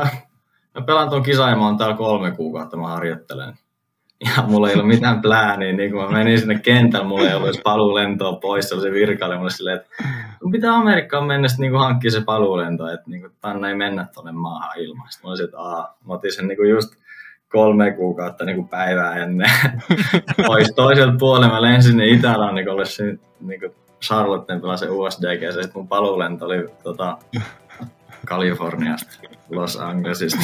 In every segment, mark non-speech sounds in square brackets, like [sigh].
mä, mä pelaan tuon kisan ja mä oon täällä kolme kuukautta, mä harjoittelen. Ja mulla ei ollut mitään plääniä, niin kun mä menin sinne kentälle, mulla ei ollut paluulentoa pois, se oli se virkailija mulle silleen, että pitää Amerikkaan mennä sitten niin hankkia se paluulento, että niin kuin, tänne ei mennä tuonne maahan ilman. Sitten mä olisin, että aah, mä otin sen niin just kolme kuukautta niin päivää ennen [laughs] pois toiselta puolella. Mä lensin sinne Itä-Rannikolle niin kuin Charlotten pelasin USDG, ja sitten mun paluulento oli tota, Kaliforniasta, Los Angelesista.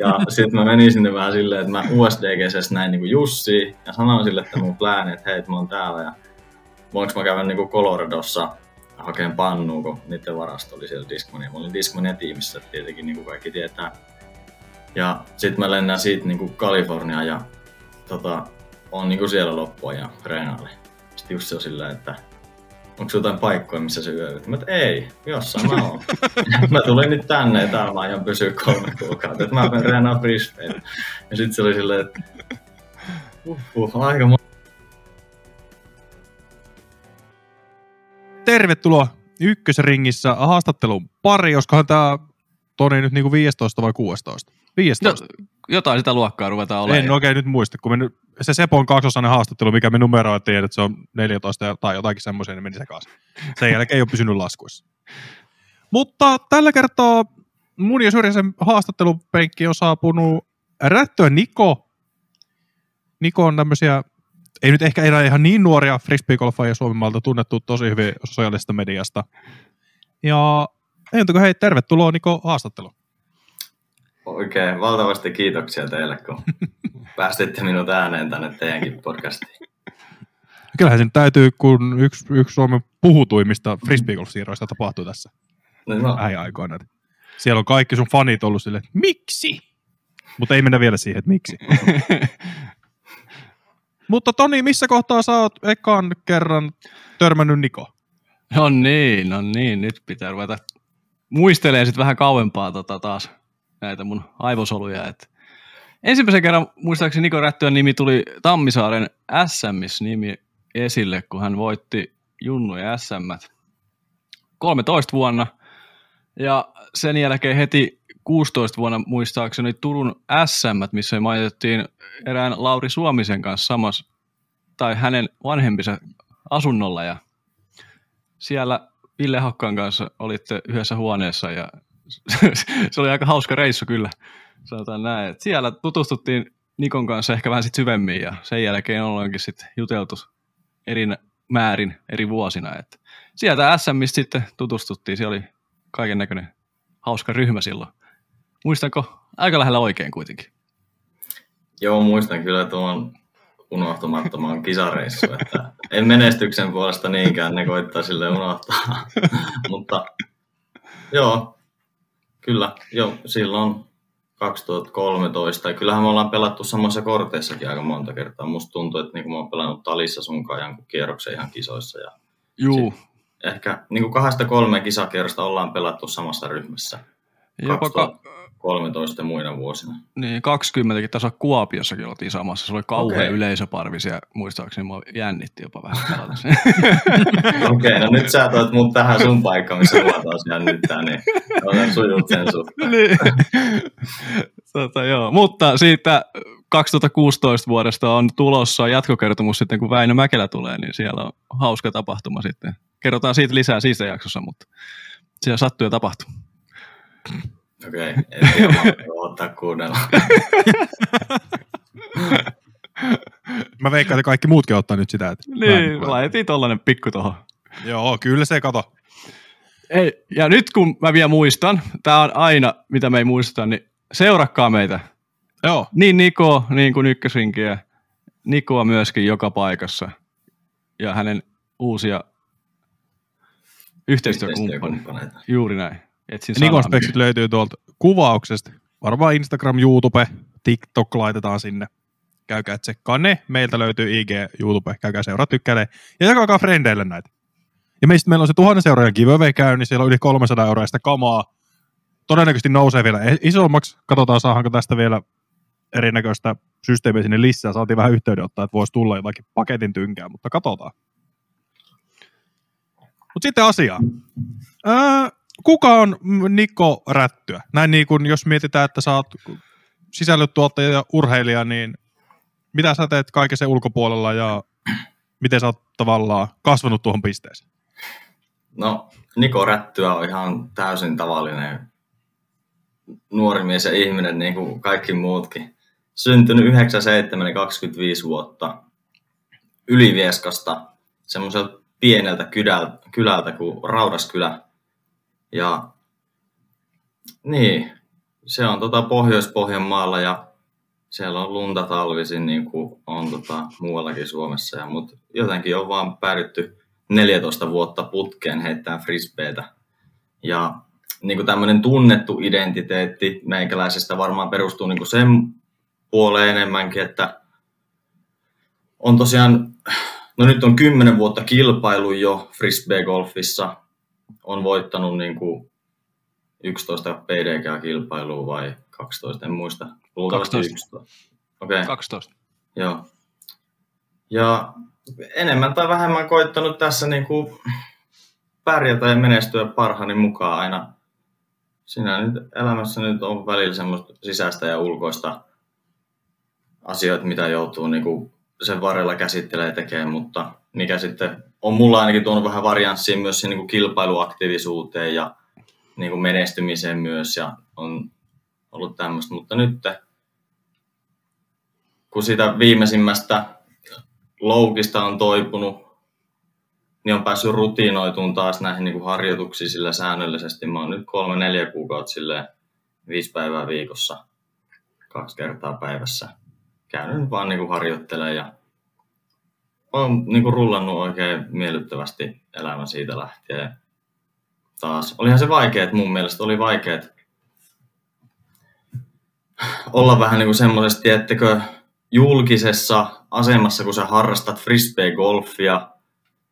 ja sitten mä menin sinne vähän silleen, että mä USDGssä näin niin Jussi ja sanoin sille, että mun plääni, että hei, mä oon täällä ja voinko mä käydä niin Coloradossa hakeen pannuun, kun niiden varasto oli siellä Discmania. Mä olin Discmania tiimissä, tietenkin niin kuin kaikki tietää. Ja sitten mä lennän siitä niin kuin Kaliforniaan ja tota, on niin kuin siellä loppua ja treenaali. Sitten just se on silleen, että onko jotain paikkoja, missä se yövyt? Mä ei, jossain mä oon. [laughs] mä tulin nyt tänne ja täällä mä aion pysyä kolme kuukautta, että mä treenaan Brisbane. Ja sitten se oli silleen, että uh, uh, aika Tervetuloa ykkösringissä haastattelun pari, koskahan tämä Toni nyt niinku 15 vai 16? 15. No, jotain sitä luokkaa ruvetaan olemaan. En oikein nyt muista, kun me nyt, se Sepon kaksosainen haastattelu, mikä me numeroitiin, että se on 14 tai jotakin semmoisia, niin meni sekaisin. Sen jälkeen ei ole pysynyt laskuissa. Mutta tällä kertaa mun ja Syrjäsen haastattelupenkki on saapunut Rättyä Niko. Niko on tämmöisiä, ei nyt ehkä enää ihan niin nuoria frisbeegolfaajia Suomen tunnettu tosi hyvin sosiaalisesta mediasta. Ja entäkö hei, tervetuloa Niko haastatteluun. Oikein valtavasti kiitoksia teille, kun [laughs] päästitte minut ääneen tänne teidänkin podcastiin. Kyllähän sen täytyy, kun yksi, yksi Suomen puhutuimmista frisbeegolf-siirroista tapahtuu tässä no, no. lähiaikoina. Siellä on kaikki sun fanit ollut silleen, että miksi? Mutta ei mennä vielä siihen, että miksi. [laughs] Mutta Toni, missä kohtaa sä oot ekan kerran törmännyt Niko? No niin, no niin, nyt pitää ruveta muistelemaan sitten vähän kauempaa tota taas näitä mun aivosoluja. Et ensimmäisen kerran muistaakseni Niko Rättyön nimi tuli Tammisaaren SMS-nimi esille, kun hän voitti Junnu ja SM 13 vuonna. Ja sen jälkeen heti 16 vuonna muistaakseni Turun SM, missä mainittiin erään Lauri Suomisen kanssa samassa, tai hänen vanhempinsa asunnolla. Ja siellä Ville Hakkan kanssa olitte yhdessä huoneessa ja [laughs] se oli aika hauska reissu kyllä, sanotaan näin. Et siellä tutustuttiin Nikon kanssa ehkä vähän sit syvemmin ja sen jälkeen ollaankin sitten juteltu eri määrin eri vuosina. Et sieltä SMistä sitten tutustuttiin, siellä oli kaiken näköinen hauska ryhmä silloin. Muistanko aika lähellä oikein kuitenkin? Joo, muistan kyllä tuon unohtumattoman kisareissu, että en menestyksen puolesta niinkään, ne koittaa sille unohtaa, [laughs] mutta joo, Kyllä, jo silloin 2013. Ja kyllähän me ollaan pelattu samassa korteissakin aika monta kertaa. Musta tuntuu, että niinku mä oon pelannut talissa sunkaan jonkun kierroksen ihan kisoissa. Ja Juu. Ehkä niinku kahdesta kolmeen kisakierrosta ollaan pelattu samassa ryhmässä. Jopa, 2000... ka- 13 muina vuosina. Niin, 20 tässä Kuopiossakin oltiin samassa. Se oli kauhean okay. yleisöparvi siellä, muistaakseni mua jännitti jopa vähän [laughs] Okei, okay, no nyt sä toit mun tähän sun paikkaan, missä mua taas jännittää, niin olen sujut sen suhteen. [laughs] niin. tota, joo. Mutta siitä 2016 vuodesta on tulossa jatkokertomus sitten, kun Väinö Mäkelä tulee, niin siellä on hauska tapahtuma sitten. Kerrotaan siitä lisää siinä jaksossa, mutta siellä sattuu ja tapahtuu. Okei, okay, en tiedä, ottaa kuunnella. [laughs] Mä veikkaan, että kaikki muutkin ottaa nyt sitä. Että niin, laitettiin tollanen pikku tohon. Joo, kyllä se kato. Ei, ja nyt kun mä vielä muistan, tää on aina, mitä me ei muisteta, niin seurakkaa meitä. Joo. Niin Niko, niin kuin ykkösinkiä. Nikoa myöskin joka paikassa. Ja hänen uusia yhteistyökumppaneita. Juuri näin. Etsin Nikon speksit löytyy tuolta kuvauksesta. Varmaan Instagram, YouTube, TikTok laitetaan sinne. Käykää tsekkaa ne. Meiltä löytyy IG, YouTube. Käykää seuraa, tykkäilee. Ja jakakaa frendeille näitä. Ja meistä meillä on se tuhannen seuraajan giveaway käy, niin siellä on yli 300 euroa sitä kamaa. Todennäköisesti nousee vielä isommaksi. Katsotaan, saadaanko tästä vielä erinäköistä systeemiä sinne lisää. Saatiin vähän yhteydenottaa, että voisi tulla jotakin paketin tynkää, mutta katsotaan. Mutta sitten asiaan. Öö, kuka on Niko Rättyä? Näin niin kuin, jos mietitään, että sä oot sisällötuottaja ja urheilija, niin mitä sä teet kaiken sen ulkopuolella ja miten sä oot tavallaan kasvanut tuohon pisteeseen? No, Niko Rättyä on ihan täysin tavallinen nuori mies ja ihminen, niin kuin kaikki muutkin. Syntynyt 97 25 vuotta Ylivieskasta, semmoiselta pieneltä kylältä, kylältä kuin Raudaskylä. Ja niin, se on tota Pohjois-Pohjanmaalla ja siellä on lunta talvisin niin kuin on tota muuallakin Suomessa. Ja, mutta jotenkin on vaan päädytty 14 vuotta putkeen heittää frisbeetä. Ja niin kuin tämmöinen tunnettu identiteetti meikäläisestä varmaan perustuu niin kuin sen puoleen enemmänkin, että on tosiaan, no nyt on 10 vuotta kilpailu jo frisbee-golfissa, on voittanut niin kuin 11 PDK-kilpailua vai 12, en muista. Luultavasti 12. Okei. Okay. 12. Joo. Ja enemmän tai vähemmän koittanut tässä niin kuin pärjätä ja menestyä parhaani mukaan aina. Siinä nyt elämässä nyt on välillä semmoista sisäistä ja ulkoista asioita, mitä joutuu niin kuin sen varrella käsittelee ja tekee, mutta mikä sitten on mulla ainakin tuonut vähän varianssia myös niin kuin kilpailuaktiivisuuteen ja niin kuin menestymiseen myös ja on ollut tämmöistä, mutta nyt kun sitä viimeisimmästä loukista on toipunut, niin on päässyt rutiinoituun taas näihin niin kuin harjoituksiin sillä säännöllisesti. Mä oon nyt kolme, neljä kuukautta silleen viisi päivää viikossa, kaksi kertaa päivässä. Käynyt vaan niin kuin harjoittelemaan ja on niin kuin rullannut oikein miellyttävästi elämä siitä lähtien. Taas. Olihan se vaikeet mun mielestä, oli vaikeet olla vähän niin kuin semmoisesti, tiettekö, julkisessa asemassa, kun sä harrastat frisbee-golfia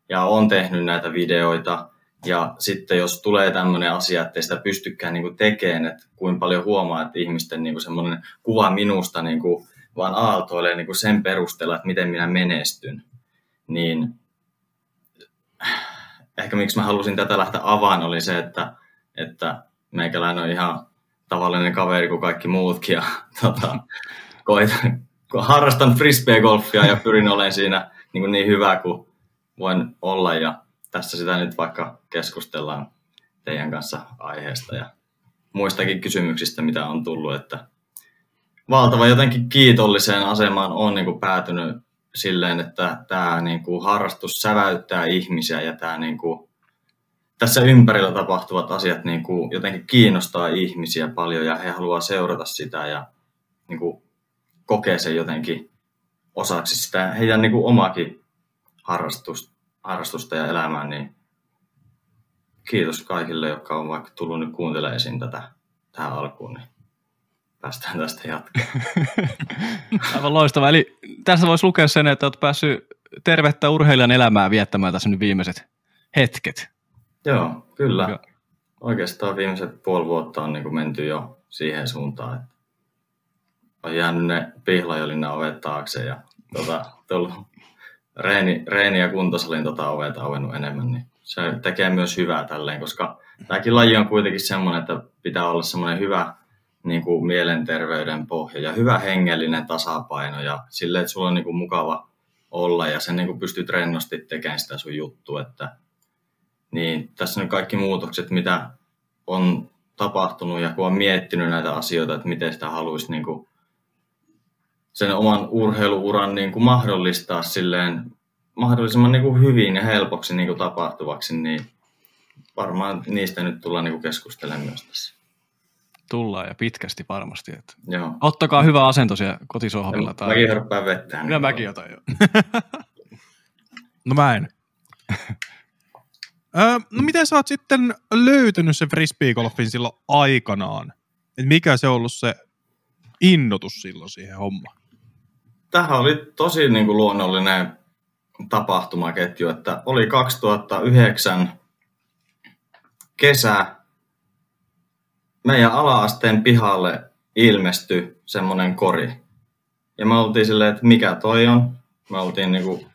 ja on tehnyt näitä videoita, ja sitten jos tulee tämmöinen asia, että ei sitä pystykään niin kuin tekemään, että kuinka paljon huomaa, että ihmisten niin kuin semmoinen kuva minusta niin kuin vaan aaltoilee niin kuin sen perusteella, että miten minä menestyn, niin ehkä miksi mä halusin tätä lähteä avaan oli se, että, että meikäläinen on ihan tavallinen kaveri kuin kaikki muutkin ja [laughs] tota, koitan, harrastan frisbee-golfia ja pyrin olemaan siinä niin, kuin niin hyvä kuin voin olla ja tässä sitä nyt vaikka keskustellaan teidän kanssa aiheesta ja muistakin kysymyksistä, mitä on tullut, että valtava jotenkin kiitolliseen asemaan on niin kuin päätynyt silleen, että tämä niin kuin harrastus säväyttää ihmisiä ja tämä niin kuin, tässä ympärillä tapahtuvat asiat niin kuin jotenkin kiinnostaa ihmisiä paljon ja he haluaa seurata sitä ja niin kuin kokee sen jotenkin osaksi sitä heidän niin kuin omakin harrastus, harrastusta ja elämää, niin kiitos kaikille, jotka on vaikka tullut nyt kuuntelemaan tätä tähän alkuun, niin päästään tästä jatkemaan. [laughs] Aivan loistavaa. Eli tässä voisi lukea sen, että olet päässyt tervettä urheilijan elämää viettämään tässä nyt viimeiset hetket. Joo, kyllä. Joo. Oikeastaan viimeiset puoli vuotta on niin kuin menty jo siihen suuntaan, että on jäänyt ne pihlajolinnan ovet taakse ja tota, tullut reeni, reeni ja kuntosalin tota ovet auennut enemmän, niin se tekee myös hyvää tälleen, koska tämäkin laji on kuitenkin semmoinen, että pitää olla semmoinen hyvä niin kuin mielenterveyden pohja ja hyvä hengellinen tasapaino ja sille, että sulla on niin kuin mukava olla ja sen niin kuin pystyt rennosti tekemään sitä sun juttu, että niin tässä on kaikki muutokset, mitä on tapahtunut ja kun on miettinyt näitä asioita, että miten sitä haluaisi niin kuin sen oman urheiluuran niin kuin mahdollistaa silleen mahdollisimman niin kuin hyvin ja helpoksi niin kuin tapahtuvaksi, niin varmaan niistä nyt tullaan niin kuin keskustelemaan myös tässä. Tullaan ja pitkästi varmasti. Että. Joo. Ottakaa hyvä asento siellä kotisohvilla. Tai... Mäkin hörppään vettä. Niin mäkin otan jo. [laughs] no mä en. [laughs] öö, no miten sä oot sitten löytänyt sen frisbeegolfin silloin aikanaan? Et mikä se on ollut se innotus silloin siihen hommaan? Tähän oli tosi niin kuin luonnollinen tapahtumaketju, että oli 2009 kesä, meidän ala-asteen pihalle ilmestyi semmoinen kori. Ja me oltiin silleen, että mikä toi on. Me oltiin niinku,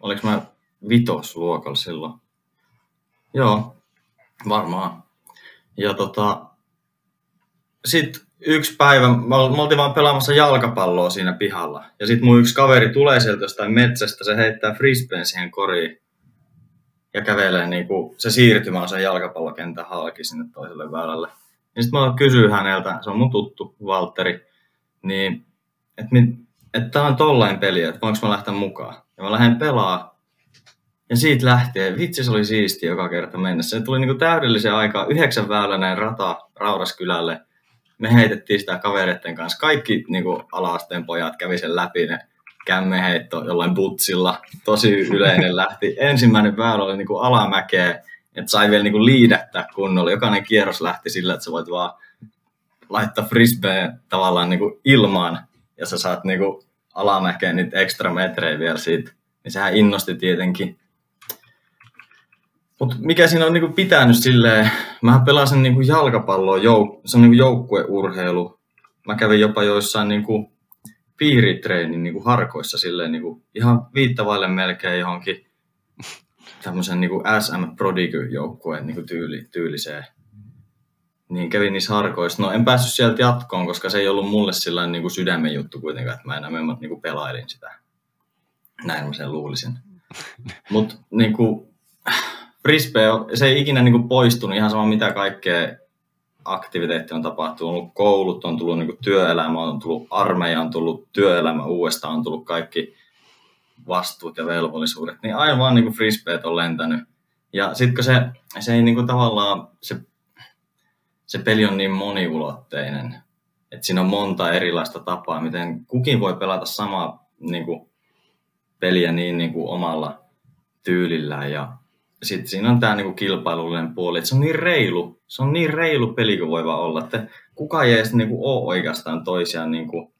oliks mä vitosluokalla silloin? Joo, varmaan Ja tota, sitten yksi päivä, me oltiin vaan pelaamassa jalkapalloa siinä pihalla. Ja sitten mun yksi kaveri tulee sieltä jostain metsästä, se heittää frisbeen siihen koriin. Ja kävelee niinku, se siirtymä on sen jalkapallokentän halki sinne toiselle väylälle. Ja sitten mä kysyin häneltä, se on mun tuttu Valtteri, niin että et tää on tollain peli, että voinko mä lähteä mukaan. Ja mä lähden pelaa. Ja siitä lähtien, vitsi se oli siisti joka kerta mennessä. Se tuli niinku täydellisen aikaa, yhdeksän väyläinen rata Raudaskylälle – me heitettiin sitä kavereiden kanssa. Kaikki niin kuin ala-asteen pojat kävi sen läpi, ne kämmeheitto jollain butsilla, tosi yleinen lähti. Ensimmäinen väylä oli niin kuin alamäkeä, että sai vielä niin liidättää kunnolla. Jokainen kierros lähti sillä, että sä voit vaan laittaa frisbeen tavallaan niin ilmaan, ja sä saat niin alamäkeen niitä ekstra metrejä vielä siitä. Niin sehän innosti tietenkin. Mutta mikä siinä on niinku pitänyt silleen, mä pelasin niinku jalkapalloa, jouk- se on niinku joukkueurheilu. Mä kävin jopa joissain niinku piiritreenin niinku harkoissa silleen niinku ihan viittavaille melkein johonkin tämmöisen niinku SM Prodigy joukkueen niinku tyyli, tyyliseen. Niin kävin niissä harkoissa. No en päässyt sieltä jatkoon, koska se ei ollut mulle sillä niinku sydämen juttu kuitenkaan, että mä enää niinku pelailin sitä. Näin mä sen luulisin. [laughs] Mutta niinku, frisbee, se ei ikinä niin kuin poistunut ihan sama mitä kaikkea aktiviteetti on tapahtunut. On ollut koulut, on tullut niin kuin työelämä, on tullut armeija, on tullut työelämä uudestaan, on tullut kaikki vastuut ja velvollisuudet. Niin aivan niin kuin frisbeet on lentänyt. Ja sitten kun se, se ei niin kuin tavallaan, se, se peli on niin moniulotteinen, että siinä on monta erilaista tapaa, miten kukin voi pelata samaa niin kuin, peliä niin, niin kuin omalla tyylillään ja sitten siinä on tämä niinku kilpailullinen puoli, että se on niin reilu, se on niin reilu peli kuin voi vaan olla, että kukaan ei edes niinku ole oikeastaan toisiaan niinku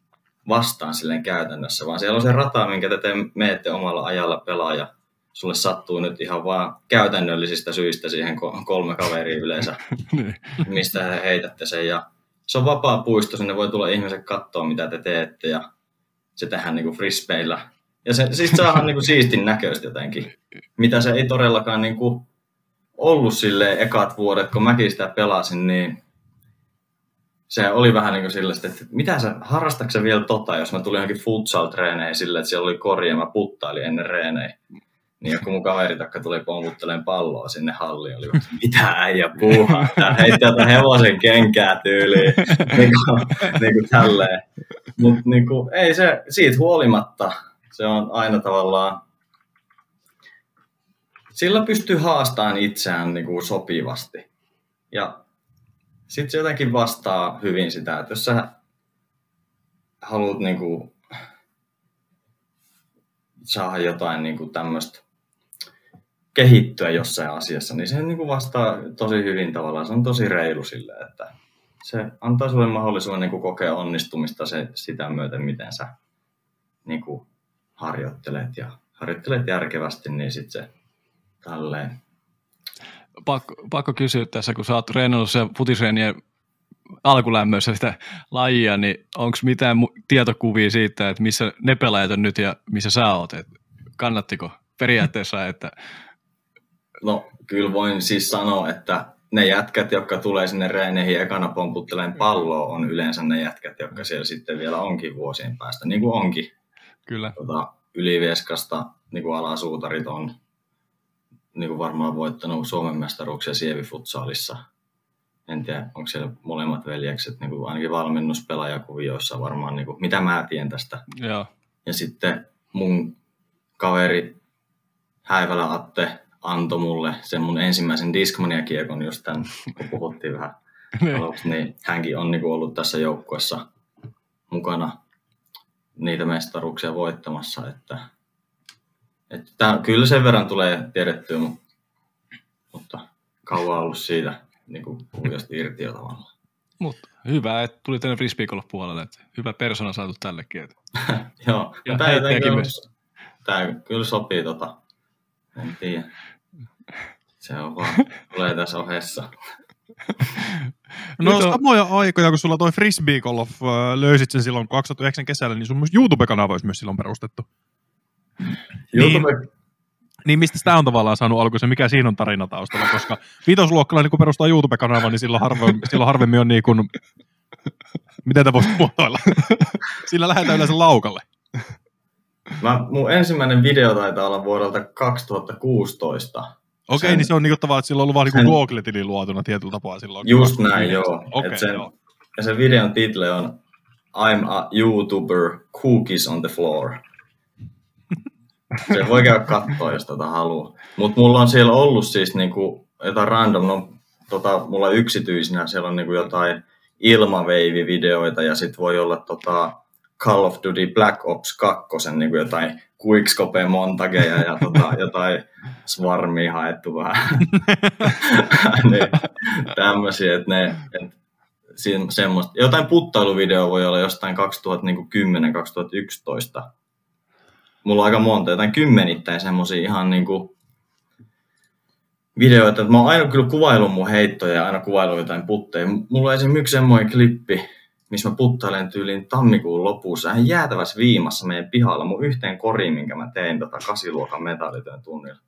vastaan silleen käytännössä, vaan siellä on se rata, minkä te meette omalla ajalla pelaa ja sulle sattuu nyt ihan vaan käytännöllisistä syistä siihen kolme kaveria yleensä, [laughs] niin. mistä he heitätte sen. Ja se on vapaa puisto, sinne voi tulla ihmiset katsoa mitä te teette ja se tehdään niinku frisbeillä. Ja se, siis on niinku siistin näköistä jotenkin, mitä se ei todellakaan niinku ollut sille ekat vuodet, kun mäkin sitä pelasin, niin se oli vähän niin kuin sillä, että mitä sä, harrastatko vielä tota, jos mä tulin johonkin futsal-treeneihin sille, että siellä oli kori ja mä puttailin ennen reenejä. Niin joku mun kaveri takka tuli pomputtelemaan palloa sinne halliin, oli mitä äijä puuhaa, tää heitti jotain hevosen kenkää tyyliin, niin kuin, [laughs] niin kuin tälleen. Mutta niin kuin, ei se, siitä huolimatta, se on aina tavallaan, sillä pystyy haastamaan itseään niin kuin sopivasti. Ja sitten se jotenkin vastaa hyvin sitä, että jos sä haluat niin kuin, saada jotain niin tämmöistä kehittyä jossain asiassa, niin se niin kuin vastaa tosi hyvin tavallaan. Se on tosi reilu sille, että se antaa sulle mahdollisuuden niin kuin kokea onnistumista se, sitä myöten, miten sä niin kuin harjoittelet ja harjoittelet järkevästi, niin sitten se tälleen. Pakko, pakko kysyä tässä, kun sä oot treenannut se futisreenien alkulämmössä sitä lajia, niin onko mitään tietokuvia siitä, että missä ne pelaajat on nyt ja missä sä oot? Et kannattiko periaatteessa, [laughs] että... No kyllä voin siis sanoa, että ne jätkät, jotka tulee sinne reeneihin ekana pomputteleen palloa, on yleensä ne jätkät, jotka siellä sitten vielä onkin vuosien päästä, niin kuin onkin Kyllä. Tota, Ylivieskasta niin kuin alasuutarit on niin kuin varmaan voittanut Suomen mestaruuksia Sievi-futsaalissa. En tiedä, onko siellä molemmat veljekset, niin kuin ainakin valmennuspelaajakuvioissa varmaan, niin kuin, mitä mä tiedän tästä. Joo. Ja sitten mun kaveri Häivälä Atte antoi mulle sen mun ensimmäisen Discmania-kiekon just tämän, kun puhuttiin vähän [laughs] niin. aluksi, niin hänkin on niin kuin ollut tässä joukkuessa mukana niitä mestaruuksia voittamassa. Että, että tämä, kyllä sen verran tulee tiedettyä, mutta, mutta kauan ollut siitä niin kuin irti jo tavallaan. Mutta hyvä, että tuli tänne frisbeekolla puolelle. Että hyvä persona saatu tällekin. Että. [laughs] Joo, ja tämä, tämä, myös. tämä kyllä sopii, tota, en tiedä. Se on vaan, tulee tässä ohessa. No samoja aikoja, kun sulla toi Frisbee Golf löysit sen silloin 2009 kesällä, niin sun YouTube-kanava olisi myös silloin perustettu. Niin, Niin mistä sitä on tavallaan saanut alkuun mikä siinä on tarina taustalla, koska viitosluokkalainen kun perustaa YouTube-kanavan, niin silloin, harvemmin, [laughs] silloin harvemmin on niin kuin, miten tämä voisi muotoilla? [laughs] Sillä lähdetään yleensä laukalle. Mä, mun ensimmäinen video taitaa olla vuodelta 2016. Okei, sen, niin se on niinku tavallaan, että sillä on ollut vaan niinku Google-tili luotuna tietyllä tapaa silloin. Just näin, joo. Okei, sen, joo. Ja sen videon title on I'm a YouTuber, cookies on the floor. Se voi käydä katsoa, jos tota haluaa. Mutta mulla on siellä ollut siis niinku jotain random, no, tota, mulla yksityisinä siellä on niinku jotain ilmaveivivideoita ja sitten voi olla tota, Call of Duty Black Ops 2, niin kuin jotain quickscope montageja ja tota, [laughs] jotain svarmia haettu vähän. [laughs] niin, tämmöisiä, että ne, et, semmoista. Jotain puttailuvideoa voi olla jostain 2010-2011. Mulla on aika monta, jotain kymmenittäin semmoisia ihan niinku videoita, että mä oon aina kyllä kuvaillut mun heittoja ja aina kuvaillut jotain putteja. Mulla on esimerkiksi semmoinen klippi, missä mä puttailen tyyliin tammikuun lopussa ihan jäätävässä viimassa meidän pihalla mun yhteen koriin, minkä mä tein tota kasiluokan metallityön tunnilla.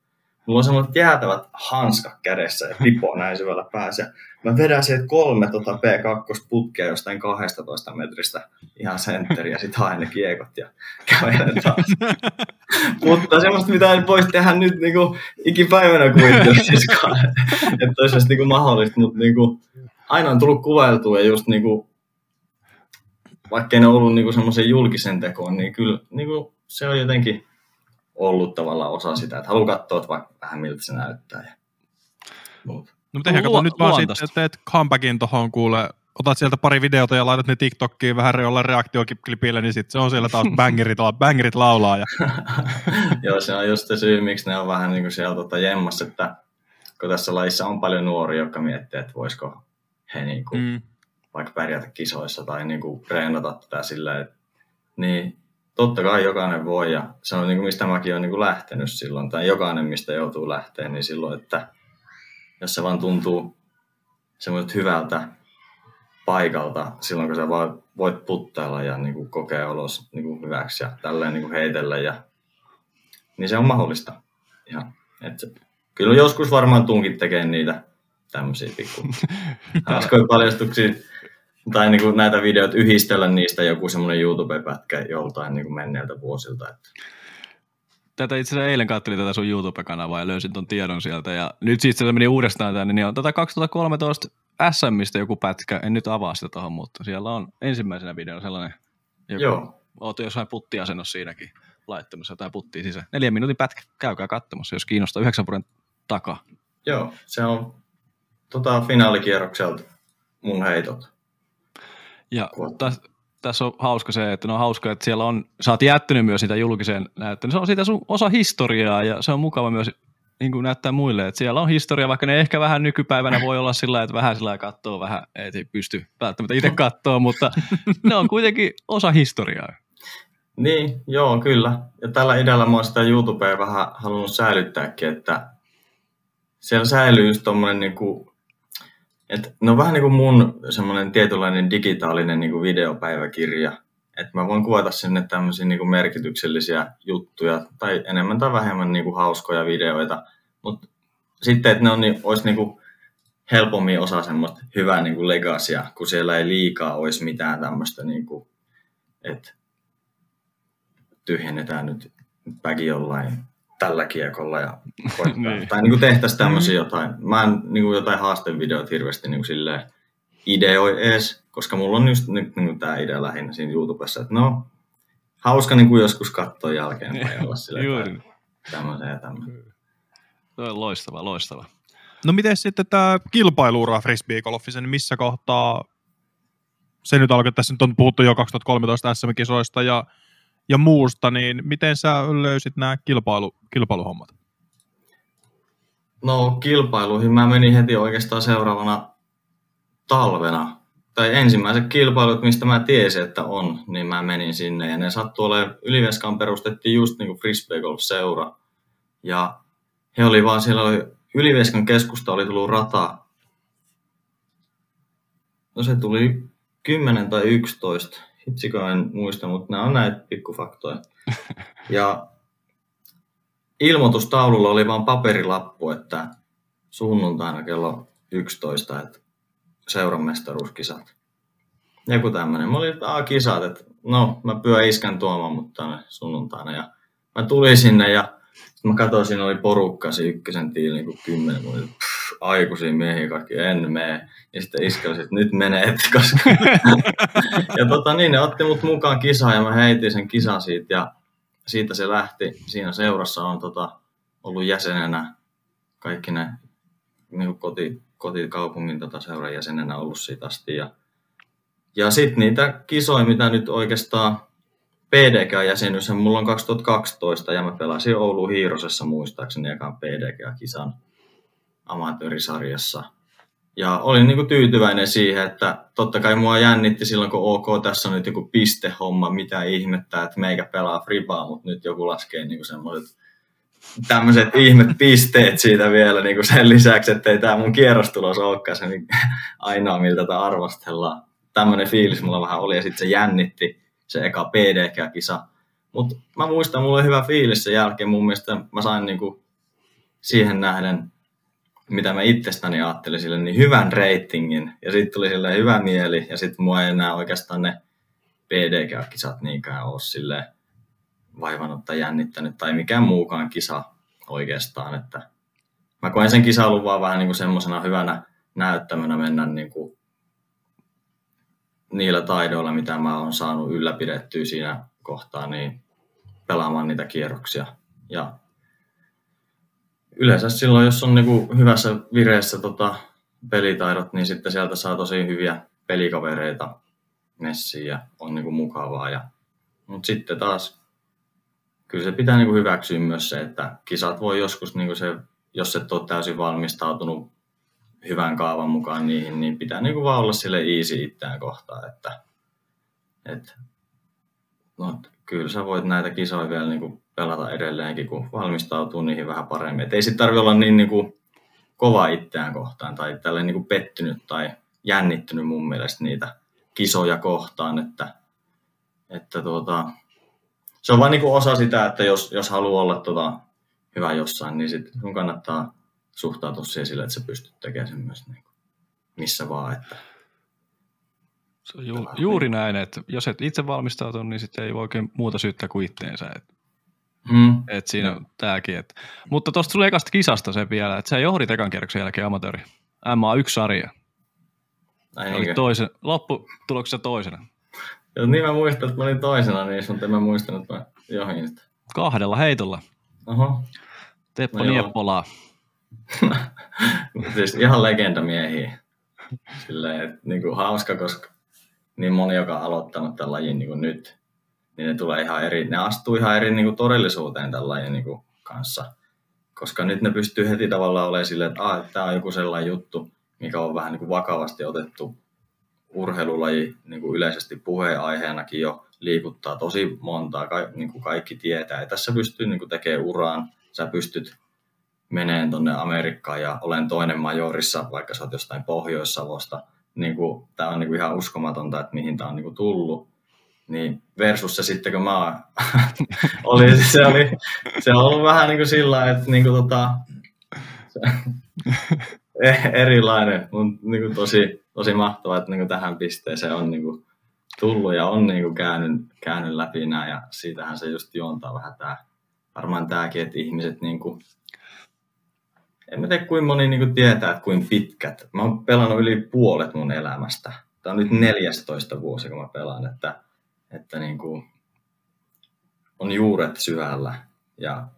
Mulla on semmoiset jäätävät hanskat kädessä ja pipo näin syvällä päässä. Mä vedän sieltä kolme tota P2-putkea jostain 12 metristä ihan sentteri ja sitten haen ne kiekot ja kävelen taas. [laughs] Mutta semmoista, mitä en voisi tehdä nyt niinku ikipäivänä kuvittelisiskaan, [laughs] että olisi niinku mahdollista, mutta niinku, aina on tullut kuvailtua ja just niinku, vaikka ne ollut niinku semmoisen julkisen tekoon, niin kyllä niinku, se on jotenkin ollut tavallaan osa sitä, että haluaa katsoa että vaikka vähän miltä se näyttää. Ja muuta. No mutta ehkä kato nyt vaan sitten, teet comebackin tuohon kuule, otat sieltä pari videota ja laitat ne TikTokkiin vähän jollain reaktioklipille, niin sitten se on siellä taas [laughs] bangerit, bangerit laulaa. Ja... [laughs] Joo, se on just se syy, miksi ne on vähän niin kuin siellä tota jemmassa, että kun tässä lajissa on paljon nuoria, jotka miettii, että voisiko he niin kuin, mm. vaikka pärjätä kisoissa tai niin kuin treenata tätä silleen, että niin totta kai jokainen voi ja se on niin kuin mistä mäkin olen niin kuin lähtenyt silloin, tai jokainen mistä joutuu lähteen, niin silloin, että jos se vaan tuntuu semmoiset hyvältä paikalta silloin, kun sä vaan voit puttailla ja niin kuin kokea olos niin kuin hyväksi ja tälleen niin kuin heitellä, ja, niin se on mahdollista. Ihan, että kyllä joskus varmaan tunkin tekee niitä tämmöisiä pikku [laughs] hauskoja paljastuksia tai niin kuin näitä videoita yhdistellä niistä joku semmoinen YouTube-pätkä joltain niin kuin menneiltä vuosilta. Että. Tätä itse asiassa eilen katselin tätä sun YouTube-kanavaa ja löysin ton tiedon sieltä. Ja nyt siitä se meni uudestaan tänne, niin on tätä 2013 SMistä joku pätkä. En nyt avaa sitä tuohon, mutta siellä on ensimmäisenä videona sellainen, joku, Joo. oot jossain puttiasennossa siinäkin laittamassa jotain puttia sisään. Neljän minuutin pätkä, käykää katsomassa, jos kiinnostaa yhdeksän vuoden takaa. Joo, se on tota, finaalikierrokselta mun heitot. Ja tässä täs on hauska se, että no on hauska, että siellä on, sä oot jättänyt myös sitä julkiseen näyttöön. Se on siitä sun osa historiaa ja se on mukava myös niin kuin näyttää muille, että siellä on historia, vaikka ne ehkä vähän nykypäivänä voi olla sillä että vähän sillä katsoo vähän, ei pysty välttämättä itse [laughs] katsoa, mutta ne on kuitenkin osa historiaa. Niin, joo, kyllä. Ja tällä idealla mä oon sitä YouTubea vähän halunnut säilyttääkin, että siellä säilyy just tommonen niin et, no vähän niin kuin mun semmoinen tietynlainen digitaalinen niin kuin videopäiväkirja. Että mä voin kuvata sinne tämmöisiä niin kuin merkityksellisiä juttuja tai enemmän tai vähemmän niin kuin hauskoja videoita. Mutta sitten, että ne on, niin, olisi niin kuin helpommin osa semmoista hyvää niin kuin legasia, kun siellä ei liikaa olisi mitään tämmöistä, niin kuin, että tyhjennetään nyt päki jollain tällä kiekolla ja [laughs] niin. tai niin kuin tehtäisiin tämmöisiä mm. jotain. Mä en niin kuin jotain haastevideoita hirveästi niin kuin silleen ideoi ees, koska mulla on just nyt niin kuin tämä idea lähinnä siinä YouTubessa, että no, hauska niin kuin joskus katsoa jälkeenpäin olla silleen tämmöisen ja tämmöisen. Tuo on loistava, loistava. No miten sitten tämä kilpailuura frisbeegolfissa, niin missä kohtaa se nyt alkoi, tässä nyt on puhuttu jo 2013 SM-kisoista ja ja muusta, niin miten sä löysit nämä kilpailu, kilpailuhommat? No kilpailuihin mä menin heti oikeastaan seuraavana talvena. Tai ensimmäiset kilpailut, mistä mä tiesin, että on, niin mä menin sinne. Ja ne sattuu olemaan, Yliveskaan perustettiin just niin kuin Frisbee Golf seura. Ja he oli vaan, siellä oli, Yliveskan keskusta oli tullut rata. No se tuli 10 tai 11 hitsikö en muista, mutta nämä on näitä pikkufaktoja. [laughs] Ja ilmoitustaululla oli vain paperilappu, että sunnuntaina kello 11, että seuran mestaruuskisat. Joku tämmöinen. Mä olin, että kisat, että no, mä pyö iskän tuomaan mut tänne sunnuntaina. Ja mä tulin sinne ja mä katsoin, siinä oli porukka, se ykkösen tiili niin kuin kymmenen, pff, aikuisia miehiä kaikki, en mene. Ja sitten iskelsin, että nyt menet, koska... [laughs] ja tota niin, ne otti mut mukaan kisaan ja mä heitin sen kisan siitä ja siitä se lähti. Siinä seurassa on tota, ollut jäsenenä kaikki ne niin koti, kotikaupungin tota, seuran jäsenenä ollut siitä asti. Ja, ja sitten niitä kisoja, mitä nyt oikeastaan PDK-jäsenyys, mulla on 2012 ja mä pelasin Oulu Hiirosessa muistaakseni ekan PDK-kisan amatöörisarjassa. Ja olin niin kuin tyytyväinen siihen, että totta kai mua jännitti silloin, kun OK, tässä on nyt joku pistehomma, mitä ihmettä, että meikä pelaa fribaa, mutta nyt joku laskee niin kuin semmoiset tämmöiset ihmet pisteet siitä vielä niin kuin sen lisäksi, että ei tämä mun kierrostulos olekaan se niin ainoa, miltä tätä arvostellaan. Tämmöinen fiilis mulla vähän oli ja sitten se jännitti se eka PDK-kisa. Mutta mä muistan, mulla oli hyvä fiilis sen jälkeen. Mun mielestä mä sain niin kuin siihen nähden, mitä mä itsestäni ajattelin sille, niin hyvän reitingin. Ja sitten tuli sille hyvä mieli. Ja sitten mua ei enää oikeastaan ne PDK-kisat niinkään ole silleen vaivannut tai jännittänyt tai mikään muukaan kisa oikeastaan. Että mä koen sen kisailun vaan vähän niin semmoisena hyvänä näyttämönä mennä niin kuin niillä taidoilla, mitä mä oon saanut ylläpidettyä siinä kohtaa, niin pelaamaan niitä kierroksia. Ja yleensä silloin, jos on niin kuin hyvässä vireessä tota, pelitaidot, niin sitten sieltä saa tosi hyviä pelikavereita messiin ja on niin kuin mukavaa. Ja, mutta sitten taas kyllä se pitää niin kuin hyväksyä myös se, että kisat voi joskus, niin kuin se, jos et ole täysin valmistautunut hyvän kaavan mukaan niihin, niin pitää niin kuin vaan olla sille easy itseään kohtaan, että, että no, kyllä sä voit näitä kisoja vielä niin kuin pelata edelleenkin, kun valmistautuu niihin vähän paremmin. Et ei sitten tarvitse olla niin, niin kuin kova itseään kohtaan tai tälleen niin kuin pettynyt tai jännittynyt mun mielestä niitä kisoja kohtaan, että, että tuota, se on vain niin osa sitä, että jos, jos haluaa olla tota, hyvä jossain, niin sit sun kannattaa suhtautua siihen sille, että sä pystyt tekemään sen myös niin kuin missä vaan. Että se on ju, juuri näin, että jos et itse valmistautu, niin sitten ei voi oikein muuta syyttää kuin itteensä. Et, hmm. et siinä on tämäkin. Et. Mutta tuosta tuli ekasta kisasta se vielä, että sä johdit ekan kierroksen jälkeen amatööri. MA1-sarja. Oli toisen, lopputuloksessa toisena. Jos niin mä muistan, että mä olin toisena, niin sun en mä muistanut, että mä johin sitä. Kahdella heitolla. Oho. Teppo no Nieppolaa. [laughs] siis ihan legendamiehiä. Silleen, että niin kuin hauska, koska niin moni, joka on aloittanut tämän lajin niin kuin nyt, niin ne tulee ihan eri, ne astuu ihan eri niin kuin todellisuuteen tämän lajin niin kuin kanssa. Koska nyt ne pystyy heti tavallaan olemaan silleen, että, ah, että tämä on joku sellainen juttu, mikä on vähän niin kuin vakavasti otettu urheilulaji niin kuin yleisesti puheenaiheenakin jo liikuttaa tosi montaa, niin kuin kaikki tietää. Ja tässä pystyy niin kuin tekemään uraan, sä pystyt meneen tuonne Amerikkaan ja olen toinen majorissa, vaikka sä oot jostain Pohjois-Savosta. Niin kuin, tämä on niin kuin ihan uskomatonta, että mihin tämä on niin kuin tullut. Niin versus se sitten, kun mä [laughs] oli, se, oli, se on ollut vähän niin kuin sillä että niin kuin tota, se, [laughs] erilainen, mutta niin kuin tosi, tosi mahtavaa, että niin kuin tähän pisteeseen on niin kuin tullut ja on niin kuin käynyt, käynyt läpi nämä ja siitähän se just juontaa vähän tämä, varmaan tämäkin, että ihmiset niin kuin, en mä tiedä kuinka moni niin kuin tietää, että kuinka pitkät. Mä oon pelannut yli puolet mun elämästä. Tämä on nyt 14 vuosi, kun mä pelaan, että, että niin kuin on juuret syvällä ja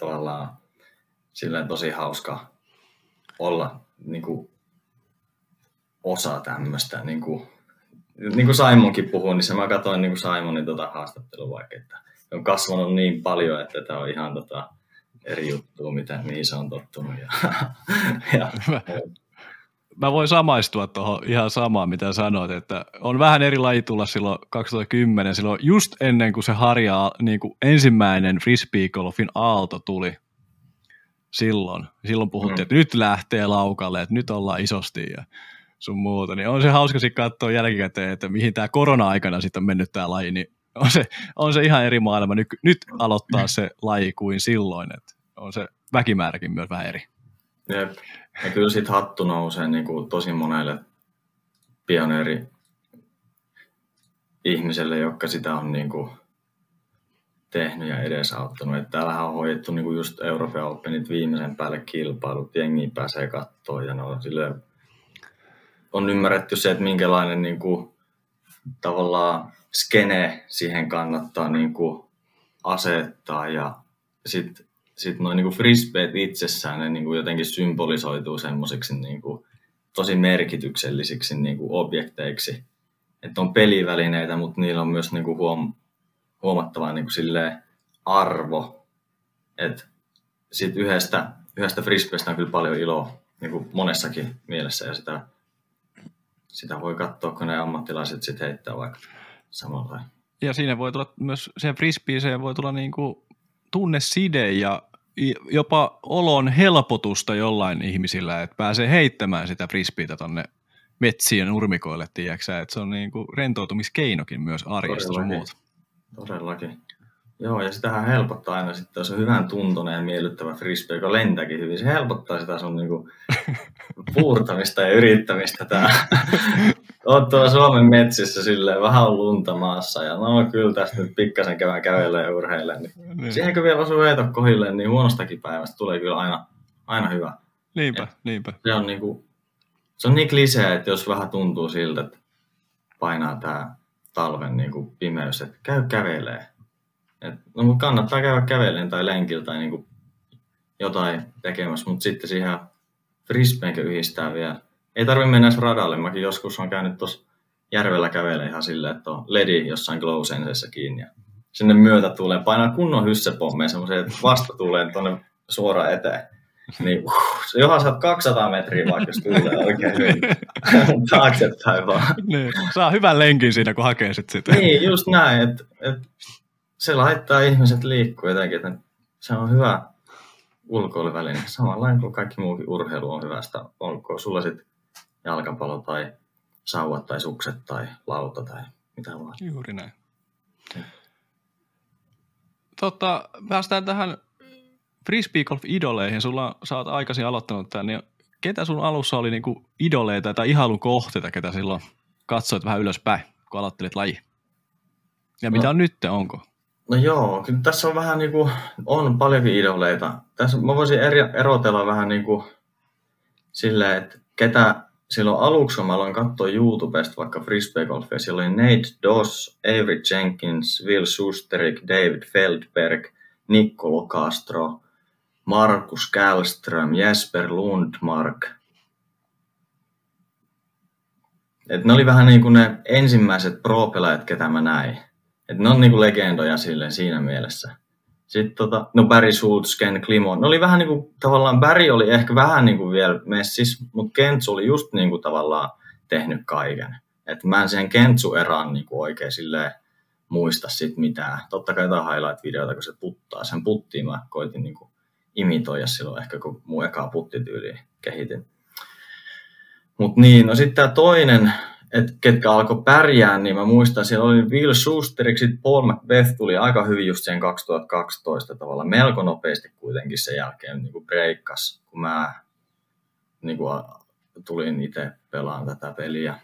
tavallaan silleen tosi hauska olla niin kuin, osa tämmöistä. Niin kuin, niin kuin Simonkin puhui, niin se mä katsoin niin kuin Simonin tota haastattelua vaikka, että on kasvanut niin paljon, että tämä on ihan tota, eri juttu, mitä, mihin se on tottunut. Ja, [laughs] ja, mä voin samaistua tuohon ihan samaan, mitä sanoit, että on vähän eri laji tulla silloin 2010, silloin just ennen kuin se harja, niin kuin ensimmäinen frisbeegolfin aalto tuli silloin. Silloin puhuttiin, mm. että nyt lähtee laukalle, että nyt ollaan isosti ja sun muuta. Niin on se hauska sitten katsoa jälkikäteen, että mihin tämä korona-aikana sitten on mennyt tämä laji, niin on se, on se ihan eri maailma nyt, nyt aloittaa [laughs] se laji kuin silloin, että on se väkimääräkin myös vähän eri. Jep. Ja kyllä sitten hattu nousee niin kuin tosi monelle pioneeri ihmiselle, jotka sitä on niin kuin tehnyt ja edesauttanut. Että täällähän on hoidettu niin kuin just Euroopan Openit viimeisen päälle kilpailut, jengi pääsee katsoa ja no, sille on ymmärretty se, että minkälainen niin kuin, tavallaan skene siihen kannattaa niin kuin, asettaa ja sitten sit noin niin frisbeet itsessään ne niin kuin jotenkin symbolisoituu semmoisiksi niin kuin, tosi merkityksellisiksi niin kuin, objekteiksi. Että on pelivälineitä, mutta niillä on myös niin kuin, huom- huomattava niin kuin, arvo. Että sit yhdestä, yhdestä frisbeestä on kyllä paljon iloa niin kuin monessakin mielessä ja sitä sitä voi katsoa, kun ne ammattilaiset sitten heittää vaikka samalla. Ja siinä voi tulla myös, siihen frisbeeseen voi tulla niin kuin tunneside ja jopa olon helpotusta jollain ihmisillä, että pääsee heittämään sitä frisbeitä tonne metsien nurmikoille, tiedäksä, että se on niin kuin rentoutumiskeinokin myös arjesta sun muuta. Todellakin. Joo, ja sitähän helpottaa aina sitten, jos on hyvän tuntoinen ja miellyttävä frisbee, joka lentääkin hyvin. Se helpottaa sitä sun niinku [laughs] puurtamista ja yrittämistä. Tää. Oot tuolla Suomen metsissä silleen, vähän on lunta maassa ja no kyllä tästä nyt pikkasen käydään kävelee ja urheilee. Niin. niin. Siihen kun vielä osuu veto kohille, niin huonostakin päivästä tulee kyllä aina, aina hyvä. Niinpä, Et niinpä. Se on, niinku, se on niin klisee, että jos vähän tuntuu siltä, että painaa tämä talven niinku pimeys, että käy kävelee et, no, kannattaa käydä kävellen tai lenkillä tai niinku jotain tekemässä, mutta sitten siihen frisbeenkö yhdistää vielä. Ei tarvi mennä edes radalle. Mäkin joskus on käynyt tuossa järvellä kävelemään ihan silleen, että on ledi jossain glow kiinni. Ja sinne myötä tulee painaa kunnon hyssepommeja semmoisia, että vasta tulee tuonne suoraan eteen. Niin uh, johan saat 200 metriä vaikka, jos tulee oikein hyvin. [laughs] Taaksepäin vaan. Niin. Saa hyvän lenkin siinä, kun hakee sit sitä. Niin, just näin. Että et se laittaa ihmiset liikkuu jotenkin, että se on hyvä ulkoiluväline. Samalla kuin kaikki muukin urheilu on hyvästä. Onko sulla sitten jalkapallo tai sauvat tai sukset tai lauta tai mitä vaan. Juuri näin. Totta, päästään tähän frisbee golf idoleihin. Sulla oot aikaisin aloittanut tämän, niin ketä sun alussa oli niinku idoleita tai ihailun kohteita, ketä silloin katsoit vähän ylöspäin, kun aloittelit laji? Ja no. mitä on nyt, onko? No joo, kyllä tässä on vähän niin kuin, on paljonkin idoleita. Tässä mä voisin eri, erotella vähän niin kuin silleen, että ketä silloin aluksi, kun mä aloin katsoa YouTubesta vaikka frisbee golfia, siellä oli Nate Doss, Avery Jenkins, Will Susterik, David Feldberg, Niccolo Castro, Markus Kallström, Jesper Lundmark. Et ne oli vähän niin kuin ne ensimmäiset pro-pelaajat, ketä mä näin. Et ne on niinku legendoja sille siinä mielessä. Sitten tota, no Barry Schultz, Ken Klimon, ne oli vähän niinku, tavallaan Barry oli ehkä vähän niinku vielä messis, mutta Kentsu oli just niinku tavallaan tehnyt kaiken. Et mä en siihen Kentsu-eraan niinku oikein silleen muista sit mitään. Totta kai jotain highlight-videota, kun se puttaa. Sen puttiin mä koitin niinku imitoida silloin ehkä, kun mun ekaa puttityyliä kehitin. Mutta niin, no sitten tämä toinen että ketkä alkoi pärjää, niin mä muistan, siellä oli Will Schusterik, sitten Paul Macbeth tuli aika hyvin just sen 2012 tavalla, melko nopeasti kuitenkin sen jälkeen niin kuin breikkas, kun mä niin kuin, tulin itse pelaan tätä peliä.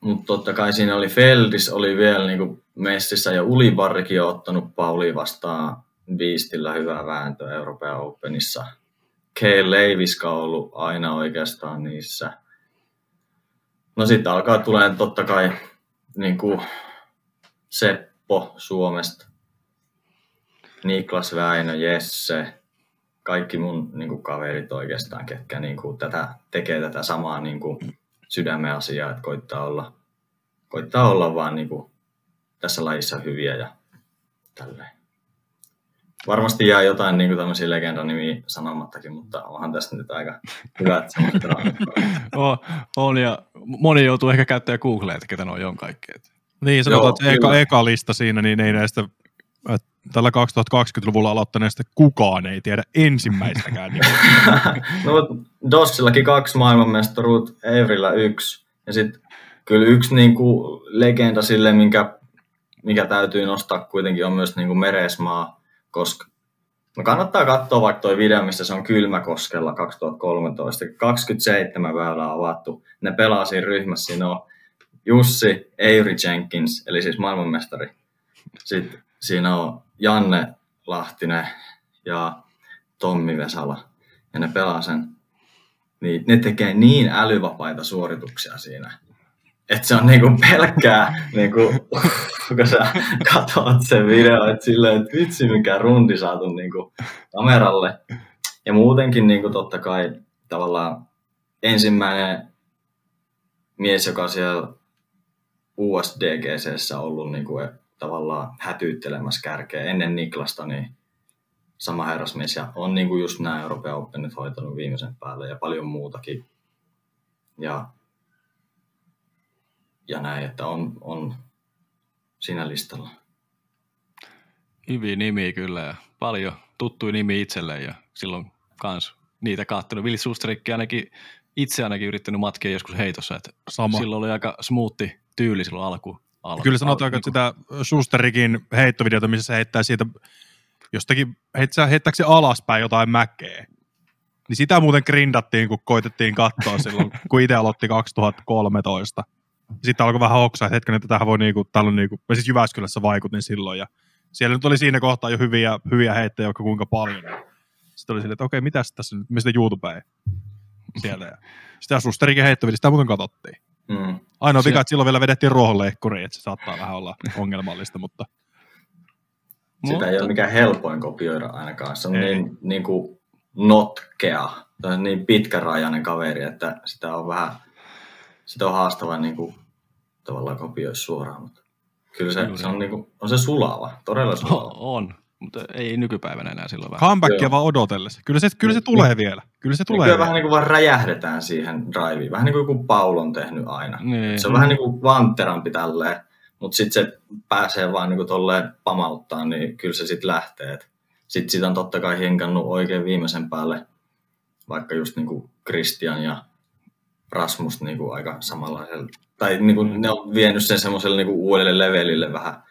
Mutta totta kai siinä oli Feldis, oli vielä niin kuin messissä ja Ulibarrikin on ottanut Pauli vastaan viistillä hyvää vääntöä Euroopan Openissa. Kay Leiviska on ollut aina oikeastaan niissä – No sitten alkaa tulee totta kai niin kuin Seppo Suomesta, Niklas Väinö, Jesse, kaikki mun niin kuin kaverit oikeastaan, ketkä niin kuin tätä, tekee tätä samaa niin kuin sydämen asiaa, että koittaa olla, koittaa olla vaan niin kuin tässä lajissa hyviä ja tälleen. Varmasti jää jotain niin kuin tämmöisiä legendanimiä sanomattakin, mutta onhan tässä nyt aika hyvät [laughs] on, on, ja moni joutuu ehkä käyttämään Googlea, että ketä nuo on kaikki. Niin, sanotaan, että eka, eka lista siinä, niin ei näistä tällä 2020-luvulla aloittaneesta kukaan ei tiedä ensimmäistäkään. [laughs] no, Dossillakin kaksi maailmanmestaruut, Evrillä yksi, ja sitten kyllä yksi niin kuin legenda sille, minkä, mikä täytyy nostaa kuitenkin on myös niin kuin Meresmaa, koska No kannattaa katsoa vaikka tuo video, missä se on Kylmäkoskella 2013. 27 väylää avattu. Ne pelaa siinä ryhmässä. Siinä on Jussi Eiri Jenkins, eli siis maailmanmestari. Sitten siinä on Janne Lahtinen ja Tommi Vesala. Ja ne pelaa sen. Niin ne tekee niin älyvapaita suorituksia siinä että se on niinku pelkkää, niinku, kun sä katsot sen video, että silleen, että vitsi mikä rundi saatu niinku kameralle. Ja muutenkin niinku totta kai tavallaan ensimmäinen mies, joka siellä USDGCssä ollut niinku, tavallaan hätyyttelemässä kärkeä ennen Niklasta, niin sama herrasmies ja on niinku just nämä Euroopan Openit hoitanut viimeisen päälle ja paljon muutakin. Ja ja näin, että on, on siinä listalla. Hyviä nimi kyllä ja paljon tuttui nimi itselle ja silloin kans niitä kaattanut. Vili Susterikki ainakin itse ainakin yrittänyt matkia joskus heitossa, että Sama. silloin oli aika smoothi tyyli silloin alku. alku Kyllä sanotaan, alku, että sitä Susterikin heittovideota, missä se heittää siitä jostakin, heittää, heittääkö se alaspäin jotain mäkeä, niin sitä muuten grindattiin, kun koitettiin katsoa silloin, kun itse aloitti 2013 sitten alkoi vähän oksaa, että hetken, että tähän voi niinku, täällä on niinku, mä siis Jyväskylässä vaikutin silloin ja siellä nyt oli siinä kohtaa jo hyviä, hyviä heittejä, jotka kuinka paljon. Sitten oli silleen, että okei, mitä tässä nyt, mistä YouTubeen siellä. Ja sitä Susterikin heittävillä, sitä muuten katsottiin. Mm. Ainoa vika, että silloin vielä vedettiin ruohonleikkuriin, että se saattaa vähän olla ongelmallista, mutta... Sitä mutta... ei ole mikään helpoin kopioida ainakaan. Se on ei. niin, niin kuin notkea, niin pitkärajainen kaveri, että sitä on vähän sitä on haastava niin kuin, tavallaan kopioida suoraan, mutta kyllä se, kyllä. se on, niin kuin, on se sulava, todella sulava. On, mutta ei nykypäivänä enää silloin vähän. Comebackia vaan odotellessa. Kyllä se, kyllä se tulee niin, vielä. Kyllä se tulee kyllä vielä. vähän niin kuin vaan räjähdetään siihen driveen. Vähän niin kuin joku Paul on tehnyt aina. Niin. Se on vähän niin kuin vantterampi tälleen, mutta sitten se pääsee vaan niin kuin tolleen pamauttaa, niin kyllä se sitten lähtee. Sitten sitä on totta kai hinkannut oikein viimeisen päälle, vaikka just niin kuin Christian ja Rasmus niin kuin aika samanlaisella, tai niin kuin ne on vienyt sen semmoiselle niin kuin uudelle levelille vähän.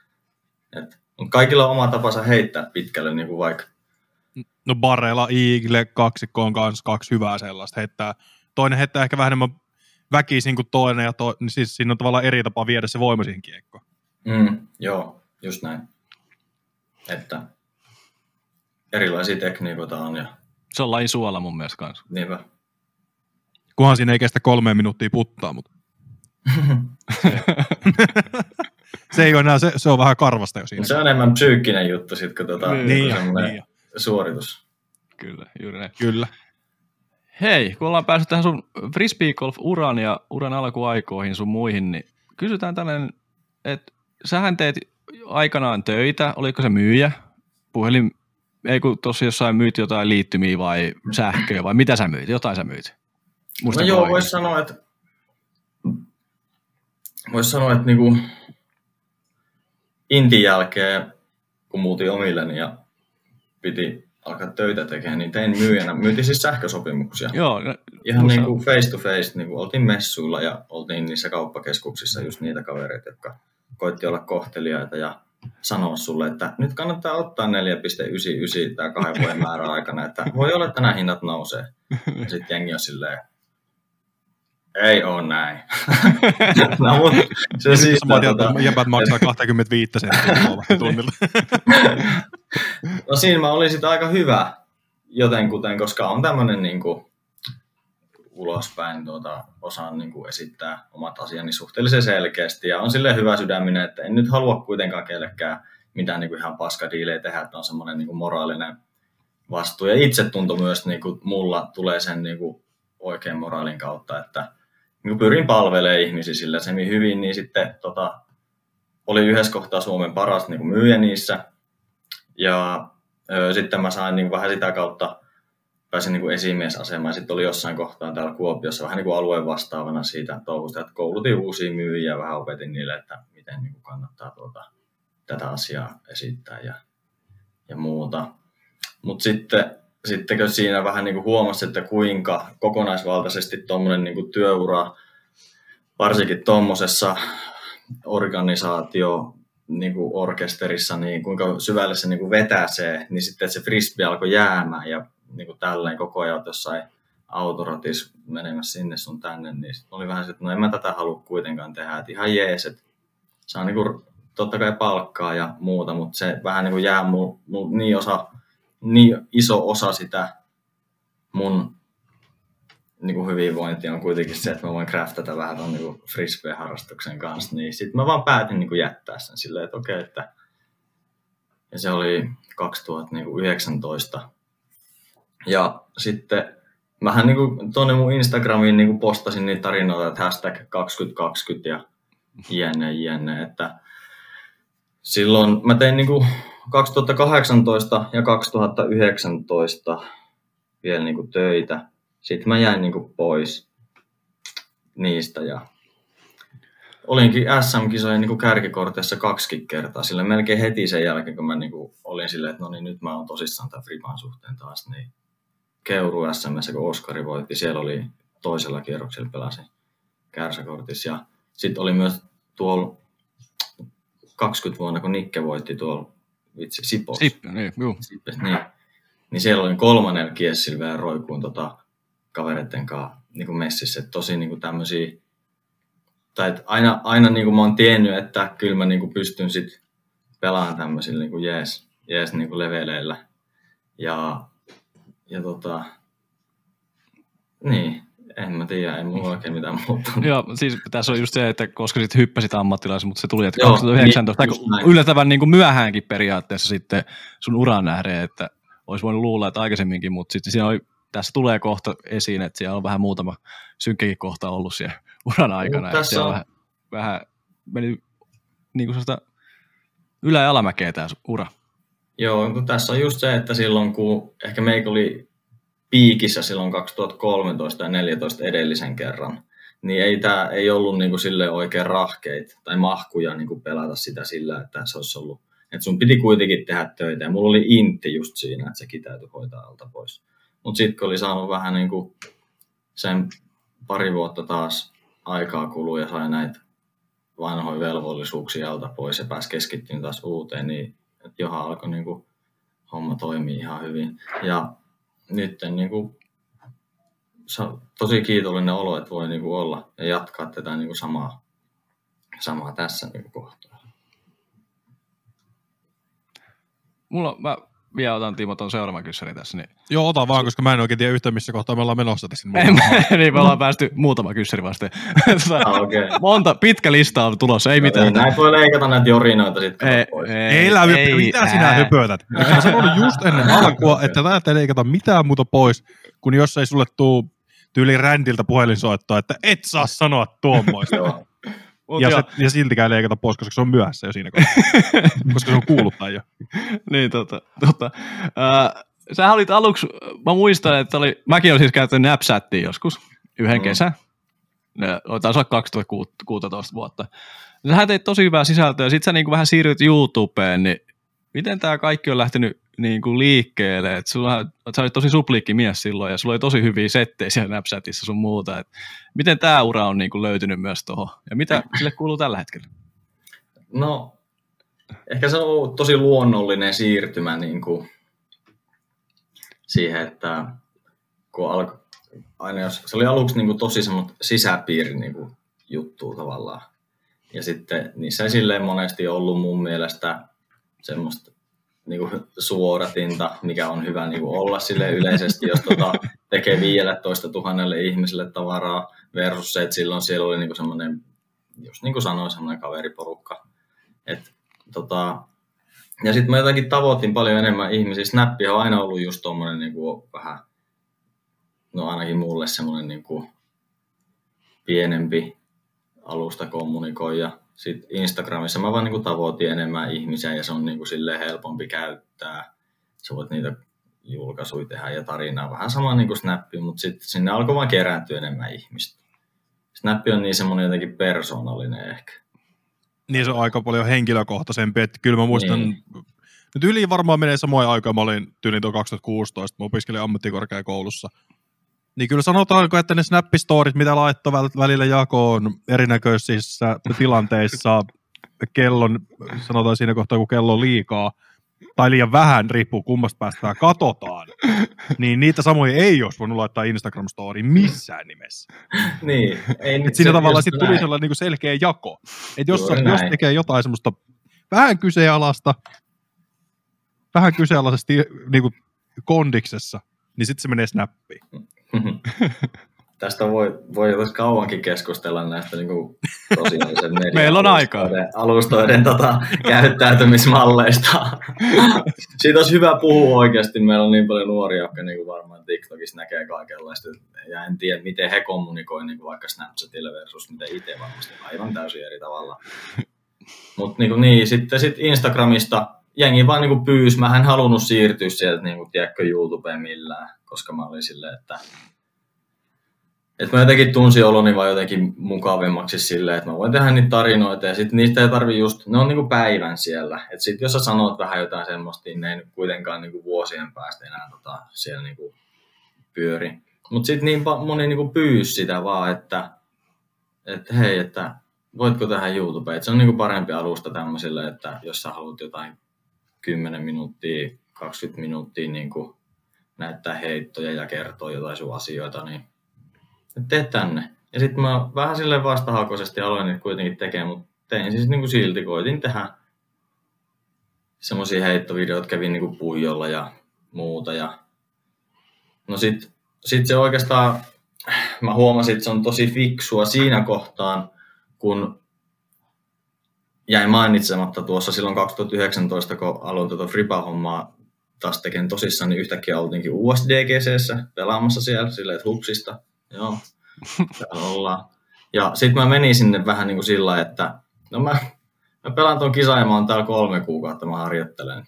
Et, kaikilla on oma tapansa heittää pitkälle, niin kuin vaikka No Barrella, Eagle, kaksikko on kanssa kaksi hyvää sellaista. Heittää, toinen heittää ehkä vähän enemmän väkisin kuin toinen, ja to, niin siis siinä on tavallaan eri tapa viedä se voima siihen kiekkoon. Mm, joo, just näin. Että erilaisia tekniikoita on. Ja... Se on laji suola mun mielestä kanssa. Niinpä. Kunhan siinä ei kestä kolme minuuttia puttaa, mutta... [laughs] se ei ole enää, se, se on vähän karvasta jo siinä. Se on enemmän psyykkinen juttu sitten, kun tuota, niin, niin, niin suoritus. Kyllä, juuri näin. Kyllä. Hei, kun ollaan päässyt tähän sun frisbee golf uran ja uran alkuaikoihin sun muihin, niin kysytään tällainen, että sähän teet aikanaan töitä, oliko se myyjä, puhelin, ei kun tuossa jossain myyt jotain liittymiä vai sähköä vai mitä sä myyt, jotain sä myyt? Musta no joo, voisi sanoa, että voisi sanoa, että niinku Intin jälkeen, kun muutin omilleni ja piti alkaa töitä tekemään, niin tein myyjänä. Myytiin siis sähkösopimuksia. Joo. No, Ihan niin kuin face to face, niin kuin oltiin messuilla ja oltiin niissä kauppakeskuksissa just niitä kavereita, jotka koitti olla kohteliaita ja sanoa sulle, että nyt kannattaa ottaa 4,99 tämä kahden vuoden määrä aikana, että voi olla, että nämä hinnat nousee. Ja sitten jengi on silleen, ei ole näin. [laughs] no, mutta se siis... Mä tota... jäbät maksaa 25 senttiä [laughs] tunnilla. no siinä mä olin sitten aika hyvä jotenkuten, koska on tämmöinen niin kuin, ulospäin tuota, osaan niin kuin esittää omat asiani suhteellisen selkeästi ja on sille hyvä sydäminen, että en nyt halua kuitenkaan kellekään mitään niin kuin ihan paskadiilejä tehdä, että on semmoinen niin kuin moraalinen vastuu. Ja itse tuntuu myös, niin kuin mulla tulee sen niin kuin oikein moraalin kautta, että niin pyrin palvelemaan ihmisiä sillä se hyvin, niin sitten tota, oli yhdessä kohtaa Suomen paras niin kuin myyjä niissä. Ja ö, sitten mä sain niin vähän sitä kautta, pääsin niin kuin esimiesasemaan. Sitten oli jossain kohtaa täällä Kuopiossa vähän niin kuin alueen vastaavana siitä touhusta, että koulutin uusia myyjiä vähän opetin niille, että miten niin kuin kannattaa tuota, tätä asiaa esittää ja, ja muuta. Mutta sitten sittenkö siinä vähän niin kuin huomasi, että kuinka kokonaisvaltaisesti tuommoinen niin kuin työura varsinkin tuommoisessa organisaatio niin kuin orkesterissa, niin kuinka syvälle se niin kuin vetää se, niin sitten se frisbee alkoi jäämään ja niin kuin tälleen koko ajan jossain autoratis menemässä sinne sun tänne, niin oli vähän se, että no en mä tätä halua kuitenkaan tehdä, että ihan jees, että saa niin kuin, totta kai palkkaa ja muuta, mutta se vähän niin kuin jää mun, mun niin, osa, niin iso osa sitä mun niin kuin hyvinvointi on kuitenkin se, että mä voin craftata vähän ton niin frisbee-harrastuksen kanssa, niin sitten mä vaan päätin niin kuin jättää sen silleen, että okei, että ja se oli 2019. Ja sitten mähän niin kuin, tuonne mun Instagramiin niin kuin postasin niitä tarinoita, että hashtag 2020 ja jne, jne, että silloin mä tein niin kuin 2018 ja 2019 vielä niin kuin töitä. Sitten mä jäin niinku pois niistä ja olinkin SM-kisojen niinku kärkikortissa kaksi kertaa, sillä melkein heti sen jälkeen, kun mä niinku olin silleen, että no niin, nyt mä oon tosissaan tämän Fripan suhteen taas, niin Keuru SM, kun Oskari voitti, siellä oli toisella kierroksella pelasi kärsäkortissa. Ja sitten oli myös tuolla 20 vuonna, kun Nikke voitti tuolla vitsi, Sipos. Sip, niin, juu. Sipes, niin, niin siellä oli kolmannella kiessillä vielä roikuun tota, kavereiden kanssa niin kuin messissä. Että tosi niin kuin tämmöisiä, tai että aina, aina niin kuin mä oon tiennyt, että kyllä mä niin kuin pystyn sit pelaamaan tämmöisillä niin kuin jees, jees niin kuin leveleillä. Ja, ja tota, niin, en mä tiedä, ei mulla oikein mitään muuta. Joo, siis tässä on just se, että koska sitten hyppäsit ammattilaisen, mutta se tuli, että Joo, 2019, niin, yllättävän niin kuin myöhäänkin periaatteessa sitten sun uran nähden, että olisi voinut luulla, että aikaisemminkin, mutta sitten siinä oli tässä tulee kohta esiin, että siellä on vähän muutama synkkäkin kohta ollut siellä [laughs] uran aikana. No, tässä on... vähän, vähän meni niin kuin ylä- ja alamäkeä tämä ura. Joo, no tässä on just se, että silloin kun ehkä meikä oli piikissä silloin 2013 ja 2014 edellisen kerran, niin ei, tämä, ei ollut niin sille oikein rahkeita tai mahkuja niin kuin pelata sitä sillä, että se olisi ollut, että sun piti kuitenkin tehdä töitä ja mulla oli intti just siinä, että sekin täytyy hoitaa alta pois. Mutta sitten kun oli saanut vähän niin kuin sen pari vuotta taas aikaa kuluu ja sai näitä vanhoja velvollisuuksia alta pois ja pääsi keskittymään taas uuteen, niin johan alkoi niin kuin homma toimii ihan hyvin. Ja nyt niin kuin, tosi kiitollinen olo, että voi niin kuin olla ja jatkaa tätä niin kuin samaa, samaa tässä niin kohtaa. Mulla, mä vielä otan Timo tuon seuraavan kyssärin tässä. Niin... Joo, ota vaan, koska mä en oikein tiedä yhtä, missä kohtaa me ollaan menossa tässä. [laughs] [laughs] niin, me ollaan päästy muutama kyssäri vasta. ah, okay. [laughs] Monta, pitkä lista on tulossa, ei mitään. Näin voi leikata näitä jorinoita sitten ei, pois. Ei, ei, ei, ei mitä ää. sinä höpötät? Mä sanoin just ennen alkua, että täältä ei leikata mitään muuta pois, kun jos ei sulle tuu tyyli rändiltä puhelinsoittoa, että et saa sanoa tuommoista. Mut ja, se, ja siltikään leikata pois, koska se on myöhässä jo siinä kohdassa. [laughs] koska se on kuuluttaa jo. [laughs] niin, tota. tota. Äh, sä olit aluksi, mä muistan, että oli, mäkin olen siis käyttänyt Snapchattia joskus yhden mm. kesän. Taisi olla 2016 vuotta. Sähän teit tosi hyvää sisältöä, ja sit sä niin kuin vähän siirryt YouTubeen, niin miten tämä kaikki on lähtenyt niin kuin liikkeelle? Et sulla, sä olit tosi supliikki mies silloin ja sulla oli tosi hyviä settejä siellä Snapchatissa sun muuta. Et miten tämä ura on niin kuin löytynyt myös tuohon ja mitä [clears throat] sille kuuluu tällä hetkellä? No, ehkä se on ollut tosi luonnollinen siirtymä niin kuin siihen, että kun alko, aina jos, se oli aluksi niin kuin tosi semmoinen sisäpiiri niin kuin juttu tavallaan. Ja sitten niissä ei silleen monesti ollut mun mielestä semmoista niin kuin suoratinta, mikä on hyvä niin kuin olla sille yleisesti, jos tota, tekee 15 tuhannelle ihmiselle tavaraa versus se, että silloin siellä oli niin kuin semmoinen, just niin kuin sanoin, semmoinen kaveriporukka. Et, tota, ja sitten mä jotenkin tavoitin paljon enemmän ihmisiä. Snappi on aina ollut just tuommoinen niin kuin vähän, no ainakin mulle semmoinen niin kuin pienempi alusta kommunikoija sitten Instagramissa mä vaan niin kuin tavoitin enemmän ihmisiä ja se on niin kuin silleen helpompi käyttää. Sä voit niitä julkaisuja tehdä ja tarinaa. Vähän sama niin kuin Snappi, mutta sitten sinne alkoi vaan kerääntyä enemmän ihmistä. Snappi on niin semmoinen jotenkin persoonallinen ehkä. Niin se on aika paljon henkilökohtaisempi, että kyllä mä muistan, niin. nyt yli varmaan menee samoin aikaan, mä olin tyyliin tuo 2016, mä opiskelin ammattikorkeakoulussa, Niin kyllä sanotaanko, että ne snappistorit, mitä laittoi välillä jakoon erinäköisissä tilanteissa kellon, sanotaan siinä kohtaa, kun kello on liikaa, tai liian vähän, riippuu kummasta päästään, katsotaan, niin niitä samoja ei olisi voinut laittaa Instagram-storiin missään nimessä. niin. Ei Et siinä tavalla sitten tuli sellainen niin selkeä jako. Että jos, jos tekee jotain semmoista vähän kyseenalaista, vähän kyseenalaisesti niin kuin kondiksessa, niin sitten se menee snappiin. [laughs] Tästä voi, voi kauankin keskustella näistä niin kuin, tosiaan [laughs] Meillä on aikaa. alustoiden tota, käyttäytymismalleista. [laughs] Siitä olisi hyvä puhua oikeasti. Meillä on niin paljon nuoria, jotka niin kuin varmaan TikTokissa näkee kaikenlaista. Ja en tiedä, miten he kommunikoivat niin vaikka Snapchatilla versus miten itse varmasti aivan täysin eri tavalla. Mutta niin, niin, sitten sit Instagramista jengi vaan niin pyysi. Mä en halunnut siirtyä sieltä, niin kuin, tiedätkö, YouTubeen millään, koska mä olin silleen, että että mä jotenkin tunsin oloni vaan jotenkin mukavimmaksi silleen, että mä voin tehdä niitä tarinoita ja sitten niistä ei tarvi just, ne on niinku päivän siellä. Että sitten jos sä sanot vähän jotain semmoista, niin ne ei kuitenkaan niinku vuosien päästä enää tota, siellä niinku pyöri. Mutta sitten niin moni niinku pyysi sitä vaan, että, että hei, että voitko tähän YouTubeen. se on niinku parempi alusta tämmöisille, että jos sä haluat jotain 10 minuuttia, 20 minuuttia niinku näyttää heittoja ja kertoa jotain sun asioita, niin tee tänne. Ja sitten mä vähän sille vastahakoisesti aloin nyt kuitenkin tekemään, mutta tein siis niin kuin silti, koitin tehdä semmoisia heittovideoita, kävin niin kuin puijolla ja muuta. Ja... No sit, sit se oikeastaan, mä huomasin, että se on tosi fiksua siinä kohtaan, kun jäi mainitsematta tuossa silloin 2019, kun aloin tuota Fripa-hommaa taas tekemään tosissaan, niin yhtäkkiä oltiinkin USDGCssä pelaamassa siellä silleen, että hupsista joo, [laughs] täällä ollaan. Ja sitten mä menin sinne vähän niin kuin sillä että no mä, mä pelaan tuon kisan ja mä oon täällä kolme kuukautta, mä harjoittelen.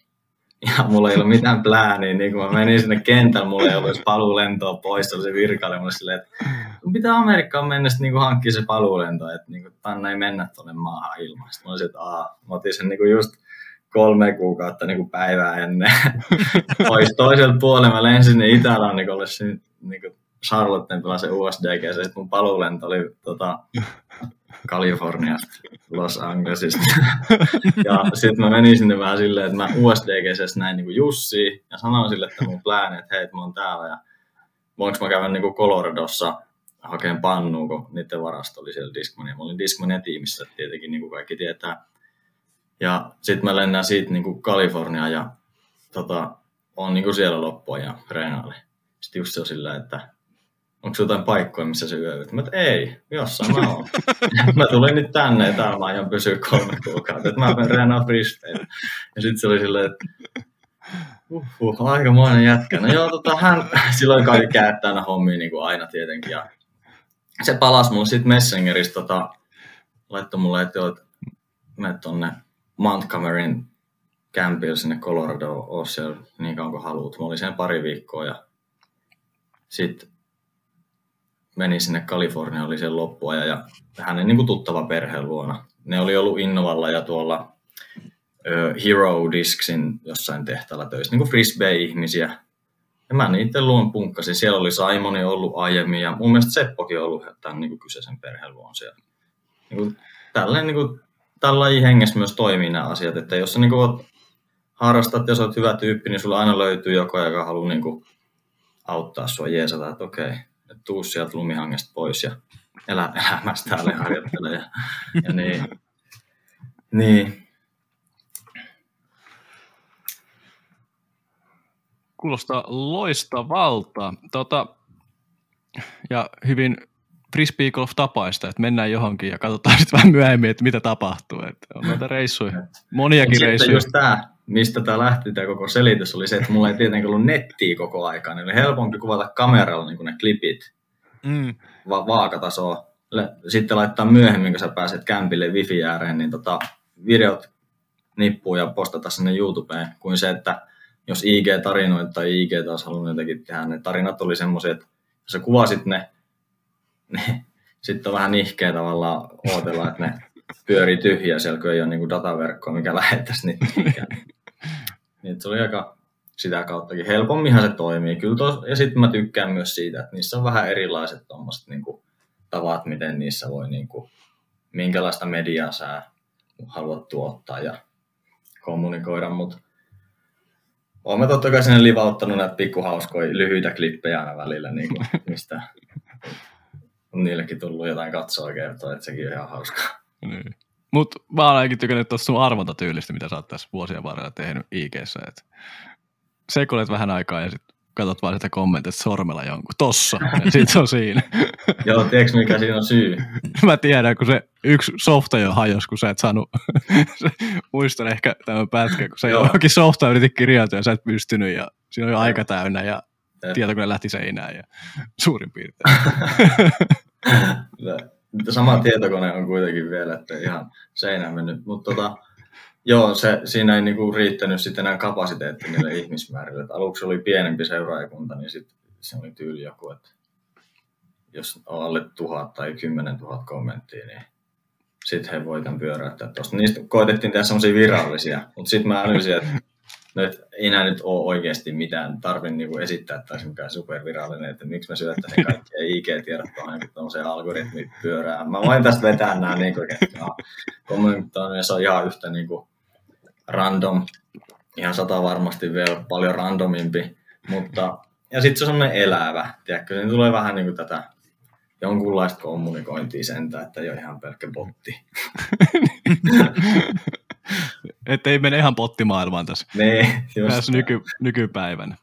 Ja mulla ei ole mitään plääniä, niin kun mä menin sinne kentällä, mulla ei ollut edes paluulentoa pois, se virkailija mulle silleen, että pitää Amerikkaan mennä sitten niin hankkia se paluulento, että niin tänne ei mennä tuonne maahan ilman. Sitten mä olisin, että aah, mä otin sen niin just kolme kuukautta niin kuin päivää ennen [laughs] pois toiselta puolella. Mä lensin sinne niin kuin, niin Charlotten pelasin USDG, ja sitten mun paluulento oli tota, Kaliforniasta, Los Angelesista. ja sitten mä menin sinne vähän silleen, että mä USDG näin niin Jussi ja sanoin sille, että mun plääni, että hei, mä oon täällä ja voinko mä käydä niin Coloradossa hakemaan pannua, kun niiden varasto oli siellä Discmania. Mä olin Discmania tiimissä, tietenkin niin kuin kaikki tietää. Ja sitten mä lennän siitä niin Kaliforniaan ja tota, on niin kuin siellä loppua ja reenaali. Sitten just se on sillä, että onko jotain paikkoja, missä se yövyt? Mä ei, jossain mä oon. [laughs] mä tulin nyt tänne ja täällä mä aion pysyä kolme kuukautta. Että mä reenaan Brisbane. Ja sitten se oli silleen, että Uhuh, aikamoinen jätkä. No joo, tota, hän [laughs] silloin kaikki käyttää hommia niin kuin aina tietenkin. Ja se palasi mulle sitten Messengeristä, tota, laittoi mulle, että joo, mene tonne Montgomeryn campille sinne Colorado, oo siellä niin kauan kuin haluat. Mä olin sen pari viikkoa ja sitten meni sinne Kaliforniaan, oli sen loppuaja ja hänen niin kuin tuttava perheen luona. Ne oli ollut Innovalla ja tuolla uh, Hero Disksin jossain tehtaalla töissä, niin kuin frisbee-ihmisiä. Ja mä niiden luon punkkasin. Siellä oli Simoni ollut aiemmin ja mun mielestä Seppokin ollut tämän niin kuin kyseisen perheen luon siellä. Niin kuin, tälleen, niin kuin, tällä hengessä myös toimii nämä asiat, että jos sä niin kuin, harrastat ja sä oot hyvä tyyppi, niin sulla aina löytyy joku, joka haluaa niin kuin, auttaa sua jeesata, että okei, okay, tuu sieltä lumihangesta pois ja elä elämästä täällä harjoittele. Ja, ja niin. niin. Kuulostaa loistavalta. Tota, ja hyvin frisbee golf tapaista, että mennään johonkin ja katsotaan [laughs] sitten vähän myöhemmin, että mitä tapahtuu. Että on noita reissuja, moniakin reissuja. just tämä, mistä tämä lähti, tämä koko selitys oli se, että mulla ei tietenkään ollut nettiä koko aikaa, niin oli helpompi kuvata kameralla niin ne klipit mm. va- vaakatasoa. Sitten laittaa myöhemmin, kun sä pääset kämpille wifi ääreen, niin tota, videot nippuu ja postata sinne YouTubeen, kuin se, että jos IG-tarinoita tai IG taas halunnut jotenkin tehdä, ne tarinat oli semmoisia, että jos sä kuvasit ne, [laughs] niin sitten on vähän nihkeä tavallaan ootella, että ne pyörii tyhjiä siellä, kun ei ole niin dataverkkoa, mikä lähettäisi niitä. [laughs] niin se oli aika sitä kauttakin. Helpomminhan se toimii. Kyllä tos, ja sitten mä tykkään myös siitä, että niissä on vähän erilaiset tommoset, niin kuin, tavat, miten niissä voi, niin kuin, minkälaista mediaa sä haluat tuottaa ja kommunikoida, mutta Olemme totta kai sinne livauttanut näitä pikkuhauskoja lyhyitä klippejä aina välillä, niin kuin, [laughs] mistä on niillekin tullut jotain katsoa kertoa, että sekin on ihan hauskaa. Niin. Mutta mä oon ainakin tykännyt tuosta sun arvontatyylistä, mitä sä oot tässä vuosien varrella tehnyt IG-ssä. Et sekoilet vähän aikaa ja sitten katsot vaan sitä kommentit sormella jonkun. Tossa. Ja [laughs] sit se on siinä. [laughs] Joo, tiedätkö mikä siinä on syy? [laughs] Mä tiedän, kun se yksi softa jo hajos, kun sä et saanut, muistan ehkä tämän pätkän, kun sä Joo. johonkin softa yritit kirjautua ja sä et pystynyt ja siinä oli jo aika täynnä ja tietokone lähti seinään ja suurin piirtein. Sama tietokone on kuitenkin vielä, että ihan seinään mennyt. Mutta tota, joo, se, siinä ei niinku riittänyt sitten enää kapasiteetti niille ihmismäärille. Et aluksi oli pienempi seuraajakunta, niin sitten se oli tyyli joku, että jos on alle tuhat tai kymmenen tuhat kommenttia, niin sitten he voi tämän pyöräyttää tuosta. Niistä koitettiin tehdä semmoisia virallisia, mutta sitten mä älysin, että no, et enää nyt ole oikeasti mitään tarvitse niinku esittää tai mikään supervirallinen, että miksi mä syöttäisin kaikkia IG-tiedot tuohon niin tuollaiseen algoritmiin pyörään. Mä voin tästä vetää nämä niin että kommunikoiminen se on ihan yhtä niin kuin random, ihan sata varmasti vielä paljon randomimpi, mutta ja sitten se on semmoinen elävä, tiedätkö, niin tulee vähän kuin tätä jonkunlaista kommunikointia sentään, että ei ole ihan pelkkä botti. [laughs] Että ei mene ihan pottimaailmaan tässä, Nee, just tässä nyky, nykypäivänä.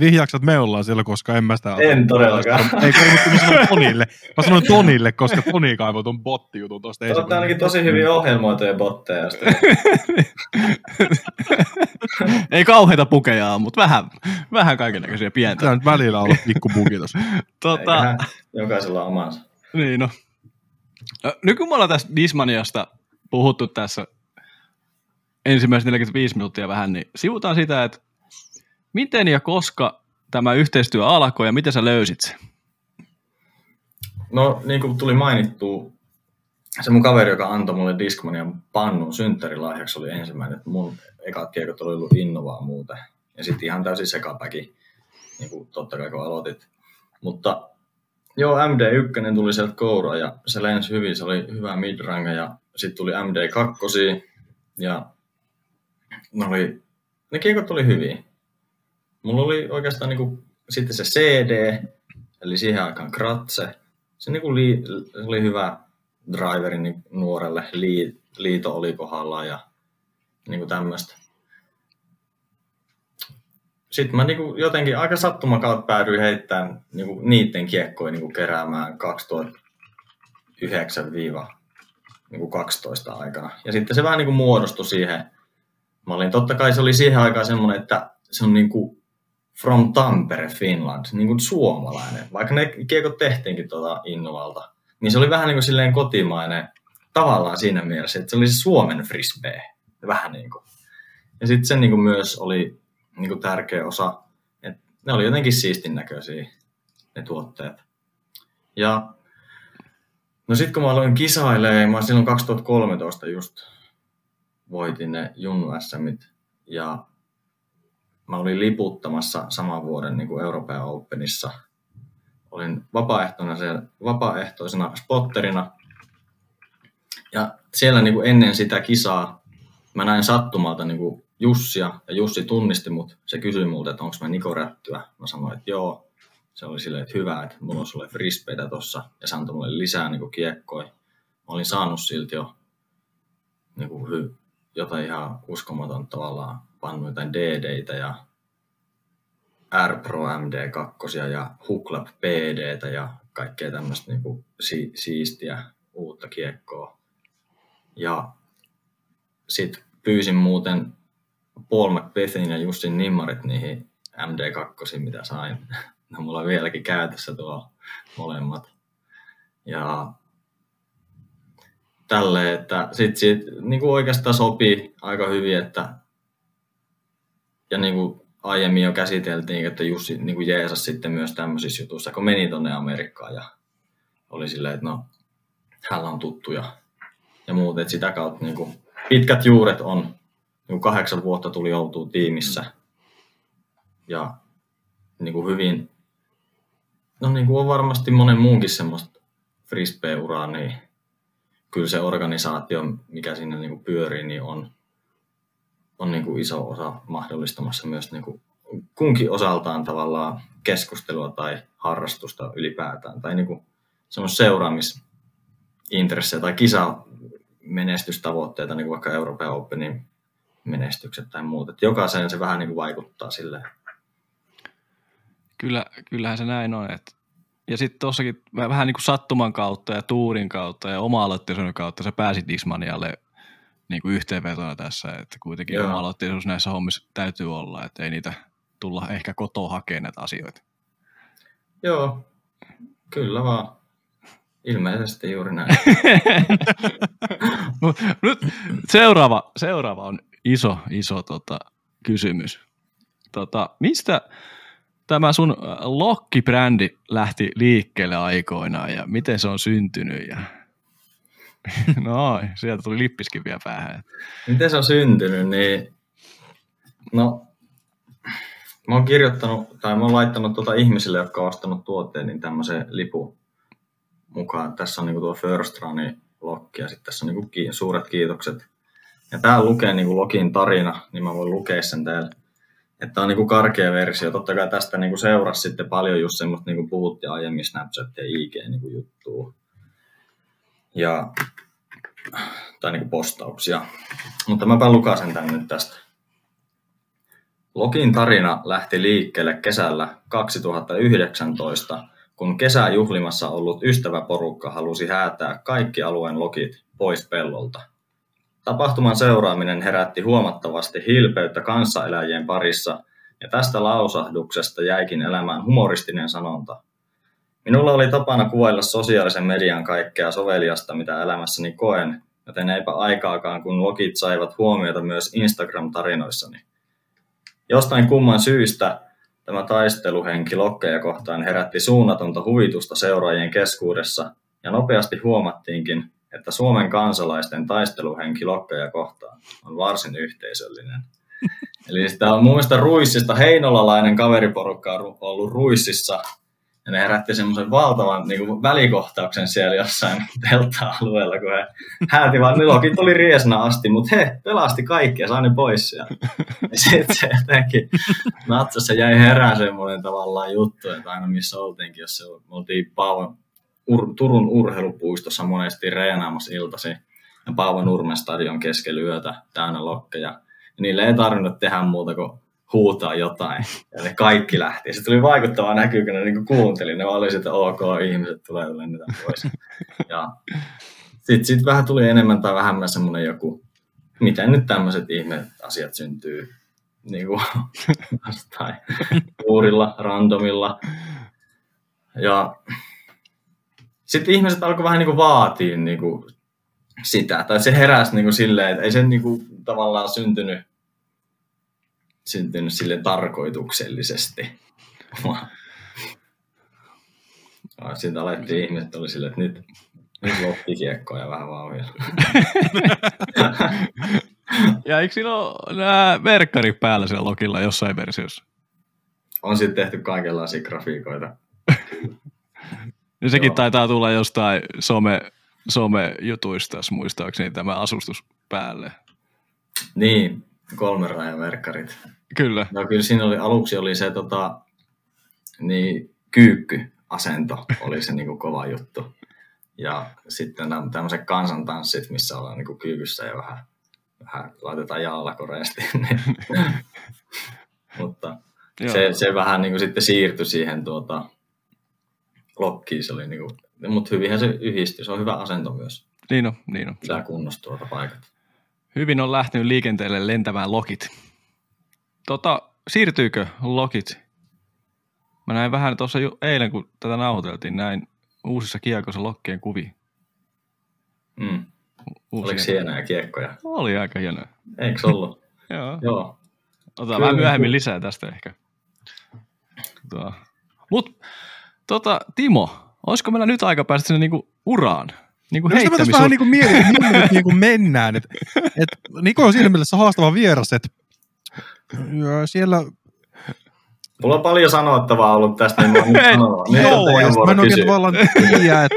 Vihjaaks, että me ollaan siellä, koska en mä sitä... En todellakaan. Ei, kun mä sanoin Tonille. Mä sanoin Tonille, koska Toni kaivoi ton bottijutun tosta Te olette ainakin tosi hyvin ohjelmoituja botteja. [laughs] ei kauheita pukeja mutta vähän, vähän kaikennäköisiä pientä. Pitää nyt välillä olla pikku bugi tossa. [laughs] Tota, Eiköhän jokaisella omansa. Niin no. Ö, Nyt kun me ollaan tästä Dismaniasta puhuttu tässä ensimmäiset 45 minuuttia vähän, niin sivutaan sitä, että miten ja koska tämä yhteistyö alkoi ja miten sä löysit sen? No, niin kuin tuli mainittu, se mun kaveri, joka antoi mulle Discmanian pannun synttärilahjaksi, oli ensimmäinen. Että mun ekat kiekot oli ollut Innovaa muuten. Ja sitten ihan täysin sekapäki, niin kuin totta kai kun aloitit. Mutta joo, MD1 tuli sieltä kouraa ja se lensi hyvin, se oli hyvä midranger ja sitten tuli MD2 ja ne, oli, ne kiekot oli hyviä. Mulla oli oikeastaan niinku, sitten se CD, eli siihen aikaan kratse. Se, niinku li, se oli hyvä driveri niin nuorelle, Lii, liito oli kohdallaan ja niinku tämmöistä. Sitten mä niinku jotenkin aika sattumakautta päädyin heittämään niinku niiden kiekkoja niinku keräämään 2009-12 niinku aikana. Ja sitten se vähän niinku muodostui siihen. Mä olin, totta kai se oli siihen aikaan semmoinen, että se on niinku from Tampere, Finland, niin kuin suomalainen. Vaikka ne kiekot tehtiinkin tuota Innovalta, niin se oli vähän niin kuin silleen kotimainen tavallaan siinä mielessä, että se oli se Suomen frisbee. Vähän niin kuin. Ja sitten se niin kuin myös oli niin kuin tärkeä osa, että ne oli jotenkin siistin näköisiä, ne tuotteet. Ja no sitten kun mä aloin kisailemaan, mä silloin 2013 just voitin ne Junnu SMit ja mä olin liputtamassa saman vuoden niin kuin Euroopan Openissa. Olin vapaaehtoisena, siellä, vapaaehtoisena spotterina. Ja siellä niin kuin ennen sitä kisaa mä näin sattumalta niin kuin Jussia, ja Jussi tunnisti mut. Se kysyi multa, että onko mä Niko Rättyä. Mä sanoin, että joo. Se oli silleen, että hyvä, että mulla on sulle frisbeitä tossa. Ja se antoi mulle lisää niin kuin kiekkoja. Mä olin saanut silti jo niin kuin hy, jotain ihan uskomaton tavallaan pannut jotain DDitä ja R-Pro MD2 ja Huklap PDtä ja kaikkea tämmöistä niinku si- siistiä uutta kiekkoa. Ja sitten pyysin muuten Paul McBethin ja Jussin Nimmarit niihin MD2, mitä sain. [laughs] Ne on mulla vieläkin käytössä tuo molemmat. Ja tälle, että sit, sit niin kuin oikeastaan sopii aika hyvin, että ja niin kuin aiemmin jo käsiteltiin, että Jussi niin kuin jeesas sitten myös tämmöisissä jutuissa, kun meni tonne Amerikkaan ja oli silleen, että no, hänellä on tuttuja ja muut, että sitä kautta niin kuin, pitkät juuret on, niin kuin kahdeksan vuotta tuli oltua tiimissä ja niin kuin hyvin, no niin kuin on varmasti monen muunkin semmoista frisbee-uraa, niin kyllä se organisaatio, mikä siinä niin kuin pyörii, niin on, on niin kuin iso osa mahdollistamassa myös niin kuin kunkin osaltaan tavallaan keskustelua tai harrastusta ylipäätään, tai niin semmoista seuraamisintressejä tai kisamenestystavoitteita, niin kuin vaikka Euroopan Openin menestykset tai muut. Että jokaiseen se vähän niin kuin vaikuttaa silleen. Kyllä, kyllähän se näin on. Että ja sitten tuossakin vähän niin kuin sattuman kautta ja tuurin kautta ja oma-aloitteisuuden kautta sä pääsit Dismanialle niin kuin yhteenvetona tässä, että kuitenkin oma-aloitteisuus näissä hommissa täytyy olla, että ei niitä tulla ehkä kotoa hakemaan näitä asioita. Joo, kyllä vaan. Ilmeisesti juuri näin. [laughs] Nyt seuraava, seuraava on iso, iso tota, kysymys. Tota, mistä tämä sun Lokki-brändi lähti liikkeelle aikoinaan ja miten se on syntynyt? Ja... [laughs] no, sieltä tuli lippiskin vielä päähän. Miten se on syntynyt, niin no Mä oon kirjoittanut, tai mä oon laittanut tuota ihmisille, jotka on ostanut tuotteen, niin tämmöisen lipun mukaan. Tässä on niinku tuo First Runin lokki ja sitten tässä on niinku suuret kiitokset. Ja tää lukee niinku Lokin tarina, niin mä voin lukea sen täällä. Että on niinku karkea versio. Totta kai tästä niinku seurasi sitten paljon just semmoista, niinku puhuttiin aiemmin Snapchat ja IG niinku juttua. Ja, tai niinku postauksia. Mutta mäpä lukasen tän nyt tästä. Lokin tarina lähti liikkeelle kesällä 2019, kun kesäjuhlimassa ollut ystäväporukka halusi häätää kaikki alueen lokit pois pellolta. Tapahtuman seuraaminen herätti huomattavasti hilpeyttä kanssaeläjien parissa, ja tästä lausahduksesta jäikin elämään humoristinen sanonta. Minulla oli tapana kuvailla sosiaalisen median kaikkea soveliasta, mitä elämässäni koen, joten eipä aikaakaan, kun lokit saivat huomiota myös Instagram-tarinoissani. Jostain kumman syystä tämä taisteluhenki lokkeja kohtaan herätti suunnatonta huvitusta seuraajien keskuudessa, ja nopeasti huomattiinkin, että Suomen kansalaisten taisteluhenki lokkeja kohtaan on varsin yhteisöllinen. [laughs] Eli sitä on mun mielestä Ruissista, heinolalainen kaveriporukka on ollut Ruississa ja ne herätti semmoisen valtavan niin kuin välikohtauksen siellä jossain teltta-alueella, kun he hääti vaan, nilokin tuli riesna asti, mutta he pelasti kaikki ja sai ne pois. Ja, ja sitten se jotenkin natsassa jäi herää semmoinen tavallaan juttu, että aina missä oltiinkin, jos se oltiin Paavon, Ur, Turun urheilupuistossa monesti reenaamassa iltasi ja Paavo Nurmen stadion keskellä yötä täynnä lokkeja. Ja niille ei tarvinnut tehdä muuta kuin huutaa jotain. Ja ne kaikki lähti. Se tuli vaikuttavaa näkyy, kun ne niin kuunteli. Ne oli että ok, ihmiset tulee lennetään pois. Ja sitten sit vähän tuli enemmän tai vähemmän semmoinen joku, miten nyt tämmöiset ihme asiat syntyy niin kuin, tai uurilla, randomilla. Ja sitten ihmiset alkoi vähän niin kuin vaatia niin kuin sitä, tai se heräsi niin kuin silleen, että ei se niin kuin tavallaan syntynyt syntynyt sille tarkoituksellisesti. [laughs] Sitten alettiin ihmiset oli sille, että nyt, nyt loppi kiekkoa ja vähän vauhilla. [laughs] ja eikö siinä ole nämä verkkarit päällä siellä Lokilla jossain versiossa? On sitten tehty kaikenlaisia grafiikoita. [laughs] ja sekin Joo. taitaa tulla jostain some, some-jutuista, muistaakseni tämä asustus päälle. Niin, kolmen rajan verkkarit. Kyllä. No kyllä siinä oli, aluksi oli se tota, niin, kyykkyasento oli se niin kuin kova juttu. Ja sitten tämmöiset kansantanssit, missä ollaan niin kuin kyykyssä ja vähän, vähän laitetaan jaalla koreasti. [laughs] [laughs] Mutta se, se, vähän niin kuin sitten siirtyi siihen tuota, lokkiin. Se oli niin kuin, mutta hyvinhän se yhdistyi. Se on hyvä asento myös. Niin on, niin on. Pitää kunnossa tuota paikat. Hyvin on lähtenyt liikenteelle lentämään lokit. Tota, siirtyykö lokit? Mä näin vähän tuossa jo eilen, kun tätä nauhoiteltiin, näin uusissa kiekossa lokkien kuvi. Mm. Oliko hienoja kiekkoja? Oli aika hienoja. Eikö ollut? [laughs] Joo. Joo. Otetaan vähän myöhemmin lisää tästä ehkä. Tuo. Tota, Timo, olisiko meillä nyt aika päästä sinne niinku uraan? Niin kuin no, vähän niin kuin mietin, että minne niin kuin mennään. Et, et Niko on siinä mielessä haastava vieras, että siellä Mulla on paljon sanottavaa ollut tästä, niin mä oon nyt [laughs] Joo, ja mä en oikein tavallaan [laughs] tiedä, että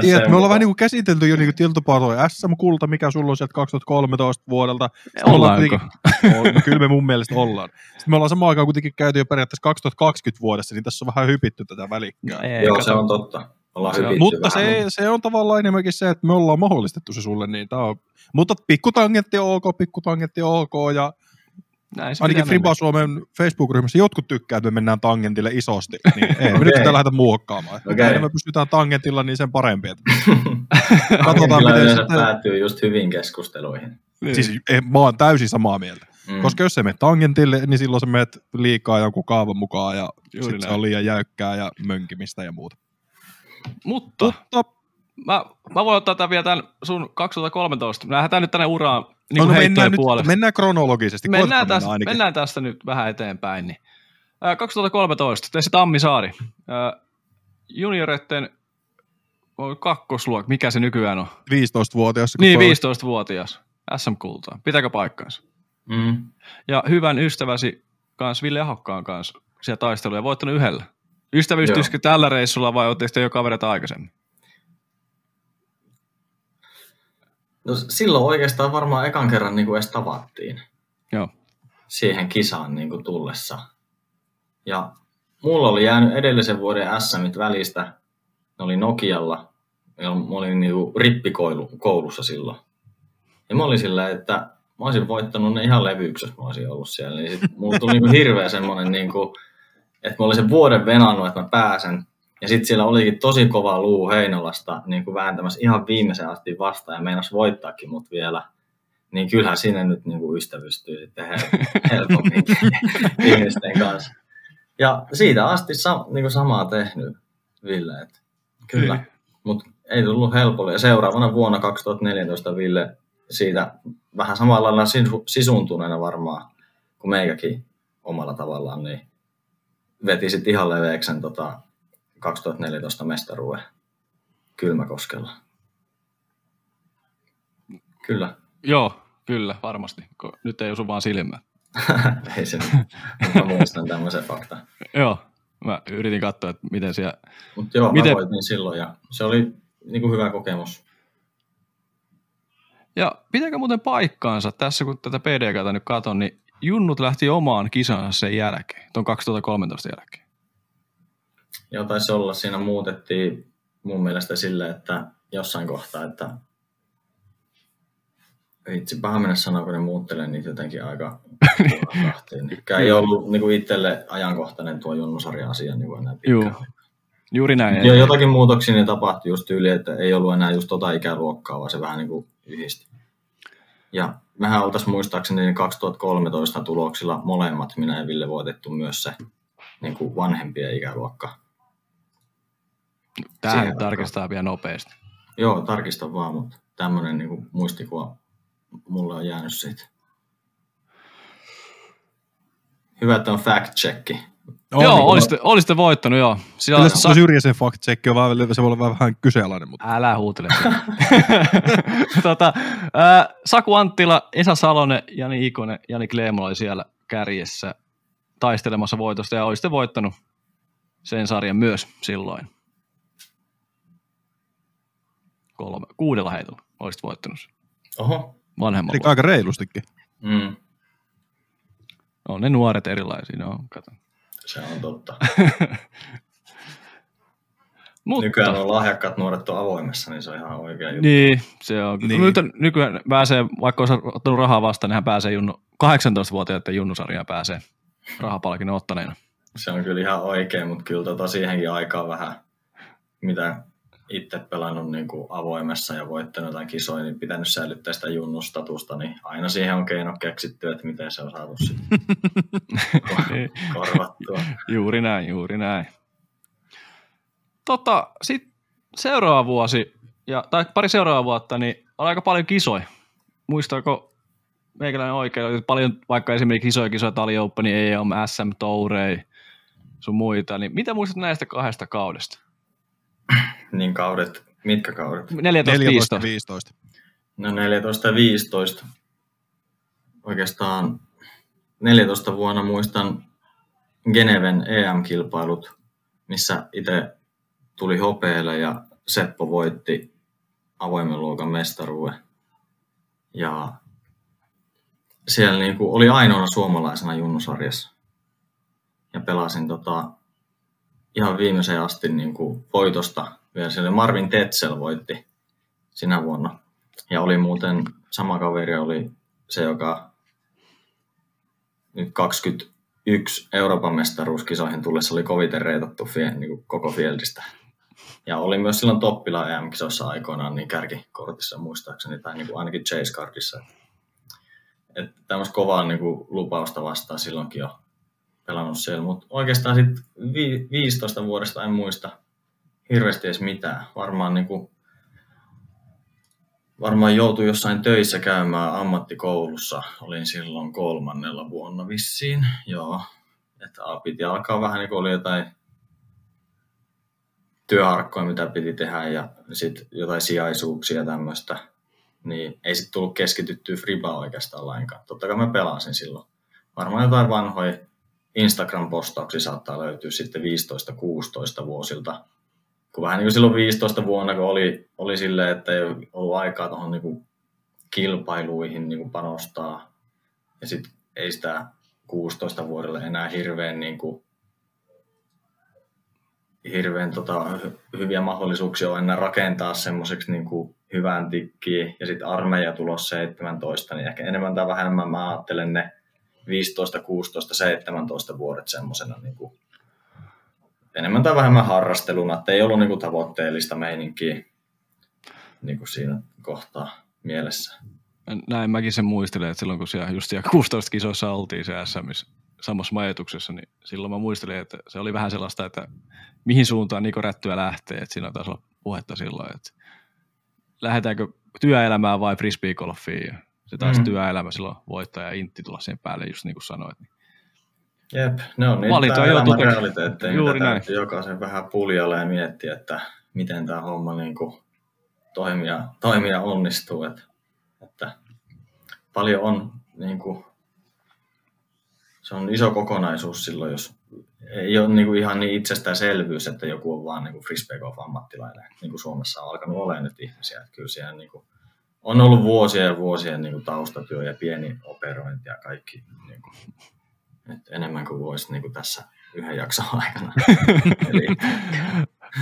tiedät, sen me ollaan vähän niin kuin käsitelty jo niin tiltopatoja SM-kulta, mikä sulla on sieltä 2013 vuodelta. Sitten me ollaan Ollaanko? kuitenkin- on, no kyllä me mun mielestä ollaan. Sitten me ollaan samaan aikaan kuitenkin käyty jo periaatteessa 2020 vuodessa, niin tässä on vähän hypitty tätä välikkää. Ei, Joo, kato. se on totta. Ollaan Se Mutta vähän, se, se on tavallaan enemmänkin se, että me ollaan mahdollistettu se sulle. Niin tää on, mutta pikkutangentti on ok, pikkutangentti on ok, ja Näin se ainakin pitää Friba Suomen Facebook-ryhmässä jotkut tykkää, että me mennään tangentille isosti. Niin ei me [laughs] Okei. nyt sitä lähdetä muokkaamaan. Okay. me pystytään tangentilla, niin sen parempi. Että [laughs] Katsotaan, miten yleensä sitten- päätyy just hyviin keskusteluihin. Niin. Siis eh, mä oon täysin samaa mieltä. Mm. Koska jos sä menet tangentille, niin silloin sä menet liikaa jonkun kaavan mukaan ja Juuri sit se on liian jäykkää ja mönkimistä ja muuta. Mutta Mutta mä, mä voin ottaa tämän vielä tämän sun 2013. Me lähdetään nyt tänne uraan niin no, kuin no, heittojen mennään, nyt, puolesta. mennään kronologisesti. mennään, tästä, mennä ainakin. mennään tästä nyt vähän eteenpäin. Niin. Ää, 2013, Tessi Tammisaari. Ää, Junioretten on kakkosluok, mikä se nykyään on? 15-vuotias. kun Niin, toi- 15-vuotias. SM-kultaa. Pitääkö paikkansa? Mm. Ja hyvän ystäväsi kanssa, Ville Ahokkaan kanssa, siellä taisteluja voittanut yhdellä. Ystävystyisikö tällä reissulla vai oletteko te jo kavereita aikaisemmin? No, silloin oikeastaan varmaan ekan kerran niin kuin edes tavattiin Joo. siihen kisaan niin kuin tullessa. Ja mulla oli jäänyt edellisen vuoden SMit välistä. Ne oli Nokialla. Ja mä olin niin kuin rippikoulussa silloin. Ja mä olin sillä, että mä olisin voittanut ne ihan levyyksi, jos mä olisin ollut siellä. Niin sit mulla tuli niin kuin hirveä semmoinen, niin kuin, että mä olin sen vuoden venannut, että mä pääsen. Ja sitten siellä olikin tosi kova luu Heinolasta niin kuin vääntämässä ihan viimeisen asti vastaan ja meinas voittaakin mut vielä. Niin kyllähän sinne nyt niin kuin ystävystyy sitten hel- [laughs] helpommin [laughs] ihmisten kanssa. Ja siitä asti sa- niin kuin samaa tehnyt Ville. Että kyllä, Niin. mutta ei tullut helpolla. Ja seuraavana vuonna 2014 Ville siitä vähän samalla lailla sisu- sisuntuneena varmaan kuin meikäkin omalla tavallaan, niin veti sitten ihan leveäksi sen tota 2014 mestaruuden Kylmäkoskella. Kyllä. Joo, kyllä, varmasti. Nyt ei osu vaan silmään. [laughs] ei se. Mä muistan tämmöisen fakta. [laughs] Joo, mä yritin katsoa, että miten siellä... Mutta joo, Miten- mä voitin silloin ja se oli niinku hyvä kokemus. Ja pitääkö muuten paikkaansa tässä, kun tätä PDKtä nyt katon, niin Junnut lähti omaan kisansa sen jälkeen, tuon 2013 jälkeen. Ja taisi olla, siinä muutettiin mun mielestä sille, että jossain kohtaa, että itse paha mennä sanoa, kun ne muuttelee niitä jotenkin aika tahtiin. Niin [laughs] ei ollut niin kuin itselle ajankohtainen tuo junnusarja-asia niin kuin enää Joo, juuri näin. Ja jotakin muutoksia niin tapahtui just tyyli, että ei ollut enää just tota ikäluokkaa, vaan se vähän niin kuin yhdisti. Ja mehän oltaisiin muistaakseni 2013 tuloksilla molemmat, minä ja Ville, voitettu myös se niin kuin vanhempien ikäluokka. Tähän siihen tarkistaa vielä nopeasti. Joo, tarkista vaan, mutta tämmöinen niin muistikuva mulle on jäänyt siitä. Hyvä, että on fact-checki. On, joo, niin, olisitte, olisitte voittanut, joo. Sillä Kyllä sa- se Syrjäsen fact check on vähän, se voi olla vähän kyseenalainen, mutta Älä huutele. [laughs] tota, ää, Saku Anttila, Esa Salonen, Jani Ikonen, Jani Kleemola oli siellä kärjessä taistelemassa voitosta ja olisitte voittanut sen sarjan myös silloin. Kolme, kuudella heitolla olisit voittanut sen Oho. vanhemmalla. eli aika reilustikin. Mm, On ne nuoret erilaisia, no, kato. se on totta. [laughs] Mutta, Nykyään on lahjakkaat nuoret on avoimessa, niin se on ihan oikea juttu. Niin, se on. Niin. Niin. Nyt on, nykyään pääsee, vaikka olisi ottanut rahaa vastaan, niin hän pääsee junnu, 18-vuotiaiden junnusarjaan pääsee rahapalkinnon ottaneena. Se on kyllä ihan oikein, mutta kyllä tota siihenkin aikaa vähän, mitä itse pelannut niin kuin avoimessa ja voittanut jotain kisoja, niin pitänyt säilyttää sitä junnustatusta, niin aina siihen on keino keksitty, että miten se on saatu sitten [laughs] Niin. korvattua. Juuri näin, juuri näin. Tota, sitten seuraava vuosi, ja, tai pari seuraavaa vuotta, niin on aika paljon kisoja. Muistaako meikäläinen oikein, oli paljon vaikka esimerkiksi isoja kisoja, Tali Open, EM, SM, Tourei, sun muita, niin mitä muistat näistä kahdesta kaudesta? [clears throat] Niin kaudet, mitkä kaudet? 14-15. 14-15. No 14 ja 15. Oikeastaan 14 vuonna muistan Geneven EM-kilpailut, missä itse tuli hopeelle ja Seppo voitti avoimen luokan mestaruuden. Ja siellä niin kuin oli ainoana suomalaisena junnusarjassa. Ja pelasin tota, ihan viimeiseen asti niin kuin voitosta. Vielä siellä Marvin Tetzel voitti sinä vuonna. Ja oli muuten, sama kaveri oli se, joka nyt 21 Euroopan mestaruuskisoihin tullessa oli koviten reitattu niin kuin koko Fieldistä. Ja oli myös silloin toppila EM-kisoissa aikoinaan niin kärkikortissa muistaakseni, tai niin kuin ainakin Chase Cardissa. Että tämmöistä kovaa niin kuin lupausta vastaan silloinkin jo pelannut siellä. Mutta oikeastaan sitten 15 vuodesta en muista hirveästi edes mitään. Varmaan, niin kuin, varmaan joutui jossain töissä käymään ammattikoulussa. Olin silloin kolmannella vuonna vissiin. Joo. Että piti alkaa vähän niin kuin oli jotain työharkkoja, mitä piti tehdä ja sitten jotain sijaisuuksia ja tämmöistä, niin ei sitten tullut keskityttyä fribaa oikeastaan lainkaan. Totta kai mä pelasin silloin. Varmaan jotain vanhoja Instagram-postauksia saattaa löytyä sitten 15-16 vuosilta. Kun vähän niin kuin silloin 15 vuonna, kun oli, oli silleen, että ei ollut aikaa tuohon niin kilpailuihin niin kuin panostaa. Ja sitten ei sitä 16 vuodelle enää hirveän niin kuin hirveän tota, hyviä mahdollisuuksia on enää rakentaa semmoiseksi niin kuin hyvän tikkiin. Ja sitten armeija tulos 17, niin ehkä enemmän tai vähemmän mä ajattelen ne 15, 16, 17 vuodet semmoisena niin kuin, enemmän tai vähemmän harrasteluna, että ei ollut niin kuin tavoitteellista meininkiä niin kuin siinä kohtaa mielessä. Näin mäkin sen muistelen, että silloin kun siellä just siellä 16 kisoissa oltiin se SM samassa majoituksessa, niin silloin mä muistelin, että se oli vähän sellaista, että mihin suuntaan Niko Rättyä lähtee, että siinä taas olla puhetta silloin, että lähdetäänkö työelämään vai frisbeegolfiin, se taas mm. työelämä silloin voittaa ja Intti tulla sen päälle, just niin kuin sanoit. Niin. Jep, ne on niitä elämän realiteetteja, mitä näin. jokaisen vähän puljalle ja miettiä, että miten tämä homma niin kuin toimia, toimia onnistuu. Että, että paljon on niin kuin, se on iso kokonaisuus silloin, jos ei ole niin kuin ihan niin itsestäänselvyys, että joku on vaan niin kuin frisbee golf ammattilainen, niin kuin Suomessa on alkanut olemaan nyt ihmisiä. Että kyllä siellä niin kuin on ollut vuosien ja vuosien niin kuin taustatyö ja pieni operointi ja kaikki niin kuin, että enemmän kuin voisi niin kuin tässä yhden jakson aikana. [laughs] Eli...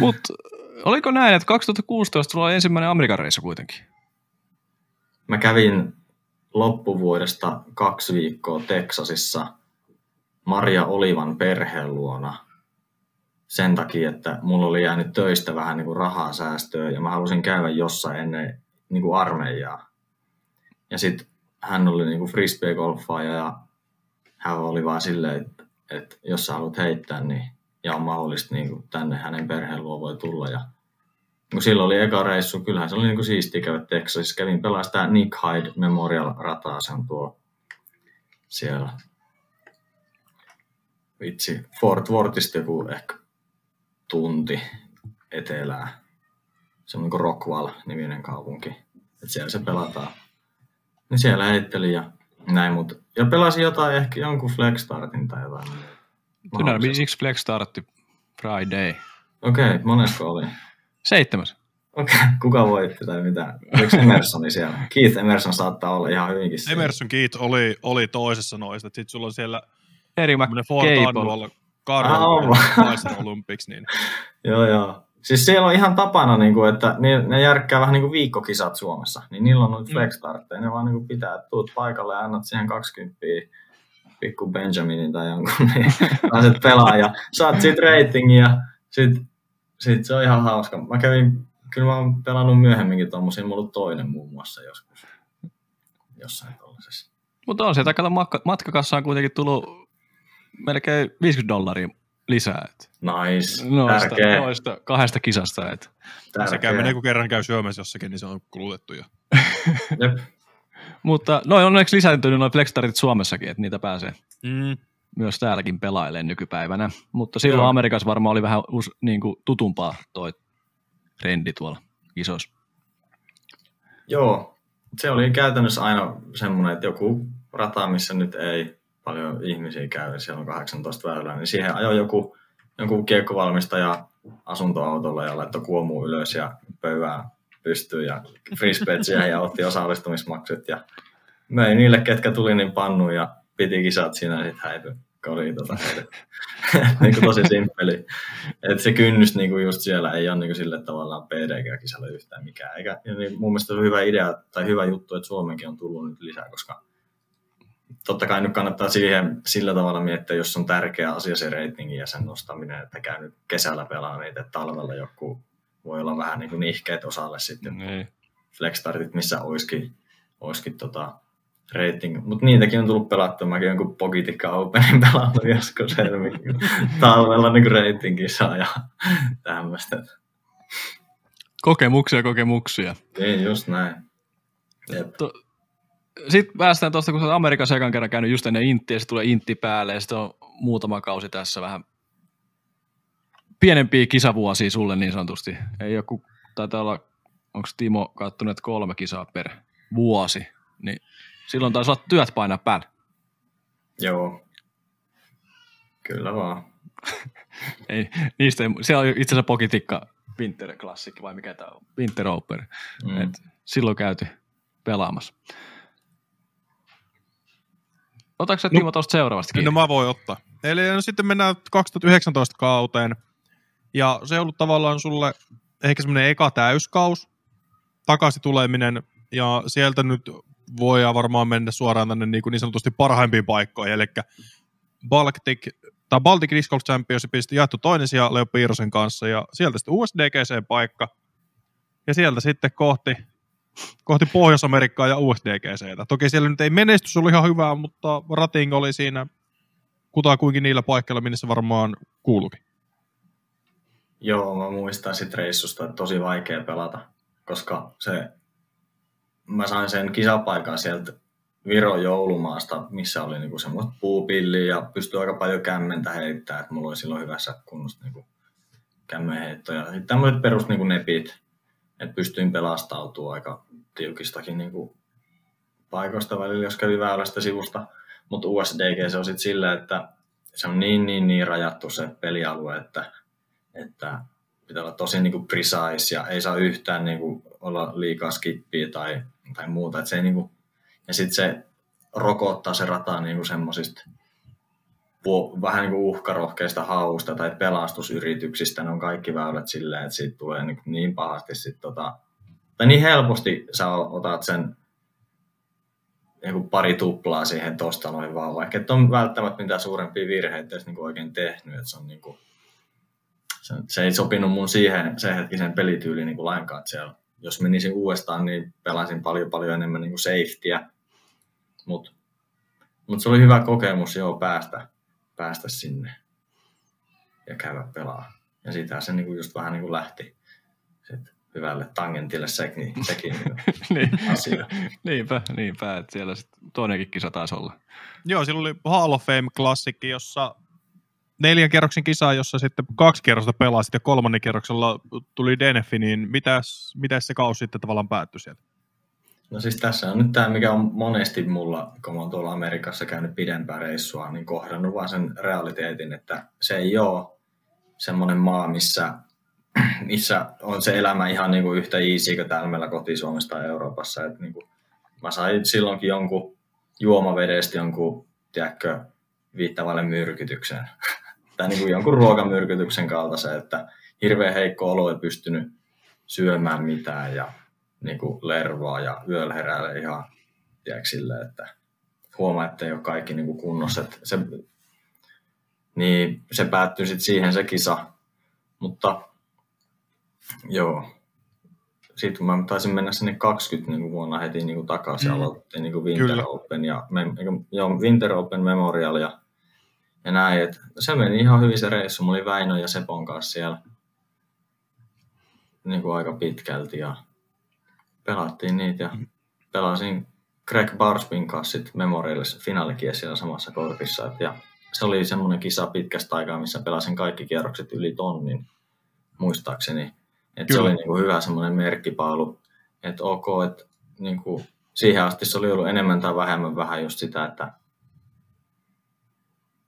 Mutta oliko näin, että 2016 tuli ensimmäinen Amerikan reissu kuitenkin? Mä kävin loppuvuodesta kaksi viikkoa Teksasissa – Maria Olivan perheen luona sen takia, että mulla oli jäänyt töistä vähän niin kuin rahaa säästöä ja mä halusin käydä jossain ennen niin kuin armeijaa. Ja sitten hän oli niin kuin frisbee-golfaaja ja hän oli vaan silleen, että, että jos sä haluat heittää, niin ja on mahdollista niin kuin tänne hänen perheen luo voi tulla. Ja kun silloin oli eka reissu, kyllähän se oli niin kuin siistiä käydä Texasissa. Kävin pelaa sitä Nick Hyde Memorial-rataa, se on tuo siellä vitsi, Fort Worthista joku ehkä tunti etelää. Se on niin Rockwall-niminen kaupunki. Et siellä se pelataan. Niin siellä heitteli ja näin, mutta ja pelasin jotain, ehkä jonkun Flex Startin tai jotain. Dynamics Flex Startti Friday. Okei, okay, monesko oli? Seitsemäs. Okei, okay, kuka voitti tai mitä? Oliko Emersoni siellä? Keith Emerson saattaa olla ihan hyvinkin siellä. Emerson Keith oli, oli toisessa noista. Sitten sulla on siellä Eri McCable. Carver Olympics. Niin. [laughs] joo, joo. Siis siellä on ihan tapana, niin kuin, että ne, ne järkkää vähän niin kuin viikkokisat Suomessa. Niin niillä on nyt flex mm. Ne vaan niin kuin pitää, että tuut paikalle ja annat siihen 20 pikku Benjaminin tai jonkun, niin [laughs] pääset pelaa ja saat siitä ratingia. Sitten sit se on ihan hauska. Mä kävin, kyllä mä oon pelannut myöhemminkin tuommoisia, mulla on toinen muun muassa joskus. Jossain tuollaisessa. Mutta on sieltä kato matkakassaan kuitenkin tullut melkein 50 dollaria lisää. Et nice, noista, tärkeä. Noista kahdesta kisasta. Et. Se menee, kun kerran käy syömässä jossakin, niin se on kulutettu jo. [laughs] Jep. Mutta noin onneksi lisääntynyt noin flextarit Suomessakin, että niitä pääsee mm. myös täälläkin pelailemaan nykypäivänä. Mutta silloin Joo. Amerikassa varmaan oli vähän us, niin kuin tutumpaa toi trendi tuolla isossa. Joo, se oli käytännössä aina semmoinen, että joku rata, missä nyt ei paljon ihmisiä käy, siellä on 18 väylää, niin siihen ajoi joku, joku kiekkovalmistaja asuntoautolla ja laittoi kuomu ylös ja pöyvää pystyyn ja frisbetsiä ja otti osallistumismaksut ja möi niille, ketkä tuli niin pannu ja piti kisat siinä ja sitten häipyi oli tota, [laughs] niin kuin tosi simppeli. Et se kynnys niin kuin just siellä ei ole niin kuin sille tavallaan PDG-kisalle yhtään mikään. Eikä, niin mun mielestä se on hyvä idea tai hyvä juttu, että Suomenkin on tullut nyt lisää, koska totta kai nyt kannattaa siihen sillä tavalla miettiä, jos on tärkeä asia se ratingi ja sen nostaminen, että käy nyt kesällä pelaa niitä, että talvella joku voi olla vähän niin kuin nihkeet osalle sitten. Niin. Flexstartit, missä olisikin, olisikin tota, rating. Mutta niitäkin on tullut pelattua. Mäkin jonkun Pogitikka Openin pelannut joskus [laughs] talvella niin ratingin saa ja tämmöistä. Kokemuksia, kokemuksia. Niin, just näin. To, sitten päästään tuosta, kun sä Amerikassa ekan kerran käynyt just ennen Inttiä, ja tulee Intti päälle, ja sitten on muutama kausi tässä vähän pienempiä kisavuosia sulle niin sanotusti. Ei joku, taitaa olla, onko Timo kattonut kolme kisaa per vuosi, niin silloin taisi olla työt painaa päällä. Joo. Kyllä vaan. [laughs] ei, niistä ei, se on itse asiassa Pokitikka Winter Classic vai mikä tämä on, Winter Open. Mm. Et silloin käyty pelaamassa. Otatko sä no, Timo tuosta seuraavasta kiinni? No mä voin ottaa. Eli no, sitten mennään 2019 kauteen. Ja se on ollut tavallaan sulle ehkä semmoinen eka täyskaus, takaisin tuleminen, ja sieltä nyt voi varmaan mennä suoraan tänne niin, kuin niin sanotusti parhaimpiin paikkoihin, eli Baltic, tai Baltic Disc Golf Championshipista jaettu toinen sija Leo Piirosen kanssa, ja sieltä sitten USDGC-paikka, ja sieltä sitten kohti, kohti Pohjois-Amerikkaa ja USDGCtä. Toki siellä nyt ei menestys ollut ihan hyvää, mutta rating oli siinä kutakuinkin niillä paikkeilla, minne se varmaan kuuluukin. Joo, mä muistan sit reissusta, että tosi vaikea pelata, koska se, mä sain sen kisapaikan sieltä Viro joulumaasta, missä oli niinku semmoista puupilliä ja pystyi aika paljon kämmentä heittämään, että mulla oli silloin hyvässä kunnossa niinku kämmenheittoja. Sitten tämmöiset perus niinku nepit, että pystyin pelastautumaan aika tiukistakin niinku paikoista välillä, jos kävi väylästä sivusta. Mutta USDG se on sitten silleen, että se on niin, niin, niin rajattu se pelialue, että että pitää olla tosi niin kuin precise ja ei saa yhtään niin kuin olla liikaa skippiä tai, tai muuta. Että se ei, niin kuin, ja sitten se rokottaa se rata niin kuin semmoisista vähän niin kuin uhkarohkeista hausta tai pelastusyrityksistä. Ne on kaikki väylät silleen, että siitä tulee niin, niin pahasti sit tota, tai niin helposti sä otat sen niin kuin pari tuplaa siihen tosta noin vaan, vaikka et on välttämättä mitään suurempia virheitä niin kuin oikein tehnyt, että se on niin kuin, se, se ei sopinut mun siihen se hetkisen pelityyliin niin kuin lainkaan. Siellä, jos menisin uudestaan, niin pelasin paljon paljon enemmän niin kuin safetyä. Mutta mut se oli hyvä kokemus joo päästä, päästä sinne ja käydä pelaa. Ja sitä se niin kuin just vähän niin kuin lähti sit hyvälle tangentille sekin, sekin [laughs] niin, asia. niinpä, niinpä, että siellä sit toinenkin kisa taisi olla. Joo, silloin oli Hall of Fame-klassikki, jossa neljän kerroksen kisa, jossa sitten kaksi kerrosta pelasit ja kolmannen kerroksella tuli Denefi, niin mitäs, mitäs se kausi sitten tavallaan päättyi sieltä? No siis tässä on nyt tämä, mikä on monesti mulla, kun mä oon tuolla Amerikassa käynyt pidempää reissua, niin kohdannut vaan sen realiteetin, että se ei ole semmoinen maa, missä, missä on se elämä ihan niin kuin yhtä easy kuin täällä meillä kotisuomessa tai Euroopassa. Että niin kuin, mä sain silloinkin jonkun juomavedestä jonkun, tiedätkö, viittavalle myrkytyksen. [laughs] tai niin kuin jonkun ruokamyrkytyksen kaltaisen, että hirveän heikko olo ei pystynyt syömään mitään ja niin kuin lervaa ja yöllä heräällä ihan sille, että huomaa, että ei ole kaikki niin kuin kunnossa. Että se, niin se päättyi sitten siihen se kisa. Mutta joo, sitten mä taisin mennä sinne 20 niin kuin vuonna heti niin kuin takaisin. Mm. Aloitettiin niin kuin Winter Kyllä. Open ja joo, Winter Open Memorial ja ja näin. Et se meni ihan hyvin se reissu. Mulla oli Väinö ja Sepon kanssa siellä niin kuin aika pitkälti ja pelattiin niitä ja pelasin Greg Barspin kanssa sit Memorialissa finaalikies siellä samassa korpissa. Et ja se oli semmoinen kisa pitkästä aikaa, missä pelasin kaikki kierrokset yli tonnin, muistaakseni. Et se oli niin kuin hyvä semmoinen merkkipaalu, että ok, että niin kuin siihen asti se oli ollut enemmän tai vähemmän vähän just sitä, että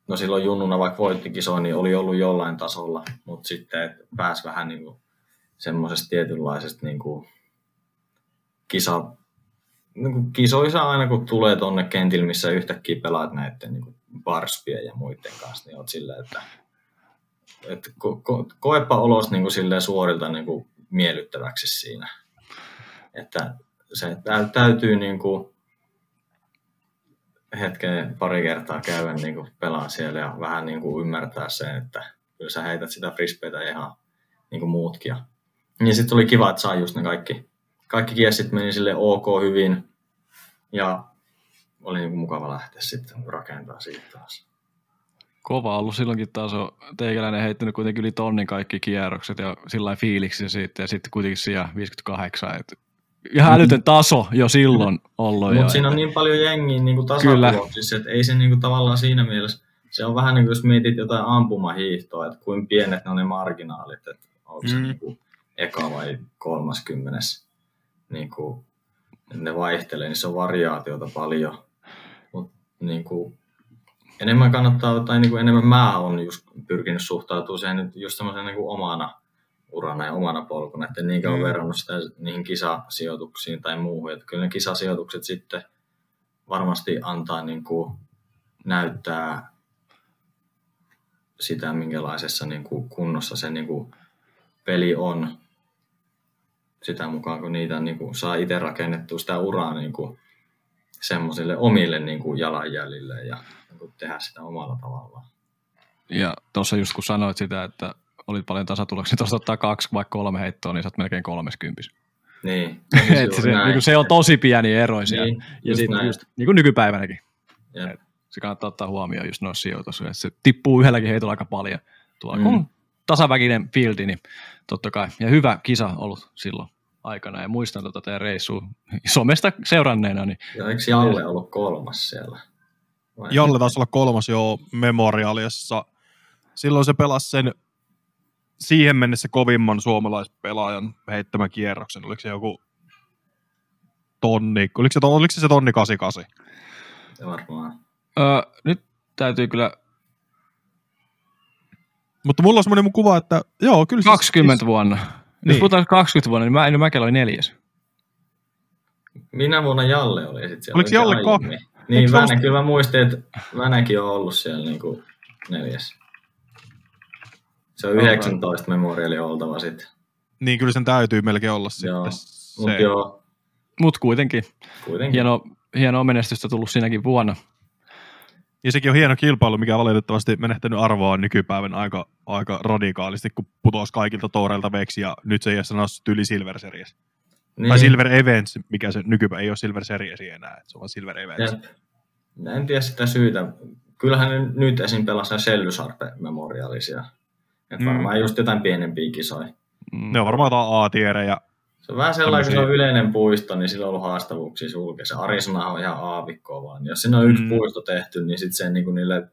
no silloin junnuna vaikka voitti kisoja, niin oli ollut jollain tasolla, mutta sitten et pääsi vähän niin kuin semmoisesta tietynlaisesta niin kuin kisa, niin kuin kisoissa aina kun tulee tonne kentille, missä yhtäkkiä pelaat näiden niin kuin barspien ja muiden kanssa, niin oot silleen, että, että ko, ko, koepa olos niin kuin silleen suorilta niin kuin miellyttäväksi siinä. Että se täytyy niin kuin hetken pari kertaa käydä niin kuin pelaa siellä ja vähän niin kuin ymmärtää sen, että kyllä sä heität sitä frisbeitä ihan niin kuin muutkin. Ja niin sitten oli kiva, että sai just ne kaikki, kaikki kiessit meni sille ok hyvin ja oli niin kuin mukava lähteä sitten rakentaa siitä taas. Kova ollut silloinkin taas on teikäläinen heittänyt kuitenkin yli tonnin kaikki kierrokset ja sillä fiiliksi siitä ja sitten kuitenkin siellä 58. Et ihan älytön taso jo silloin ollut. Mutta siinä on niin paljon jengiä niin tasatuloksissa, että ei se niin kuin, tavallaan siinä mielessä, se on vähän niin kuin jos mietit jotain ampumahiihtoa, että kuin pienet ne on ne marginaalit, että onko se mm. niin kuin eka vai kolmaskymmenes, niin kuin, ne vaihtelee, niin se on variaatiota paljon. Mutta niin kuin, enemmän kannattaa, tai niin kuin enemmän mä oon just pyrkinyt suhtautumaan siihen just semmoisen niin omana urana ja omana polkuna, että niinkään mm. verrannut sitä niihin kisasijoituksiin tai muuhun. Että kyllä ne kisasijoitukset sitten varmasti antaa niin kuin näyttää sitä, minkälaisessa niin kuin kunnossa se niin kuin peli on sitä mukaan, kun niitä niin kuin saa itse rakennettua sitä uraa niin kuin semmoisille omille niin kuin jalanjäljille ja niin kuin tehdä sitä omalla tavallaan. Ja tuossa just kun sanoit sitä, että oli paljon tasatuloksia, tuosta ottaa kaksi vai kolme heittoa, niin sä oot melkein kolmeskympis. Niin. [laughs] Et se, niin se on tosi pieni ero siellä. Niin, ja sitten just, niin kuin nykypäivänäkin. Ja. Se kannattaa ottaa huomioon just noissa sijoituksissa. Se tippuu yhdelläkin heitolla aika paljon. Tuolla mm. kun tasaväkinen fieldi, niin totta kai. Ja hyvä kisa ollut silloin aikana. Ja muistan tuota teidän reissua somesta seuranneena. Niin ja eikö Jalle ollut kolmas siellä? Vai Jalle taisi olla kolmas jo Memorialiassa. Silloin se pelasi sen siihen mennessä kovimman suomalaispelaajan heittämän kierroksen. Oliko se joku tonni, oliko se, oliko se, se tonni 88? Varmaan. Öö, nyt täytyy kyllä... Mutta mulla on semmoinen kuva, että joo, kyllä 20 siis, vuonna. Niin. Jos puhutaan 20 vuonna, niin mä, en Mäkelä oli neljäs. Minä vuonna Jalle oli sitten siellä. Oliko Jalle kaksi? Niin, Vänä, kyllä mä muistin, että Vänäkin on ollut siellä niin kuin neljäs. Se on 19 memoriali oltava sitten. Niin, kyllä sen täytyy melkein olla joo. sitten. Mut joo. Mut kuitenkin. kuitenkin. Hieno, hienoa menestystä tullut siinäkin vuonna. Ja sekin on hieno kilpailu, mikä valitettavasti menehtänyt arvoa nykypäivän aika, aika radikaalisti, kun putosi kaikilta toureilta veksi ja nyt se ei ole sanottu yli Silver Series. Niin. Tai Silver Events, mikä se nykypäivä ei ole Silver Series enää, se on Silver Events. Ja, en tiedä sitä syytä. Kyllähän ne nyt esim. pelasivat Sellysarpe memorialisia että mm. varmaan just jotain pienempiä kisoja. Mm. Ne on varmaan jotain A-tierejä. Se on vähän sellainen, kun se on yleinen puisto, niin sillä on ollut haastavuuksia sulkea. Se Arizona on ihan aavikkoa vaan. Jos siinä on yksi mm. puisto tehty, niin sitten se niin kuin niille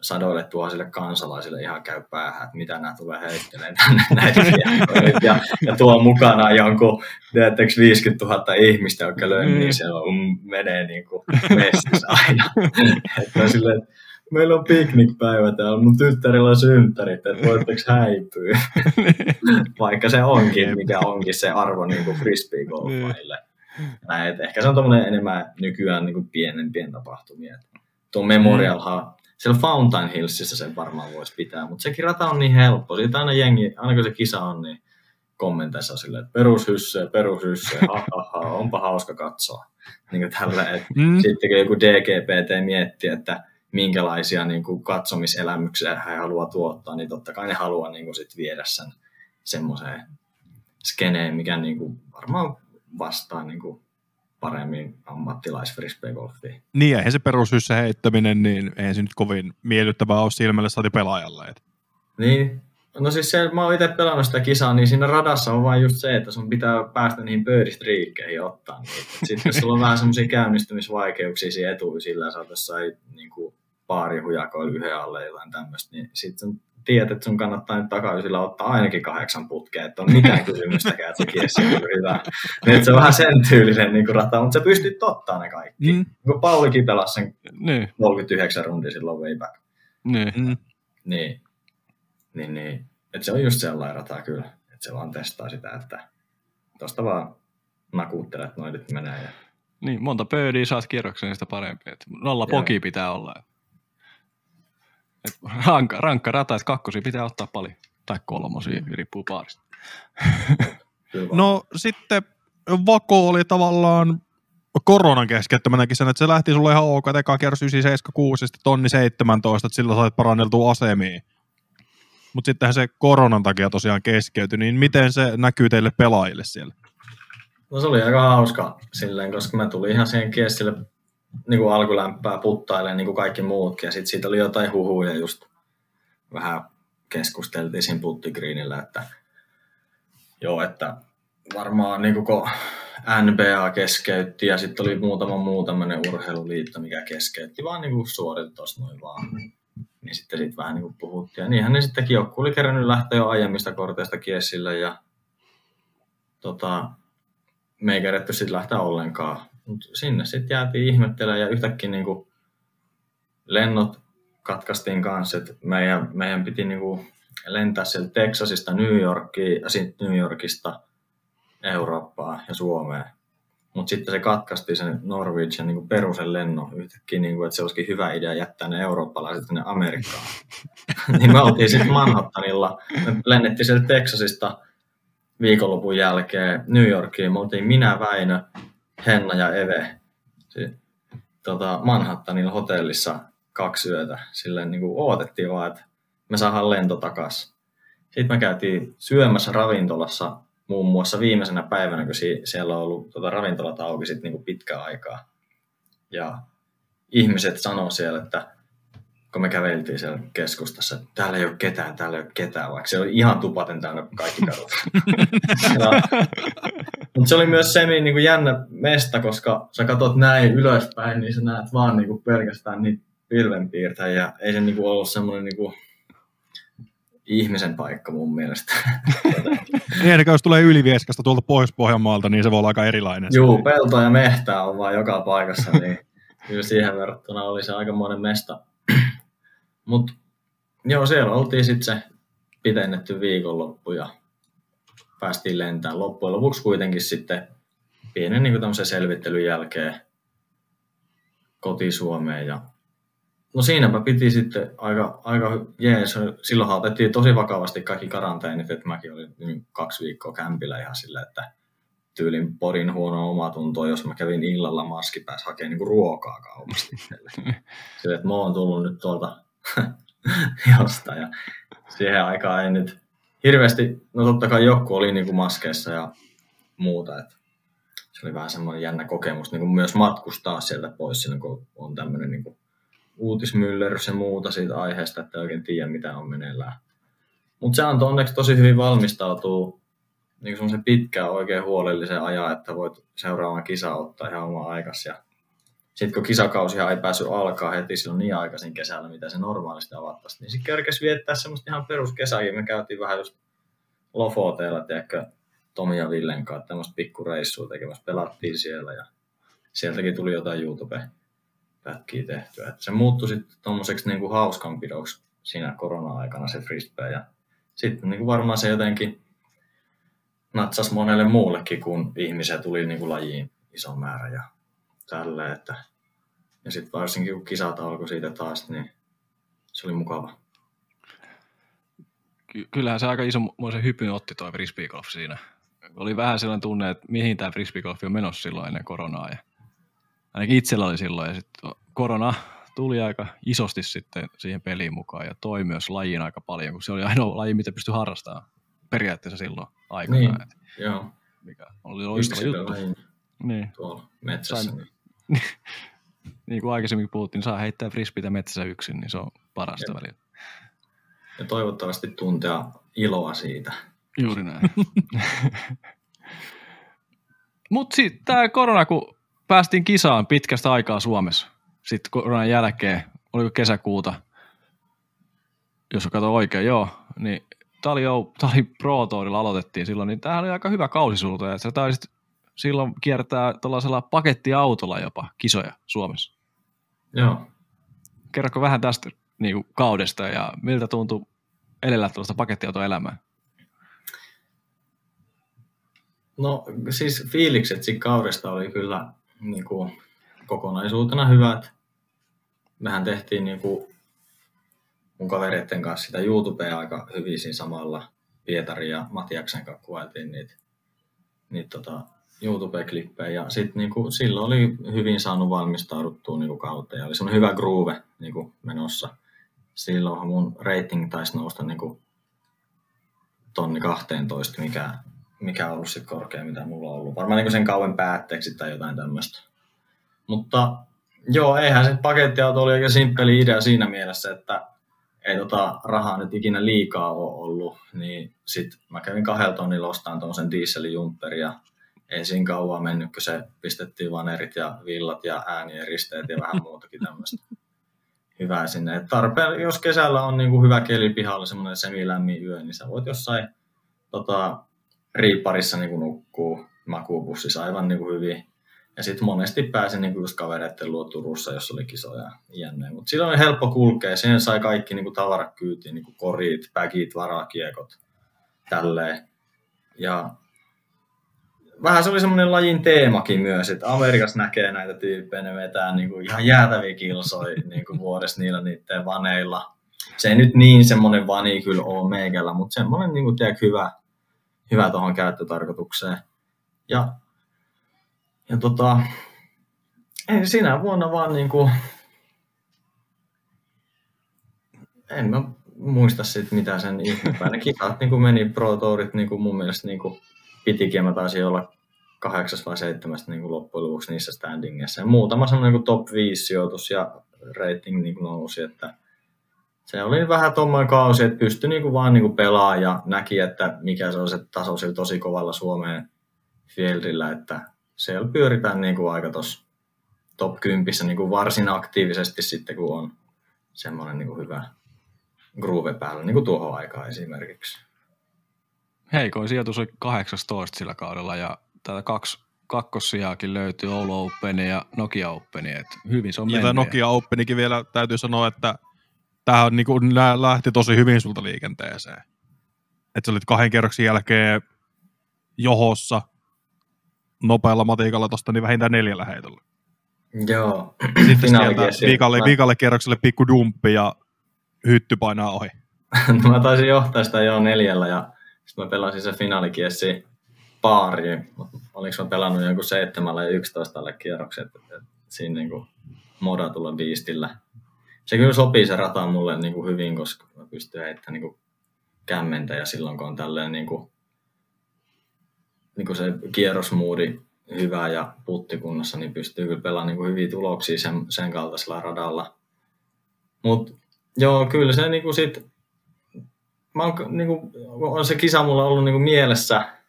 sadoille tuhansille kansalaisille ihan käy päähän, että mitä nämä tulee heittelemään tänne [laughs] näitä ja, ja tuo mukana jonkun, teettekö 50 000 ihmistä, jotka löy, mm. niin se on, menee niin kuin messissä aina. [laughs] että silleen, meillä on piknikpäivä täällä, mun tyttärillä on synttärit, että voitteko häipyä? [laughs] Vaikka se onkin, mikä onkin se arvo niin kuin frisbee-golfaille. Näin, ehkä se on tommoinen enemmän nykyään niin kuin pienempien tapahtumia. Tuo Memorialhan, siellä Fountain Hillsissä sen varmaan voisi pitää, mutta se rata on niin helppo. Siitä aina jengi, aina kun se kisa on, niin kommenteissa on silleen, että perushysse, perushysse, ha, ha, ha, onpa hauska katsoa. Niin kuin tällä, että mm. Sitten kun joku DGPT miettii, että minkälaisia niin kuin katsomiselämyksiä he haluaa tuottaa, niin totta kai ne haluaa niin kuin sit viedä sen semmoiseen skeneen, mikä niin kuin varmaan vastaa niin kuin paremmin ammattilais golfiin. Niin, eihän se perushyssä heittäminen, niin eihän se nyt kovin miellyttävää ole silmälle saati pelaajalle. Et. Niin, no siis se, mä oon itse pelannut sitä kisaa, niin siinä radassa on vain just se, että sun pitää päästä niihin pöydistriikkeihin ottaa niitä. Sitten jos sulla on vähän semmoisia käynnistymisvaikeuksia siinä etuisillä ja sä oot jossain niin kuin baarihujakoilla yhden alle jotain tämmöistä, niin sitten tiedät, että sun kannattaa nyt takaisilla ottaa ainakin kahdeksan putkea, että on mitään kysymystäkään, että se kiesi on hyvä. Niin, että se on vähän sen tyylinen niin rata, mutta sä pystyt ottaa ne kaikki. Mm. Kun Paulikin pelasi sen niin. 39 rundia silloin way back. Niin. Mm. Niin, niin, niin. Että se on just sellainen rata kyllä, että se vaan testaa sitä, että tosta vaan nakuuttelet noin nyt menee. Ja... Niin, monta pöydiä saat kierroksen, niin sitä parempi. Et nolla poki pitää olla. Et rankka, rankka rata, että kakkosia pitää ottaa paljon. Tai kolmosia, riippuu paarista. No sitten Vako oli tavallaan koronan keskeyttämänäkin sen, että se lähti sulle ihan ok, että eka kierros 976 ja sitten tonni 17, että sillä sait paranneltua asemiin. Mutta sittenhän se koronan takia tosiaan keskeytyi, niin miten se näkyy teille pelaajille siellä? No se oli aika hauska silleen, koska mä tulin ihan siihen kiesille niin kuin alkulämpää puttailemaan niin kuin kaikki muutkin. Ja sitten siitä oli jotain huhuja just vähän keskusteltiin siinä puttigriinillä, että joo, että varmaan niin kuin kun NBA keskeytti ja sitten oli muutama muu tämmöinen urheiluliitto, mikä keskeytti vaan niin tuossa noin vaan. Niin sitten siitä vähän niin kuin puhuttiin. Ja niinhän ne sittenkin joku oli kerännyt lähteä jo aiemmista korteista kiesille ja tota, me ei keretty sitten lähteä ollenkaan. Mut sinne sitten jäätiin ihmettelemään ja yhtäkkiä niinku lennot katkaistiin kanssa, että meidän, meidän piti niinku lentää sieltä Texasista New Yorkiin ja sitten New Yorkista Eurooppaan ja Suomeen. Mutta sitten se katkaistiin sen Norwegian niinku perusen lennon yhtäkkiä, niinku, että se olisikin hyvä idea jättää ne eurooppalaiset sinne Amerikkaan. [laughs] niin me oltiin sitten Manhattanilla, me lennettiin sieltä Texasista viikonlopun jälkeen New Yorkiin. Me oltiin minä, Väinö, Henna ja Eve si- tota, Manhattanilla hotellissa kaksi yötä. Silleen niin kuin odotettiin vaan, että me saadaan lento takas. Sitten me käytiin syömässä ravintolassa muun muassa viimeisenä päivänä, kun si- siellä on ollut tota, ravintolat auki sit niin kuin pitkään aikaa. Ja ihmiset sanoo siellä, että kun me käveltiin siellä keskustassa, että täällä ei ole ketään, täällä ei ole ketään, vaikka se oli ihan tupaten täynnä kaikki kadut. [laughs] Mutta se oli myös semi niin kuin jännä mesta, koska sä katsot näin ylöspäin, niin sä näet vaan niin kuin pelkästään niitä pilvenpiirtäjiä. Ei se niin kuin ollut semmoinen niin kuin ihmisen paikka mun mielestä. [laughs] Niin, eli jos tulee Ylivieskasta tuolta Pohjois-Pohjanmaalta, niin se voi olla aika erilainen. Juu, peltoa ja mehtää on vaan joka paikassa, niin kyllä siihen verrattuna oli se aikamoinen mesta. [clears throat] Mutta joo, siellä oltiin sitten se pitennetty viikonloppu ja päästiin lentämään. Loppujen lopuksi kuitenkin sitten pienen niin tämmöisen selvittelyn jälkeen koti Suomeen ja No siinäpä piti sitten aika, aika jees. Silloin otettiin tosi vakavasti kaikki karanteenit, että mäkin olin niin kaksi viikkoa kämpillä ihan sillä, että tyylin porin huono omatuntoa, jos mä kävin illalla maski päässä hakemaan niin ruokaa kaupasta. [laughs] Sillä, että mä oon tullut nyt tuolta [laughs] josta ja siihen aikaan ei nyt hirveästi, no totta kai joku oli niin kuin maskeissa ja muuta, että se oli vähän semmoinen jännä kokemus niin kuin myös matkustaa sieltä pois silloin, kun on tämmöinen niin uutismyllerys ja muuta siitä aiheesta, että ei oikein tiedä, mitä on meneillään. Mutta se antoi onneksi tosi hyvin valmistautua niin semmoisen pitkään oikein huolellisen ajan, että voit seuraavan kisa ottaa ihan oma aikas. Ja sitten kun kisakausia ei päässyt alkaa heti silloin niin aikaisin kesällä, mitä se normaalisti avattaisi, niin sitten kerkesi viettää semmoista ihan peruskesäkin. Me käytiin vähän just Lofoteella, tiedätkö, Tomi ja Villen kanssa tämmöistä pikkureissua tekemässä. Pelattiin siellä ja sieltäkin tuli jotain YouTube pätkiä tehtyä. Et se muuttui sitten tuommoiseksi niinku hauskanpidoksi siinä korona-aikana se frisbee. Ja sitten niinku varmaan se jotenkin natsas monelle muullekin, kun ihmisiä tuli niinku lajiin iso määrä ja tälleen. Että... Ja sitten varsinkin kun kisat alkoi siitä taas, niin se oli mukava. Ky- kyllähän se aika isomoisen hypyn otti toi frisbeegolf siinä. Oli vähän sellainen tunne, että mihin tämä frisbeegolf on menossa silloin ennen koronaa. Ja ainakin itsellä oli silloin. Ja sitten korona tuli aika isosti sitten siihen peliin mukaan ja toi myös lajiin aika paljon, kun se oli ainoa laji, mitä pystyi harrastamaan periaatteessa silloin aikana. Niin. Joo, mikä oli loistava juttu. Niin. tuolla metsässä. Sain- Niin. [laughs] niin kuin aikaisemmin puhuttiin, saa heittää frisbeitä metsässä yksin, niin se on parasta Jep. välillä. Ja toivottavasti tuntea iloa siitä. Juuri näin. [laughs] Mutta sitten tämä korona, kun päästiin kisaan pitkästä aikaa Suomessa, sitten koronan jälkeen, oliko kesäkuuta, jos katsoo oikein, joo, niin tämä oli, jo, oli Pro Tourilla aloitettiin silloin, niin tämä oli aika hyvä kausi sulta, ja sä taisit silloin kiertää tuollaisella pakettiautolla jopa kisoja Suomessa. Joo. Kerrotko vähän tästä niin kuin kaudesta ja miltä tuntui elellä tuollaista pakettiautoelämää? No siis fiilikset siinä kaudesta oli kyllä niin kuin, kokonaisuutena hyvät. Mehän tehtiin niin kuin, mun kavereiden kanssa sitä YouTubea aika hyvin siinä samalla. Pietari ja Matiaksen kanssa kuvailtiin niitä, niitä tota, YouTube-klippejä. Ja sitten niinku, silloin oli hyvin saanut valmistauduttua niinku, kautta ja oli semmoinen hyvä groove niinku, menossa. Silloinhan mun rating taisi nousta niinku, tonni 12, mikä, mikä on ollut sit korkea, mitä mulla on ollut. Varmaan niinku sen kauan päätteeksi tai jotain tämmöistä. Mutta joo, eihän se pakettiauto oli aika simppeli idea siinä mielessä, että ei tota rahaa nyt ikinä liikaa ole ollut, niin sit mä kävin kahdella tonnilla ostamaan tuollaisen dieselijumperin ja ei siinä kauan mennyt, kun se pistettiin vanerit ja villat ja äänieristeet ja vähän muutakin tämmöistä hyvää sinne. Et tarpeen, jos kesällä on niinku hyvä keli pihalla, semmoinen semilämmin yö, niin sä voit jossain tota, riipparissa niinku nukkuu makuupussissa aivan niinku hyvin. Ja sitten monesti pääsin niinku just kavereiden luo Turussa, jos oli kisoja jänne. Mutta silloin oli helppo kulkea. Siihen sai kaikki niinku tavarat kyytiin, niinku korit, päkit, varakiekot, tälleen. Ja vähän se oli semmoinen lajin teemakin myös, että Amerikassa näkee näitä tyyppejä, ne vetää niin kuin ihan jäätäviä kilsoja [laughs] niin kuin vuodessa niillä niiden vaneilla. Se ei nyt niin semmoinen vani kyllä ole meikällä, mutta semmoinen niin kuin, tiedät, hyvä, hyvä tuohon käyttötarkoitukseen. Ja, ja tota, ei siinä vuonna vaan niin kuin, en mä muista sitten mitä sen ihmepäin. Ne kisat niin kuin meni Pro Tourit niin kuin mun mielestä niin kuin, pitikin, mä taisin olla kahdeksas vai seitsemästä niin kuin loppujen lopuksi niissä standingeissa. Ja muutama semmoinen niin top 5 sijoitus ja rating niin kuin nousi, että se oli vähän tuommoinen kausi, että pystyi niin kuin vaan niin kuin pelaa ja näki, että mikä se on se taso sillä tosi kovalla Suomeen fieldillä, että siellä pyöritään niin kuin aika tuossa top 10 niin kuin varsin aktiivisesti sitten, kun on semmoinen niin kuin hyvä groove päällä, niin kuin tuohon aikaan esimerkiksi heikoin sijoitus oli 18 sillä kaudella ja tätä kaksi kakkossijaakin löytyy Oulu Open ja Nokia Open, että hyvin se on Ja Nokia Openikin vielä täytyy sanoa, että tämähän on, niin kuin, lähti tosi hyvin sulta liikenteeseen. Että sä olit kahden kerroksen jälkeen johossa nopealla matikalla tuosta niin vähintään neljällä heitolla. Joo. Sitten sieltä viikalle, viikalle kierrokselle pikku dumppi ja hytty painaa ohi. [laughs] no, mä taisin johtaa sitä jo neljällä ja sitten mä pelasin se finaalikiessi paariin. Oliko mä pelannut jonkun seitsemällä ja yksitoistalle kierrokset, että siinä niin modatulla biistillä. Se kyllä sopii se rata mulle niin kuin hyvin, koska mä pystyn heittämään niin kämmentä ja silloin kun on tälleen niin kuin, niin kuin se kierrosmuudi hyvä ja puttikunnossa, niin pystyy kyllä pelaamaan niin kuin hyviä tuloksia sen, sen kaltaisella radalla. Mutta joo, kyllä se niin kuin sit mä oon, niin kuin, on se kisa mulla ollut niin kuin mielessä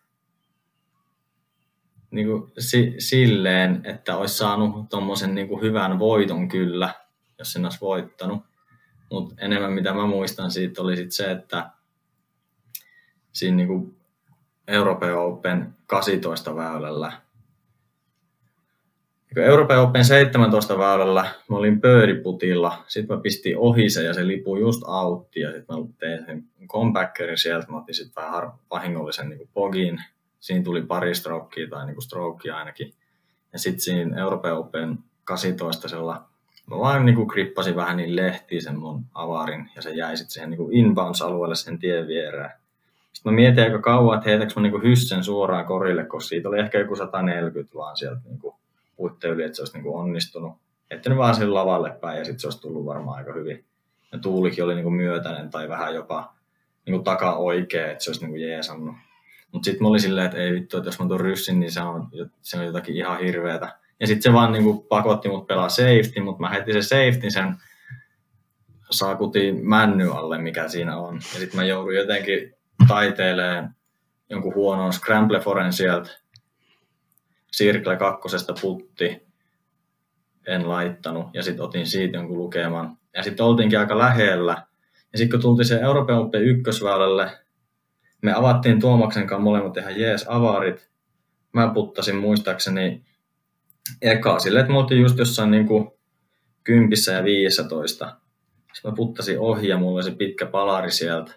niin kuin, si, silleen, että olisi saanut tuommoisen niin hyvän voiton kyllä, jos sen olisi voittanut. Mutta enemmän mitä mä muistan siitä oli sit se, että siinä niin kuin Euroopan Open 18 väylällä Euroopan Open 17 väylällä mä olin pööriputilla, sitten mä pistin ohi sen ja se lipui just autti ja sitten mä tein sen compackerin sieltä, mä otin sitten vähän vahingollisen niin pogin, siinä tuli pari strokea tai niin strokea ainakin. Ja sitten siinä Euroopan Open 18 mä vaan niin krippasin vähän niin lehtiin sen mun avarin ja se jäi sitten siihen niin inbounds-alueelle sen tien viereen. Sitten mä mietin aika kauan, että heitäkö mä niin hyssen suoraan korille, koska siitä oli ehkä joku 140 vaan sieltä niin puitten yli, että se olisi niin kuin onnistunut. Että ne vaan sille lavalle päin ja sitten se olisi tullut varmaan aika hyvin. Ja tuulikin oli niin kuin myötäinen tai vähän jopa niin kuin taka oikea, että se olisi niin kuin jeesannut. Mutta sitten mä olin silleen, että ei vittu, että jos mä tuon ryssin, niin se on, se on jotakin ihan hirveetä. Ja sitten se vaan niin kuin pakotti mut pelaa safety, mutta mä heti se safety sen saakutiin männy alle, mikä siinä on. Ja sitten mä joudun jotenkin taiteilemaan jonkun huonon scramble foren sieltä Circle kakkosesta putti, en laittanut, ja sitten otin siitä jonkun lukeman. Ja sitten oltiinkin aika lähellä. Ja sitten kun tultiin se Euroopan Open ykkösväylälle, me avattiin Tuomaksen kanssa molemmat ihan jees avarit. Mä puttasin muistaakseni eka sille, että me oltiin just jossain niin kuin kympissä ja 15. Sitten mä puttasin ohi ja mulla oli se pitkä palari sieltä.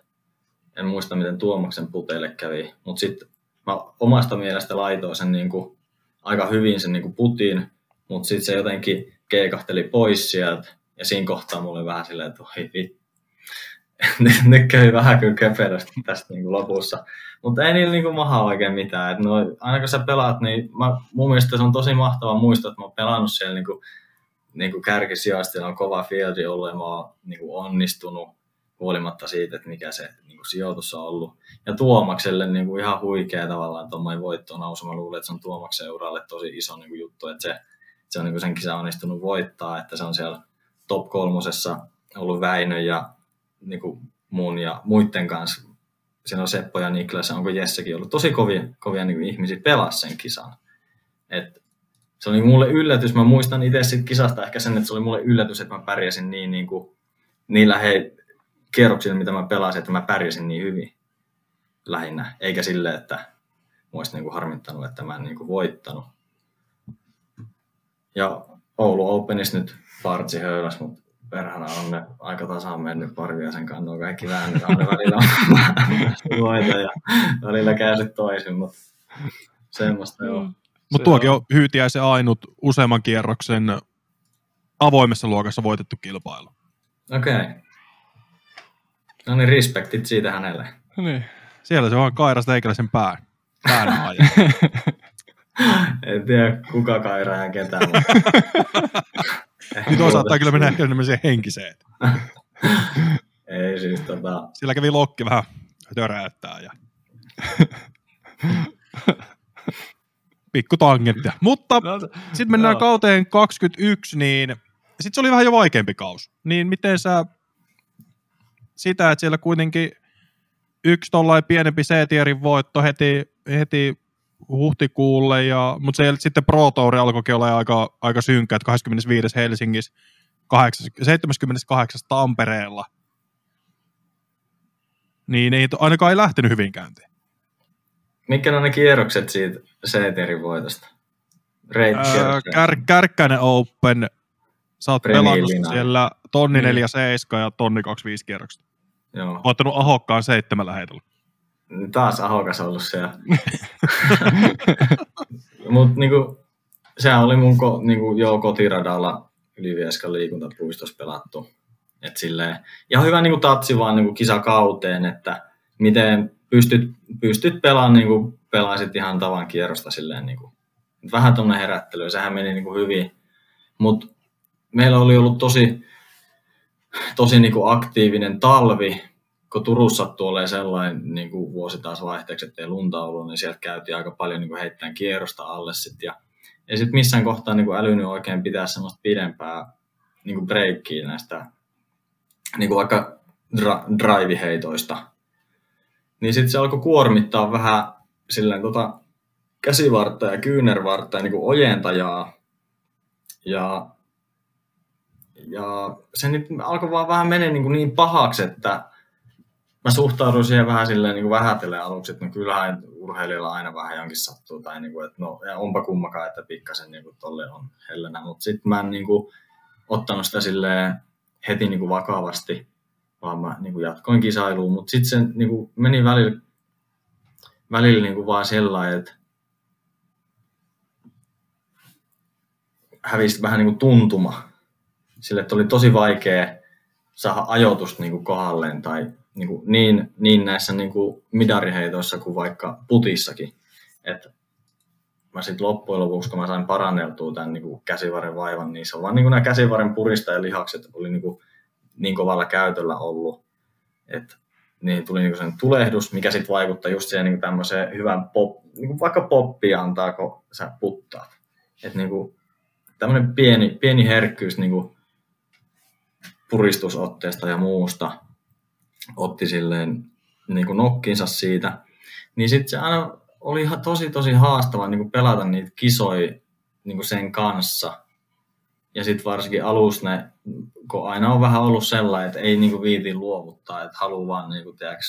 En muista, miten Tuomaksen puteille kävi, mutta sitten mä omasta mielestä laitoin sen niin kuin aika hyvin sen niin putin, mutta sitten se jotenkin keikahteli pois sieltä. Ja siinä kohtaa mulla oli vähän silleen, että oi [laughs] nyt kävi vähän kyllä keperästi tästä niin kuin lopussa. Mutta ei niillä niin maha oikein mitään. Et no, aina kun sä pelaat, niin mä, mun mielestä se on tosi mahtava muistaa, että mä oon pelannut siellä niin kuin, niin kuin kärkisijasta, on kova fieldi ollut ja mä oon niin onnistunut huolimatta siitä, että mikä se niin kuin sijoitus on ollut. Ja Tuomakselle niin kuin ihan huikea tavallaan tuommoinen voitto nousu. Mä luulen, että se on Tuomaksen uralle tosi iso niin kuin juttu, että se, se on niin kuin sen kisa onnistunut voittaa, että se on siellä top kolmosessa ollut Väinö ja niin kuin mun ja muiden kanssa. Siinä on Seppo ja Niklas, onko Jessekin ollut tosi kovia, kovia niin kuin ihmisiä pelaa sen kisan. Et se oli mulle yllätys. Mä muistan itse siitä kisasta ehkä sen, että se oli mulle yllätys, että mä pärjäsin niin, niin kuin, niillä hei, kierroksilla, mitä mä pelasin, että mä pärjäsin niin hyvin lähinnä. Eikä sille, että mä olisin niin kuin harmittanut, että mä en niin kuin voittanut. Ja Oulu Openissa nyt partsi höyläs, mutta perhana on ne aika tasaan mennyt sen kanssa, on kaikki väännöt, on ne [laughs] välillä voita ja välillä käy se toisin, mutta semmoista joo. Mm. Mutta tuokin on Hyytiäisen ainut useamman kierroksen avoimessa luokassa voitettu kilpailu. Okei. Okay. No niin, respektit siitä hänelle. Niin. Siellä se on Kairas Teikäläisen pää. Pään [laughs] en tiedä, kuka kairaa ja ketään. [laughs] Nyt saattaa kyllä mennä ehkä enemmän henkiseen. [laughs] Ei siis tota... Sillä kävi lokki vähän töräyttää ja... Pikku tangenttia. Mutta no, sitten mennään no. kauteen 21, niin sitten se oli vähän jo vaikeampi kaus. Niin miten sä sitä, että siellä kuitenkin yksi tollain pienempi C-tierin voitto heti, heti huhtikuulle, ja, mutta se, sitten Pro Tour alkoikin olla aika, aika synkkä, että 25. Helsingissä, 8, 78. Tampereella. Niin ei ainakaan ei lähtenyt hyvin käyntiin. Mitkä on ne kierrokset siitä C-tierin voitosta? Öö, kär, Kärkkäinen Open, sä oot pelannut siellä tonni niin. 47 ja tonni 25 kierrokset. Joo. Ottanut Ahokkaan seitsemällä heitolla. Taas Ahokas ollut siellä. [laughs] Mutta niinku, sehän oli mun ko, niinku, jo kotiradalla Ylivieskan liikuntapuistossa pelattu. Et silleen, ja hyvä niinku, tatsi vaan niinku, kisakauteen, että miten pystyt, pystyt pelaamaan, niinku, pelaisit ihan tavan kierrosta silleen, niinku, vähän tuonne herättelyä, sehän meni niinku, hyvin. Mutta meillä oli ollut tosi, tosi niinku, aktiivinen talvi, kun Turussa sattuu sellainen niin kuin vuosi taas vaihteeksi, ettei lunta ollut, niin sieltä käytiin aika paljon niin kuin heittäen kierrosta alle sit. Ja ei sitten missään kohtaa niin kuin älynyt oikein pitää semmoista pidempää niin kuin breikkiä näistä niin kuin vaikka dra- drive-heitoista. Niin sitten se alkoi kuormittaa vähän silleen tota käsivartta ja kyynärvartta ja niin kuin ojentajaa. Ja, ja se nyt alkoi vaan vähän mennä niin, niin pahaksi, että mä suhtaudun siihen vähän silleen niin vähätellen aluksi, että no kyllähän urheilijalla aina vähän jonkin sattuu, tai niin kuin, että no onpa kummakaan, että pikkasen niin kuin tolle on hellänä, mutta sitten mä en niin kuin, ottanut sitä silleen heti niin kuin vakavasti, vaan mä niin kuin jatkoin kisailuun, mutta sitten se niin kuin, meni välillä, välillä niin kuin vaan sellainen, että hävisi vähän niin kuin tuntuma, sille, oli tosi vaikea saada ajoitusta niin kohdalleen tai niin, kuin niin, niin näissä niin kuin midariheitoissa kuin vaikka putissakin. Et mä sitten loppujen lopuksi, kun mä sain paranneltua tämän niin kuin käsivarren vaivan, niin se on vaan niin kuin nämä käsivarren purista ja lihakset oli niin, kuin niin kovalla käytöllä ollut, että niin tuli niin sen tulehdus, mikä sitten vaikuttaa just siihen niin tämmöiseen hyvän pop, niin kuin vaikka poppia antaa, kun sä puttaat. Että niin tämmöinen pieni, pieni herkkyys niin kuin puristusotteesta ja muusta, otti silleen niin kuin nokkinsa siitä, niin sitten se aina oli ihan tosi tosi haastava niin kuin pelata niitä kisoja niin kuin sen kanssa. Ja sitten varsinkin alussa ne, kun aina on vähän ollut sellainen, että ei niin kuin viiti luovuttaa, että haluaa vaan niin kuin, tiedätkö,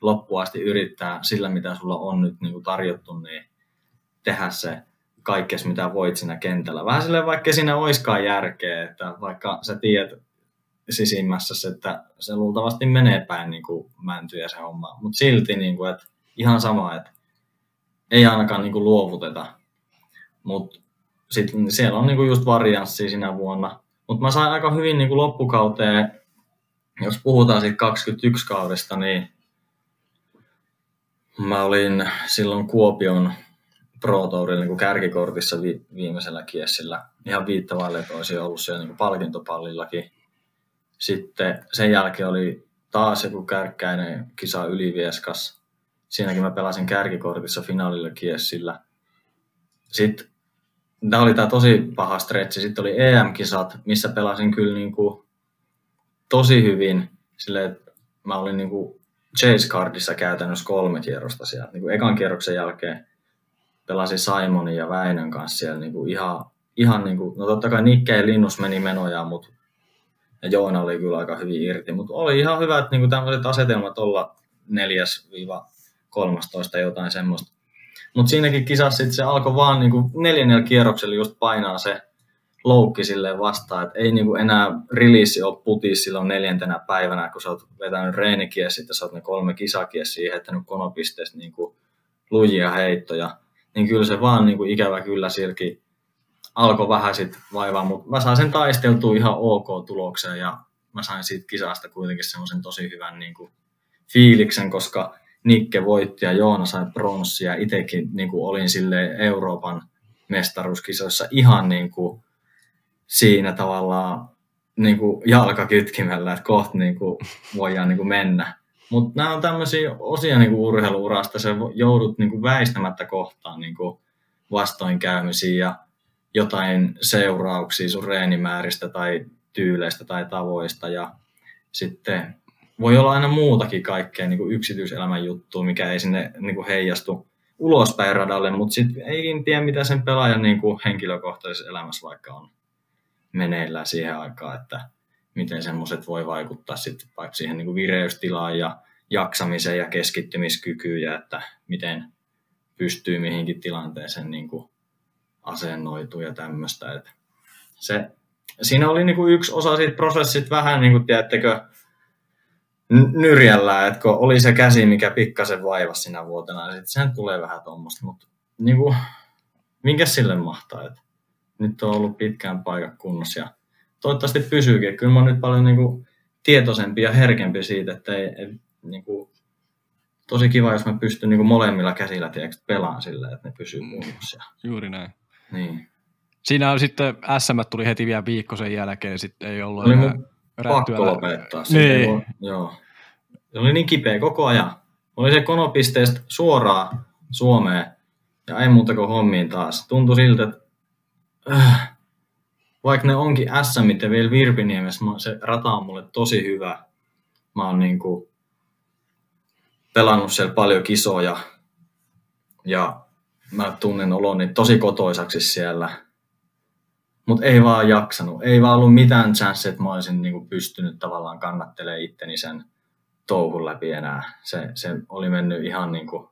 loppuun asti yrittää sillä, mitä sulla on nyt niin kuin tarjottu, niin tehdä se kaikkes, mitä voit siinä kentällä. Vähän silleen, vaikka siinä oiskaan järkeä, että vaikka sä tiedät sisimmässä että se luultavasti menee päin niin kuin mäntyjä se homma. Mutta silti, niin kuin, että ihan sama, että ei ainakaan niin kuin luovuteta. Mutta sitten siellä on niin kuin just varianssi sinä vuonna. Mutta mä sain aika hyvin niin kuin loppukauteen, jos puhutaan siitä 21 kaudesta, niin mä olin silloin Kuopion Pro Tourilla niin kärkikortissa vi- viimeisellä kiesillä. Ihan viittavaille, että olisi ollut siellä niin palkintopallillakin. Sitten sen jälkeen oli taas joku kärkkäinen kisa Ylivieskas. Siinäkin mä pelasin kärkikortissa finaalilla kiesillä. Sitten tämä oli tämä tosi paha stretchi. Sitten oli EM-kisat, missä pelasin kyllä niin kuin tosi hyvin. Sille, että mä olin niin kuin Chase Cardissa käytännössä kolme kierrosta siellä. Niin kuin ekan kierroksen jälkeen pelasin Simonin ja Väinön kanssa siellä niin kuin ihan, ihan niin kuin, no totta kai Nikke ja Linnus meni menojaan, mutta ja Joona oli kyllä aika hyvin irti, mutta oli ihan hyvä, että niin tämmöiset asetelmat olla 4-13 jotain semmoista. Mutta siinäkin kisassa se alkoi vaan niin kuin neljännellä kierroksella just painaa se loukki silleen vastaan, että ei niinku enää release ole putis silloin neljäntenä päivänä, kun sä oot vetänyt reenikies, että sä oot ne kolme kisakies siihen, että nyt konopisteestä niinku lujia heittoja, niin kyllä se vaan niinku ikävä kyllä silki alkoi vähän sit vaivaa, mutta mä sain sen taisteltua ihan ok tulokseen ja mä sain siitä kisasta kuitenkin semmoisen tosi hyvän niinku fiiliksen, koska Nikke voitti ja Joona sai pronssia. Itsekin niin kuin olin sille Euroopan mestaruuskisoissa ihan niin kuin siinä tavallaan niin kuin jalkakytkimellä, että kohta niin kuin voidaan niin kuin mennä. Mutta nämä on tämmöisiä osia niin kuin urheiluurasta, se joudut niin kuin väistämättä kohtaan niin kuin vastoinkäymisiä ja jotain seurauksia sun reenimääristä tai tyyleistä tai tavoista ja sitten voi olla aina muutakin kaikkea niin kuin yksityiselämän juttua, mikä ei sinne niin kuin heijastu ulospäin radalle, mutta sitten ei tiedä, mitä sen pelaajan niin kuin henkilökohtaisessa elämässä vaikka on meneillään siihen aikaan, että miten semmoiset voi vaikuttaa sitten vaikka siihen niin kuin vireystilaan ja jaksamiseen ja keskittymiskykyyn ja että miten pystyy mihinkin tilanteeseen niin kuin asennoituu ja tämmöistä. Että se, siinä oli niin kuin yksi osa siitä prosessit vähän, niin kuin, tiedättekö, nyrjällä, että kun oli se käsi, mikä pikkasen vaivasi sinä vuotena, niin sitten sehän tulee vähän tuommoista, mutta niin kuin, minkä sille mahtaa, että nyt on ollut pitkään paikan kunnossa ja toivottavasti pysyykin. Kyllä mä oon nyt paljon niin kuin, tietoisempi ja herkempi siitä, että ei, ei niin kuin, tosi kiva, jos mä pystyn niin kuin molemmilla käsillä tiedätkö, pelaan silleen, että ne pysyy kunnossa. Juuri näin. Niin. Siinä on sitten SM tuli heti vielä viikko sen jälkeen, sitten ei ollut Oli enää pakko lopettaa. Niin. Niin. Joo. Se oli niin kipeä koko ajan. Oli se konopisteestä suoraan Suomeen ja ei muuta kuin hommiin taas. Tuntui siltä, että äh, vaikka ne onkin SM ja vielä Virpiniemessä, se rata on mulle tosi hyvä. Mä oon niinku pelannut siellä paljon kisoja ja mä tunnen oloni tosi kotoisaksi siellä. Mutta ei vaan jaksanut. Ei vaan ollut mitään chance, että mä olisin niinku pystynyt tavallaan kannattelemaan itteni sen touhun läpi enää. Se, se oli mennyt ihan niinku,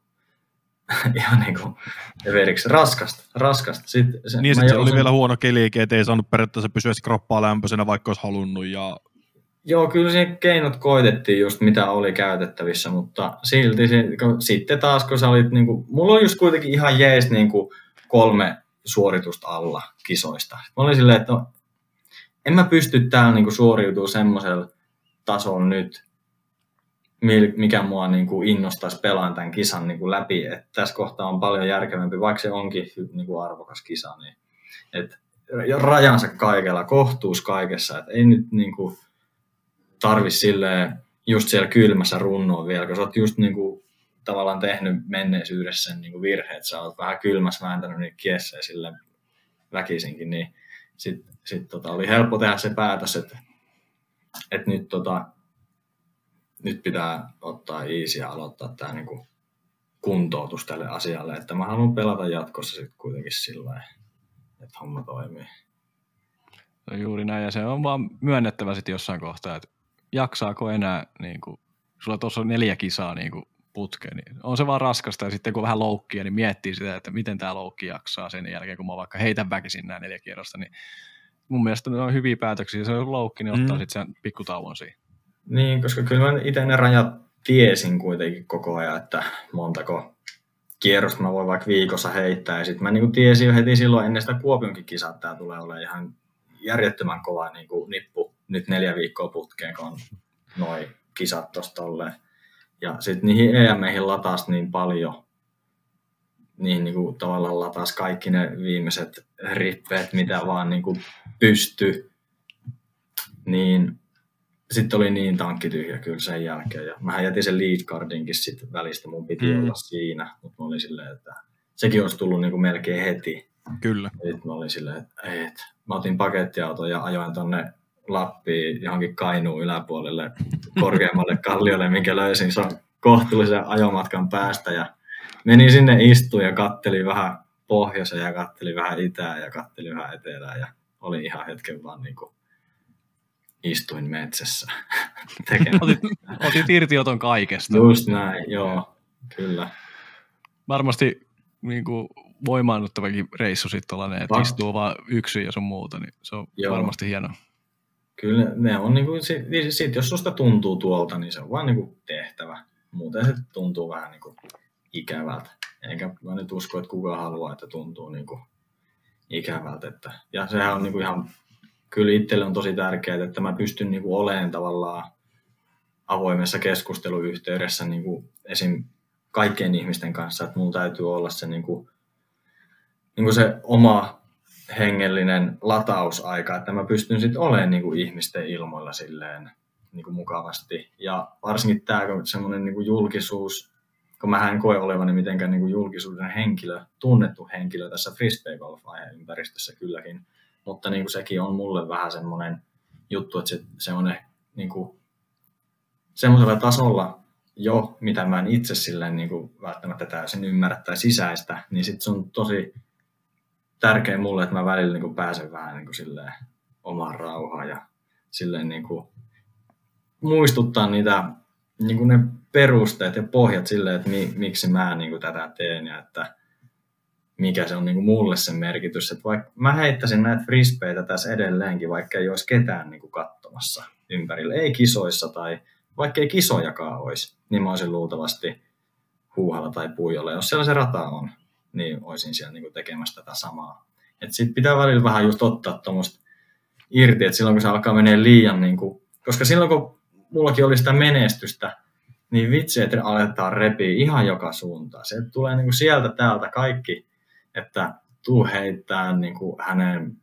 [laughs] ihan niinku everiksi raskasta. raskasta. Sitten, se, Niin sit se oli jouduin- vielä huono keliikin, ettei saanut periaatteessa pysyä kroppaa lämpöisenä, vaikka olisi halunnut. Ja Joo, kyllä se keinot koitettiin just mitä oli käytettävissä, mutta silti se, kun, sitten taas kun sä olit, niin kuin, mulla on just kuitenkin ihan jees niin kuin, kolme suoritusta alla kisoista. Mä olin silleen, että no, en mä pysty täällä niin suoriutumaan semmoisella tasolla nyt, mikä mua niin kuin, innostaisi pelaan tämän kisan niin kuin, läpi. Et tässä kohtaa on paljon järkevämpi, vaikka se onkin niin kuin, arvokas kisa, niin et, rajansa kaikella, kohtuus kaikessa, että ei nyt niin kuin, tarvi silleen just siellä kylmässä runnoa vielä, kun sä oot just niinku tavallaan tehnyt menneisyydessä sen niinku virheet, sä oot vähän kylmässä vääntänyt niitä kiessejä sille väkisinkin, niin sitten sit tota, oli helppo tehdä se päätös, että, että nyt, tota, nyt pitää ottaa easy ja aloittaa tämä niinku kuntoutus tälle asialle, että mä haluan pelata jatkossa sitten kuitenkin sillä että homma toimii. No juuri näin, ja se on vaan myönnettävä sitten jossain kohtaa, että jaksaako enää, niin kuin, sulla tuossa on neljä kisaa niin kuin putkeen, niin on se vaan raskasta, ja sitten kun vähän loukkia, niin miettii sitä, että miten tämä loukki jaksaa sen jälkeen, kun mä vaikka heitän väkisin nämä neljä kierrosta, niin mun mielestä ne on hyviä päätöksiä. Se on loukki, niin ottaa Mm. mm. sitten sen pikkutauon siihen. Niin, koska kyllä mä itse ne rajat tiesin kuitenkin koko ajan, että montako kierrosta mä voin vaikka viikossa heittää. Ja sitten mä niin tiesin jo heti silloin ennen sitä Kuopionkin kisaa, että tämä tulee olemaan ihan järjettömän kova niin kuin nippu nyt neljä viikkoa putkeen, kun on noi kisat tosta tolleen. Ja sitten niihin EM-meihin latas niin paljon, niin, niin kuin tavallaan latas kaikki ne viimeiset rippeet, mitä vaan niin kuin pysty. Niin sitten oli niin tankkityhjä kyllä sen jälkeen. Ja mähän jätin sen lead cardinkin sitten välistä, mun piti Mm. olla siinä, mutta mä olin silleen, että sekin olisi tullut niin kuin melkein heti. Kyllä. Sitten mä olin silleen, että et. Mä otin pakettiauton ja ajoin tonne Lappiin johonkin Kainuun yläpuolelle korkeammalle [laughs] kalliolle, minkä löysin se on kohtuullisen ajomatkan päästä. Ja menin sinne istuun ja kattelin vähän pohjoiseen ja kattelin vähän itää ja kattelin vähän etelää ja oli ihan hetken vaan niin kuin istuin metsässä [laughs] tekemään. Otit, otit irtioton kaikesta. Just näin, joo, kyllä. Varmasti niin kuin, voimaannuttavakin reissu sitten että Va- istuu vaan yksin ja sun muuta, niin se on Joo. varmasti hieno. Kyllä ne- on niinku, sit, sit jos susta tuntuu tuolta, niin se on vaan niinku tehtävä. Muuten se tuntuu vähän niinku ikävältä. Eikä mä nyt usko, että kukaan haluaa, että tuntuu niinku ikävältä. Että, ja sehän on niinku ihan, kyllä itselle on tosi tärkeää, että mä pystyn niinku olemaan tavallaan avoimessa keskusteluyhteydessä niinku esim. kaikkien ihmisten kanssa, että mulla täytyy olla se, niinku, niinku se oma hengellinen latausaika, että mä pystyn sitten olemaan niin kuin ihmisten ilmoilla silleen niin kuin mukavasti. Ja varsinkin tämä semmoinen niin kuin julkisuus, kun mä en koe olevani mitenkään niin kuin julkisuuden henkilö, tunnettu henkilö tässä frisbee golf ympäristössä kylläkin, mutta niin kuin sekin on mulle vähän semmoinen juttu, että se, se on niin kuin semmoisella tasolla jo, mitä mä en itse silleen niin kuin välttämättä täysin ymmärrä tai sisäistä, niin sitten se on tosi tärkeä mulle, että mä välillä niin kuin pääsen vähän niin kuin silleen omaan rauhaan ja silleen niin kuin muistuttaa niitä niin kuin ne perusteet ja pohjat silleen, että mi, miksi mä niin kuin tätä teen ja että mikä se on niin kuin mulle se merkitys. Että vaikka mä heittäisin näitä frisbeitä tässä edelleenkin, vaikka ei olisi ketään niin kuin katsomassa ympärillä, ei kisoissa tai vaikka ei kisojakaan olisi, niin mä olisin luultavasti huuhalla tai puijolla. Jos siellä se rata on, niin olisin siellä niin kuin tekemässä tätä samaa. Et sit pitää välillä vähän just ottaa tuommoista irti, että silloin kun se alkaa menee liian, niin kuin, koska silloin kun mullakin oli sitä menestystä, niin vitsi, että aletaan repiä ihan joka suuntaan. Se tulee niin kuin sieltä täältä kaikki, että tuu heittää niin kuin hänen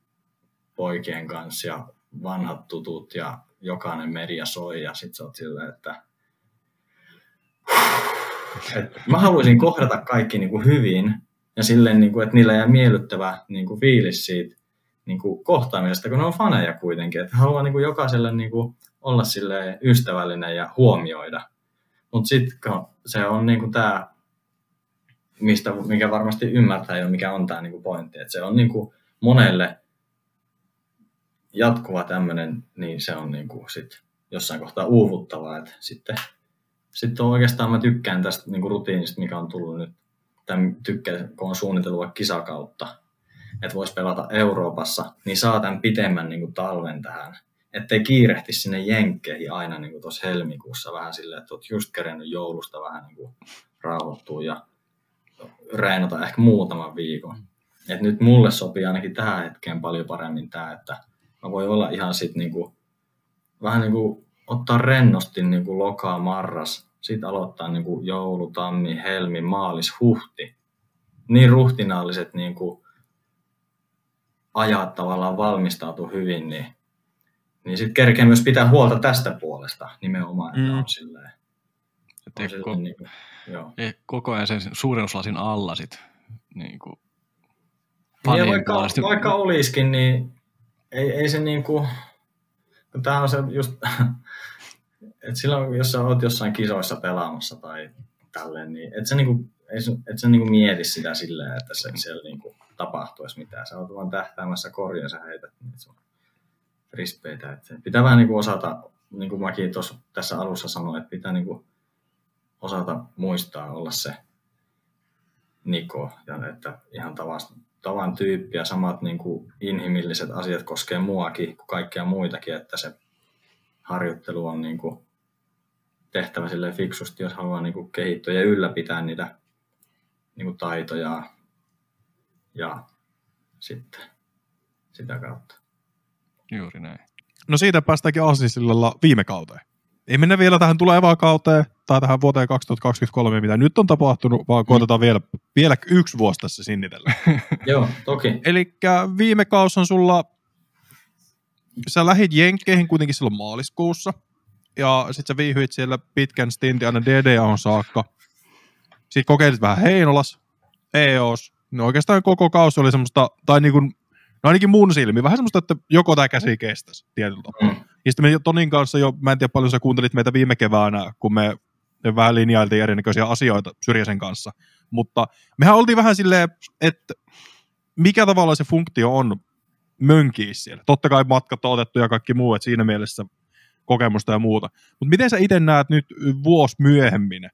poikien kanssa ja vanhat tutut ja jokainen media soi ja sit sä oot silleen, että [laughs] et mä haluaisin kohdata kaikki niin kuin hyvin ja silleen, niin kuin, että niillä jää miellyttävä niin kuin fiilis siitä niin kuin kohtaamisesta, kun ne on faneja kuitenkin. Että haluaa niin kuin jokaiselle niin kuin olla silleen ystävällinen ja huomioida. Mutta sitten se on niin kuin tämä, mistä, mikä varmasti ymmärtää jo, mikä on tämä niin kuin pointti. Että se on niin kuin monelle jatkuva tämmöinen, niin se on niin kuin sit jossain kohtaa uuvuttavaa. Että sitten, sitten oikeastaan mä tykkään tästä niin kuin rutiinista, mikä on tullut nyt tämän tykkään, kun on suunnitellut vaikka kisakautta, että voisi pelata Euroopassa, niin saa tämän pitemmän niin kuin talven tähän. Että ei kiirehti sinne jenkkeihin aina niin tuossa helmikuussa vähän silleen, että olet just kerennyt joulusta vähän niin kuin rauhoittua ja reenata ehkä muutaman viikon. Et nyt mulle sopii ainakin tähän hetkeen paljon paremmin tämä, että mä voin olla ihan sit niin vähän niin kuin ottaa rennosti niin kuin lokaa, marras, sitten aloittaa niin kuin joulu, tammi, helmi, maalis, huhti. Niin ruhtinaalliset niin kuin ajat tavallaan valmistautuu hyvin, niin, niin sitten kerkee myös pitää huolta tästä puolesta nimenomaan, että Mm. on silleen, Et on silleen ko- niin kuin, joo. koko ajan sen suurennuslasin alla sit, niin kuin, Ja vaikka, vaikka olisikin, niin ei, ei se niin kuin, tämä on se just, että silloin jos sä oot jossain kisoissa pelaamassa tai tälleen, niin et sä, niin se- et sä niin kuin mieti sitä silleen, että se, siellä niin kuin tapahtuisi mitään. Sä oot vaan tähtäämässä korjaa, sä heität niitä sun rispeitä. Et pitää vähän niin kuin osata, niin kuin mäkin tuossa tässä alussa sanoin, että pitää niin kuin osata muistaa olla se Niko, ja että ihan tavasta, tavan tyyppi ja samat niin kuin inhimilliset asiat koskee muakin kuin kaikkia muitakin, että se harjoittelu on niin kuin tehtävä sille fiksusti, jos haluaa niin kuin kehittyä ja ylläpitää niitä niin kuin taitoja ja sitten sitä kautta. Juuri näin. No siitä päästäänkin Aasinsillalla viime kauteen. Ei mennä vielä tähän tulevaan kauteen tai tähän vuoteen 2023, mitä nyt on tapahtunut, vaan koitetaan vielä, vielä yksi vuosi tässä sinnitellä. [laughs] Joo, toki. Eli viime kaus on sulla, sä lähit Jenkkeihin kuitenkin silloin maaliskuussa, ja sit sä viihyit siellä pitkän stintin aina DDAon saakka. Sitten kokeilit vähän Heinolas, EOS, no oikeastaan koko kausi oli semmoista, tai niin kuin, no ainakin mun silmi, vähän semmoista, että joko tämä käsi kestäisi tietyllä. Mm. Ja sitten me Tonin kanssa jo, mä en tiedä paljon sä kuuntelit meitä viime keväänä, kun me me vähän linjailtiin erinäköisiä asioita Syrjäsen kanssa. Mutta mehän oltiin vähän silleen, että mikä tavalla se funktio on mönkiä siellä. Totta kai matkat on otettu ja kaikki muu, että siinä mielessä kokemusta ja muuta. Mutta miten sä itse näet nyt vuosi myöhemmin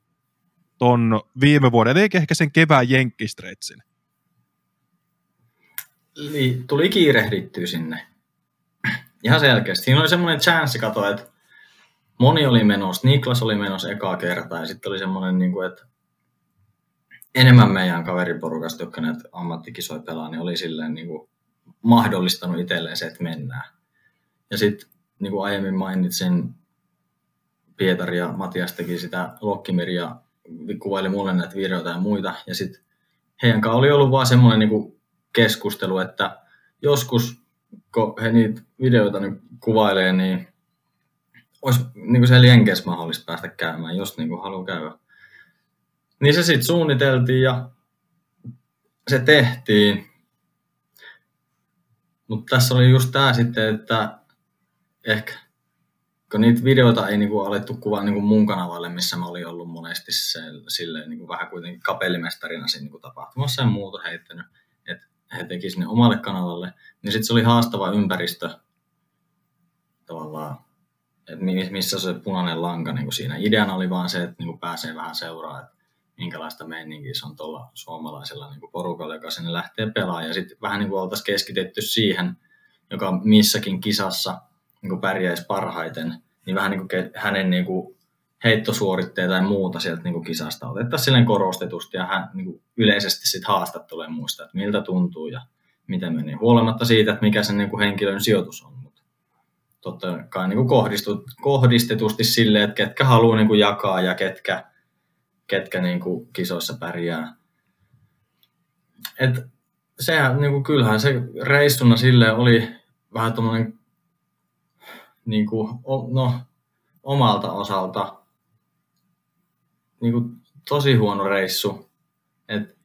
ton viime vuoden, eikä ehkä sen kevään jenkkistretsin? Eli tuli kiirehdittyä sinne. Ihan selkeästi. Siinä oli semmoinen chanssi, kato, että moni oli menossa, Niklas oli menossa ekaa kertaa ja sitten oli semmoinen, niin kuin, että enemmän meidän kaveriporukasta, jotka näitä ammattikisoja pelaa, niin oli silleen niin kuin, mahdollistanut itselleen se, että mennään. Ja sitten niin kuin aiemmin mainitsin, Pietari ja Matias teki sitä Lokkimiri ja kuvaili mulle näitä videoita ja muita. Ja sitten heidän kanssa oli ollut vaan semmoinen niin keskustelu, että joskus, kun he niitä videoita niin kuvailee, niin olisi niin kuin siellä Jenkeissä mahdollista päästä käymään, jos niin kuin haluaa käydä. Niin se sitten suunniteltiin ja se tehtiin. Mutta tässä oli just tämä sitten, että ehkä kun niitä videoita ei niinku alettu kuvaa niinku mun kanavalle, missä mä olin ollut monesti se, silleen niinku vähän kuitenkin kapellimestarina siinä niinku tapahtumassa ja muuta heittänyt, että he teki sinne omalle kanavalle, niin sitten se oli haastava ympäristö tavallaan, että missä se punainen lanka niinku siinä. Ideana oli vaan se, että niinku pääsee vähän seuraa, että minkälaista meininkiä se on tuolla suomalaisella niinku porukalla, joka sinne lähtee pelaamaan. Ja sitten vähän niin kuin oltaisiin keskitetty siihen, joka missäkin kisassa niin kuin pärjäisi parhaiten, niin vähän niin kuin hänen niin kuin heittosuoritteita ja muuta sieltä niin kuin kisasta otettaisiin silleen korostetusti ja hän niin kuin yleisesti sit haastattelee muista, että miltä tuntuu ja miten meni. Huolimatta siitä, että mikä sen niin kuin henkilön sijoitus on. Mutta totta kai niin kuin kohdistetusti silleen, että ketkä haluaa niin kuin jakaa ja ketkä, ketkä niin kuin kisoissa pärjää. Et sehän, niin kuin, kyllähän se reissuna sille oli vähän tuommoinen niin kuin, no, omalta osalta niin kuin, tosi huono reissu. Et,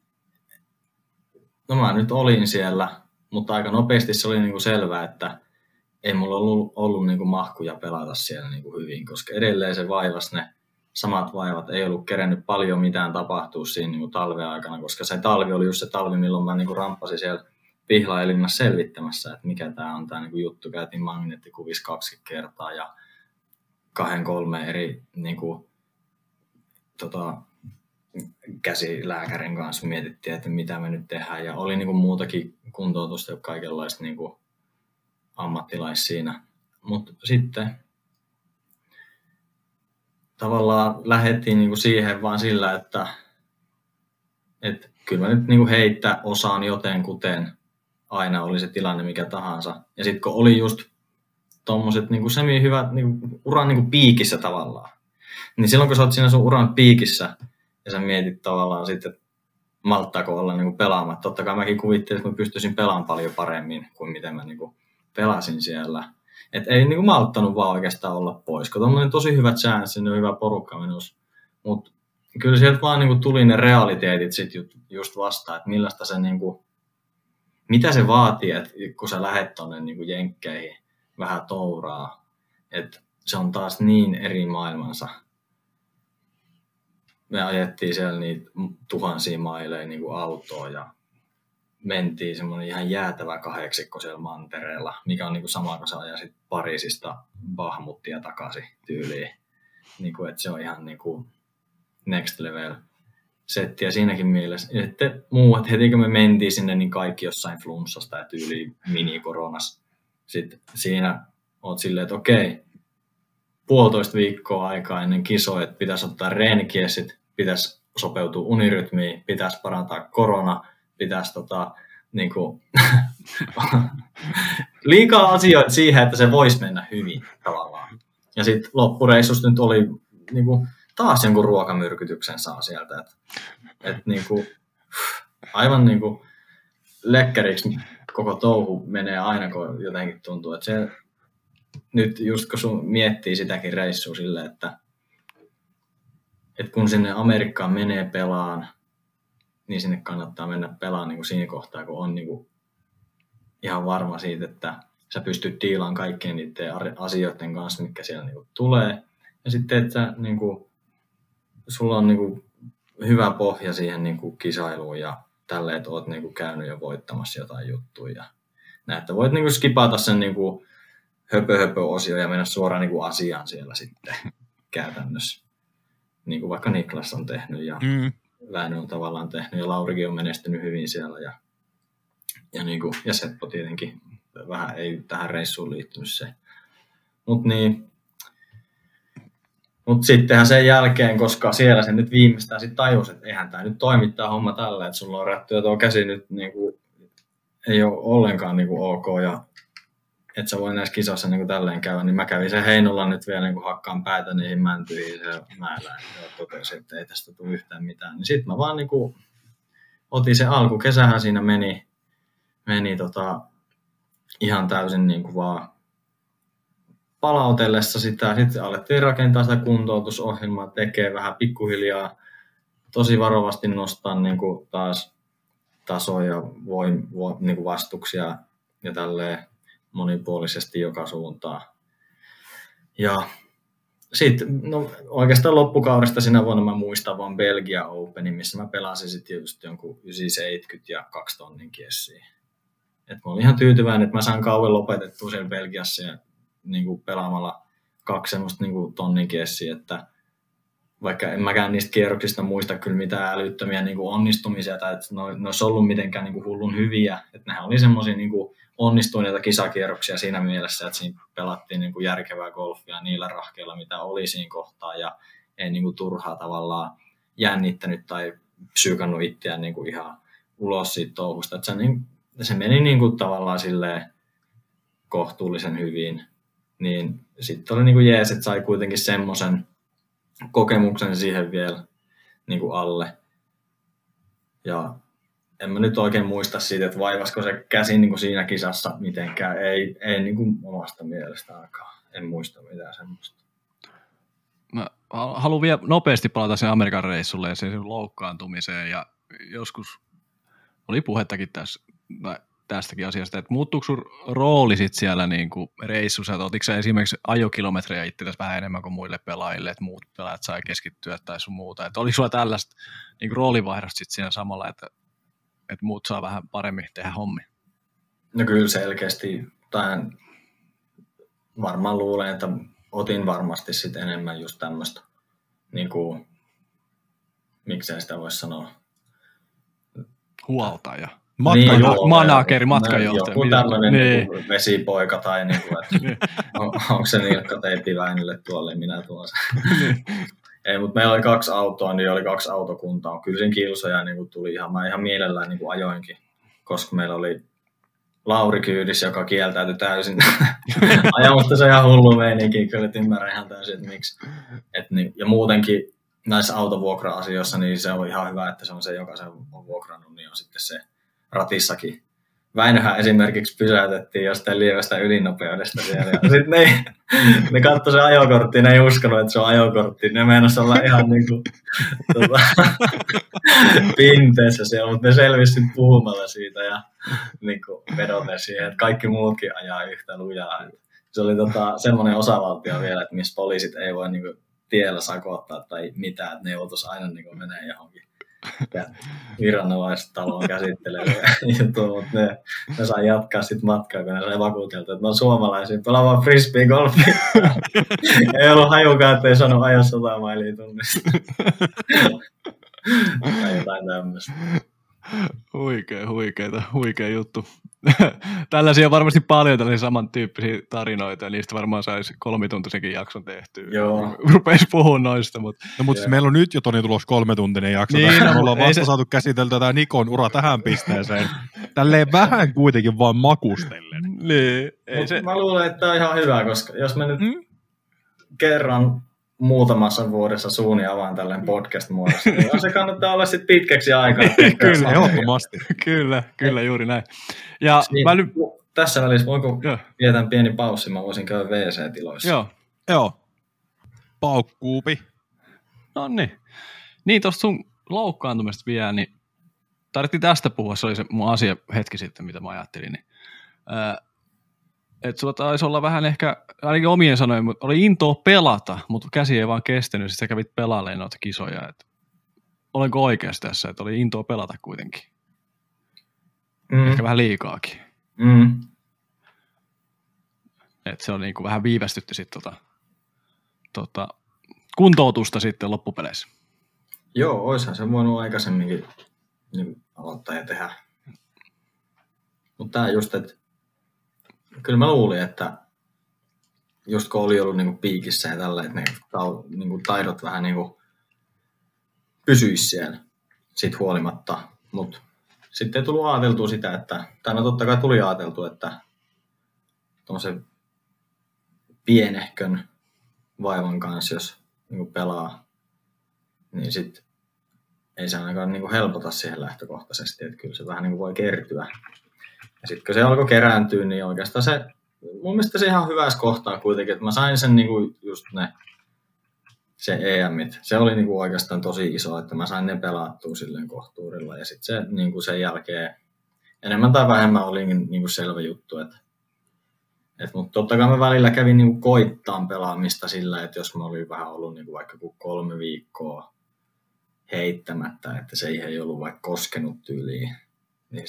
no mä nyt olin siellä, mutta aika nopeasti se oli niin kuin selvää, että ei mulla ollut, ollut niin kuin mahkuja pelata siellä niin kuin hyvin, koska edelleen se vaivas ne samat vaivat. Ei ollut kerennyt paljon mitään tapahtua siinä niin kuin talven aikana, koska se talvi oli just se talvi, milloin mä niin kuin ramppasin siellä Pihlailinnassa selvittämässä, että mikä tämä on tämä niin juttu. Käytiin magneettikuvissa kaksi kertaa ja kahden kolme eri niin kuin, tota, käsilääkärin kanssa mietittiin, että mitä me nyt tehdään. Ja oli niin kuin, muutakin kuntoutusta ja kaikenlaista niin kuin, ammattilais siinä. Mutta sitten tavallaan lähdettiin niin kuin siihen vaan sillä, että, että kyllä mä nyt niin kuin heittää osaan joten kuten aina oli se tilanne mikä tahansa. Ja sitten kun oli just tuommoiset niin semi hyvät niin uran niin piikissä tavallaan, niin silloin kun sä oot siinä sun uran piikissä ja sä mietit tavallaan sitten, että malttaako olla niin kuin pelaamatta. Totta kai mäkin kuvittelin, että mä pystyisin pelaamaan paljon paremmin kuin miten mä niin kuin pelasin siellä. Et ei niin kuin malttanut vaan oikeastaan olla pois, kun on tosi hyvät säännöt, sinne on hyvä porukka menossa. Mutta kyllä sieltä vaan niin kuin tuli ne realiteetit sit just vastaan, että millaista se niin kuin, mitä se vaatii, että kun sä lähet tuonne niin jenkkeihin vähän touraa, että se on taas niin eri maailmansa. Me ajettiin siellä niitä tuhansia maileja niin autoa ja mentiin semmoinen ihan jäätävä kahdeksikko siellä mantereella, mikä on niin kuin sama kuin sä ajasit Pariisista Bahmuttia takaisin tyyliin. Niin kuin, että se on ihan niin kuin next level. Settiä siinäkin mielessä. Ja sitten muu, että heti kun me mentiin sinne, niin kaikki jossain flunssasta ja tyyli mini-koronas. Sitten siinä oot silleen, että okei, puolitoista viikkoa aikaa ennen kisoja, että pitäisi ottaa reenikiesit, pitäisi sopeutua unirytmiin, pitäisi parantaa korona, pitäisi tota, niin kuin, [laughs] liikaa asioita siihen, että se voisi mennä hyvin tavallaan. Ja sitten loppureissus nyt oli niin kuin, taas jonkun ruokamyrkytyksen saa sieltä. Et, et, kuin, aivan niin kuin, lekkäriksi koko touhu menee aina, kun jotenkin tuntuu, että se nyt just kun sun miettii sitäkin reissua sille, että, että kun sinne Amerikkaan menee pelaan, niin sinne kannattaa mennä pelaamaan niin kuin siinä kohtaa, kun on niin kuin ihan varma siitä, että sä pystyt diilaan kaikkien niiden asioiden kanssa, mitkä siellä niin kuin tulee. Ja sitten, että niin kuin, sulla on niin kuin hyvä pohja siihen niin kuin kisailuun ja tälleen, että oot niin kuin käynyt jo voittamassa jotain juttuja. Näin, että voit niin kuin skipata sen niin kuin höpö, höpö osio ja mennä suoraan niin kuin asiaan siellä sitten [laughs] käytännössä. Niin kuin vaikka Niklas on tehnyt ja mm. Väinö on tavallaan tehnyt ja Laurikin on menestynyt hyvin siellä ja, ja, niin kuin, ja Seppo tietenkin vähän ei tähän reissuun liittynyt se. Mutta niin, mutta sittenhän sen jälkeen, koska siellä se nyt viimeistään sitten tajus, että eihän tämä nyt toimittaa homma tällä, että sulla on rättyä tuo käsi nyt niin kuin, ei ole ollenkaan niin kuin ok ja että sä voi näissä kisoissa niin tälleen käydä, niin mä kävin sen Heinolla nyt vielä niin kuin hakkaan päätä niihin mäntyihin ja määlään ja totesin, että ei tästä tule yhtään mitään. Niin sitten mä vaan niin kuin, otin se alku, kesähän siinä meni, meni tota, ihan täysin niin kuin vaan palautellessa sitä. Sitten alettiin rakentaa sitä kuntoutusohjelmaa, tekee vähän pikkuhiljaa, tosi varovasti nostaa niin kuin taas tasoja, voim, vo, niin kuin vastuksia ja tälleen monipuolisesti joka suuntaan. Ja sitten no, oikeastaan loppukaudesta sinä vuonna mä muistan vaan Belgia Openin, missä mä pelasin sitten just jonkun 970 ja kaksi tonnin kiessiä. Et mä olin ihan tyytyväinen, että mä saan kauan lopetettua siellä Belgiassa ja niin kuin pelaamalla kaksi semmoista niin kuin tonnin kiessiä, että vaikka en mäkään niistä kierroksista muista kyllä mitään älyttömiä niin kuin onnistumisia tai että ne, ne olisi ollut mitenkään niin kuin hullun hyviä, että nehän oli semmoisia niin onnistuneita kisakierroksia siinä mielessä, että siinä pelattiin niin kuin järkevää golfia niillä rahkeilla, mitä oli siinä kohtaa ja ei niin kuin turhaa tavallaan jännittänyt tai psyykannut itseään niin kuin ihan ulos siitä touhusta. Että se, niin, se meni niin kuin tavallaan silleen kohtuullisen hyvin. Niin sitten oli niin kuin jees, että sai kuitenkin semmoisen kokemuksen siihen vielä niin kuin alle. Ja en mä nyt oikein muista siitä, että vaivasko se käsi niin kuin siinä kisassa mitenkään. Ei, ei niin kuin omasta mielestä ainakaan. En muista mitään semmoista. Mä haluan vielä nopeasti palata sen Amerikan reissulle ja sen loukkaantumiseen. Ja joskus oli puhettakin tässä, tästäkin asiasta, että muuttuuko sun rooli sit siellä niin kuin reissussa, että otitko sä esimerkiksi ajokilometrejä itsellesi vähän enemmän kuin muille pelaajille, että muut pelaajat sai keskittyä tai sun muuta, että oliko sulla tällaista niin kuin roolivaihdosta sit siinä samalla, että, että muut saa vähän paremmin tehdä hommi? No kyllä selkeästi, tai varmaan luulen, että otin varmasti sit enemmän just tämmöistä, niin kuin, miksei sitä voisi sanoa, huoltaja Matkajo- niin, manageri, matkajohtaja. Joku tämmöinen niin. niin vesipoika tai niin kuin, että [laughs] on, onko se Nilkka Teipiväinille tuolle, minä tuon sen. Niin. [laughs] Ei, mutta meillä oli kaksi autoa, niin oli kaksi autokuntaa. Kyllä siinä kilsoja niin kuin tuli ihan, mä ihan mielellään niin kuin ajoinkin, koska meillä oli Lauri Kyydis, joka kieltäytyi täysin [laughs] ajamusta se ihan hullu meininki, kyllä et ymmärrän ihan täysin, että miksi. Et niin, ja muutenkin näissä autovuokra-asioissa, niin se on ihan hyvä, että se on se, joka se on vuokrannut, niin on sitten se ratissakin. Väinöhän esimerkiksi pysäytettiin jostain lievästä ylinopeudesta siellä. Ja sitten ne, [laughs] ne katsoi se ajokortti, ne ei uskonut, että se on ajokortti. Ne meinasi olla ihan niin kuin, tuota, [laughs] pinteessä siellä, mutta ne selvisi puhumalla siitä ja niin kuin vedoten siihen, että kaikki muutkin ajaa yhtä lujaa. Se oli tota, semmoinen osavaltio vielä, että missä poliisit ei voi niin kuin, tiellä sakottaa tai mitään, että ne joutuisi aina niin kuin, menee johonkin viranomaiset talon käsittelee [laughs] juttu, mutta ne, ne saa jatkaa sitten matkaa, kun ne sai vakuuteltu, että ne on suomalaisia pelaamaan frisbee golfia. [laughs] ei ollut hajukaan, että ei saanut ajaa sata mailia tunnista. [laughs] tai jotain tämmöistä. Huikea, huikeeta, huikea juttu. [laughs] Tällaisia on varmasti paljon tällaisia samantyyppisiä tarinoita, ja niistä varmaan saisi kolmituntisenkin jakson tehtyä. Joo. [laughs] Rupeisi puhua noista, mutta No, mutta Joo. siis meillä on nyt jo Toni tulos kolmetuntinen jakso. Niin, Niin, no, me ollaan ei vasta se- saatu käsiteltyä tämä Nikon ura tähän pisteeseen. Tälleen vähän kuitenkin vaan makustellen. niin, ei Mut se, Mä luulen, että tämä on ihan hyvä, koska jos me nyt Mm? kerran muutamassa vuodessa suuni avaan tälleen podcast-muodossa, [laughs] niin se kannattaa olla sitten pitkäksi aikaa. Kyllä, ehdottomasti. [laughs] kyllä, kyllä, juuri näin. Ja Niin, mä nyt, Tässä välissä voinko joo, vietän pieni paussi, mä voisin käydä WC-tiloissa. joo, Joo. Paukkuupi. no niin. Niin, tuosta sun loukkaantumista vielä, niin tarvittiin tästä puhua, se oli se mun asia hetki sitten, mitä mä ajattelin. Niin, ää, että sulla taisi olla vähän ehkä, ainakin omien sanojen, mutta oli intoa pelata, mutta käsi ei vaan kestänyt, sitten sä kävit pelailemaan noita kisoja. Et, olenko oikeassa tässä, että oli intoa pelata kuitenkin? Mm, Ehkä vähän liikaakin. mm, Että se on niinku vähän viivästytti sitten tota, tota, kuntoutusta sitten loppupeleissä. Joo, oishan se voinut aikaisemminkin niin aloittaa ja tehdä. Mutta tämä just, että kyllä mä luulin, että just kun oli ollut niinku piikissä ja tällä, että ne tau, niinku taidot vähän niinku pysyisi siellä sit huolimatta. Mutta sitten ei tullut ajateltua sitä, että, tai no totta kai tuli ajateltua, että tuommoisen pienehkön vaivan kanssa, jos niinku pelaa, niin sit ei se ainakaan niinku helpota siihen lähtökohtaisesti, että kyllä se vähän niinku voi kertyä. Ja sitten kun se alkoi kerääntyä, niin oikeastaan se, mun mielestä se ihan hyvässä kohtaa kuitenkin, että mä sain sen niinku just ne, se EMit. Se oli niinku oikeastaan tosi iso, että mä sain ne pelattua silleen kohtuudella. Ja sitten se niinku sen jälkeen enemmän tai vähemmän oli niinku selvä juttu, että et, mutta totta kai mä välillä kävin niinku koittaan pelaamista sillä, että jos mä olin vähän ollut niinku vaikka kuin kolme viikkoa heittämättä, että se ei ollut vaikka koskenut tyyliin, niin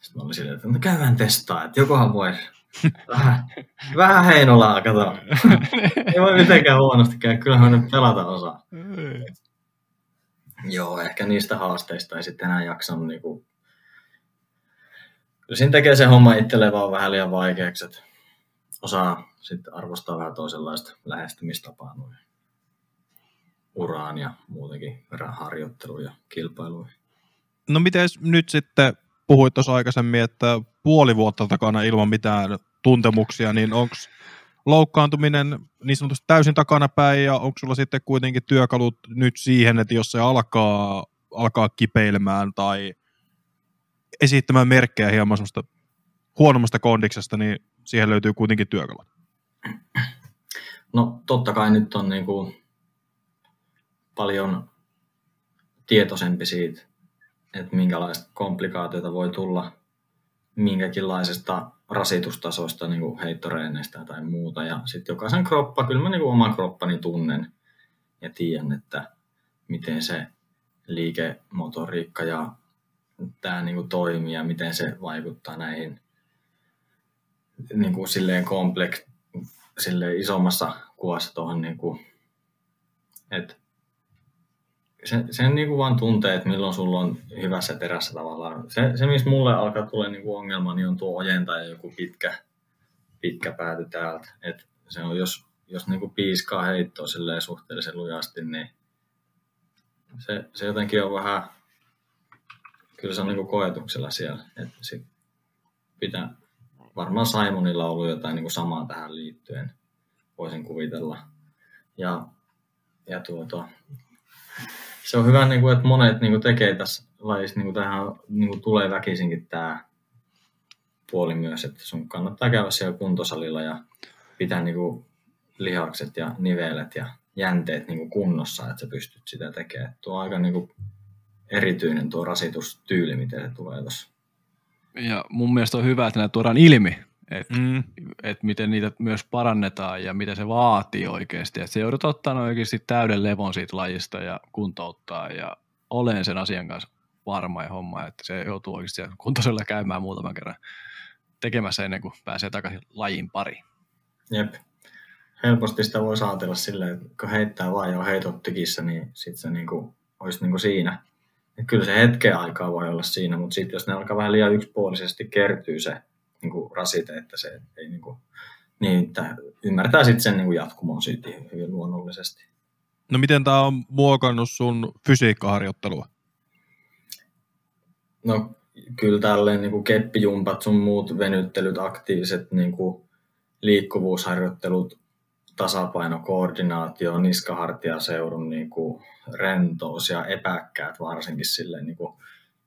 sitten sit mä olin silleen, että no käydään testaa, että jokohan voi vähän, vähän heinolaa, kato. [laughs] ei voi mitenkään huonosti käydä, kyllähän nyt pelata osaa. Joo, ehkä niistä haasteista ei sitten enää jaksanut niinku... Kyllä siinä tekee se homma itselleen vaan vähän liian vaikeaksi, että osaa sitten arvostaa vähän toisenlaista lähestymistapaa noin uraan ja muutenkin verran harjoitteluun ja kilpailuihin. No miten nyt sitten, puhuit tuossa aikaisemmin, että puoli vuotta takana ilman mitään tuntemuksia, niin onko loukkaantuminen niin sanotusti täysin takana päin ja onko sulla sitten kuitenkin työkalut nyt siihen, että jos se alkaa, alkaa kipeilemään tai esittämään merkkejä hieman semmoista huonommasta kondiksesta, niin siihen löytyy kuitenkin työkalut. No totta kai nyt on niin kuin paljon tietoisempi siitä, että minkälaista komplikaatiota voi tulla minkäkinlaisesta rasitustasosta, niin kuin heittoreeneistä tai muuta. Ja sitten jokaisen kroppa, kyllä mä niin kuin oman kroppani tunnen ja tiedän, että miten se liikemotoriikka ja tämä niin kuin toimii ja miten se vaikuttaa näihin niin kuin silleen kompleks, silleen isommassa kuvassa tuohon, niin kuin, että se, sen niin kuin vaan tuntee, että milloin sulla on hyvässä terässä tavallaan. Se, se missä mulle alkaa tulla niin kuin ongelma, niin on tuo ojentaja joku pitkä, pitkä pääty täältä. Et se on, jos, jos niin kuin piiskaa heittoa suhteellisen lujasti, niin se, se jotenkin on vähän, kyllä se on niin kuin koetuksella siellä. Että sit pitää, varmaan Simonilla on ollut jotain niin kuin samaa tähän liittyen, voisin kuvitella. Ja, ja tuota, se on hyvä, niin kuin, että monet niin kuin, tekee tässä lajissa, niin kuin, tähän niin kuin, tulee väkisinkin tämä puoli myös, että sun kannattaa käydä siellä kuntosalilla ja pitää niin kuin, lihakset ja nivelet ja jänteet niin kuin, kunnossa, että sä pystyt sitä tekemään. Tuo on aika niin kuin, erityinen tuo rasitustyyli, miten se tulee tuossa. Ja mun mielestä on hyvä, että näitä tuodaan ilmi, että Mm. et miten niitä myös parannetaan ja mitä se vaatii oikeasti. Että se joudut ottaa oikeasti täyden levon siitä lajista ja kuntouttaa ja olen sen asian kanssa varma ja homma, että se joutuu oikeasti kuntoisella käymään muutaman kerran tekemässä ennen kuin pääsee takaisin lajin pariin. Jep. Helposti sitä voi ajatella silleen, että kun heittää vaan jo heitot tykissä, niin sitten se niinku olisi niin kuin siinä. Et kyllä se hetken aikaa voi olla siinä, mutta sitten jos ne alkaa vähän liian yksipuolisesti kertyy se niin kuin rasite, että se ei niin kuin, niin että ymmärtää sitten sen niin kuin jatkumon siitä hyvin luonnollisesti. No miten tämä on muokannut sun fysiikkaharjoittelua? No kyllä tälleen niin kuin keppijumpat, sun muut venyttelyt, aktiiviset niin kuin liikkuvuusharjoittelut, tasapaino, koordinaatio, niskahartiaseudun niin kuin rentous ja epäkkäät varsinkin silleen, niin kuin,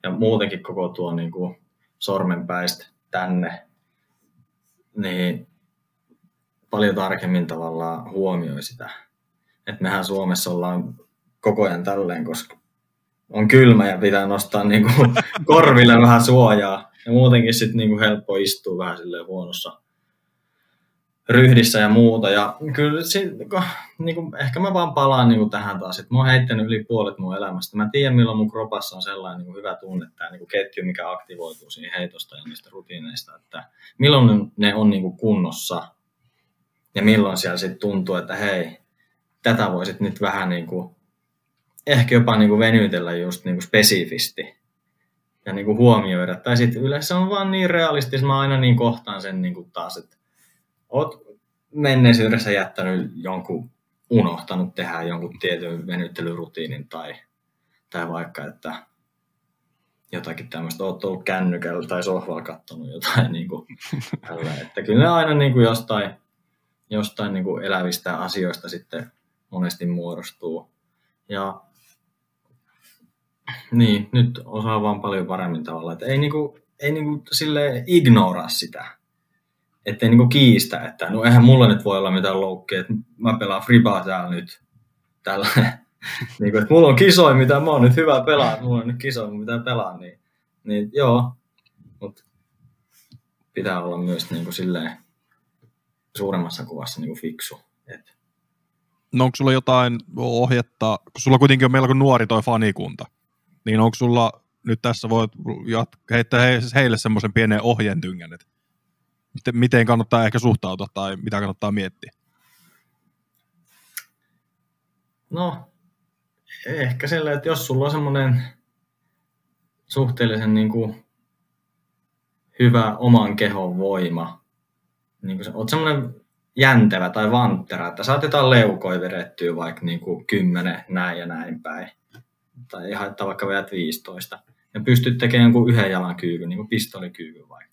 ja muutenkin koko tuo niin kuin sormenpäistä tänne, niin paljon tarkemmin tavallaan huomioi sitä. että mehän Suomessa ollaan koko ajan tälleen, koska on kylmä ja pitää nostaa niin kuin [laughs] korville vähän suojaa. Ja muutenkin sitten niin kuin helppo istua vähän silleen huonossa ryhdissä ja muuta. Ja kyllä sit, niin kuin, ehkä mä vaan palaan niin kuin tähän taas, että mä oon heittänyt yli puolet mun elämästä. Mä tiedän, milloin mun kropassa on sellainen niin kuin hyvä tunne, tämä niin kuin ketju, mikä aktivoituu siihen heitosta ja niistä rutiineista, että milloin ne on niin kuin kunnossa ja milloin siellä sitten tuntuu, että hei, tätä voisit nyt vähän niin kuin ehkä jopa niin kuin venytellä just niin kuin spesifisti ja niin kuin huomioida. Tai sitten yleensä on vaan niin realistista, mä aina niin kohtaan sen niin kuin taas, että oot menneisyydessä jättänyt jonkun, unohtanut tehdä jonkun tietyn venyttelyrutiinin tai, tai vaikka, että jotakin tämmöistä, oot ollut kännykällä tai sohvalla katsonut jotain [laughs] niin kuin, tällä. Että kyllä ne aina niin kuin jostain, jostain niin kuin elävistä asioista sitten monesti muodostuu. Ja niin, nyt osaa vaan paljon paremmin tavalla. Että ei, niinku, ei niinku sille ignoraa sitä. Ettei niinku kiistä, että no eihän mulla nyt voi olla mitään loukkeja, että mä pelaan fribaa täällä nyt. Tällä. [laughs] niinku, että mulla on kisoja, mitä mä oon nyt hyvä pelaa, mulla on nyt kisoja, mitä pelaa. Niin, niin joo, mutta pitää olla myös niinku silleen suuremmassa kuvassa niinku fiksu. Et. No onko sulla jotain ohjetta, kun sulla kuitenkin on melko nuori toi fanikunta, niin onko sulla nyt tässä voit jat- heittää heille semmoisen pienen ohjentyngän, että miten kannattaa ehkä suhtautua tai mitä kannattaa miettiä? No, ehkä sillä, että jos sulla on semmoinen suhteellisen niin kuin hyvä oman kehon voima, niin kuin oot semmoinen jäntevä tai vanttera, että saat jotain leukoja vedettyä vaikka niin kuin kymmenen näin ja näin päin, tai ei haittaa vaikka vedät 15, ja pystyt tekemään jonkun yhden jalan kyykyn, niin kuin pistolikyykyn vaikka.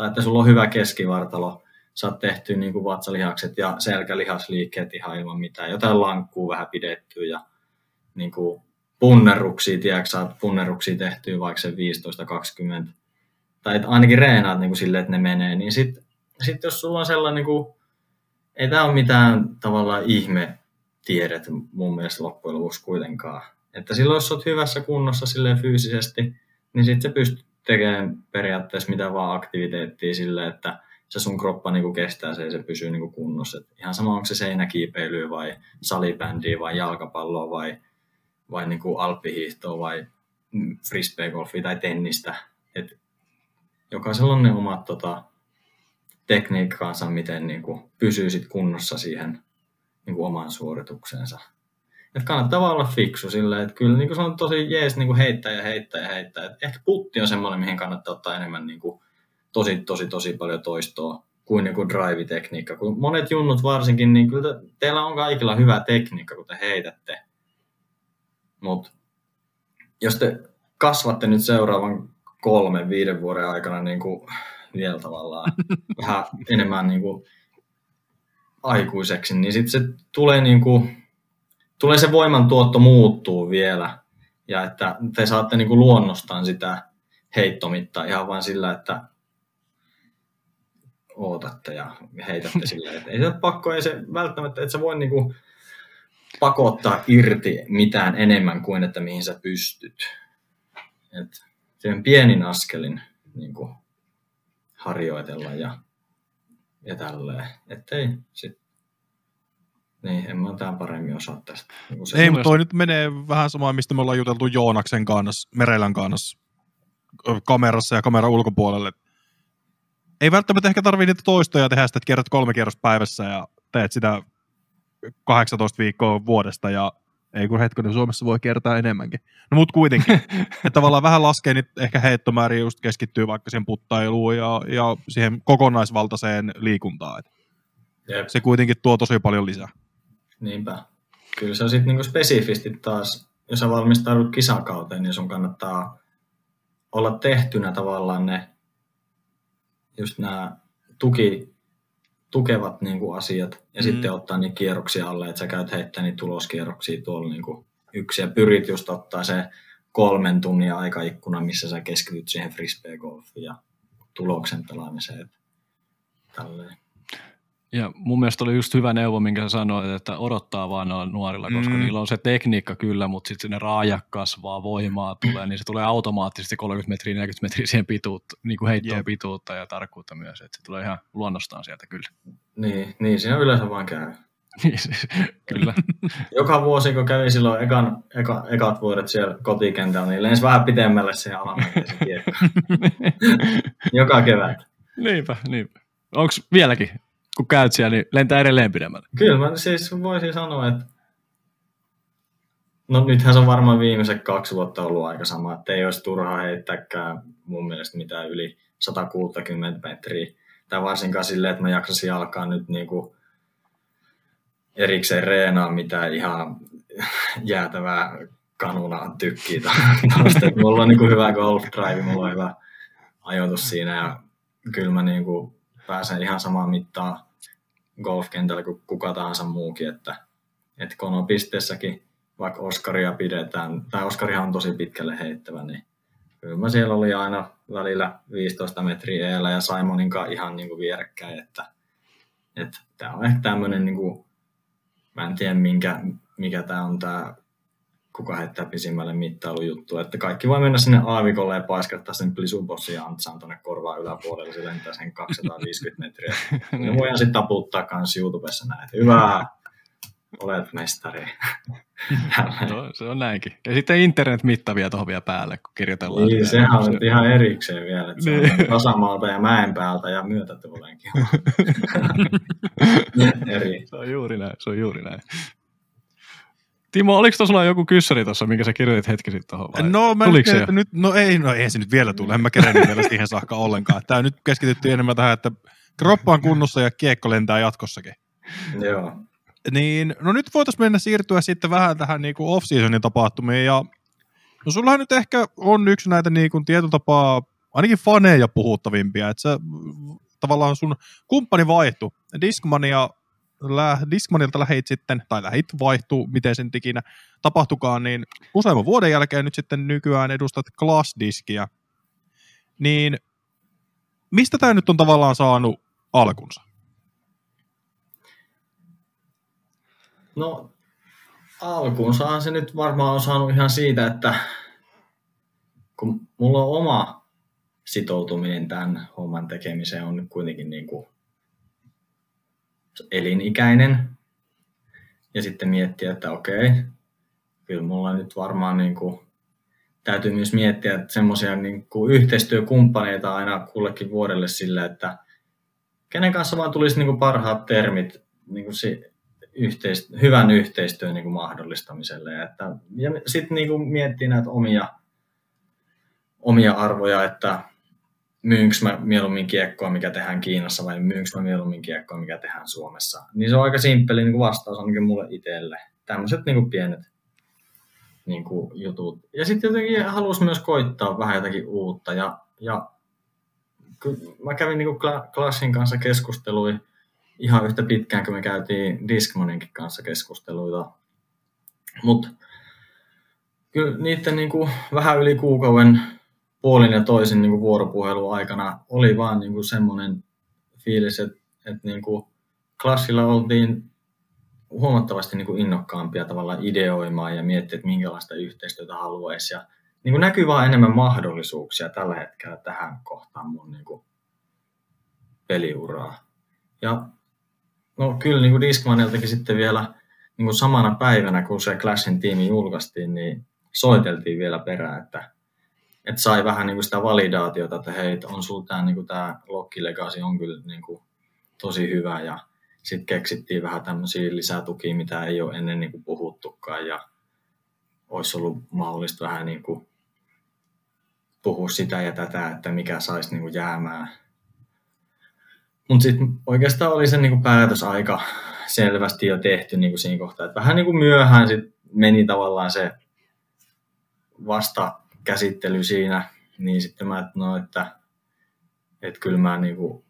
Tai että sulla on hyvä keskivartalo, saat tehty niin kuin vatsalihakset ja selkälihasliikkeet ihan ilman mitään, jotain lankkuu vähän pidettyä ja niin kuin punnerruksia, tiedätkö, saat punnerruksia tehtyä vaikka se 15-20, tai että ainakin reenaat niin kuin silleen, että ne menee, niin sitten sit jos sulla on sellainen, niin kuin, ei tämä ole mitään tavallaan ihme tiedet mun mielestä loppujen lopuksi kuitenkaan, että silloin, jos olet hyvässä kunnossa silleen fyysisesti, niin sitten se pystyt tekemään periaatteessa mitä vaan aktiviteettia silleen, että se sun kroppa niin kuin kestää se ja se pysyy niin kuin kunnossa. Et ihan sama, onko se seinäkiipeilyä vai salibändiä vai jalkapalloa vai, vai niin kuin alppihiihtoa vai frisbeegolfia tai tennistä. Et jokaisella on ne omat tota, tekniikkaansa, miten niin kuin pysyy sit kunnossa siihen niin kuin omaan suoritukseensa. Että kannattaa vaan olla fiksu silleen, että kyllä niin se on tosi jees niin kuin heittää ja heittää ja heittää. Et ehkä putti on semmoinen, mihin kannattaa ottaa enemmän niin kuin, tosi, tosi, tosi paljon toistoa kuin joku drive-tekniikka. Kun monet junnut varsinkin, niin kyllä teillä on kaikilla hyvä tekniikka, kun te heitätte. Mutta jos te kasvatte nyt seuraavan kolmen, viiden vuoden aikana niin kuin vielä tavallaan [laughs] vähän enemmän niin kuin aikuiseksi, niin sitten se tulee niin kuin, tulee se voimantuotto muuttuu vielä. Ja että te saatte niin kuin luonnostaan sitä heittomittaa ihan vain sillä, että ootatte ja heitätte silleen. Että ei se pakko, ei se välttämättä, että sä voi niin kuin pakottaa irti mitään enemmän kuin, että mihin sä pystyt. Et sen pienin askelin niin kuin harjoitella ja, ja tälleen. Että ei sit niin, en mä tämän paremmin osaa tästä. Niin se ei, mutta toi nyt menee vähän samaan, mistä me ollaan juteltu Joonaksen kanssa, Merelän kanssa, kamerassa ja kameran ulkopuolelle. Ei välttämättä ehkä tarvii niitä toistoja tehdä sitä, että kerrot kolme kierrosta päivässä ja teet sitä 18 viikkoa vuodesta ja Ei kun hetkinen, Suomessa voi kertaa enemmänkin. No mut kuitenkin. [laughs] että tavallaan vähän laskee nyt ehkä heittomäärin just keskittyy vaikka siihen puttailuun ja, ja siihen kokonaisvaltaiseen liikuntaan. Jep. se kuitenkin tuo tosi paljon lisää. Niinpä. Kyllä se on sitten niinku spesifisti taas, jos sä valmistaudut kisakauteen, niin sun kannattaa olla tehtynä tavallaan ne just nämä tuki, tukevat niinku asiat ja mm. sitten ottaa niitä kierroksia alle, että sä käyt heittämään niitä tuloskierroksia tuolla niinku yksi ja pyrit just ottaa se kolmen tunnin aikaikkuna, missä sä keskityt siihen frisbee-golfiin ja tuloksen pelaamiseen. Tälleen. Ja mun mielestä oli just hyvä neuvo, minkä sä sanoit, että odottaa vaan noilla nuorilla, koska Mm. niillä on se tekniikka kyllä, mutta sitten ne raajat kasvaa, voimaa tulee, niin se tulee automaattisesti 30 metriä, 40 metriä siihen pituutta, niin kuin heittoon Jep. pituutta ja tarkkuutta myös, että se tulee ihan luonnostaan sieltä kyllä. Niin, niin siinä yleensä vaan käy. [laughs] Niin siis, kyllä. [laughs] Joka vuosi, kun kävin silloin ekan, eka, ekat vuodet siellä kotikentällä, niin lensi vähän pitemmälle siihen alamäkeen kiekko. [laughs] Joka kevät. niinpä, niinpä. Onko vieläkin, kun käyt siellä, niin lentää edelleen pidemmälle? Kyllä mä siis voisin sanoa, että no nythän se on varmaan viimeiset kaksi vuotta ollut aika sama, että ei olisi turhaa heittääkään mun mielestä mitään yli 160 metriä. Tai varsinkaan silleen, että mä jaksasin alkaa nyt niinku erikseen reenaa mitään ihan jäätävää kanuna tykkiä. Mulla on niinku hyvä golf drive, mulla on hyvä ajoitus siinä ja kyllä mä niinku pääsen ihan samaan mittaan golfkentällä kuin kuka tahansa muukin, että, että konopisteessäkin vaikka Oskaria pidetään, tai Oskarihan on tosi pitkälle heittävä, niin kyllä mä siellä oli aina välillä 15 metriä eellä ja Simonin kanssa ihan niin kuin vierekkäin, että, että tämä on ehkä tämmöinen, niin kuin, mä en tiedä minkä, mikä tämä on tämä kuka heittää pisimmälle mittailujuttu, että kaikki voi mennä sinne aavikolle ja paiskattaa sen plisubossin ja antsaan tuonne korvaan yläpuolelle, se lentää sen 250 [laughs] metriä. Ne voidaan sitten taputtaa kans YouTubessa näin, että hyvä, olet mestari. [laughs] No, se on näinkin. Ja sitten internet-mittavia tuohon vielä päälle, kun kirjoitellaan. niin, sitä. sehän on nyt ihan erikseen vielä, että se on Niin. tasamaalta ja mäen päältä ja myötätuulenkin. [laughs] Eri. Se on juuri näin, se on juuri näin. Timo, oliko tuossa joku kyssäri tuossa, minkä sä kirjoitit hetki sitten tuohon? vai No, mä tuliko se nyt, jo? että nyt, no ei, no ei se nyt vielä tule, en mä kerennyt vielä siihen saakka ollenkaan. Tää nyt keskityttiin enemmän tähän, että kroppa on kunnossa ja kiekko lentää jatkossakin. Joo. Niin, no nyt voitaisiin mennä siirtyä sitten vähän tähän niinku off-seasonin tapahtumiin ja no sullahan nyt ehkä on yksi näitä niinku tietyllä tapaa ainakin faneja puhuttavimpia, että sä tavallaan sun kumppani vaihtui. Discmania, Discmanilta lähit sitten, tai lähit vaihtuu, miten sen ikinä tapahtukaan, niin useamman vuoden jälkeen nyt sitten nykyään edustat Glass-diskiä. Niin mistä tämä nyt on tavallaan saanut alkunsa? No, alkuunsahan se nyt varmaan on saanut ihan siitä, että kun mulla on oma sitoutuminen tämän homman tekemiseen on nyt kuitenkin niin kuin elinikäinen. Ja sitten miettiä, että okei, kyllä mulla nyt varmaan niin kuin täytyy myös miettiä että semmoisia niin kuin yhteistyökumppaneita aina kullekin vuodelle sillä, että kenen kanssa vaan tulisi niin kuin parhaat termit niin kuin si, yhteist, hyvän yhteistyön niin kuin mahdollistamiselle. Ja, että, ja sitten niin kuin näitä omia, omia arvoja, että myynkö mä mieluummin kiekkoa, mikä tehdään Kiinassa, vai myynkö mä mieluummin kiekkoa, mikä tehdään Suomessa. Niin se on aika simppeli niin kuin vastaus ainakin mulle itselle. Tämmöiset niin kuin pienet niin kuin jutut. Ja sitten jotenkin halusi myös koittaa vähän jotakin uutta. Ja, ja mä kävin niin kuin Klassin kanssa keskustelui ihan yhtä pitkään, kun me käytiin Discmaninkin kanssa keskusteluita. Mutta kyllä niiden niin kuin vähän yli kuukauden puolin ja toisin niin kuin aikana oli vaan niin semmoinen fiilis, että, että niin kuin klassilla oltiin huomattavasti niin innokkaampia tavallaan ideoimaan ja miettiä, että minkälaista yhteistyötä haluaisi. Ja niin näkyy vaan enemmän mahdollisuuksia tällä hetkellä tähän kohtaan mun niin peliuraa. Ja no kyllä niin kuin Discmaniltakin sitten vielä niin samana päivänä, kun se Clashin tiimi julkaistiin, niin soiteltiin vielä perään, että, että sai vähän niin kuin sitä validaatiota, että hei, on sulla tämä, niin tämä on kyllä niin kuin tosi hyvä ja sitten keksittiin vähän tämmöisiä lisätukia, mitä ei ole ennen niin kuin puhuttukaan ja olisi ollut mahdollista vähän niin kuin puhua sitä ja tätä, että mikä saisi niin kuin jäämään. Mutta sitten oikeastaan oli se niin kuin päätös aika selvästi jo tehty niin kuin siinä kohtaa. Että vähän niin kuin myöhään sit meni tavallaan se vasta käsittely siinä, niin sitten mä, että no, että, että kyllä mä niin kuin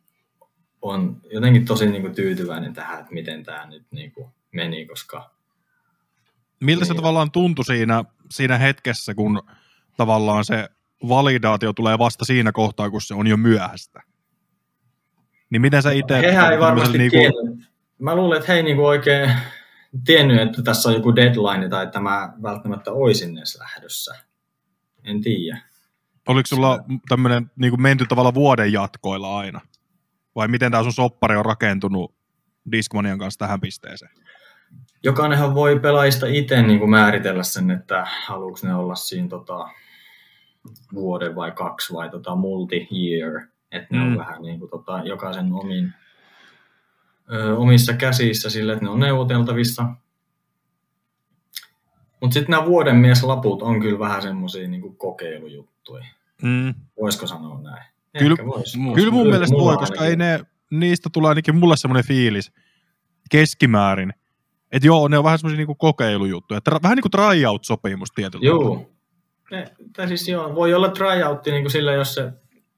on jotenkin tosi niin kuin tyytyväinen tähän, että miten tämä nyt niin kuin meni, koska... Miltä se Niin. tavallaan tuntui siinä, siinä hetkessä, kun tavallaan se validaatio tulee vasta siinä kohtaa, kun se on jo myöhäistä? Niin miten sä itse... Hehän ei varmasti niinku, tiennyt. Mä luulen, että he ei niinku oikein tiennyt, että tässä on joku deadline tai että mä välttämättä oisin edes lähdössä. En tiedä. Oliko sulla tämmöinen niin menty tavalla vuoden jatkoilla aina? Vai miten tämä sun soppari on rakentunut Discmanian kanssa tähän pisteeseen? Jokainenhan voi pelaajista itse niin kuin määritellä sen, että haluuko ne olla siinä tota, vuoden vai kaksi vai tota, multi-year. Että ne Mm. on vähän niin kuin, tota, jokaisen omin, ö, omissa käsissä sille, että ne on neuvoteltavissa. Mutta sitten nämä vuoden mieslaput on kyllä vähän semmoisia niin kokeilujuttuja. Mm. Voisiko sanoa näin? Kyllä- vois. Kyllä mun Kyllä mielestä voi, koska ei ne, niistä tulee ainakin mulle semmoinen fiilis keskimäärin, että joo, ne on vähän semmoisia niinku kokeilujuttuja. Että vähän niin kuin tryout-sopimus tietyllä tavalla. Joo. Ne, tai siis joo, voi olla tryoutti niin kuin sillä, jos se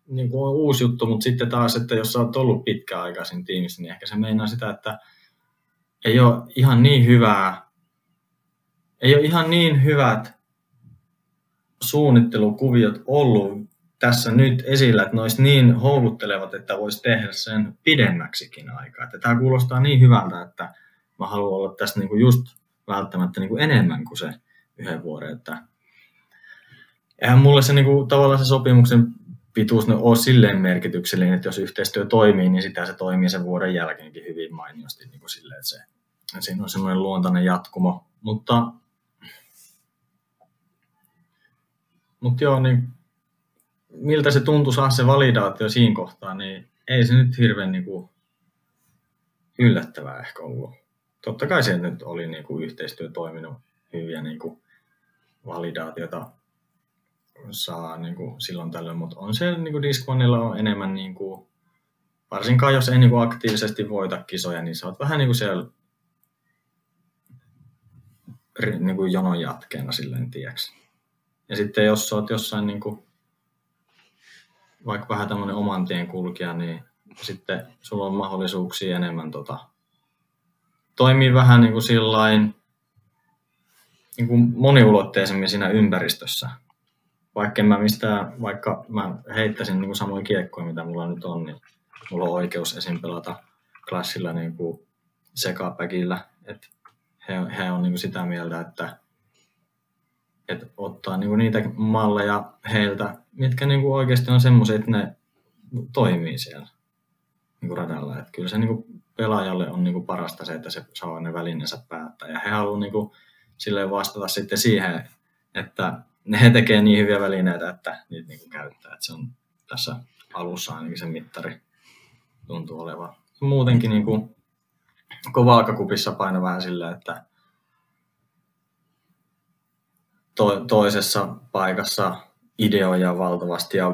niin kuin on uusi juttu, mutta sitten taas, että jos sä oot ollut pitkään aikaa siinä tiimissä, niin ehkä se meinaa sitä, että ei ole ihan niin hyvää, ei ole ihan niin hyvät suunnittelukuviot ollut tässä nyt esillä, että ne olisi niin houkuttelevat, että voisi tehdä sen pidemmäksikin aikaa. Että tämä kuulostaa niin hyvältä, että mä haluan olla tässä niin kuin just välttämättä niin kuin enemmän kuin se yhden vuoden. Että eihän mulle se niin kuin, tavallaan se sopimuksen pituus ne ole silleen merkityksellinen, että jos yhteistyö toimii, niin sitä se toimii sen vuoden jälkeenkin hyvin mainiosti niin kuin silleen, että, se, että siinä on semmoinen luontainen jatkumo. Mutta, mutta joo, niin miltä se tuntui saa se validaatio siinä kohtaa, niin ei se nyt hirveän niin kuin yllättävää ehkä ollut. Totta kai se nyt oli niin kuin yhteistyö toiminut hyviä niin kuin validaatiota saa niin kuin silloin tällöin, mutta on se niin kuin Discmanilla on enemmän, niin kuin, varsinkaan jos ei niin kuin aktiivisesti voita kisoja, niin sä oot vähän niin kuin siellä niin kuin jonon jatkeena silleen, tiedäks. Ja sitten jos sä oot jossain niin kuin, vaikka vähän tämmöinen oman tien kulkija, niin sitten sulla on mahdollisuuksia enemmän tota, toimii vähän niin kuin sillain, niin kuin moniulotteisemmin siinä ympäristössä. Vaikka mä mistään, vaikka mä heittäisin niin kuin samoin kiekkoja, mitä mulla nyt on, niin mulla on oikeus esim. pelata klassilla niin kuin sekapäkillä. Et he, he on niin kuin sitä mieltä, että, että ottaa niin kuin niitä malleja heiltä, mitkä niin kuin oikeasti on semmoisia, että ne toimii siellä niin kuin radalla. Että kyllä se niin kuin pelaajalle on niin kuin parasta se, että se saa ne välineensä päättää. Ja he haluavat niin kuin silleen vastata sitten siihen, että ne he tekee niin hyviä välineitä, että niitä niin kuin käyttää. Että se on tässä alussa ainakin se mittari tuntuu olevan. Muutenkin niin kuin, kun vaakakupissa paino vähän silleen, että to, toisessa paikassa ideoja valtavasti ja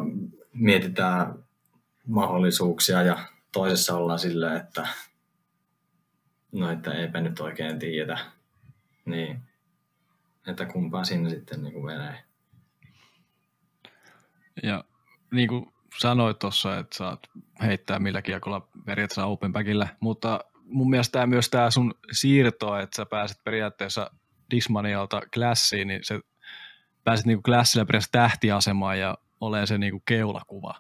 mietitään mahdollisuuksia ja toisessa ollaan silleen, että no, että eipä nyt oikein tiedä. Niin, että kumpaan sinne sitten niin kuin menee. Ja niin kuin sanoit tuossa, että saat heittää millä kiekolla periaatteessa open backillä, mutta mun mielestä tämä myös tämä sun siirto, että sä pääset periaatteessa Dismanialta klassiin, niin se pääset niinku klassilla periaatteessa tähtiasemaan ja olee se niinku keulakuva,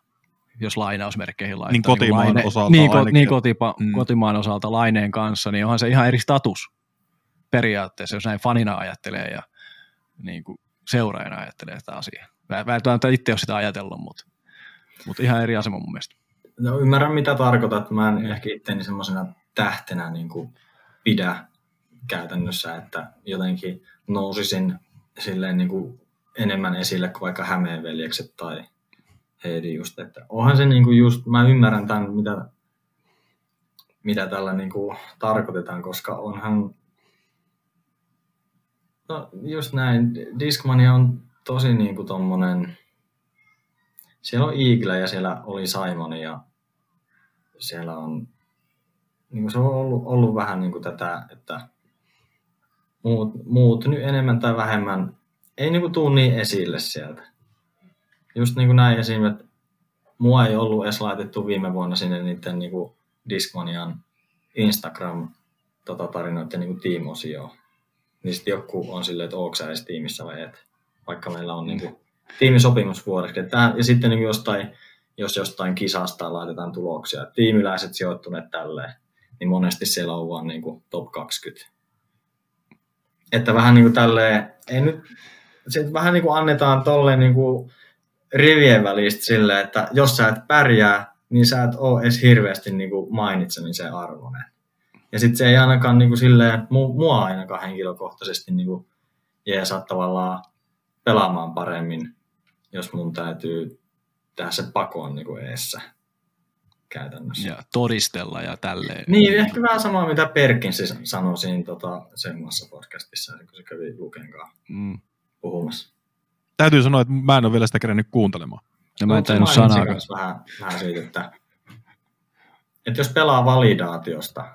jos lainausmerkkeihin laittaa. Niin kotimaan Laine- osalta Niin, ko- niin kotipa- Mm. kotimaan osalta laineen kanssa, niin onhan se ihan eri status periaatteessa, jos näin fanina ajattelee ja niin kuin seuraajana ajattelee sitä asiaa. Mä välttämättä itse ole sitä ajatellut, mutta, mutta ihan eri asema mun mielestä. No ymmärrän mitä tarkoitat. Mä en ehkä itteni semmoisena tähtenä niin kuin pidä käytännössä, että jotenkin nousisin silleen niin kuin enemmän esille kuin vaikka Hämeen veljekset tai Heidi just, että onhan se niin kuin just, mä ymmärrän tämän, mitä, mitä tällä niin kuin tarkoitetaan, koska onhan No just näin. Discmania on tosi niinku tommonen... Siellä on Eagle ja siellä oli Simon ja siellä on... Niinku se on ollut, ollut vähän niinku tätä, että muut, muut nyt enemmän tai vähemmän ei niinku tuu niin esille sieltä. Just niin kuin näin esim. että mua ei ollut edes laitettu viime vuonna sinne niiden niinku Discmanian Instagram tota, tarinoiden niinku tiimosioon niin sitten joku on silleen, että ootko sä edes tiimissä vai et. Vaikka meillä on niin kuin, tiimisopimus vuodeksi. Ja sitten niin jostain, jos jostain kisasta laitetaan tuloksia, tiimiläiset sijoittuneet tälleen, niin monesti siellä on vaan niin kuin top 20. Että vähän niin kuin tälleen, ei nyt, se vähän niin kuin annetaan tolleen niin kuin rivien välistä silleen, että jos sä et pärjää, niin sä et ole edes hirveästi niin kuin mainitsemisen arvoinen. Ja sitten se ei ainakaan niin kuin silleen, mua ainakaan henkilökohtaisesti niin kuin jeesaa tavallaan pelaamaan paremmin, jos mun täytyy tehdä se pakoon niin kuin eessä käytännössä. Ja todistella ja tälleen. Niin, ehkä vähän samaa, mitä Perkins sanoi siinä tota, semmassa podcastissa, kun se kävi Luken kanssa mm. puhumassa. Täytyy sanoa, että mä en ole vielä sitä kerännyt kuuntelemaan. Ja mä en tainnut sanaa. Vähän, vähän siitä, että, että jos pelaa validaatiosta,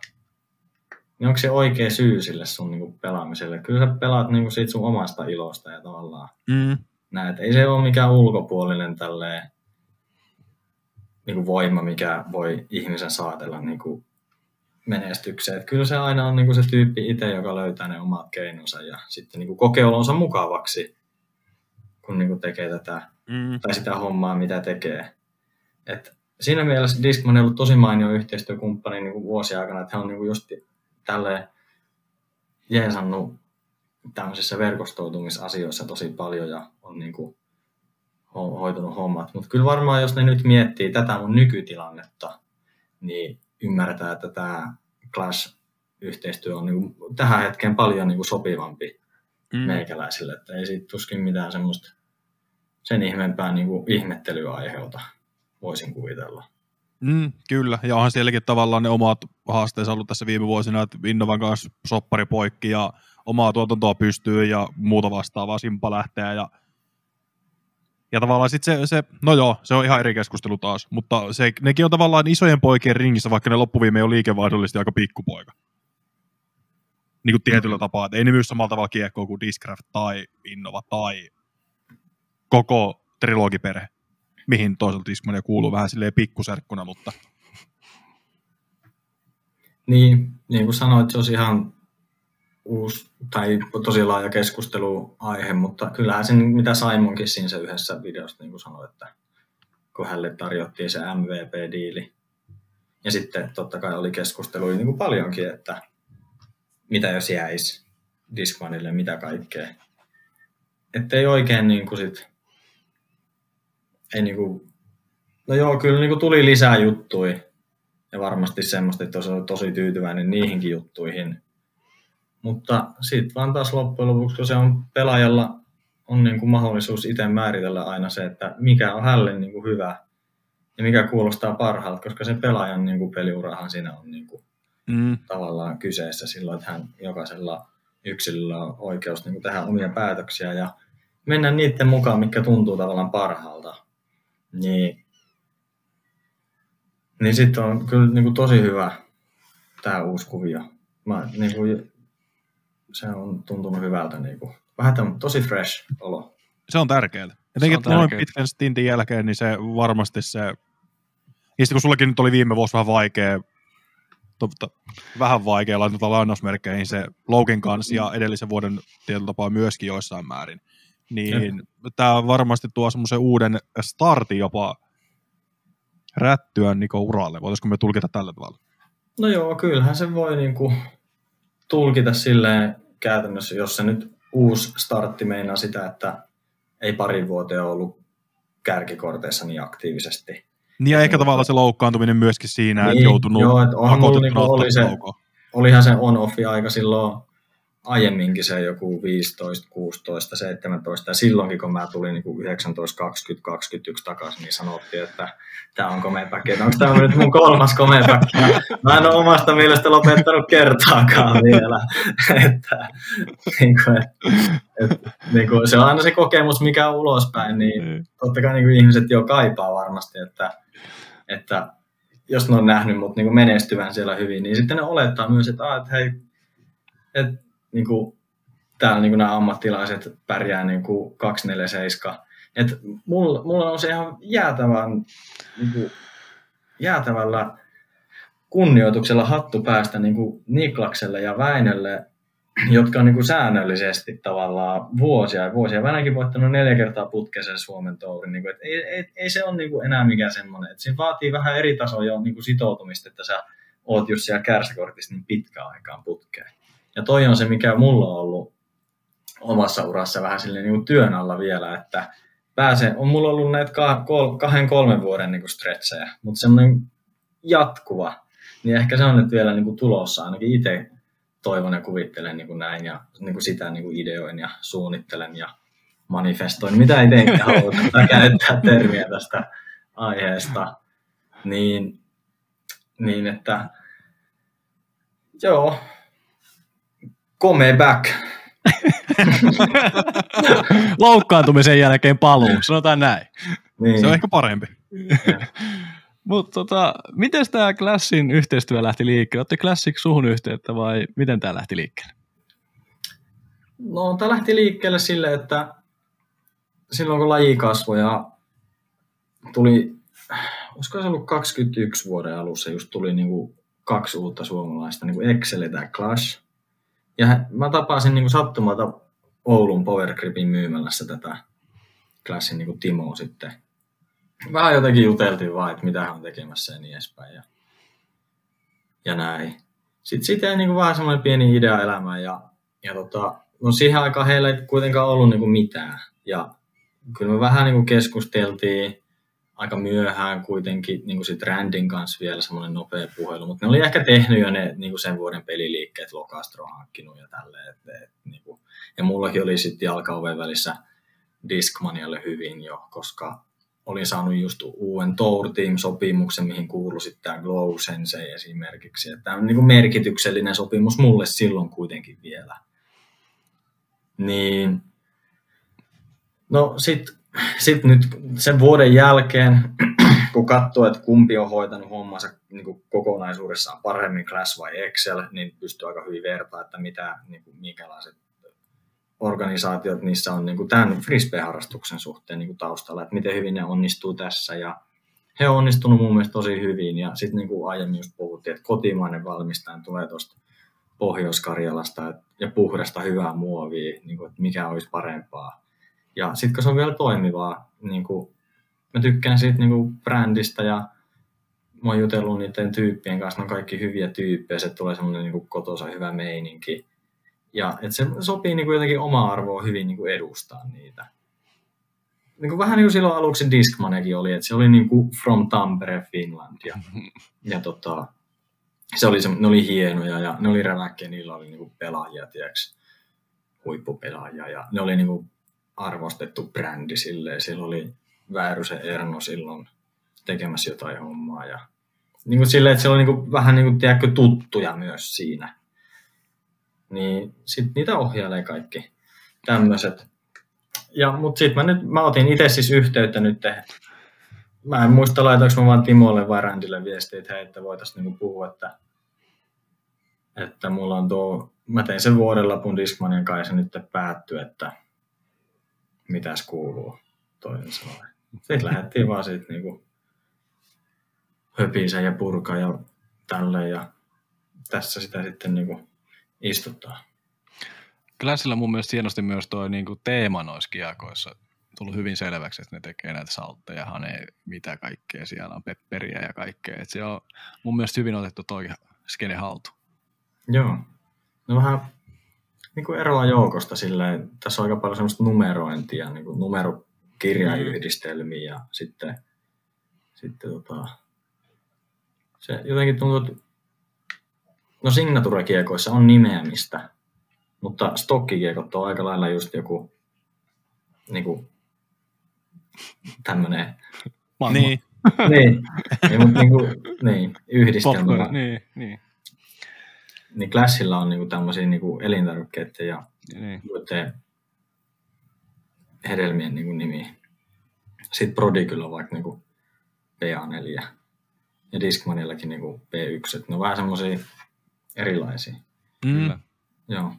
niin onko se oikea syy sille sun niinku pelaamiselle? Kyllä sä pelaat niinku siitä sun omasta ilosta ja tavallaan mm. näet. Ei se ole mikään ulkopuolinen tälleen niinku voima, mikä voi ihmisen saatella niinku menestykseen. Et kyllä se aina on niinku se tyyppi itse, joka löytää ne omat keinonsa ja sitten niinku kokee olonsa mukavaksi, kun niinku tekee tätä mm. tai sitä hommaa, mitä tekee. Et siinä mielessä Discman on ollut tosi mainio yhteistyökumppani niin kuin vuosien aikana, että he on niin kuin just tälle jeesannut tämmöisissä verkostoitumisasioissa tosi paljon ja on niin kuin hoitunut hommat. Mutta kyllä varmaan, jos ne nyt miettii tätä mun nykytilannetta, niin ymmärtää, että tämä Clash-yhteistyö on niin kuin tähän hetkeen paljon niin kuin sopivampi mm. meikäläisille. Että ei siitä tuskin mitään semmoista sen ihmeempää niin kuin ihmettelyä aiheuta, voisin kuvitella. Mm, kyllä, ja onhan sielläkin tavallaan ne omat haasteensa ollut tässä viime vuosina, että Innovan kanssa soppari poikki ja omaa tuotantoa pystyy ja muuta vastaavaa simpa lähteä ja ja tavallaan sitten se, se, no joo, se on ihan eri keskustelu taas, mutta se, nekin on tavallaan isojen poikien ringissä, vaikka ne loppuviime on liikevaihdollisesti aika pikkupoika. Niin kuin tietyllä tapaa, että ei ne myy samalla tavalla kiekkoa kuin Discraft tai Innova tai koko trilogiperhe mihin toisaalta Discmania kuuluu vähän silleen pikkuserkkuna, mutta... Niin, niin kuin sanoit, se olisi ihan uusi tai tosi laaja keskusteluaihe, mutta kyllähän se, mitä Simonkin siinä se yhdessä videossa niin kuin sanoi, että kun hänelle tarjottiin se MVP-diili. Ja sitten totta kai oli keskustelu niin kuin paljonkin, että mitä jos jäisi Discmanille, mitä kaikkea. Että ei oikein niin kuin sit ei niinku, no joo, kyllä niinku tuli lisää juttuja. Ja varmasti semmoista, että olisi tosi tyytyväinen niihinkin juttuihin. Mutta sitten vaan taas loppujen lopuksi, kun se on pelaajalla on niin kuin mahdollisuus itse määritellä aina se, että mikä on hälle niin kuin hyvä ja mikä kuulostaa parhaalta, koska se pelaajan niin kuin peliurahan siinä on niin kuin mm. tavallaan kyseessä silloin, että hän jokaisella yksilöllä on oikeus niin kuin tehdä omia päätöksiä ja mennä niiden mukaan, mikä tuntuu tavallaan parhaalta. Niin, niin sitten on kyllä niin kuin tosi hyvä tämä uusi kuvio. Mä, niin kuin, se on tuntunut hyvältä. Niin kuin, vähän tämän, tosi fresh olo. Se on tärkeää. Jotenkin se on noin pitkän stintin jälkeen, niin se varmasti se... Ja sitten kun sullakin nyt oli viime vuosi vähän vaikea, totta, vähän vaikea laittaa lainausmerkkeihin se Loukin kanssa ja edellisen vuoden tietyllä tapaa myöskin joissain määrin niin tämä varmasti tuo semmoisen uuden startin jopa rättyä Niko uralle. Voitaisiko me tulkita tällä tavalla? No joo, kyllähän se voi niinku tulkita silleen käytännössä, jos se nyt uusi startti meinaa sitä, että ei pari vuoteen ollut kärkikorteissa niin aktiivisesti. Niin ja ehkä tavallaan se loukkaantuminen myöskin siinä, niin, että joutunut joo, että mulla niinku oli se, olihan se on-offi aika silloin aiemminkin se joku 15, 16, 17 ja silloinkin kun mä tulin niin 19, 20, 21 takaisin, niin sanottiin, että tämä on komeapäkki. Onko tämä nyt mun kolmas komeapäkki? Mä en ole omasta mielestä lopettanut kertaakaan vielä. [laughs] että, niin kuin, et, et, niin kuin, se on aina se kokemus, mikä on ulospäin, niin totta kai niin kuin ihmiset jo kaipaa varmasti, että, että jos ne on nähnyt mut niin menestyvän siellä hyvin, niin sitten ne olettaa myös, että, ah, että hei, että niin kuin, täällä niin kuin nämä ammattilaiset pärjää niin kuin 247. Et mulla, mulla on se ihan jäätävän, niin kuin, jäätävällä kunnioituksella hattu päästä niin kuin Niklakselle ja Väinölle, jotka on niin kuin säännöllisesti tavallaan vuosia ja vuosia. Väinäkin voittanut neljä kertaa putkesen Suomen tourin. Niin kuin, ei, ei, ei, se ole niin kuin enää mikään semmoinen. Että siinä vaatii vähän eri tasoa jo niin kuin sitoutumista, että sä oot just siellä kärsäkortissa niin pitkään aikaan putkeen. Ja toi on se, mikä mulla on ollut omassa urassa vähän silleen niin kuin työn alla vielä, että pääsen, on mulla ollut näitä kahden, kolmen vuoden niin kuin stretchejä, mutta semmoinen jatkuva, niin ehkä se on nyt vielä niin kuin tulossa, ainakin itse toivon ja kuvittelen niin kuin näin ja niin kuin sitä niin kuin ideoin ja suunnittelen ja manifestoin, mitä itse [laughs] haluan käyttää termiä tästä aiheesta, niin, niin että joo, Come back. [laughs] Loukkaantumisen jälkeen paluu, sanotaan näin. Niin. Se on ehkä parempi. [laughs] Mutta tota, miten tämä Classin yhteistyö lähti liikkeelle? Otti Classic suhun yhteyttä vai miten tämä lähti liikkeelle? No tämä lähti liikkeelle sille, että silloin kun laji kasvoi ja tuli, olisiko se ollut 21 vuoden alussa, just tuli niinku kaksi uutta suomalaista, niinku Excel ja Clash. Ja mä tapasin niin kuin sattumalta Oulun Power Gripin myymälässä tätä klassin niin Timoa sitten. Vähän jotenkin juteltiin vaan, että mitä hän on tekemässä ja niin edespäin. Ja, ja näin. Sitten siitä jäi niin kuin vähän semmoinen pieni idea elämään ja, ja tota, no siihen aikaan heillä ei kuitenkaan ollut niin kuin mitään. Ja kyllä me vähän niin kuin keskusteltiin aika myöhään kuitenkin niin kuin sit Randin kanssa vielä semmoinen nopea puhelu, mutta ne oli ehkä tehnyt jo ne niin kuin sen vuoden peliliikkeet, Locastro hankkinut ja tälleen. Et, et, niin kuin, ja mullakin oli sitten jalkaoven välissä Discmanialle hyvin jo, koska olin saanut just uuden Tour Team-sopimuksen, mihin kuului sitten tämä Glow Sensei esimerkiksi. Tämä on niin kuin merkityksellinen sopimus mulle silloin kuitenkin vielä. Niin, no sitten sitten nyt sen vuoden jälkeen, [clears throat] kun katsoo, että kumpi on hoitanut hommansa niin kuin kokonaisuudessaan paremmin, Class vai Excel, niin pystyy aika hyvin vertaa, että mitä, niin kuin, minkälaiset organisaatiot niissä on niin kuin tämän frisbee-harrastuksen suhteen niin kuin taustalla, että miten hyvin ne onnistuu tässä. Ja he on onnistunut mun mielestä tosi hyvin. Ja sitten niin kuin aiemmin just puhuttiin, että kotimainen valmistaja tulee tuosta Pohjois-Karjalasta ja puhdasta hyvää muovia, niin kuin, että mikä olisi parempaa ja sitten kun se on vielä toimivaa, niin kuin, mä tykkään siitä niin kuin brändistä ja mä oon jutellut niiden tyyppien kanssa, ne on kaikki hyviä tyyppejä, se tulee semmoinen niin kotosa hyvä meininki. Ja että se sopii niin kuin jotenkin oma arvoa hyvin niin kuin edustaa niitä. Niin kuin vähän niin kuin silloin aluksi Discmanekin oli, että se oli niin kuin From Tampere, Finland. Ja, [laughs] ja tota, se oli, se, ne oli hienoja ja ne oli räväkkiä, niillä oli niin kuin pelaajia, tiedätkö, huippupelaajia. Ja ne oli niin kuin arvostettu brändi silleen. Sillä oli Väyrysen Erno silloin tekemässä jotain hommaa. Ja niin kuin silleen, että siellä oli niin kuin, vähän niin kuin, tiedätkö, tuttuja myös siinä. Niin sitten niitä ohjailee kaikki tämmöiset. Ja, mutta sitten mä, nyt, mä otin itse siis yhteyttä nyt. Mä en muista, laitoinko mä vaan Timolle vai viestiä, että hei, että voitaisiin niinku puhua, että, että mulla on tuo, mä tein sen vuodenlapun Discmanin kanssa ja se nyt päättyy, että mitäs kuuluu, toinen sanoi. Sitten lähdettiin vaan siitä niinku höpinsä ja purka ja tälle ja tässä sitä sitten niinku istuttaa. Kyllä sillä mun mielestä hienosti myös tuo niinku teema noissa kiakoissa tullut hyvin selväksi, että ne tekee näitä saltteja, hane, mitä kaikkea, siellä on pepperiä ja kaikkea. Et se on mun mielestä hyvin otettu toi skene haltu. Joo. No vähän niin kuin eroa joukosta silleen, tässä on aika paljon semmoista numerointia, niin kuin numerokirjayhdistelmiä ja sitten, sitten tota, se jotenkin tuntuu, että no signaturekiekoissa on nimeämistä, Mutta stokkikiekot on aika lailla just joku niinku, tämmönen, Maailma. Niin. niin, niin, mutta niinku, niin, yhdistelmä. Popcorn, niin, niin, Niin Clashilla on niinku tämmöisiä niinku elintarvikkeiden ja niin. muiden hedelmien niinku nimi. Sitten Prodigylla on vaikka niinku PA4 ja Discmanillakin niinku P1. Et Ne on vähän semmoisia erilaisia. Mm. Kyllä. Joo.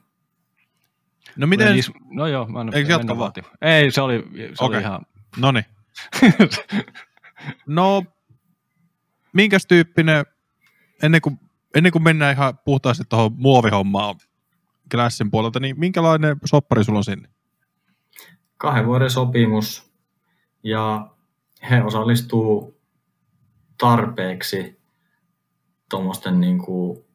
No miten, Is- No joo, mä annan Eikö jatka vaan? Ei, se oli, se oli Okei. ihan... no niin. [laughs] No, minkäs tyyppinen, ennen kuin, ennen kuin mennään ihan puhtaasti tuohon muovihommaan Glassin puolelta, niin minkälainen soppari sulla on sinne? Kahden vuoden sopimus ja he osallistuu tarpeeksi tuommoisten niinku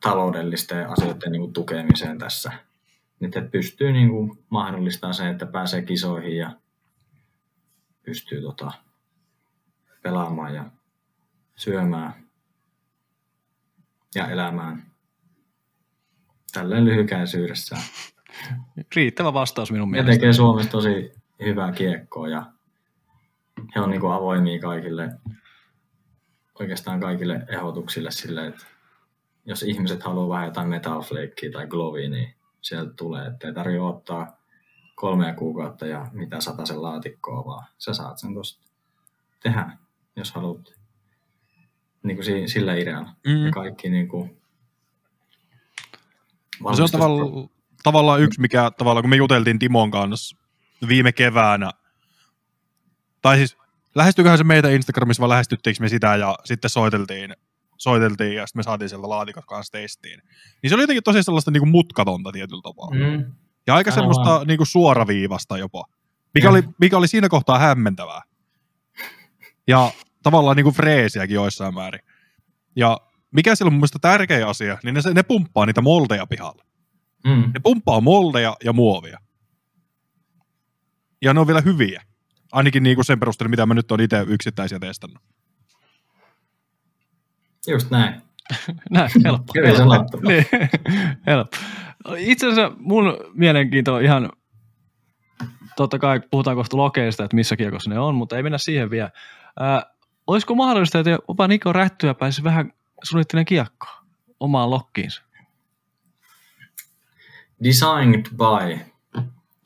taloudellisten asioiden niinku tukemiseen tässä. Nyt he pystyy niinku mahdollistamaan sen, että pääsee kisoihin ja pystyy tota, pelaamaan ja syömään ja elämään tälleen lyhykäisyydessään. [laughs] Riittävä vastaus minun Ne mielestä. tekee Suomessa tosi hyvää kiekkoa ja he on niinku avoimia kaikille, oikeastaan kaikille ehdotuksille sille, että jos ihmiset haluaa vähän jotain metal tai glovia, niin sieltä tulee, että ei tarvitse ottaa kolmea kuukautta ja mitä sen laatikkoa, vaan sä saat sen tuosta tehdä, jos haluat. Niin kuin si- sillä idealla. Mm. Ja kaikki niin kuin No se on tavalla, tavallaan yksi, mikä tavallaan, kun me juteltiin Timon kanssa viime keväänä, tai siis lähestyiköhän se meitä Instagramissa vai lähestyttiinkö me sitä ja sitten soiteltiin, soiteltiin ja sitten me saatiin sieltä laatikot kanssa testiin. Niin se oli jotenkin tosi sellaista niin kuin mutkatonta tietyllä tapaa. Mm. Ja aika Aivan. semmoista niin kuin suoraviivasta jopa, mikä oli, mikä oli siinä kohtaa hämmentävää. Ja tavallaan niin kuin freesiäkin joissain määrin. Ja mikä siellä on mun mielestä tärkeä asia, niin ne, ne pumppaa niitä moldeja pihalle. Mm. Ne pumppaa moldeja ja muovia. Ja ne on vielä hyviä. Ainakin niin kuin sen perusteella, mitä mä nyt on itse yksittäisiä testannut. Just näin. [laughs] Näin, helppo. Hyvin sanottu. Niin, [laughs] helppo. Itse asiassa mun mielenkiinto on ihan, totta kai puhutaan kohta lokeista, että missä kiekossa ne on, mutta ei mennä siihen vielä. Ää, olisiko mahdollista, että jopa Niko Rättyä pääsisi vähän suunnittelemaan kiekkoa omaan lokkiinsa? Designed by.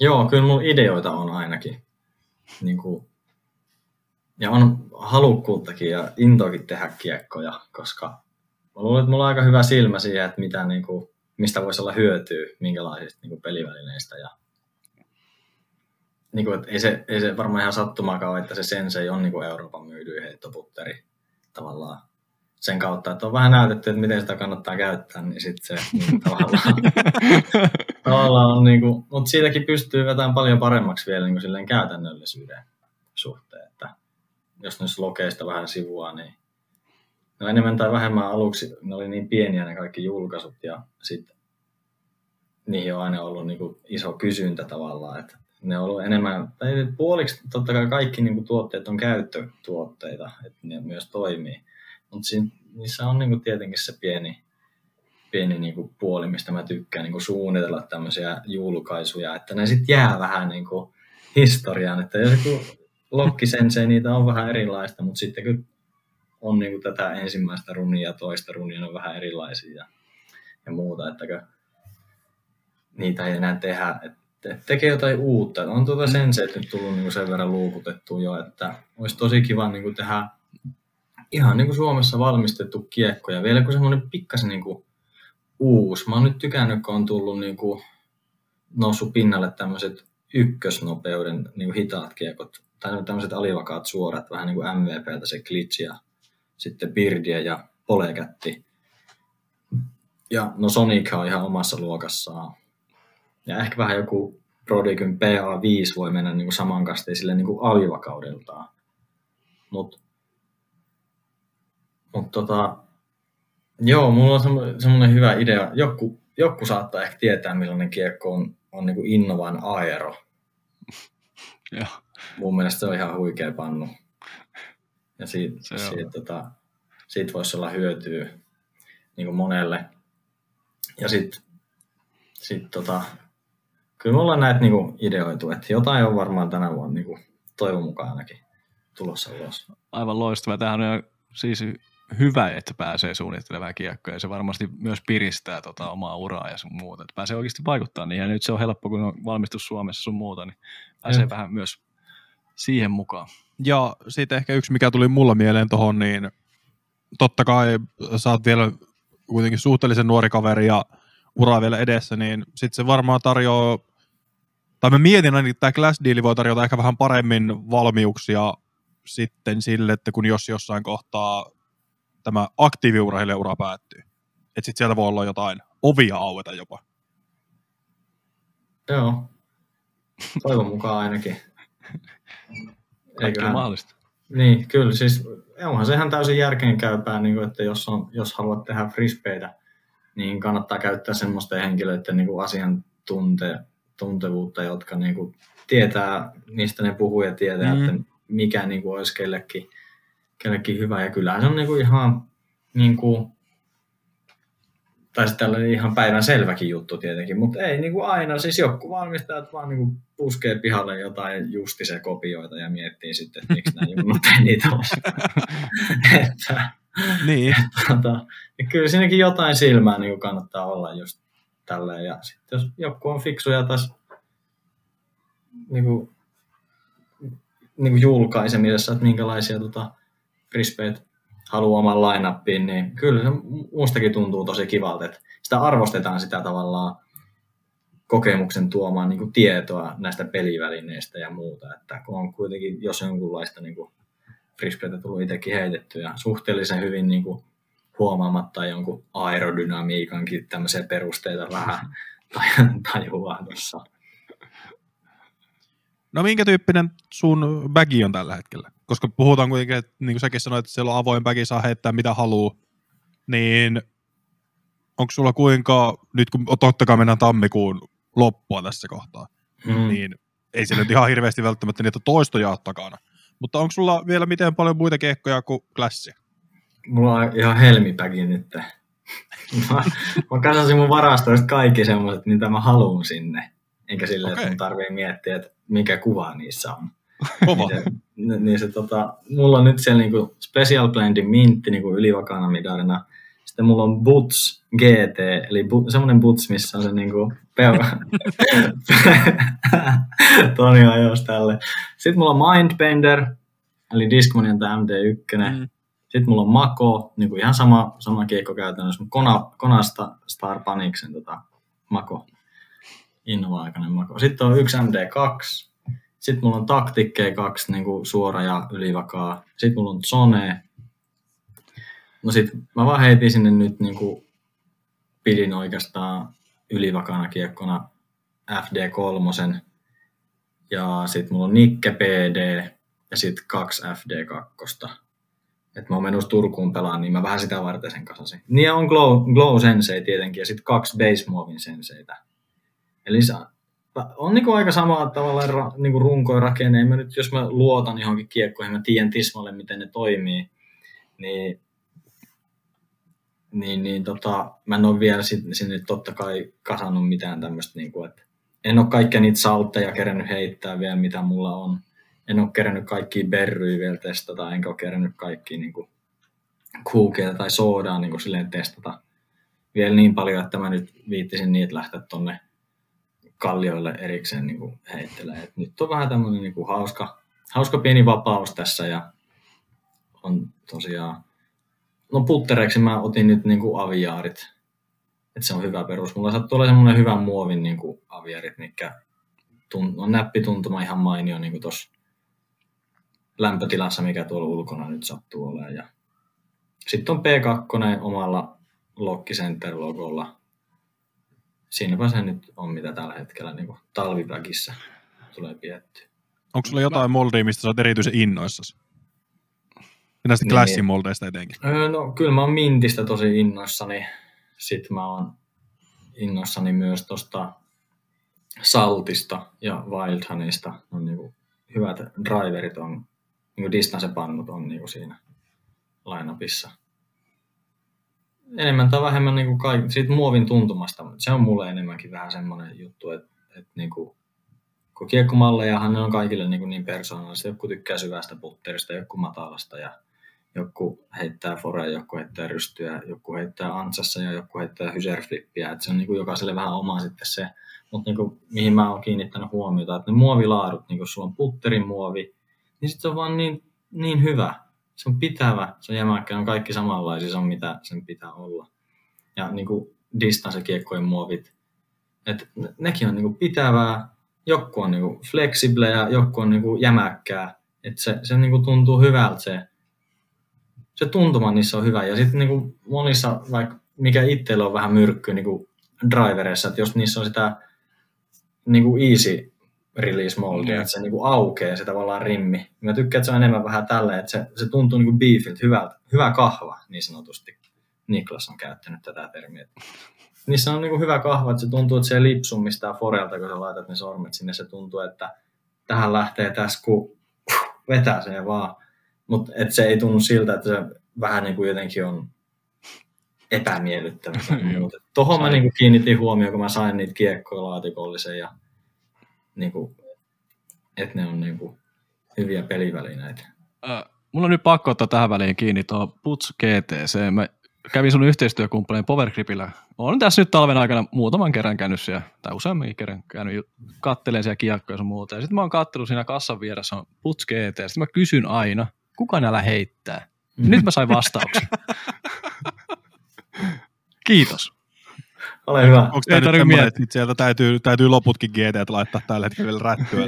Joo, kyllä mun ideoita on ainakin. Niin kuin, ja on halukkuuttakin ja intoakin tehdä kiekkoja, koska mä luulen, että mulla on aika hyvä silmä siihen, että mitä, niin kuin, mistä voisi olla hyötyä, minkälaisista niin kuin pelivälineistä. Ja, niin kuin, että ei, se, ei se varmaan ihan sattumaakaan ole, että se Sensei on niin kuin Euroopan myydyin heittoputteri tavallaan sen kautta, että on vähän näytetty, että miten sitä kannattaa käyttää, niin sitten se niin tavallaan [laughs] tavallaan on niinku, mutta siitäkin pystyy vetämään paljon paremmaksi vielä niinku silleen käytännöllisyyden suhteen, että jos nyt lokeista vähän sivua, niin no enemmän tai vähemmän aluksi ne oli niin pieniä ne kaikki julkaisut ja sitten niihin on aina ollut niinku iso kysyntä tavallaan, että ne on ollut enemmän, tai puoliksi totta kai kaikki niinku tuotteet on käyttötuotteita, että ne myös toimii, mutta niissä on niinku tietenkin se pieni, pieni niinku puoli, mistä mä tykkään niinku suunnitella tämmöisiä julkaisuja, että ne sitten jää vähän niinku historiaan, että joku lokkisensei, niitä on vähän erilaista, mutta sitten kun on niinku tätä ensimmäistä runia ja toista runia, on vähän erilaisia ja, ja muuta, että niitä ei enää tehdä, että tekee jotain uutta. On tuota senseit nyt tullut niinku sen verran luukutettua jo, että olisi tosi kiva niinku tehdä ihan niin kuin Suomessa valmistettu kiekko ja vielä kun semmoinen pikkasen niin kuin uusi. Mä oon nyt tykännyt, kun on tullut niin kuin noussut pinnalle tämmöiset ykkösnopeuden niin kuin hitaat kiekot, tai tämmöiset alivakaat suorat, vähän niin kuin MVPltä se glitch ja sitten Birdia ja Polekätti. Ja no Sonic on ihan omassa luokassaan. Ja ehkä vähän joku Prodigyn PA5 voi mennä niin kuin samankasteisille niin kuin alivakaudeltaan. Mutta mut tota, joo, mulla on semmo- semmoinen hyvä idea. Joku, joku saattaa ehkä tietää, millainen kiekko on, on niin kuin Innovan Aero. [laughs] Joo. Mun mielestä se on ihan huikea pannu. Ja siitä, Se siitä, tota, siitä voisi olla hyötyä niin kuin monelle. Ja sitten sitten tota, kyllä me ollaan näitä niinku ideoitu, että jotain on varmaan tänä vuonna niinku, toivon mukaan ainakin tulossa ulos. Aivan loistava. Tämähän on siis hyvä, että pääsee suunnittelemaan kiekkoja ja se varmasti myös piristää tota omaa uraa ja sun muuta. Että pääsee oikeasti vaikuttaa niin ja nyt se on helppo, kun on valmistus Suomessa sun muuta, niin pääsee ja. vähän myös siihen mukaan. Ja sitten ehkä yksi, mikä tuli mulla mieleen tuohon, niin totta kai sä oot vielä kuitenkin suhteellisen nuori kaveri ja uraa vielä edessä, niin sitten se varmaan tarjoaa, tai mä mietin ainakin, että tämä Glass Deal voi tarjota ehkä vähän paremmin valmiuksia sitten sille, että kun jos jossain kohtaa tämä aktiiviurheilijaura päättyy. Että sitten sieltä voi olla jotain ovia aueta jopa. Joo. Toivon mukaan ainakin. Eiköhän... mahdollista. Niin, kyllä. Siis onhan sehän täysin järkeenkäypää, niin kuin, että jos, on, jos haluat tehdä frisbeitä, niin kannattaa käyttää semmoisten henkilöiden niin kuin asiantuntevuutta, jotka niin kuin, tietää, mistä ne puhuu ja tietää, mm. että mikä niin kuin, olisi kellekin, kellekin hyvä. Ja kyllähän se on niin kuin, ihan, niin kuin, tai sitten tällainen ihan päivän selväkin juttu tietenkin, mutta ei niin kuin aina. Siis joku valmistajat vaan niin kuin puskee pihalle jotain justise kopioita ja miettii sitten, että miksi nämä junnut ei niitä [laughs] että, niin. [laughs] Tota, ja kyllä siinäkin jotain silmää niin kuin kannattaa olla just tälleen. Ja sitten jos joku on fiksuja taas niin kuin, niin kuin julkaisemisessa, että minkälaisia tota, frisbeet haluaa oman lainappiin, niin kyllä se mustakin tuntuu tosi kivalta, että sitä arvostetaan sitä tavallaan kokemuksen tuomaan niin tietoa näistä pelivälineistä ja muuta, että kun on kuitenkin jos jonkunlaista niin kuin frisbeitä tullut itsekin heitetty ja suhteellisen hyvin niin kuin huomaamatta jonkun aerodynamiikankin tämmöisiä perusteita vähän [laughs] tajuaa tuossa. No minkä tyyppinen sun bagi on tällä hetkellä? Koska puhutaan kuitenkin, että niin kuin säkin sanoit, että siellä on avoin bagi, saa heittää mitä haluaa, niin onko sulla kuinka, nyt kun totta kai mennään tammikuun loppua tässä kohtaa, mm. niin ei se nyt ihan hirveästi välttämättä niitä toistoja ole takana. Mutta onko sulla vielä miten paljon muita kiekkoja kuin klassia? Mulla on ihan helmipäki nyt. mä, mä kasasin mun varastoista kaikki semmoiset, mitä mä haluan sinne. Enkä silleen, okay. että mun tarvii miettiä, että mikä kuva niissä on. Kova. niin se, niin se tota, mulla on nyt siellä niinku Special Blendin mintti niinku ylivakana midarina. Sitten mulla on Boots GT, eli bu, semmoinen Boots, missä on se niinku peura. [laughs] Toni ajos tälle. Sitten mulla on Mindbender, eli Discmanian tämä MD1. Mm. Sitten mulla on Mako, niin kuin ihan sama, sama kiekko käytännössä, Kona, Konasta Star Paniksen tota, Mako, innova-aikainen Mako. Sitten on yksi MD2, sitten mulla on Tactic G2, niin kuin suora ja ylivakaa. Sitten mulla on Zone. No sit mä vaan heitin sinne nyt niin kuin pidin oikeastaan ylivakana kiekkona FD3. Ja sitten mulla on Nikke PD ja sitten kaksi FD2. Että mä oon menossa Turkuun pelaan, niin mä vähän sitä varten sen kasasin. Niin on Glow, Glow Sensei tietenkin ja sitten kaksi Base Movin senseitä. Eli on niinku aika sama tavalla ra, niinku runkoja rakenne. Mä nyt, jos mä luotan johonkin kiekkoihin, mä tiedän tismalle, miten ne toimii, niin, niin, niin tota, mä en ole vielä sinne totta kai kasannut mitään tämmöistä, niinku, että en ole kaikkia niitä saltteja kerännyt heittää vielä, mitä mulla on. En ole kerännyt kaikkia berryjä vielä testata, enkä ole kerännyt kaikkia niin kuukeja tai soodaa niin silleen testata vielä niin paljon, että mä nyt viittisin niitä lähteä tonne kallioille erikseen niin kuin. Et nyt on vähän tämmöinen niin kuin hauska, hauska pieni vapaus tässä ja on tosiaan, no puttereiksi mä otin nyt niin kuin aviaarit, että se on hyvä perus. Mulla sattuu olla semmoinen hyvä muovin niin kuin mikä on näppituntuma ihan mainio niin tuossa lämpötilassa, mikä tuolla ulkona nyt sattuu olemaan. Ja sitten on P2 omalla Lock Center-logolla siinäpä se nyt on, mitä tällä hetkellä niin talviväkissä tulee pietty. Onko sulla jotain moldia, mistä sä oot erityisen innoissasi? Ja näistä niin, klassin moldeista etenkin. Öö, no kyllä mä oon Mintistä tosi innoissani. Sitten mä oon innoissani myös tuosta Saltista ja Wildhunista. On niinku hyvät driverit on, niinku distance-pannut on niinku siinä lainapissa. enemmän tai vähemmän niin kuin kaik, siitä muovin tuntumasta. Se on mulle enemmänkin vähän semmoinen juttu, että, että niin kuin, kun kiekkomallejahan ne on kaikille niin, kuin niin persoonallista. Joku tykkää syvästä putterista, joku matalasta ja joku heittää forea, joku heittää rystyä, joku heittää ansassa ja joku heittää hyserflippiä. Se on niin kuin jokaiselle vähän oma sitten se. Mutta niin kuin, mihin mä oon kiinnittänyt huomiota, että ne muovilaadut, niin kuin sulla on putterin muovi, niin sitten se on vaan niin, niin hyvä. Se on pitävä, se on jämäkkä, on kaikki samanlaisia, se on mitä sen pitää olla. Ja niin kuin distance-kiekkojen muovit, että nekin on niin kuin pitävää, joku on niin kuin flexible ja joku on niin kuin jämäkkää. Että se, se niin kuin tuntuu hyvältä se, se tuntuma niissä on hyvä. Ja sitten niin monissa, vaikka mikä itsellä on vähän myrkky niin kuin drivereissa, että jos niissä on sitä niin kuin easy release moldia, mm. että se niin kuin aukeaa se tavallaan rimmi. Mä tykkään, että se on enemmän vähän tälleen, että se, se tuntuu niin kuin beefiltä, hyvältä, hyvä kahva niin sanotusti. Niklas on käyttänyt tätä termiä. Niissä on niin kuin hyvä kahva, että se tuntuu, että se ei lipsu mistään forelta, kun sä laitat ne sormet sinne. Se tuntuu, että tähän lähtee tässä, kun vetää se vaan. Mutta se ei tunnu siltä, että se vähän niin kuin jotenkin on epämiellyttävä. [laughs] Tuohon mä niin kuin kiinnitin huomioon, kun mä sain niitä kiekkoja laatikollisen ja niin kuin, että ne on niin kuin, hyviä pelivälineitä. Äh, mulla on nyt pakko ottaa tähän väliin kiinni tuo Puts GTC. Mä kävin sun yhteistyökumppanin Powergripillä. Olen tässä nyt talven aikana muutaman kerran käynyt siellä, tai useammin kerran käynyt katteleen siellä kiekkoja ja muuta. Ja sitten mä oon kattellut siinä kassan vieressä on Puts GT. Sitten mä kysyn aina, kuka näillä heittää? Mm. Nyt mä sain vastauksen. [laughs] Kiitos. Ole hyvä. Onko tämä nyt semmoinen, että sieltä täytyy, täytyy loputkin GT laittaa tällä hetkellä rättyä?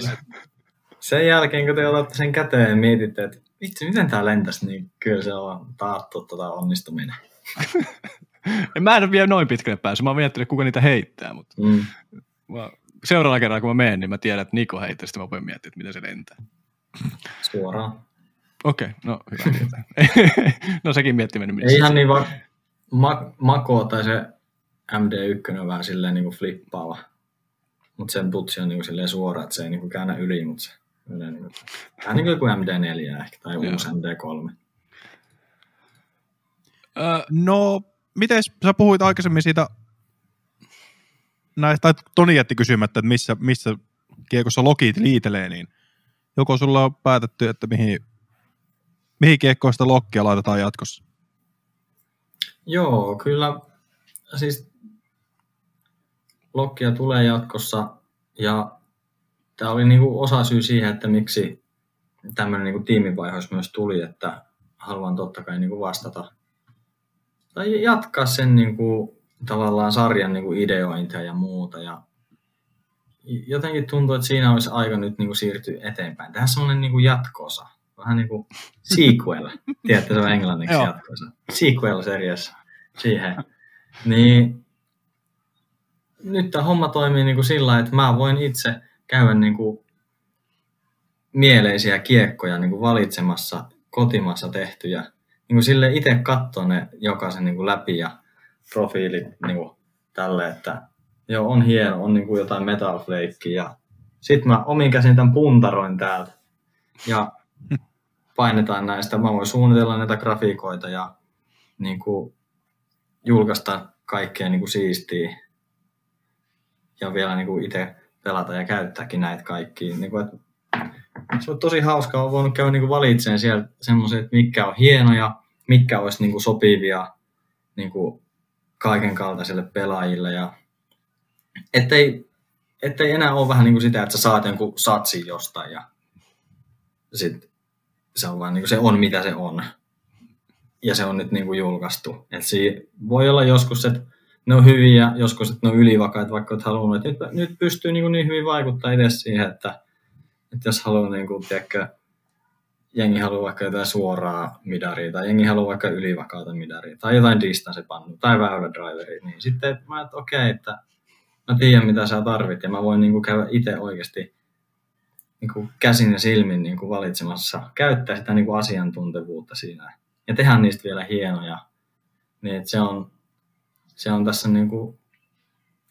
Sen jälkeen, kun te otatte sen käteen ja mietitte, että vitsi, miten tämä lentäisi, niin kyllä se on taattu tuota onnistuminen. [laughs] mä en ole vielä noin pitkälle päässyt. Mä oon miettinyt, kuka niitä heittää, mutta mm. mä, seuraavalla kerralla, kun mä menen, niin mä tiedän, että Niko heittää, sitten mä voin miettiä, että miten se lentää. Suoraan. Okei, okay, no hyvä. [laughs] no sekin miettiminen. Ei ihan niin vaan ma- Mako tai se MD1 on vähän silleen niin kuin flippaava. Mutta sen putsi on niin kuin silleen suora, että se ei niin kuin käännä yli, mutta se niin kuin, vähän niin kuin MD4 ehkä tai uusi MD3. no, miten sä puhuit aikaisemmin siitä näistä, tai Toni jätti kysymättä, että missä, missä kiekossa lokit liitelee, niin joko sulla on päätetty, että mihin, mihin kiekkoon sitä lokkia laitetaan jatkossa? Joo, kyllä siis lokkia tulee jatkossa ja tämä oli niinku osa syy siihen, että miksi tämmöinen niinku tiimivaiheus myös tuli, että haluan totta kai niinku vastata tai jatkaa sen niinku, tavallaan sarjan niinku ideointia ja muuta. Ja jotenkin tuntuu, että siinä olisi aika nyt niinku siirtyä eteenpäin. Tähän semmoinen niinku jatkosa, vähän niin kuin sequel. [laughs] Tiedätte, se on englanniksi jatkosa. Sequel seriassa siihen. Niin nyt tämä homma toimii niin kuin sillä että mä voin itse käydä niin kuin mieleisiä kiekkoja niin kuin valitsemassa kotimassa tehtyjä. Niin kuin sille itse katsoa ne jokaisen niin kuin läpi ja profiilit niin kuin tälle, että joo, on hieno, on niin kuin jotain metal ja sitten mä omin käsin tämän puntaroin täältä ja painetaan näistä. Mä voin suunnitella näitä grafiikoita ja niin kuin julkaista kaikkea niin kuin siistiä ja vielä niin kuin itse pelata ja käyttääkin näitä kaikkia. Niin kuin, että se on tosi hauskaa, on voinut käydä niin valitsemaan sieltä semmoisia, että mitkä on hienoja, mitkä olisi niin kuin sopivia niin kuin kaiken kaltaisille pelaajille. Ja ettei, ettei enää ole vähän niin kuin sitä, että sä saat jonkun satsin jostain ja sit se on vaan niin kuin se on mitä se on ja se on nyt niin kuin julkaistu. Et voi olla joskus, että ne on hyviä, joskus, että ne on ylivakaita, vaikka olet halunnut, nyt, nyt pystyy niin, kuin niin hyvin vaikuttaa itse siihen, että, että jos haluaa, niin kuin, tiedätkö, jengi haluaa vaikka jotain suoraa midaria, tai jengi haluaa vaikka ylivakaata midaria, tai jotain distance-pannu, tai väylädriveria, niin sitten mä, että okei, okay, että mä tiedän mitä sä tarvit, ja mä voin niin kuin käydä itse oikeasti niin kuin käsin ja silmin niin kuin valitsemassa, käyttää sitä niin kuin asiantuntevuutta siinä ja tehdä niistä vielä hienoja. Niin että se on, se on tässä niin kuin,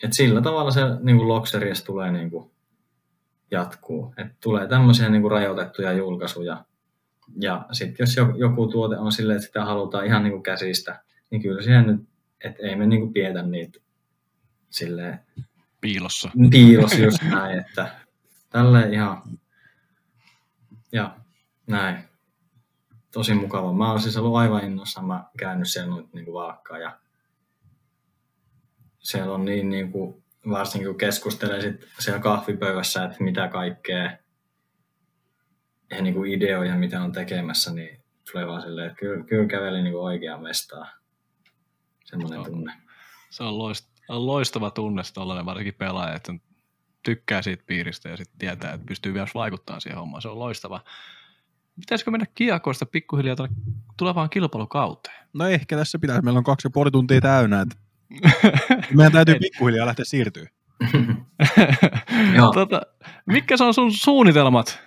että sillä tavalla se niin kuin Loxerias tulee niin kuin jatkuu. Että tulee tämmöisiä niin kuin rajoitettuja julkaisuja. Ja sitten jos joku tuote on silleen, että sitä halutaan ihan niin kuin käsistä, niin kyllä siihen nyt et ei me niinku pietä niitä silleen Piilossa. piilos just näin, että tälle ihan, ja näin. Tosi mukava. Mä oon siis ollut aivan innossa, mä käynyt siellä nyt niinku valkkaa ja siellä on niin niinku, varsinkin kun keskustelee sit siellä kahvipöydässä, että mitä kaikkea ja niinku ideoja, mitä on tekemässä, niin tulee vaan silleen, että kyllä, kyllä käveli niinku oikeaan mestaan. Semmoinen Joo. tunne. Se on, loist, on loistava tunne tollainen varsinkin pelaaja, että tykkää siitä piiristä ja sitten tietää, että pystyy myös vaikuttamaan siihen hommaan. Se on loistava. Pitäisikö mennä kiekoista pikkuhiljaa tuonne tulevaan kilpailukauteen? No ehkä tässä pitäisi. Meillä on kaksi ja puoli tuntia täynnä. Että [laughs] meidän täytyy pikkuhiljaa lähteä siirtyä. [laughs] Joo. tota, mitkä on sun suunnitelmat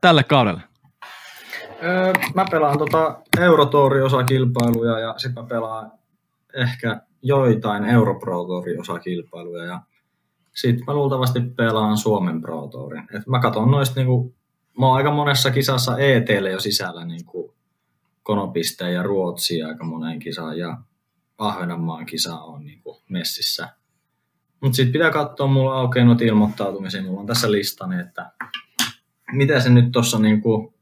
tälle kaudelle? Öö, mä pelaan tota Eurotouri-osakilpailuja ja sitten mä pelaan ehkä joitain Europro Touri-osakilpailuja ja sitten mä luultavasti pelaan Suomen Pro Tourin. Et mä katson noista niinku, mä oon aika monessa kisassa ETlle jo sisällä niinku Konopisteen ja Ruotsia aika moneen kisaan ja Ahvenanmaan kisa on niinku messissä. Mutta sitten pitää katsoa, mulla aukeaa noita ilmoittautumisia, mulla on tässä listani, että mitä se nyt tuossa niinku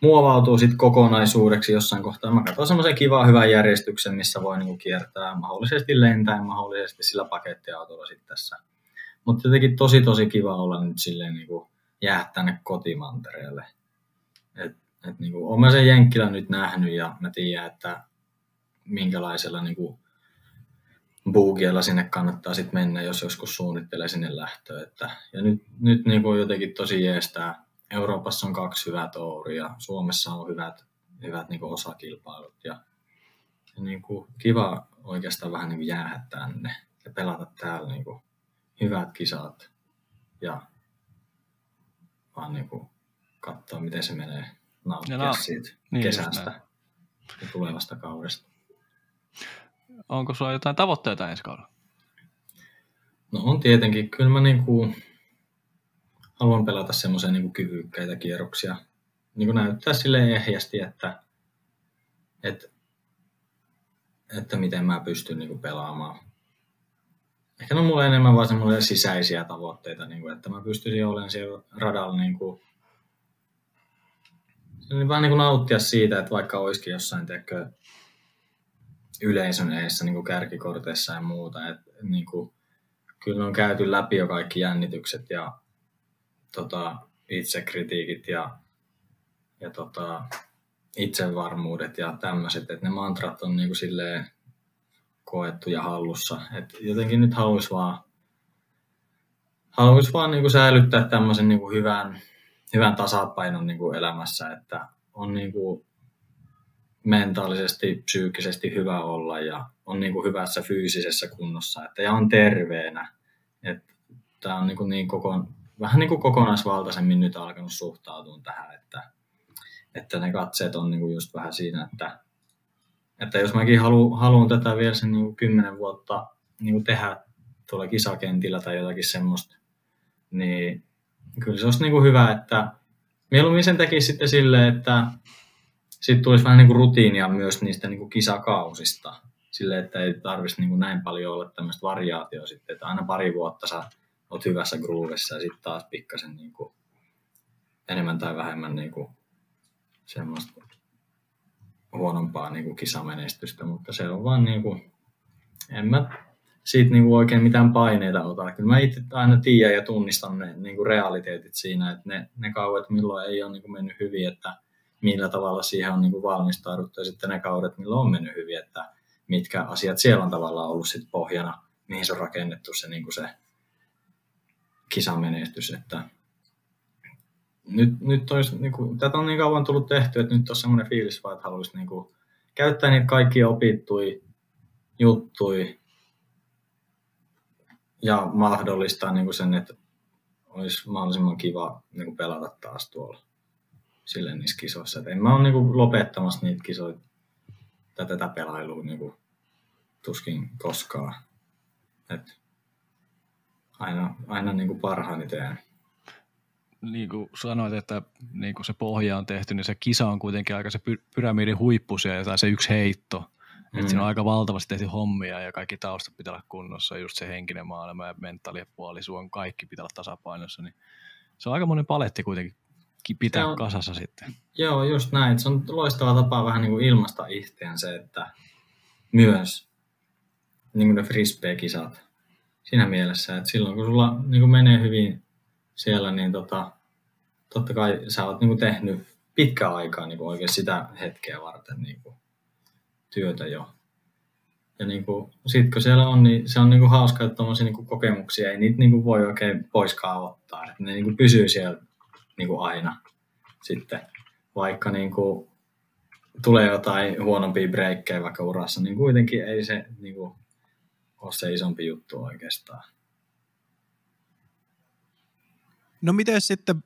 muovautuu sit kokonaisuudeksi jossain kohtaa. Mä katson semmoisen kivan hyvän järjestyksen, missä voi niinku kiertää mahdollisesti lentäen, mahdollisesti sillä pakettiautolla sitten tässä. Mutta jotenkin tosi tosi kiva olla nyt silleen niinku jää tänne kotimantereelle. Et, et niinku, olen sen Jenkkilän nyt nähnyt ja mä tiedän, että minkälaisella niinku buugiella sinne kannattaa sitten mennä, jos joskus suunnittelee sinne lähtöä. Että, ja nyt, nyt niinku jotenkin tosi jeestää Euroopassa on kaksi hyvää touria, Suomessa on hyvät, hyvät niin osakilpailut ja, ja niin kuin kiva oikeastaan vähän niin kuin jäädä tänne ja pelata täällä niin kuin hyvät kisat ja vaan niin kuin katsoa, miten se menee nauttia na- siitä niin kesästä ja tulevasta kaudesta. Onko sulla jotain tavoitteita ensi kaudella? No on tietenkin, kyllä mä niin kuin haluan pelata semmoisia niin kyvykkäitä kierroksia. Niin kuin näyttää sille ehjästi, että, että, että miten mä pystyn niin kuin pelaamaan. Ehkä ne on mulle enemmän vaan semmoisia sisäisiä tavoitteita, niin kuin, että mä pystyisin olemaan siellä radalla niin kuin, niin vähän niin kuin nauttia siitä, että vaikka olisikin jossain teekö, yleisön eessä niin kuin kärkikorteissa ja muuta, että niin kuin, kyllä on käyty läpi jo kaikki jännitykset ja tota, itsekritiikit ja, ja tota, itsevarmuudet ja tämmöiset, että ne mantrat on niinku silleen koettu ja hallussa. Et jotenkin nyt haluaisi vaan, haluais vaan niinku säilyttää tämmöisen niinku hyvän, hyvän tasapainon niinku elämässä, että on niinku mentaalisesti, psyykkisesti hyvä olla ja on niinku hyvässä fyysisessä kunnossa että, ja on terveenä. Tämä on niinku niin koko, vähän niin kuin kokonaisvaltaisemmin nyt alkanut suhtautua tähän, että, että ne katseet on niin kuin just vähän siinä, että, että jos mäkin halu, haluan tätä vielä sen niin kuin kymmenen vuotta niin kuin tehdä tuolla kisakentillä tai jotakin semmoista, niin kyllä se olisi niin kuin hyvä, että mieluummin sen tekisi sitten silleen, että sitten tulisi vähän niin kuin rutiinia myös niistä niin kuin kisakausista, silleen, että ei tarvitsisi niin kuin näin paljon olla tämmöistä variaatioa sitten, että aina pari vuotta saa oot hyvässä groovessa ja sitten taas pikkasen niin kuin, enemmän tai vähemmän niin kuin, semmoista huonompaa niin kuin kisamenestystä, mutta se on vaan niin kuin, en mä siitä niin kuin oikein mitään paineita ota. Kyllä mä itse aina tiedän ja tunnistan ne niin kuin realiteetit siinä, että ne, ne kauet, milloin ei ole niin kuin mennyt hyvin, että millä tavalla siihen on niin kuin valmistauduttu ja sitten ne kaudet, milloin on mennyt hyvin, että mitkä asiat siellä on tavallaan ollut sit pohjana, mihin se on rakennettu se, niin kuin se kisamenestys, että nyt, nyt olisi, niin kuin, tätä on niin kauan tullut tehty, että nyt on semmoinen fiilis vaan, että haluaisi niin kuin, käyttää niitä kaikkia opittui juttui ja mahdollistaa niin kuin sen, että olisi mahdollisimman kiva niin kuin pelata taas tuolla sille niissä kisoissa. Et en mä ole niin kuin, lopettamassa niitä kisoja tai tätä pelailua niin kuin, tuskin koskaan. Et aina, aina niin kuin parhaani teen. Niin kuin sanoit, että niin kuin se pohja on tehty, niin se kisa on kuitenkin aika se py- pyramidin huippu siellä, tai se yksi heitto. Mm. Että siinä on aika valtavasti tehty hommia ja kaikki taustat pitää olla kunnossa, just se henkinen maailma ja mentaalinen puoli, suon kaikki pitää olla tasapainossa, niin se on aika monen paletti kuitenkin pitää on, kasassa sitten. Joo, just näin. Se on loistava tapa vähän niin kuin ilmasta itseään se, että myös niin kuin ne frisbee-kisat siinä mielessä, että silloin kun sulla niin kuin menee hyvin siellä, niin tota, totta kai sä oot niin kuin tehnyt pitkään aikaa niin kuin oikein sitä hetkeä varten niin kuin työtä jo. Ja niin kuin, sit kun siellä on, niin se on niin kuin hauska, että tuommoisia niin kokemuksia ei niitä niin kuin voi oikein poiskaan ottaa. Että ne niin kuin pysyy siellä niin kuin aina sitten. Vaikka niin kuin tulee jotain huonompia breikkejä vaikka urassa, niin kuitenkin ei se niin kuin, ole se isompi juttu oikeastaan. No miten sitten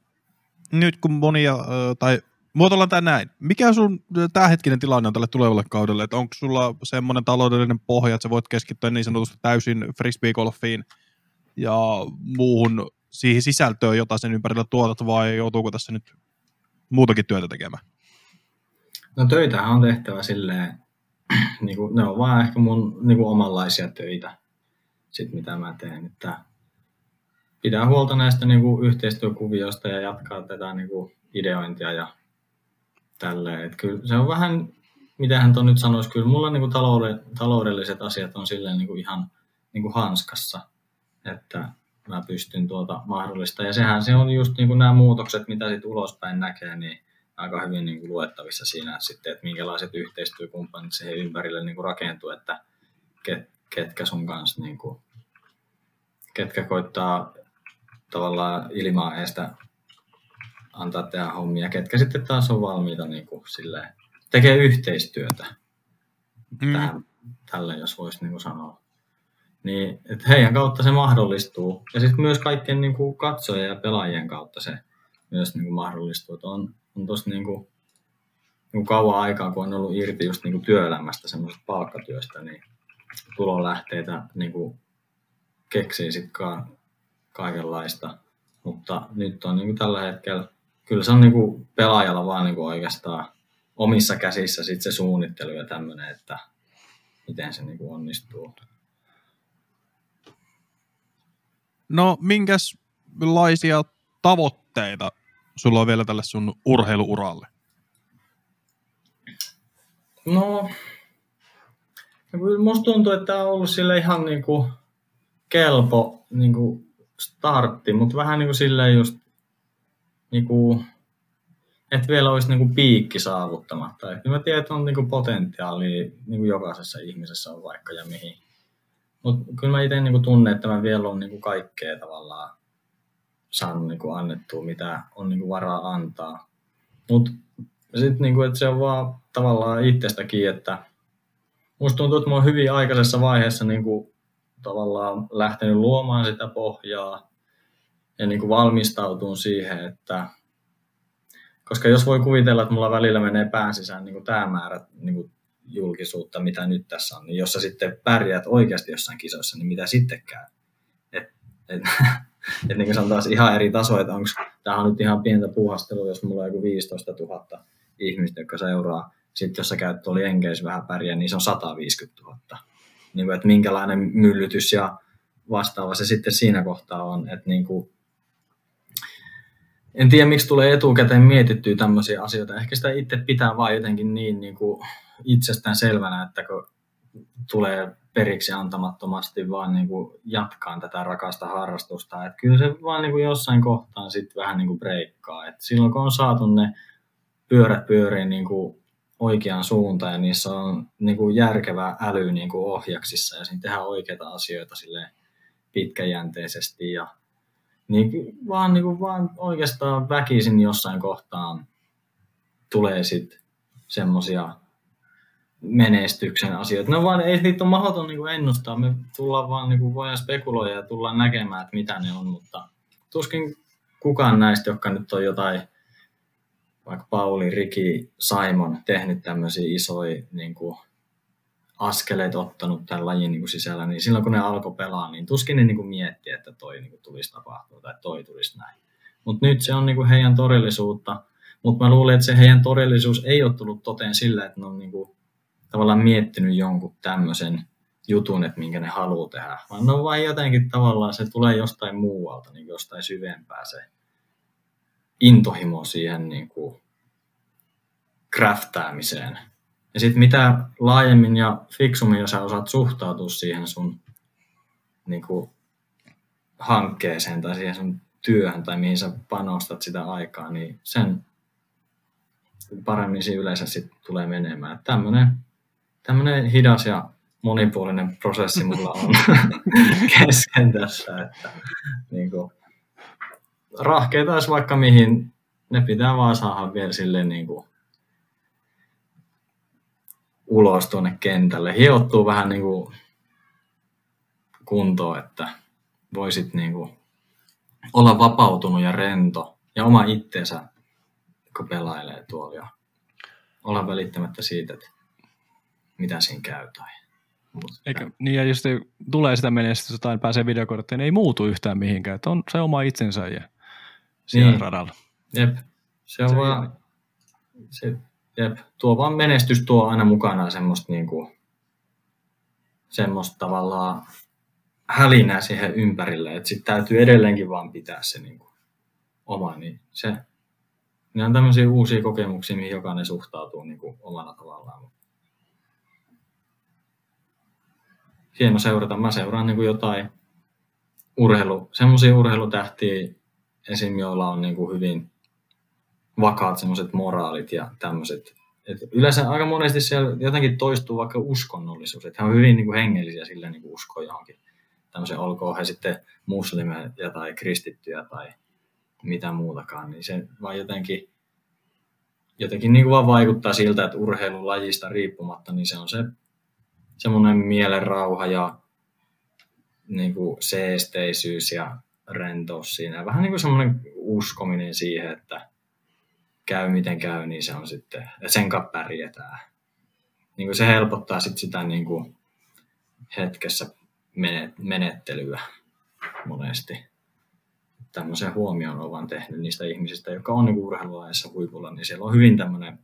nyt kun monia, tai muotoillaan tämä näin. Mikä sun tämänhetkinen tilanne on tälle tulevalle kaudelle? Että onko sulla semmoinen taloudellinen pohja, että sä voit keskittyä niin sanotusti täysin frisbeegolfiin ja muuhun siihen sisältöön, jota sen ympärillä tuotat, vai joutuuko tässä nyt muutakin työtä tekemään? No töitähän on tehtävä silleen, [clears throat] niin kuin, ne on vaan ehkä mun niin kuin omanlaisia töitä, sit mitä mä teen. Että pitää huolta näistä niin kuin yhteistyökuvioista ja jatkaa tätä niin kuin ideointia ja tälleen. Että kyllä se on vähän, mitä hän nyt sanoisi, kyllä mulla niin kuin taloudelliset asiat on silleen niin kuin ihan niin kuin hanskassa, että mä pystyn tuota mahdollista. Ja sehän se on just niin kuin nämä muutokset, mitä sitten ulospäin näkee, niin aika hyvin niin kuin luettavissa siinä sitten, että minkälaiset yhteistyökumppanit siihen ympärille niin kuin rakentuu, että ket, ketkä sun kanssa, niin kuin, ketkä koittaa tavallaan ilmaa eestä antaa tehdä hommia, ketkä sitten taas on valmiita niin kuin, silleen, tekee yhteistyötä mm. tähän, tälle, jos voisi niin kuin sanoa. Niin, että heidän kautta se mahdollistuu. Ja sitten myös kaikkien niin kuin katsojien ja pelaajien kautta se myös niin kuin mahdollistuu. Että on, on tosi niin kuin, niin kuin kauan aikaa, kun on ollut irti just niin kuin työelämästä, semmoisesta palkkatyöstä, niin tulonlähteitä niin kuin keksii sitten kaikenlaista. Mutta nyt on niin kuin tällä hetkellä, kyllä se on niin kuin pelaajalla vaan niin kuin oikeastaan omissa käsissä sit se suunnittelu ja tämmöinen, että miten se niin kuin onnistuu. No, minkälaisia tavoitteita sulla on vielä tälle sun urheiluuralle? No, musta tuntuu, että tämä on ollut sille ihan niinku kelpo niinku startti, mutta vähän niinku silleen just niinku, että vielä olisi niinku piikki saavuttamatta. Et mä tiedän, että on niinku potentiaalia niinku jokaisessa ihmisessä on vaikka ja mihin. Mutta kyllä mä itse niinku tunnen, että mä vielä on niinku kaikkea tavallaan saanut niinku annettua, mitä on niinku varaa antaa. Mutta sitten niinku, se on vaan tavallaan itsestäkin, että musta tuntuu, että mä oon hyvin aikaisessa vaiheessa niinku tavallaan lähtenyt luomaan sitä pohjaa ja niinku valmistautuun siihen, että koska jos voi kuvitella, että mulla välillä menee pään sisään niin tämä määrä niin julkisuutta, mitä nyt tässä on, niin jos sä sitten pärjäät oikeasti jossain kisoissa, niin mitä sitten käy? Et, et, [laughs] et niin se on taas ihan eri taso, että onko, tämä on nyt ihan pientä puuhastelua, jos mulla on joku 15 000 ihmistä, jotka seuraa. Sitten jos sä käyt tuolla Jenkeissä vähän pärjää, niin se on 150 000. Niin kuin, että minkälainen myllytys ja vastaava se sitten siinä kohtaa on. Että niin kuin, en tiedä, miksi tulee etukäteen mietittyä tämmöisiä asioita. Ehkä sitä itse pitää vaan jotenkin niin, niin kuin itsestään selvänä, että kun tulee periksi antamattomasti vaan niin kuin jatkaan tätä rakasta harrastusta. Että kyllä se vaan niin kuin jossain kohtaan sitten vähän niin kuin breikkaa. Et silloin kun on saatu ne pyörät pyöriin niin kuin oikeaan suuntaan ja niissä on niin kuin järkevä äly niin kuin ohjaksissa ja siinä tehdään oikeita asioita sille pitkäjänteisesti ja niin vaan, niin kuin vaan oikeastaan väkisin jossain kohtaan tulee sitten semmoisia menestyksen asioita. No vaan ei niitä ole mahdoton niin kuin ennustaa. Me tullaan vaan, niin kuin voidaan spekuloida ja tullaan näkemään, että mitä ne on, mutta tuskin kukaan näistä, jotka nyt on jotain, vaikka Pauli, Riki, Simon tehnyt tämmöisiä isoja niin kuin, askeleet ottanut tämän lajin niin kuin sisällä, niin silloin kun ne alkoi pelaa, niin tuskin ne niin kuin mietti, että toi niin kuin tulisi tapahtua tai toi tulisi näin. Mutta nyt se on niin kuin heidän todellisuutta, mutta mä luulen, että se heidän todellisuus ei ole tullut toteen sillä, että ne on niin kuin tavallaan miettinyt jonkun tämmöisen jutun, että minkä ne haluaa tehdä, vaan ne on vain jotenkin tavallaan, se tulee jostain muualta, niin jostain syvempää se intohimo siihen niin kuin craftaamiseen. Ja sitten mitä laajemmin ja fiksummin sä osaat suhtautua siihen sun niin kuin, hankkeeseen tai siihen sun työhön tai mihin sä panostat sitä aikaa, niin sen paremmin siinä yleensä sit tulee menemään. Tämmöinen, tämmöinen hidas ja monipuolinen prosessi mulla on [laughs] kesken tässä, että niin kuin, rahkeita olisi vaikka mihin, ne pitää vaan saada vielä silleen niin kuin, ulos tuonne kentälle. Hiottuu vähän niin kuin kuntoon, että voisit niin kuin olla vapautunut ja rento ja oma itteensä, kun pelailee tuolla ja olla välittämättä siitä, että mitä siinä käy tai Eikä, niin ja jos tulee sitä menestystä tai pääsee videokorttiin, niin ei muutu yhtään mihinkään. Että on se oma itsensä ja siellä niin. radalla. Jep, se on se vaan, se, jep, tuo vaan menestys tuo aina mukanaan semmoista niinku, semmoista tavallaan hälinää siihen ympärille, että sitten täytyy edelleenkin vaan pitää se niin kuin, oma, niin se ne on tämmöisiä uusia kokemuksia, mihin jokainen suhtautuu niin kuin, omalla tavallaan. Hieno seurata. Mä seuraan niin kuin jotain urheilu, semmoisia urheilutähtiä esim. joilla on niin kuin hyvin vakaat semmoiset moraalit ja tämmöiset. Et yleensä aika monesti siellä jotenkin toistuu vaikka uskonnollisuus, että he on hyvin niin kuin hengellisiä sillä niin kuin uskoo johonkin tämmöisen, olkoon he sitten muslimeja tai kristittyjä tai mitä muutakaan, niin se vaan jotenkin, jotenkin niin kuin vaan vaikuttaa siltä, että urheilulajista riippumatta, niin se on se semmoinen mielen rauha ja niin kuin seesteisyys ja rentous siinä. Vähän niin kuin semmoinen uskominen siihen, että käy miten käy, niin se on sitten, ja sen kanssa pärjätään. Niin kuin se helpottaa sitten sitä niin kuin hetkessä menettelyä monesti. Tämmöisen huomioon olen tehnyt niistä ihmisistä, jotka on niin urheilulajissa huipulla, niin siellä on hyvin tämmöinen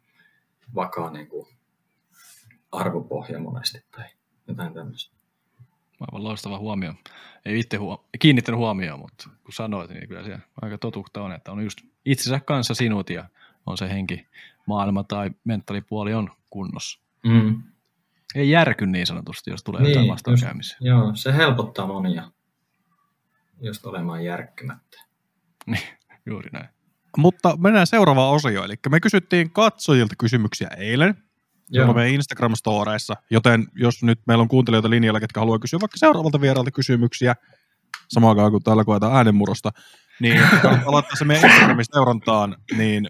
vakaa niin kuin arvopohja monesti tai jotain tämmöistä. Aivan loistava huomio. Ei itse huom- kiinnittänyt huomioon, mutta kun sanoit, niin kyllä siellä aika totuutta on, että on just itsensä kanssa sinut ja on se henki, maailma tai mentaalipuoli on kunnossa. Mm ei järky niin sanotusti, jos tulee niin, jotain vastoinkäymisiä. Joo, se helpottaa monia, just olemaan järkkymättä. Niin, juuri näin. Mutta mennään seuraavaan osioon. Eli me kysyttiin katsojilta kysymyksiä eilen. Joo. meidän Instagram-storeissa, joten jos nyt meillä on kuuntelijoita linjalla, ketkä haluaa kysyä vaikka seuraavalta vieraalta kysymyksiä, samaan aikaan kuin täällä koetaan äänenmurosta, niin [laughs] aloittaa se meidän Instagramin seurantaan, niin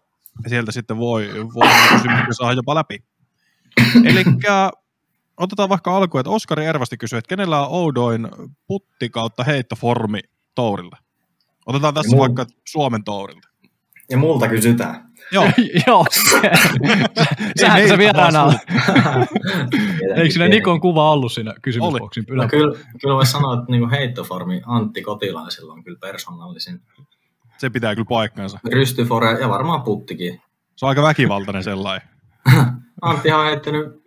sieltä sitten voi, voi kysymyksiä saada jopa läpi. Eli otetaan vaikka alkuun, että Oskari Ervasti kysyy, että kenellä on oudoin putti kautta heittoformi tourilla? Otetaan tässä mul... vaikka Suomen tourilta. Ja multa kysytään. Joo. [laughs] Joo. [laughs] Sähän se vieraana on. Eikö siinä Nikon kuva ollut siinä kysymysboksin no, kyllä, kyllä voi sanoa, että niinku heittoformi Antti Kotilaisella on kyllä persoonallisin. Se pitää kyllä paikkansa. Rystyfore ja varmaan puttikin. Se on aika väkivaltainen sellainen. [laughs] Antti on heittänyt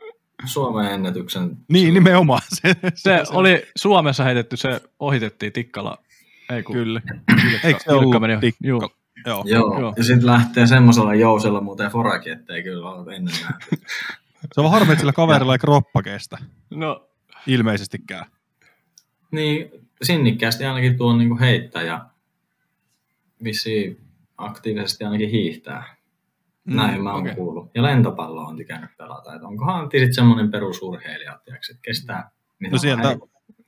Suomen ennätyksen. Niin, nimenomaan. Se, se, se oli Suomessa heitetty, se ohitettiin tikkalla. Ei kun, Kyllä. Eikö se ollut meni tikka? Joo. Joo. Joo. Ja sitten lähtee semmoisella jousella muuten forakin, ettei kyllä ole ennen nähty. se on harmi, että sillä kaverilla ei kroppa kestä. No. Ilmeisestikään. Niin, sinnikkäästi ainakin tuon niin heittää ja vissiin aktiivisesti ainakin hiihtää. Mm, Näin mä oon okay. kuullut. Ja lentopallo on tykännyt pelata. Että onkohan Antti sitten semmoinen perusurheilija, että kestää No sieltä,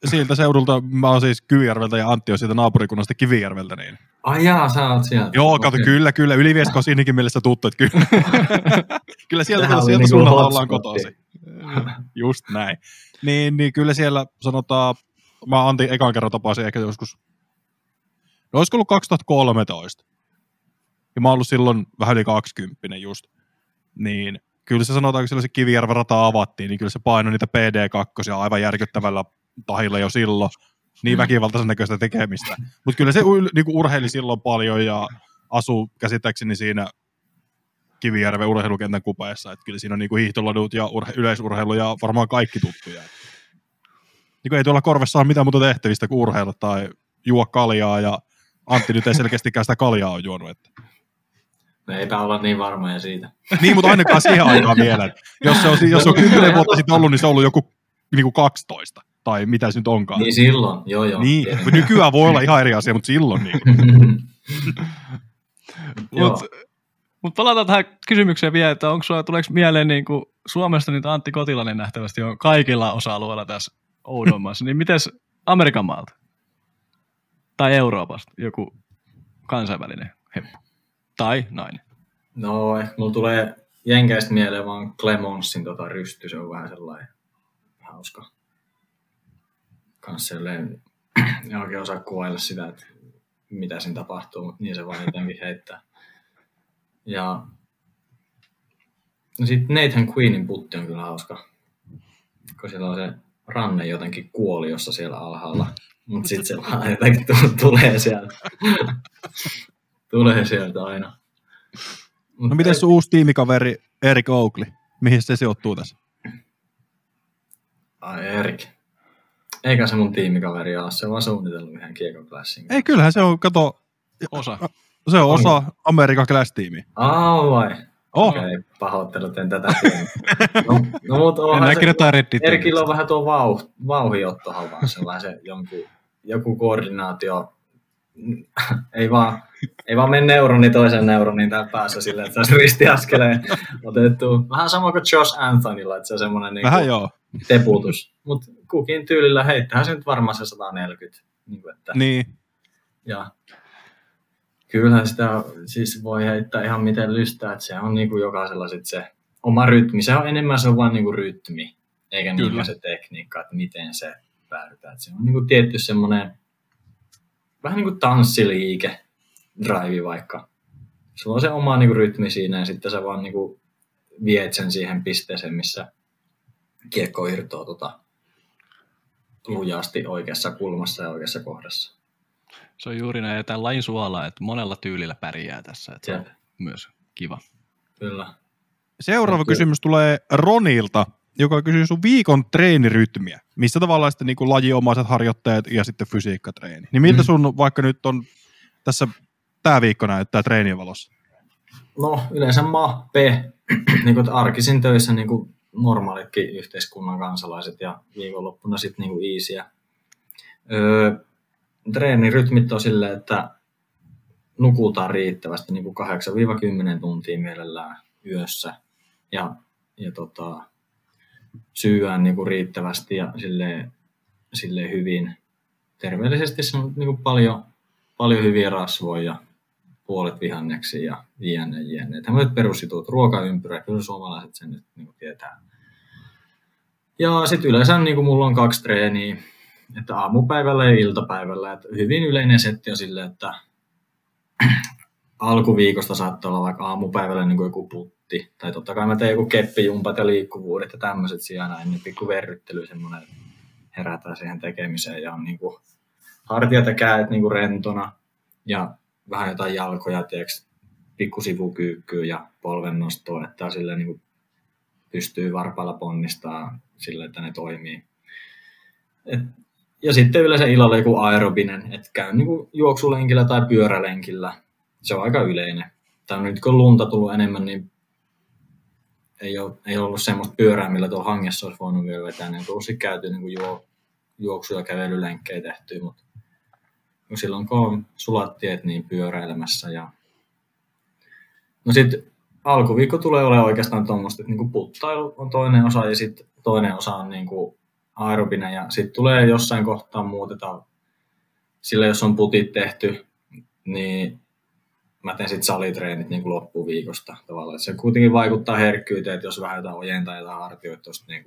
sieltä seudulta, mä oon siis Kyvijärveltä ja Antti on siitä naapurikunnasta Kivijärveltä. Niin. Ai jaa, sä oot sieltä. Joo, kato, okay. kyllä, kyllä. Yliviesko on siinäkin mielessä tuttu, että kyllä. [laughs] kyllä sieltä, sieltä niin suunnalla ollaan kotoisin. Just näin. Niin, niin kyllä siellä sanotaan, mä Antti ekan kerran tapasin ehkä joskus, no olisiko ollut 2013 ja mä oon ollut silloin vähän yli 20 just, niin kyllä se sanotaan, kun silloin se Kivijärven rata avattiin, niin kyllä se painoi niitä PD2 aivan järkyttävällä tahilla jo silloin. Niin mm. väkivaltaisen näköistä tekemistä. Mutta kyllä se niinku urheili silloin paljon ja asuu käsittääkseni siinä Kivijärven urheilukentän kupeessa. Että kyllä siinä on niinku hiihtoladut ja urhe- yleisurheilu ja varmaan kaikki tuttuja. Niin ei tuolla korvessa ole mitään muuta tehtävistä kuin urheilla tai juo kaljaa ja Antti nyt ei selkeästikään sitä kaljaa ole juonut. Että. Me eipä olla niin varmoja siitä. Niin, mutta ainakaan siihen aikaan vielä. Jos se on, jos se on 10 vuotta sitten ollut, niin se on ollut joku niin kuin 12. Tai mitä se nyt onkaan. Niin silloin, joo joo. Niin, nykyään voi olla ihan eri asia, mutta silloin niin. [laughs] Mutta mut palataan tähän kysymykseen vielä, että onko sulla, tuleeko mieleen niin kuin Suomesta nyt Antti Kotilainen nähtävästi on kaikilla osa-alueilla tässä oudommassa, niin mites Amerikan maalta? Tai Euroopasta joku kansainvälinen heppu? Tai nainen? No, ehkä mulla tulee Jenkeistä mieleen vaan Clemonsin tota rysty, se on vähän sellainen hauska. Kans sellainen, [clears throat] en oikein osaa kuvailla sitä, että mitä siinä tapahtuu, mutta niin se vaan jotenkin heittää. Ja no sitten Nathan Queenin putti on kyllä hauska, kun siellä on se ranne jotenkin kuoliossa siellä alhaalla, mutta sitten se vaan jotenkin tu- tulee sieltä. [laughs] tulee sieltä aina. Mut No miten sun uusi tiimikaveri Erik Oakley? Mihin se sijoittuu tässä? Ai Erik. Eikä se mun tiimikaveri ole, se on vaan suunnitellut yhden kiekoklassin. Ei, kyllähän se on, kato, Osa. se on osa Amerikan Class-tiimiä. Aa vai? Oh, Okei, okay, pahoittelut, en tätä. [laughs] No, no mutta onhan se. Erkillä on vähän tuo vauh, vauhiottohan vaan sellainen se jonkun, joku koordinaatio. [laughs] ei vaan, ei vaan mene neuroni toisen neuronin täällä päässä silleen, että saisi ristiaskeleen otettu. Vähän sama kuin Josh Anthonylla, että se on semmoinen niin vähän joo. teputus. Mutta kukin tyylillä heittää se nyt varmaan se 140. Niin kuin, että, Niin, Ja kyllähän sitä siis voi heittää ihan miten lystää, että se on niin kuin jokaisella sit se oma rytmi. Se on enemmän se on vain niin kuin rytmi, eikä Kyllä. niin se tekniikka, että miten se päädytään. Se on niin kuin tietty semmoinen vähän niin kuin tanssiliike, drive vaikka. Sulla on se oma niin kuin rytmi siinä ja sitten sä vaan niin kuin viet sen siihen pisteeseen, missä kiekko irtoaa tota lujasti oikeassa kulmassa ja oikeassa kohdassa. Se on juuri näin, ja tämän lajin suola, että monella tyylillä pärjää tässä. Että se on myös kiva. Kyllä. Seuraava Kyllä. kysymys tulee Ronilta, joka kysyy sun viikon treenirytmiä. Missä tavallaan sitten niin lajiomaiset harjoitteet ja sitten fysiikkatreeni. Niin miltä Mm. sun vaikka nyt on tässä tämä viikko näyttää treenien valossa? No yleensä mappe, niin kuin arkisin töissä niin kuin normaalitkin yhteiskunnan kansalaiset ja viikonloppuna sitten niin kuin iisiä. Öö, treenirytmit on silleen, että nukutaan riittävästi niin kuin 8-10 tuntia mielellään yössä ja, ja tota, syyään niin kuin riittävästi ja silleen, silleen hyvin. Terveellisesti se on niin kuin paljon, paljon hyviä rasvoja ja puolet vihanneksi ja jne. jne. Tämmöiset perusjutut, ruokaympyrä, kyllä suomalaiset sen nyt niin tietää. Ja sitten yleensä niin kuin mulla on kaksi treeniä, että aamupäivällä ja iltapäivällä. Että hyvin yleinen setti on silleen, että alkuviikosta saattaa olla vaikka aamupäivällä niin kuin joku putti. Tai totta kai mä teen joku keppijumpat ja liikkuvuudet ja tämmöiset siellä näin, niin pikku verryttely semmoinen, herätään siihen tekemiseen ja on niin kuin hartiat ja kädet niin kuin rentona ja vähän jotain jalkoja, tiedätkö, pikku sivukyykkyä ja polvennostoa, että sille niin pystyy varpailla ponnistaa sille, että ne toimii. Et, ja sitten yleensä illalla joku aerobinen, että käy niin juoksulenkillä tai pyörälenkillä. Se on aika yleinen. Tai nyt kun lunta tullut enemmän, niin ei ole, ei ollut semmoista pyörää, millä tuolla hangessa olisi voinut vielä vetää. Ne on tullut käyty niin juo, juoksu- ja kävelylenkkejä tehtyä, mutta silloin kun on sulat tiet, niin pyöräilemässä. Ja... No sitten alkuviikko tulee olemaan oikeastaan tuommoista, että niinku puttailu on toinen osa ja sitten toinen osa on niinku aerobinen ja sitten tulee jossain kohtaa muutetaan. Sillä jos on putit tehty, niin mä teen sitten salitreenit niin loppuviikosta tavallaan. Se kuitenkin vaikuttaa herkkyyteen, että jos vähän jotain ojentaa jotain hartioita tuosta niin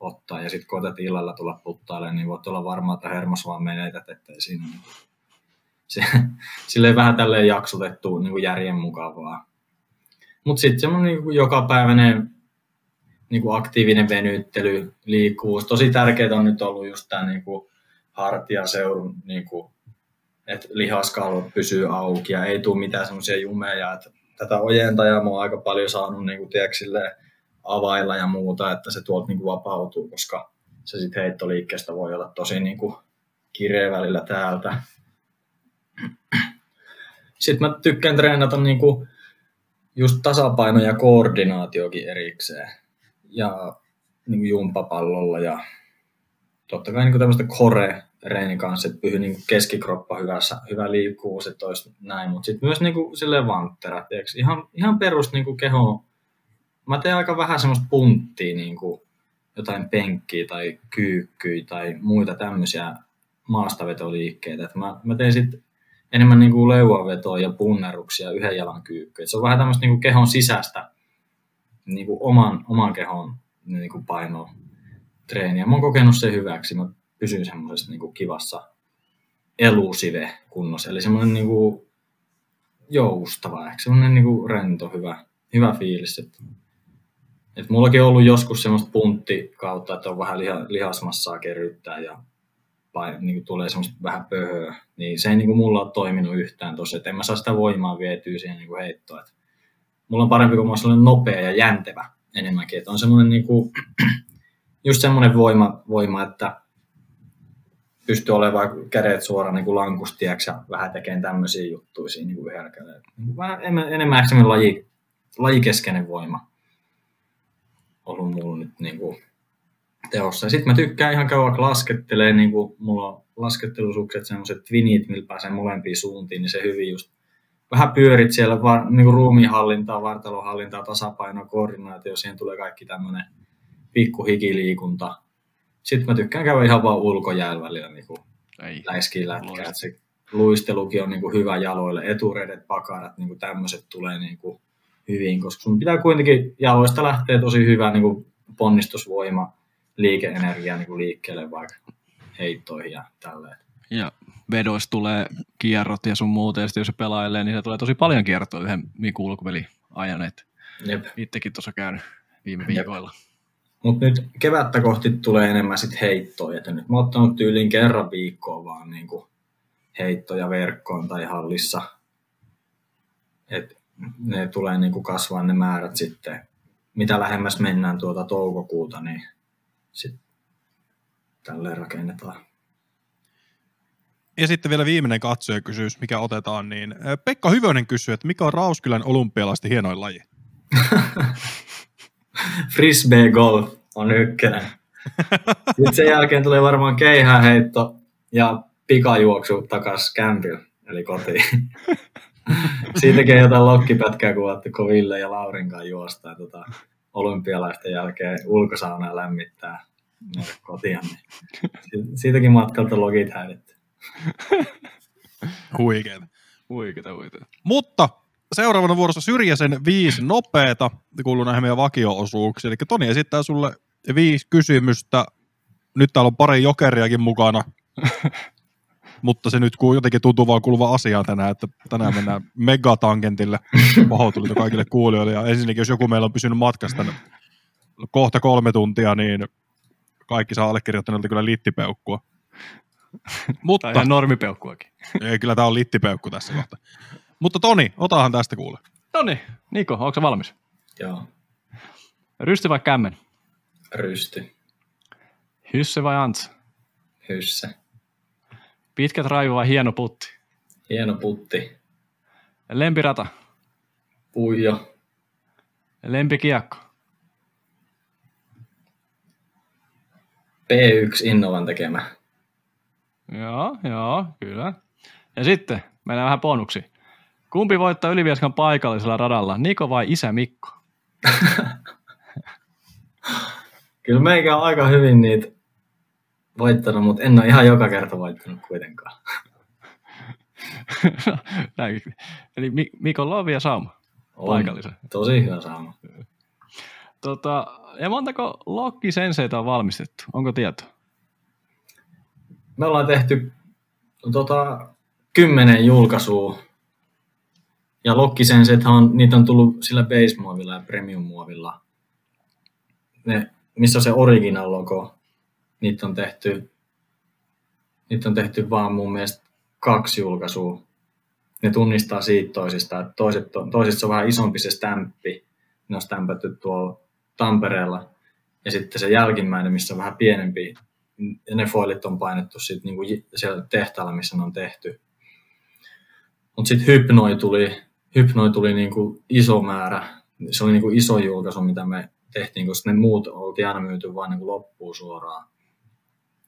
ottaa ja sitten koetat illalla tulla puttailemaan, niin voit olla varma, että hermos vaan menetät, ettei siinä niin se, [laughs] silleen vähän tälleen jaksotettu niin järjen mukavaa. Mutta sitten semmoinen niin jokapäiväinen niin kuin aktiivinen venyttely, liikkuvuus. Tosi tärkeää on nyt ollut just tämä niin hartiaseurun, niin kuin, että lihaskalvot pysyy auki ja ei tule mitään semmoisia jumeja, että tätä ojentajaa mä oon aika paljon saanut niin kuin, tiedätkö, silleen, availla ja muuta, että se tuolta niin kuin, vapautuu, koska se sitten heittoliikkeestä voi olla tosi niin kuin, kireä välillä täältä. Sitten mä tykkään treenata niin kuin, just tasapaino ja koordinaatiokin erikseen. Ja niin kuin jumppapallolla ja totta kai niin tämmöistä kore reeni kanssa, että pyhy niin keskikroppa hyvässä, hyvä liikkuvuus, että olisi näin, mutta sitten myös niin kuin, silleen vanttera, ihan, ihan perus niin kuin keho. Mä teen aika vähän semmoista punttia, niin kuin jotain penkkiä tai kyykkyä tai muita tämmöisiä maastavetoliikkeitä. Että mä, mä teen sitten enemmän niin kuin leuanvetoa ja punneruksia yhden jalan kyykkyä. Se on vähän tämmöistä niin kuin kehon sisäistä niin kuin oman, oman kehon niin kuin paino treeniä. Mä oon kokenut sen hyväksi. Mä pysyn semmoisessa niin kivassa elusive kunnossa. Eli semmoinen niin kuin joustava, ehkä semmoinen niin kuin rento, hyvä, hyvä fiilis. Että, että mullakin on ollut joskus semmoista puntti kautta, että on vähän liha, lihasmassaa kerryttää ja pain, niin tulee semmoista vähän pöhöä. Niin se ei niin kuin mulla ole toiminut yhtään tossa, että en mä saa sitä voimaa vietyä siihen niin kuin heittoon. Että mulla on parempi, kun mä oon nopea ja jäntevä enemmänkin. Että on semmoinen niin kuin, [clears throat] just semmoinen voima, voima, että pystyy olemaan kädet suoraan niin lankustiaksi ja vähän tekemään tämmöisiä juttuja siinä niin kuin Niin vähän enemmän ehkä semmoinen laji, lajikeskeinen voima ollut mulla nyt niin kuin teossa. Sitten mä tykkään ihan kauan laskettelee, niin kuin mulla on laskettelusukset, semmoiset twinit, millä pääsee molempiin suuntiin, niin se hyvin just vähän pyörit siellä var, niin kuin ruumiinhallintaa, vartalohallintaa, tasapainoa, koordinaatio, siihen tulee kaikki tämmöinen pikku hikiliikunta. Sitten mä tykkään käydä ihan vaan ulkojäällä välillä niin kuin läiskiin lätkää. Se luistelukin on niin kuin hyvä jaloille, eturedet, pakarat, niin kuin tämmöiset tulee niin kuin hyvin, koska sun pitää kuitenkin jaloista lähteä tosi hyvä niin kuin ponnistusvoima, liikeenergia niin kuin liikkeelle vaikka heittoihin ja tälleen. Ja vedoista tulee kierrot ja sun muuta, ja jos se pelailee, niin se tulee tosi paljon kiertoa yhden Miku ulkoveli ajan, että itsekin tuossa käynyt viime viikoilla. Mutta nyt kevättä kohti tulee enemmän sit heittoja, että nyt mä oon ottanut tyyliin kerran viikkoa vaan niin kuin heittoja verkkoon tai hallissa. Et ne tulee niin kuin kasvaa ne määrät sitten. Mitä lähemmäs mennään tuota toukokuuta, niin sitten tälleen rakennetaan. Ja sitten vielä viimeinen katsojakysymys, mikä otetaan, niin Pekka Hyvönen kysyy, että mikä on Rauskylän olympialaisten hienoin laji? [laughs] Frisbee golf on ykkönen. [laughs] Sitten sen jälkeen tulee varmaan keihäheitto ja pikajuoksu takas kämpillä, eli kotiin. [laughs] [laughs] Siitäkin jotain lokkipätkää kuvattu, kun Ville ja Laurin kanssa juostaan tota, olympialaisten jälkeen ulkosaunaa lämmittää kotiin. Niin siitäkin matkalta logit häiritty. [laughs] Huikeeta. Huikeeta, huikeeta. Mutta seuraavana vuorossa Syrjäsen viisi nopeeta, kuuluu näihin meidän vakio-osuuksiin. Eli Toni esittää sulle viisi kysymystä. Nyt täällä on pari jokeriakin mukana. [laughs] Mutta se nyt jotenkin tuntuu vaan kuuluva asiaan tänään, että tänään mennään megatangentille. [laughs] Pahoittelut kaikille kuulijoille. Ja ensinnäkin, jos joku meillä on pysynyt matkasta kohta kolme tuntia, niin kaikki saa allekirjoittaneelta kyllä littipeukkua. [laughs] Mutta, tai ihan normipeukkuakin. Ei, kyllä tämä on littipeukku tässä kohtaa. Mutta Toni, otahan tästä kuule. No niin, Niko, onko valmis? Joo. Rysti vai kämmen? Rysty. Hysse vai Ants? Hysse. Pitkät raivu vai hieno putti? Hieno putti. Lempirata? Puijo. Lempikiekko? P1 Innovan tekemä. Joo, joo, kyllä. Ja sitten mennään vähän bonuksi. Kumpi voittaa Ylivieskan paikallisella radalla, Niko vai isä Mikko? [laughs] Kyllä meikä on aika hyvin niitä voittanut, mutta en ole ihan joka kerta voittanut kuitenkaan. [laughs] Eli Mikon Lovi ja Sauma paikallisen. Tosi hyvä Sauma. Tota, ja montako Lokki Senseitä on valmistettu? Onko tieto? Me ollaan tehty tota, kymmenen julkaisua. Ja Lokkisensethan on, niitä on tullut sillä base-muovilla ja premium-muovilla. Ne, missä on se original logo, niitä on tehty, niitä on tehty vaan mun mielestä kaksi julkaisua. ne tunnistaa siitä toisista, että toiset, toisissa on vähän isompi se stämppi, ne on stämpätty tuolla Tampereella, ja sitten se jälkimmäinen, missä on vähän pienempi, ja ne foilit on painettu sit niinku siellä tehtaalla, missä ne on tehty. Mutta sitten Hypnoi tuli, Hypnoi tuli niinku iso määrä, se oli niinku iso julkaisu, mitä me tehtiin, koska ne muut oltiin aina myyty vain niinku loppuun suoraan.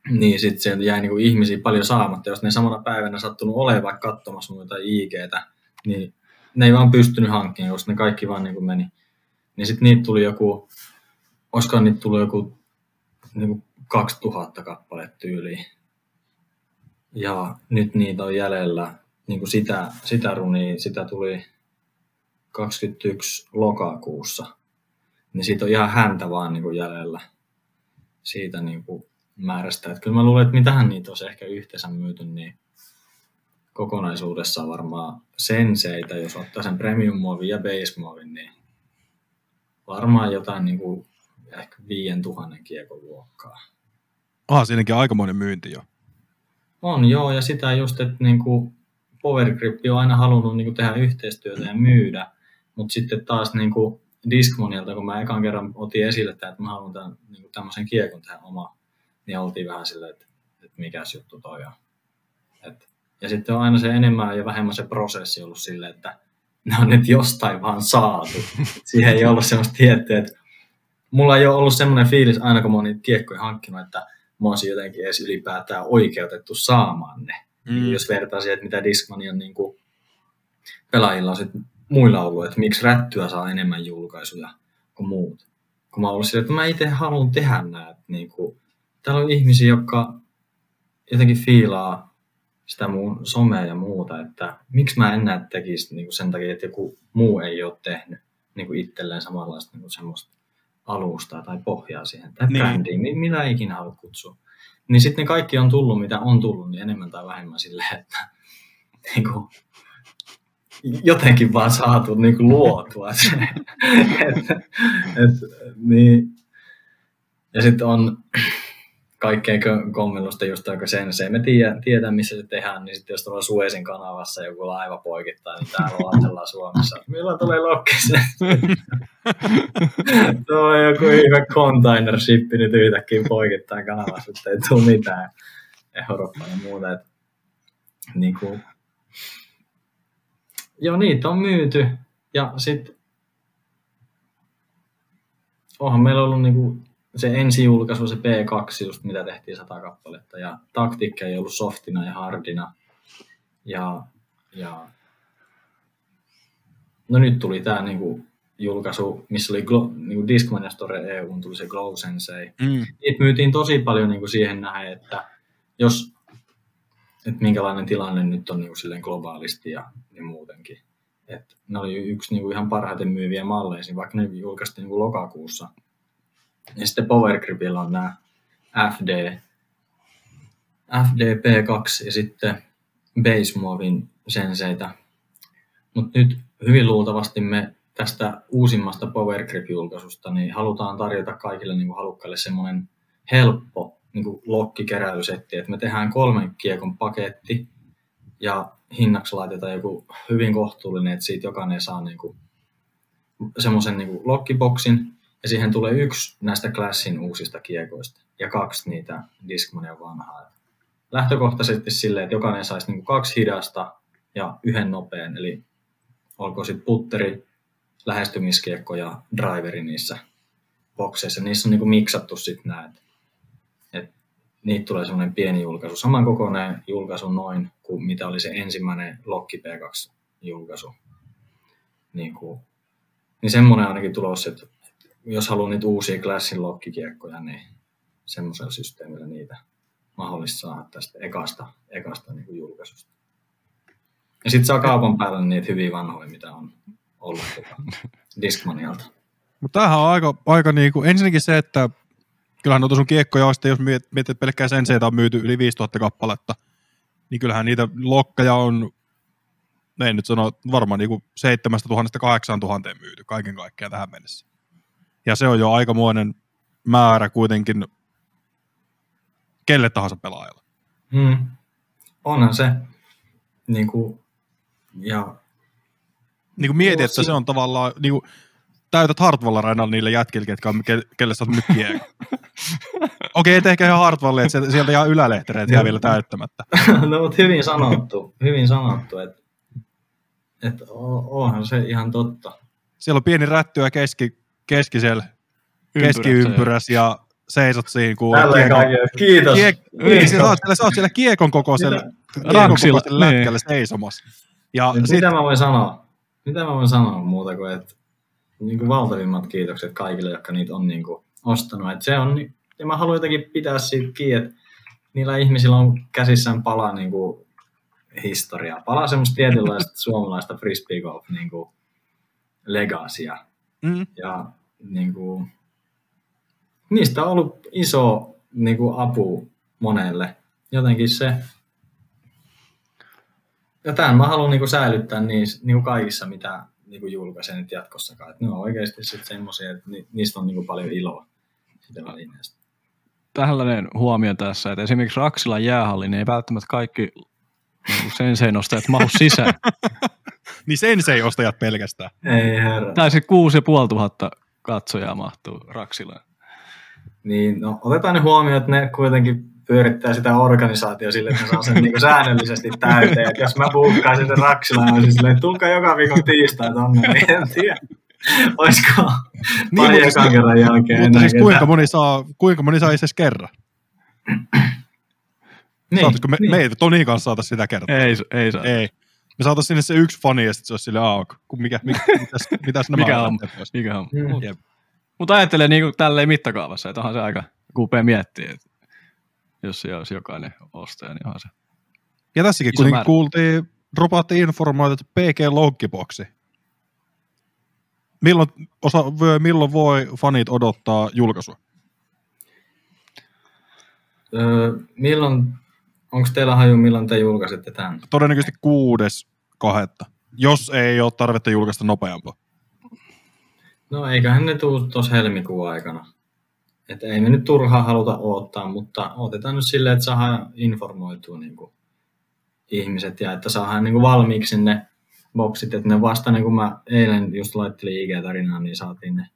[clears throat] Niin sitten sieltä jäi niinku ihmisiä paljon saamatta, jos ne samana päivänä sattunut olemaan vaikka katsomassa muita IGtä, niin ne ei vaan pystynyt hankkimaan, koska ne kaikki vaan niinku meni. Niin sitten niitä tuli joku, olisiko niitä tuli joku niinku 2000 kappaletta tyyliin. Ja nyt niitä on jäljellä, niin kuin sitä, sitä runia, sitä tuli 21 lokakuussa. Niin siitä on ihan häntä vaan niin kuin jäljellä siitä niin kuin määrästä. Että kyllä mä luulen, että mitähän niitä olisi ehkä yhteensä myyty, niin kokonaisuudessaan varmaan senseitä, jos ottaa sen premium-muovin ja base-muovin, niin varmaan jotain niin kuin ehkä 5000 kiekon luokkaa. Ah, siinäkin aikamoinen myynti jo. On joo, ja sitä just, että niin kuin Power Grip on aina halunnut niin kuin tehdä yhteistyötä ja myydä, mutta sitten taas niin kuin Discmonilta, kun mä ekan kerran otin esille että mä haluan tämän, niin kuin tämmöisen kiekon tehdä oma, niin oltiin vähän silleen, että, että mikäs juttu toi on. Et, ja sitten on aina se enemmän ja vähemmän se prosessi ollut silleen, että ne on nyt jostain vaan saatu. Siihen ei ollut semmoista tiettyä, että mulla ei ole ollut semmoinen fiilis aina, kun mä oon niitä kiekkoja hankkinut, että mä olisin jotenkin edes ylipäätään oikeutettu saamaan ne. Mm. Jos vertaa siihen, että mitä Discmanian niin kuin pelaajilla on sit muilla ollut, että miksi rättyä saa enemmän julkaisuja kuin muut. Kun mä oon ollut sille, että mä itse haluan tehdä näitä. Niin kuin, täällä on ihmisiä, jotka jotenkin fiilaa sitä mun somea ja muuta, että miksi mä en näe tekisi niin kuin sen takia, että joku muu ei ole tehnyt niin kuin itselleen samanlaista niin kuin semmoista alustaa tai pohjaa siihen, tai niin. brändiin, mitä ikinä haluat kutsua. Niin sitten ne kaikki on tullut, mitä on tullut, niin enemmän tai vähemmän silleen, että niin kuin, jotenkin vaan saatu niin kuin luotua se. [laughs] et, et, niin. Ja sitten on kaikkea kommellusta just aika sen, se me tiedä, tiedä, missä se tehdään, niin sitten jos tuolla Suesin kanavassa joku laiva poikittaa, niin täällä ollaan Suomessa. [laughs] Milloin tulee lokkis? [laughs] Tuo on joku hyvä container ship nyt yhtäkkiä poikittaa kanavassa, että ei tule mitään Eurooppaa ja muuta. Et, niin kuin, joo, niitä on myyty. Ja sitten onhan meillä ollut niinku se ensi julkaisu, se P2, just mitä tehtiin sata kappaletta, ja taktiikka ei ollut softina ja hardina. Ja, ja no nyt tuli tämä niinku julkaisu, missä oli Glo, niinku Discmania Store EU, tuli se Glow Sensei. Mm. Niitä myytiin tosi paljon niinku siihen nähden, että jos, että minkälainen tilanne nyt on niinku silleen globaalisti ja, ja muutenkin. Et ne oli yksi niinku ihan parhaiten myyviä malleja, vaikka ne julkaistiin niinku lokakuussa – ja sitten Power Gripillä on nämä FD, FDP2 ja sitten Base Muovin senseitä. Mutta nyt hyvin luultavasti me tästä uusimmasta Power Grip-julkaisusta niin halutaan tarjota kaikille niin kuin halukkaille semmoinen helppo niin kuin lokkikeräilysetti, että me tehdään kolmen kiekon paketti ja hinnaksi laitetaan joku hyvin kohtuullinen, että siitä jokainen saa niin semmoisen niin lokkiboksin, siihen tulee yksi näistä Classin uusista kiekoista ja kaksi niitä Discmania vanhaa. Lähtökohtaisesti silleen, että jokainen saisi niin kaksi hidasta ja yhden nopean, eli olko sitten putteri, lähestymiskiekko ja driveri niissä bokseissa. Niissä on niin kuin miksattu sitten nämä, että niitä tulee semmoinen pieni julkaisu. Saman kokoinen julkaisu noin kuin mitä oli se ensimmäinen Lokki P2-julkaisu. Niin, kuin, niin semmoinen ainakin tulossa, että jos haluaa niitä uusia Classin lokkikiekkoja, niin semmoisella systeemillä niitä mahdollista saada tästä ekasta, ekasta niin kuin julkaisusta. Ja sitten saa kaupan päälle niitä hyvin vanhoja, mitä on ollut [laughs] Discmanialta. Mutta tämähän on aika, aika niin kuin, ensinnäkin se, että kyllähän noita sun kiekkoja on sitten, jos mietit, että pelkkää senseitä on myyty yli 5000 kappaletta, niin kyllähän niitä lokkeja on, en nyt sano, varmaan niin 7000-8000 myyty kaiken kaikkiaan tähän mennessä. Ja se on jo aikamoinen määrä kuitenkin kelle tahansa pelaajalle. Hmm. Onhan se. Niin kuin, Ja Niin kuin mietin, Joo, että se on tavallaan, niin kuin, täytät Hartwall Arenalla niille jätkille, ketkä on, ke- kelle sä oot. [laughs] Okei, et ehkä ihan Hartwalli, että sieltä, jää ylälehtereet jää vielä täyttämättä. [laughs] no, mutta hyvin sanottu, hyvin sanottu, että et, onhan se ihan totta. Siellä on pieni rättyä keski, keskisellä, keskiympyräs ja seisot siinä, Tälleen kiekon. Kiitos. kiek, niin, Kiitos. sä, oot siellä, sä oot siellä kiekon kokoisella, kiekon Raksilla, kokoisella niin. lätkällä seisomassa. Ja sit, Mitä mä voin sanoa? Mitä mä voin sanoa muuta kuin, että niin kuin valtavimmat kiitokset kaikille, jotka niitä on niin kuin ostanut. Että se on, ni- ja mä haluan jotenkin pitää siitä kiinni, että niillä ihmisillä on käsissään pala niin kuin historiaa. Palaa semmoista tietynlaista [laughs] suomalaista frisbee golf niin kuin legacya. mm, Ja niin kuin, niistä on ollut iso niin kuin apu monelle. Jotenkin se. Ja tämän mä haluan niin kuin säilyttää niissä, niin kuin kaikissa, mitä niin kuin julkaisen nyt jatkossakaan. Että ne on oikeasti sitten semmoisia, että ni, niistä on niin kuin paljon iloa sitä välineestä. Tällainen huomio tässä, että esimerkiksi Raksilan jäähalli, niin ei välttämättä kaikki niin sensein ostajat mahu sisään. [laughs] niin sen se ei ostajat pelkästään. Ei herra. Tai se kuusi ja puoli tuhatta katsojaa mahtuu Raksilaan. Niin, no, otetaan nyt huomioon, että ne kuitenkin pyörittää sitä organisaatio sille, että ne saa sen [laughs] niin kuin säännöllisesti täyteen. Et jos mä buukkaisin sen Raksilaan, olisin silleen, että tulkaa joka viikon tiistai tonne, niin en tiedä. Olisiko Niin, pari ekan kerran jälkeen Mutta siis kuinka moni saa, kuinka moni saa itse kerran? Niin, Saataisiko me, niin. me ei Tonin kanssa saata sitä kertaa? Ei, ei saa. Ei. Me saatais sinne se yksi fani ja sitten se olisi sille auk. Mikä, mikä, mitäs, mitäs nämä [laughs] Mikä on? Mikä on? Mm. Jep. Mutta ajattelee niin tälleen mittakaavassa, että onhan se aika kupea miettiä, että jos se olisi jokainen ostaja, niin onhan se. Ja tässäkin kuitenkin määrä. kuultiin, dropattiin informaatiota PG Lonkkiboksi. Milloin, osa, milloin voi fanit odottaa julkaisua? Öö, milloin, onko teillä haju, milloin te julkaisette tämän? Todennäköisesti kuudes kahetta, jos ei ole tarvetta julkaista nopeampaa. No eiköhän ne tuu tuossa helmikuun aikana. Et ei me nyt turhaan haluta odottaa, mutta otetaan nyt silleen, että saadaan informoitua niin kuin ihmiset ja että saadaan niin kuin valmiiksi ne boksit, että ne vasta niin kuin mä eilen just laittelin IG-tarinaa, niin saatiin ne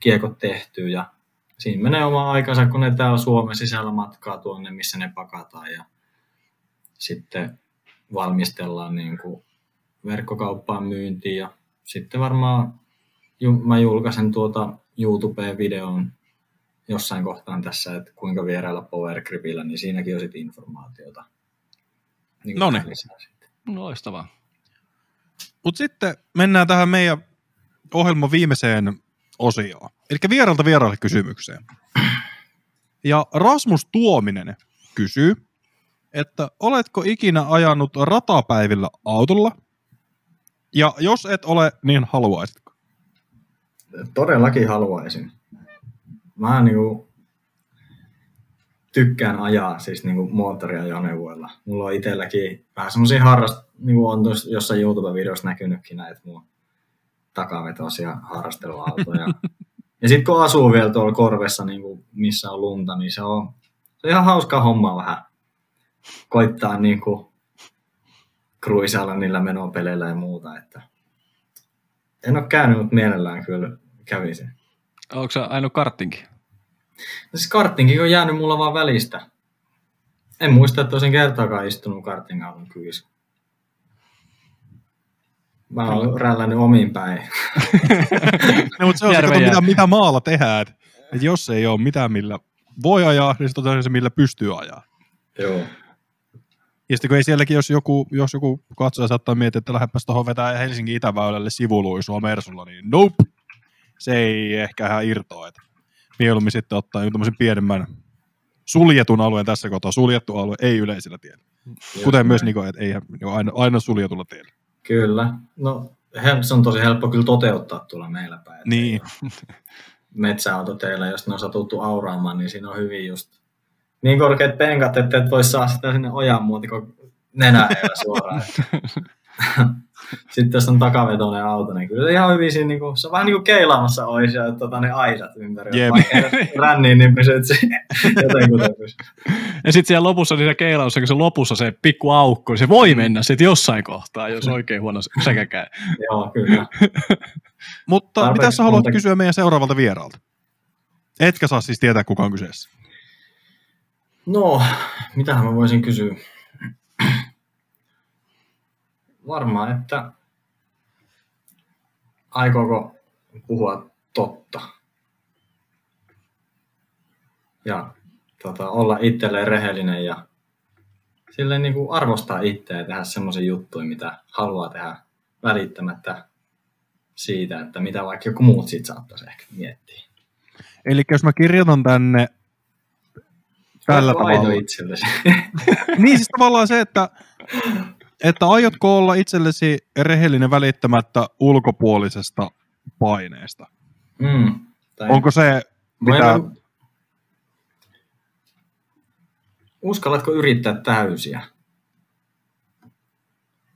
kiekot tehtyä ja siinä menee oma aikansa, kun ne täällä Suomen sisällä matkaa tuonne, missä ne pakataan ja sitten valmistellaan niin kuin verkkokauppaan myyntiin ja sitten varmaan ju- mä julkaisen tuota YouTubeen videon jossain kohtaan tässä, että kuinka vierailla Power Gripillä, niin siinäkin on sitten informaatiota. Niin lisää sitten. Loistavaa. Mutta sitten mennään tähän meidän ohjelman viimeiseen osioon. Eli vieralta vieraille kysymykseen. Ja Rasmus Tuominen kysyy, että oletko ikinä ajanut ratapäivillä autolla? Ja jos et ole, niin haluaisitko? Todellakin haluaisin. Mä niinku tykkään ajaa siis niinku moottoriajoneuvoilla. Mulla on itselläkin vähän semmoisia harrast, niinku on tuossa jossain YouTube-videossa näkynytkin näitä mun takavetoisia harrasteluautoja. ja [laughs] sitten kun asuu vielä tuolla korvessa, niinku, missä on lunta, niin se on, se on ihan hauskaa hommaa vähän koittaa niinku kruisailla niillä menopeleillä ja muuta. Että en ole käynyt, mutta mielellään kyllä kävisin. Onko se ainut karttinkin? Siis karttinkin on jäänyt mulla vaan välistä. En muista, että olisin kertaakaan istunut kartingauton kyydissä. Mä oon rällännyt omiin päin. [laughs] No, mutta se on se, kato, mitä, mitä maalla tehdään. Et, et jos ei ole mitään, millä voi ajaa, niin sitten on se, millä pystyy ajaa. Joo. Ja sitten kun ei sielläkin, jos joku, jos joku katsoja saattaa miettiä, että lähdepäs tuohon vetää Helsingin Itäväylälle sivuluisua Mersulla, niin nope, se ei ehkä ihan irtoa. Että mieluummin sitten ottaa joku tämmöisen pienemmän suljetun alueen tässä kohtaa. Suljettu alue ei yleisellä tiellä. Kuten myös Niko, että ei ole aina, aina suljetulla tiellä. Kyllä. No, se on tosi helppo kyllä toteuttaa tuolla meillä päin. Niin, Metsäautoteillä, jos ne on satuttu auraamaan, niin siinä on hyvin just niin korkeat penkat, että et voi saa sitä sinne ojan muuta kuin nenää suoraan. [laughs] sitten jos on takavetoinen auto, niin kyllä se ihan hyvin siinä, niin kuin, se on vähän niin kuin keilaamassa olisi ja tota, ne aisat ympäri. Jep. Ränniin, niin pysyt [laughs] jotenkin. Ja sitten siellä lopussa, niin se keilaussa, kun se lopussa se pikku aukko, niin se voi mennä sitten jossain kohtaa, jos oikein huono sekä käy. [laughs] Joo, kyllä. Mutta Tarpeeksi mitä sä haluat monta- kysyä meidän seuraavalta vieraalta? Etkä saa siis tietää, kuka on kyseessä. No, mitähän mä voisin kysyä? Varmaan, että aikooko puhua totta ja tota, olla itselleen rehellinen ja silleen niin kuin arvostaa itseä ja tehdä semmoisia juttuja, mitä haluaa tehdä välittämättä siitä, että mitä vaikka joku muut siitä saattaisi ehkä miettiä. Eli jos mä kirjoitan tänne tällä tavalla. itsellesi. [laughs] Niin siis tavallaan se, että, että aiotko olla itsellesi rehellinen välittämättä ulkopuolisesta paineesta? mm. Tai Onko se, mitä... Vai- Uskallatko yrittää täysiä?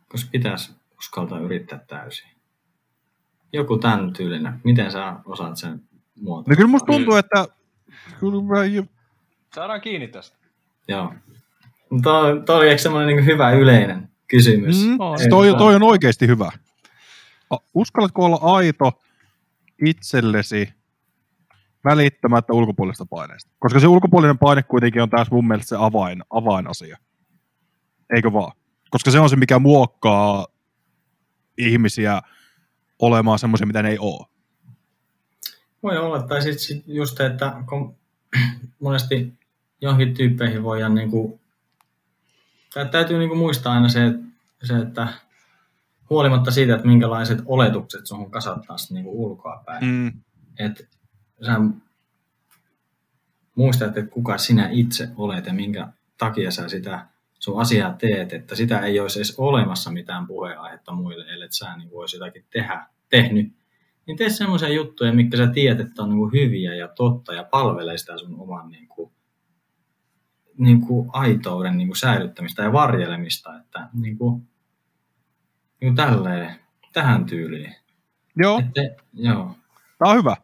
Koska pitäisi uskaltaa yrittää täysiä. Joku tämän tyylinen. Miten sä osaat sen muotoilla? No kyllä musta tuntuu, että kyllä Saadaan kiinni tästä. Joo. Tuo, oli ehkä semmoinen niin hyvä yleinen kysymys. Mm, On. toi, toi on oikeasti hyvä. Uskallatko olla aito itsellesi välittämättä ulkopuolisesta paineesta? Koska se ulkopuolinen paine kuitenkin on taas mun mielestä se avain, avainasia. Eikö vaan? Koska se on se, mikä muokkaa ihmisiä olemaan semmoisia, mitä ne ei ole. Voi olla, tai sitten sit just, että kun [clears throat] monesti johonkin tyyppeihin voidaan niin kuin, tai täytyy niin kuin muistaa aina se, se, että huolimatta siitä, että minkälaiset oletukset sun kasattaa sit niin kuin ulkoapäin, mm. Mm. että sä muistat, että kuka sinä itse olet ja minkä takia sä sitä sun asiaa teet, että sitä ei olisi edes olemassa mitään puheenaihetta muille, ellei sä niin voisi jotakin tehdä, tehnyt, niin tee semmoisia juttuja, mitkä sä tiedät, että on niin hyviä ja totta ja palvelee sitä sun oman niin kuin, niin kuin aitouden niin kuin säilyttämistä ja varjelemista, että niin kuin, niin kuin tälleen, tähän tyyliin. Joo, Että, joo. tää on hyvä.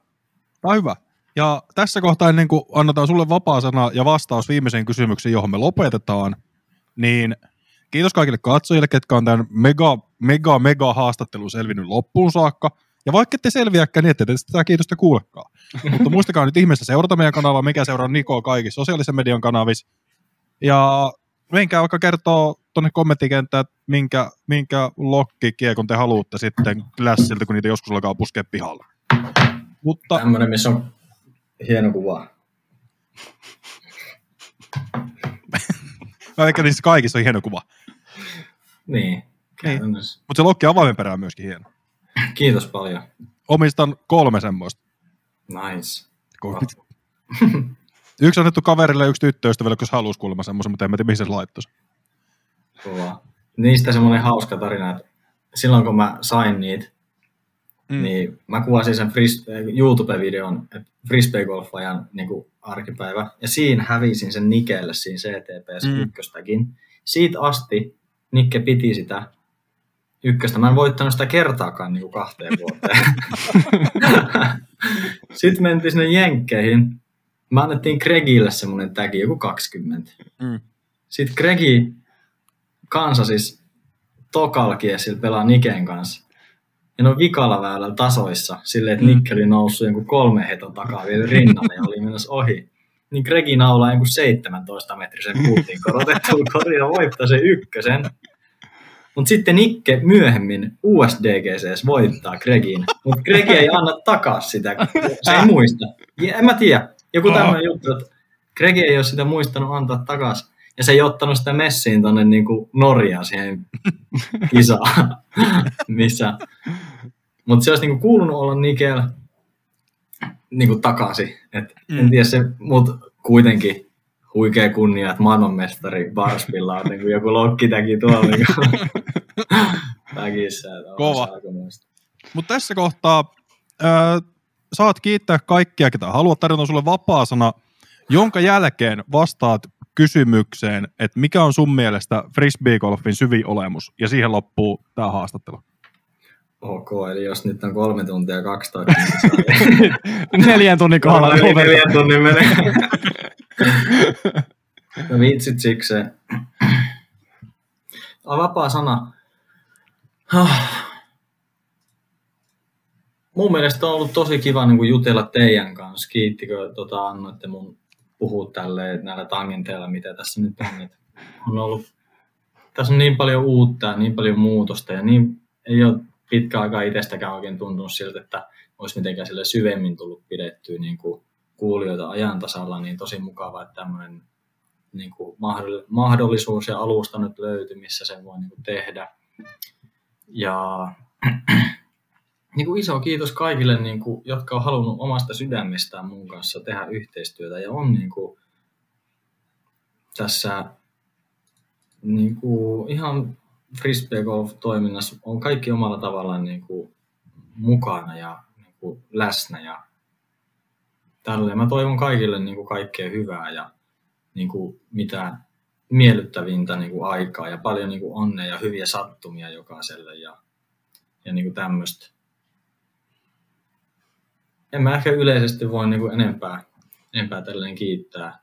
Tää on hyvä. Ja tässä kohtaa ennen kuin annetaan sulle vapaa sana ja vastaus viimeiseen kysymykseen, johon me lopetetaan, niin kiitos kaikille katsojille, ketkä on tämän mega, mega, mega haastattelun selvinnyt loppuun saakka. Ja vaikka ette selviäkään, niin ette te sitä kiitosta kuulekaan. Mutta muistakaa nyt ihmeessä seurata meidän kanavaa, mikä seuraa Nikoa kaikissa sosiaalisen median kanavissa. Ja menkää vaikka kertoo tuonne kommenttikenttään, että minkä, minkä lokkikiekon te haluatte sitten Glassilta, kun niitä joskus alkaa puskea pihalla. Mutta Tämmöinen, missä on hieno kuva. no, eikä niissä kaikissa on hieno kuva. Niin, käytännössä. Mutta se lokki avaimen perään on myöskin hieno. Kiitos paljon. Omistan kolme semmoista. Nice. [laughs] Yksi annettu kaverille ja yksi tyttöystävälle, jos halusi kuulemma semmoisen, mutta en mä tiedä, mihin se laittaisi. Kova. Niistä semmoinen hauska tarina, että silloin kun mä sain niitä, Mm. niin mä kuvasin sen fris- YouTube-videon, että frisbeegolfajan niin arkipäivä, ja siinä hävisin sen Nikelle siinä CTPS mm. ykköstäkin. Siitä asti Nikke piti sitä ykköstä. Mä en voittanut sitä kertaakaan niin kuin kahteen vuoteen. [laughs] Sitten mentiin sinne Jenkkeihin. Mä annettiin Gregille semmoinen tagi, joku 20. Mm. Sitten Gregi Kansasis Tokalkiesillä pelaa Niken kanssa. Ja ne on vikalla väylällä tasoissa, silleen, että Mm. Nikke oli noussut jonkun kolme heton takaa vielä rinnalle ja oli menossa ohi. Niin Gregi naulaa jonkun 17 metrisen puutin korotettuun kotiin ja voittaa sen ykkösen. Mutta sitten Nikke myöhemmin USDGCs voittaa Gregin, mutta Gregi ei anna takaa sitä, se ei muista. Ja en mä tiedä, joku tämmöinen juttu, että Gregi ei ole sitä muistanut antaa takaisin. Ja se ei ottanut sitä messiin tonne niinku Norjaan siihen [laughs] kisaan, missä. Mutta se olisi niinku kuulunut olla Nikel niinku takaisin. Et Mm. En tiedä se, mutta kuitenkin huikea kunnia, että maailmanmestari Barspilla on niinku joku lokkitäki tuolla [laughs] täkissä. että on Kova. Mutta tässä kohtaa öö, saat kiittää kaikkia, ketä haluat tarjota sulle vapaa sana, jonka jälkeen vastaat kysymykseen, että mikä on sun mielestä frisbeegolfin syvin olemus, ja siihen loppuu tämä haastattelu. ok, eli jos nyt on kolme tuntia 12, niin [laughs] Neljän tunnin kohdalla. Neljän, neljän tunnin menee. [laughs] no vitsit sikseen. Ah, vapaa sana. Mun mielestä on ollut tosi kiva niin kuin jutella teidän kanssa. Kiittikö tota, annoitte mun puhua tälleen näillä tangenteilla, mitä tässä nyt on. On ollut, tässä on niin paljon uutta ja niin paljon muutosta ja niin, ei ole pitkä aikaa itsestäkään oikein tuntunut siltä, että olisi mitenkään sille syvemmin tullut pidettyä niin kuin kuulijoita ajan tasalla, niin tosi mukava, että tämmöinen niin kuin mahdollisuus ja alusta nyt löytyi, missä sen voi niin kuin tehdä. Ja niin kuin iso kiitos kaikille, niin kuin, jotka on halunnut omasta sydämestään mun kanssa tehdä yhteistyötä ja on niin kuin, tässä niin kuin, ihan frisbee golf toiminnassa on kaikki omalla tavallaan niin kuin, mukana ja niin kuin, läsnä ja tälleen. Mä toivon kaikille niin kuin, kaikkea hyvää ja niin kuin, mitä miellyttävintä niin kuin, aikaa ja paljon niin kuin, onnea ja hyviä sattumia jokaiselle ja, ja niin kuin, tämmöistä en mä ehkä yleisesti voi niin kuin enempää, enempää tälleen kiittää.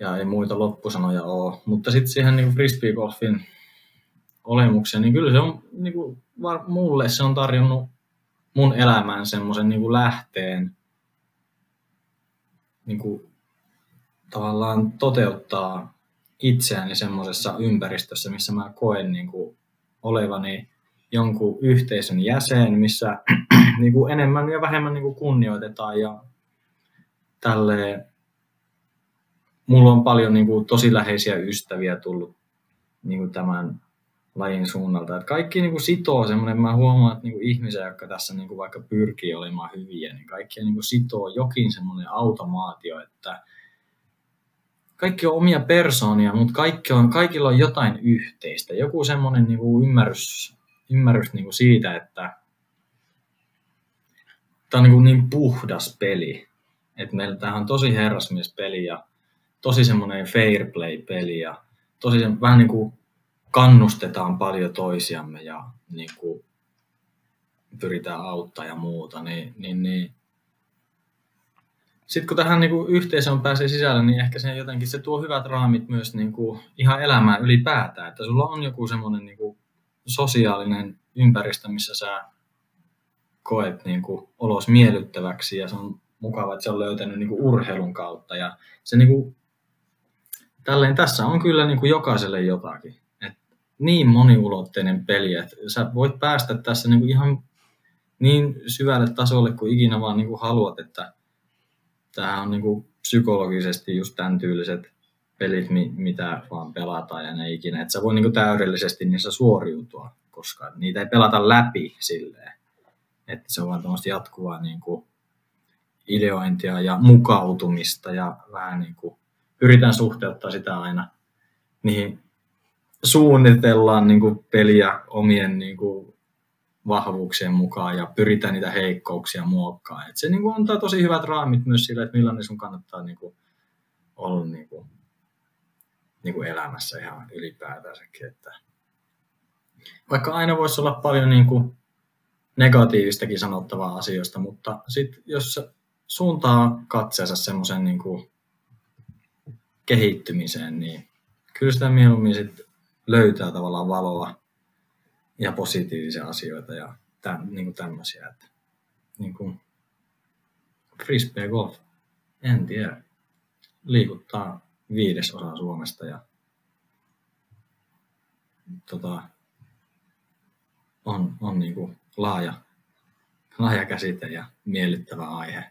Ja ei muita loppusanoja ole. Mutta sitten siihen niin frisbee-golfin olemukseen, niin kyllä se on niin kuin, mulle se on tarjonnut mun elämään semmoisen niin lähteen niin kuin, tavallaan toteuttaa itseäni semmoisessa ympäristössä, missä mä koen niin kuin, olevani jonkun yhteisön jäsen, missä [clears throat] niin kuin enemmän ja vähemmän niin kuin kunnioitetaan ja tälleen. Mulla on paljon niin kuin, tosi läheisiä ystäviä tullut niin kuin tämän lajin suunnalta. Että kaikki niin kuin sitoo semmoinen, mä huomaan, että niin kuin ihmisiä, jotka tässä niin kuin vaikka pyrkii olemaan hyviä, niin kaikki niin kuin sitoo jokin semmoinen automaatio, että kaikki on omia persoonia, mutta kaikki on, kaikilla on jotain yhteistä. Joku semmoinen niin kuin ymmärrys, ymmärrys niin kuin siitä, että tämä on niin, niin puhdas peli. Että meillä tämähän on tosi herrasmiespeli ja tosi semmoinen fair play peli ja tosi se, vähän niin kuin kannustetaan paljon toisiamme ja niin kuin pyritään auttaa ja muuta, niin, niin, niin. sitten kun tähän niin kuin yhteisöön pääsee sisälle, niin ehkä se jotenkin se tuo hyvät raamit myös niin kuin ihan elämään ylipäätään, että sulla on joku semmoinen niin kuin sosiaalinen ympäristö, missä sä koet niin kuin olos miellyttäväksi ja se on mukava, että se on löytänyt niin kuin urheilun kautta. Ja se niin kuin, tälleen tässä on kyllä niin kuin jokaiselle jotakin. Et niin moniulotteinen peli, että sä voit päästä tässä niin kuin ihan niin syvälle tasolle kuin ikinä vaan niin kuin haluat, että tämähän on niin kuin psykologisesti just tämän tyyliset pelit, mitä vaan pelataan ja ne ikinä. Että sä voi niin kuin täydellisesti niissä suoriutua, koska niitä ei pelata läpi silleen että se on vaan tämmöistä jatkuvaa niin kuin ideointia ja mukautumista ja vähän niin kuin pyritään suhteuttaa sitä aina niihin suunnitellaan niin kuin peliä omien niin kuin vahvuuksien mukaan ja pyritään niitä heikkouksia muokkaan. Et se niin kuin antaa tosi hyvät raamit myös sille, että millainen sun kannattaa niin kuin olla niin kuin, niin kuin elämässä ihan ylipäätänsäkin. Että vaikka aina voisi olla paljon niin kuin negatiivistakin sanottavaa asioista, mutta sitten jos suuntaa katseensa semmoisen niin kehittymiseen, niin kyllä sitä mieluummin sit löytää tavallaan valoa ja positiivisia asioita ja täm, niin kuin tämmöisiä. Että, niin kuin frisbee golf, en tiedä, liikuttaa viidesosa Suomesta ja tota, on, on niin kuin laaja, laaja käsite ja miellyttävä aihe,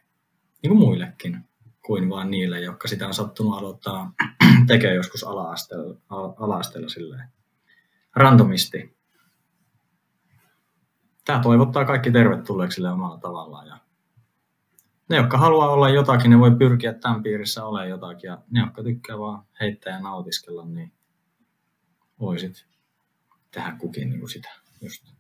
niin kuin muillekin, kuin vain niille, jotka sitä on sattunut aloittaa [clears throat] tekee joskus ala-asteella, ala-asteella silleen randomisti. Tämä toivottaa kaikki tervetulleeksi omalla tavallaan. Ja ne, jotka haluaa olla jotakin, ne voi pyrkiä tämän piirissä olemaan jotakin. Ja ne, jotka tykkää vaan heittää ja nautiskella, niin voisit tehdä kukin niin kuin sitä just.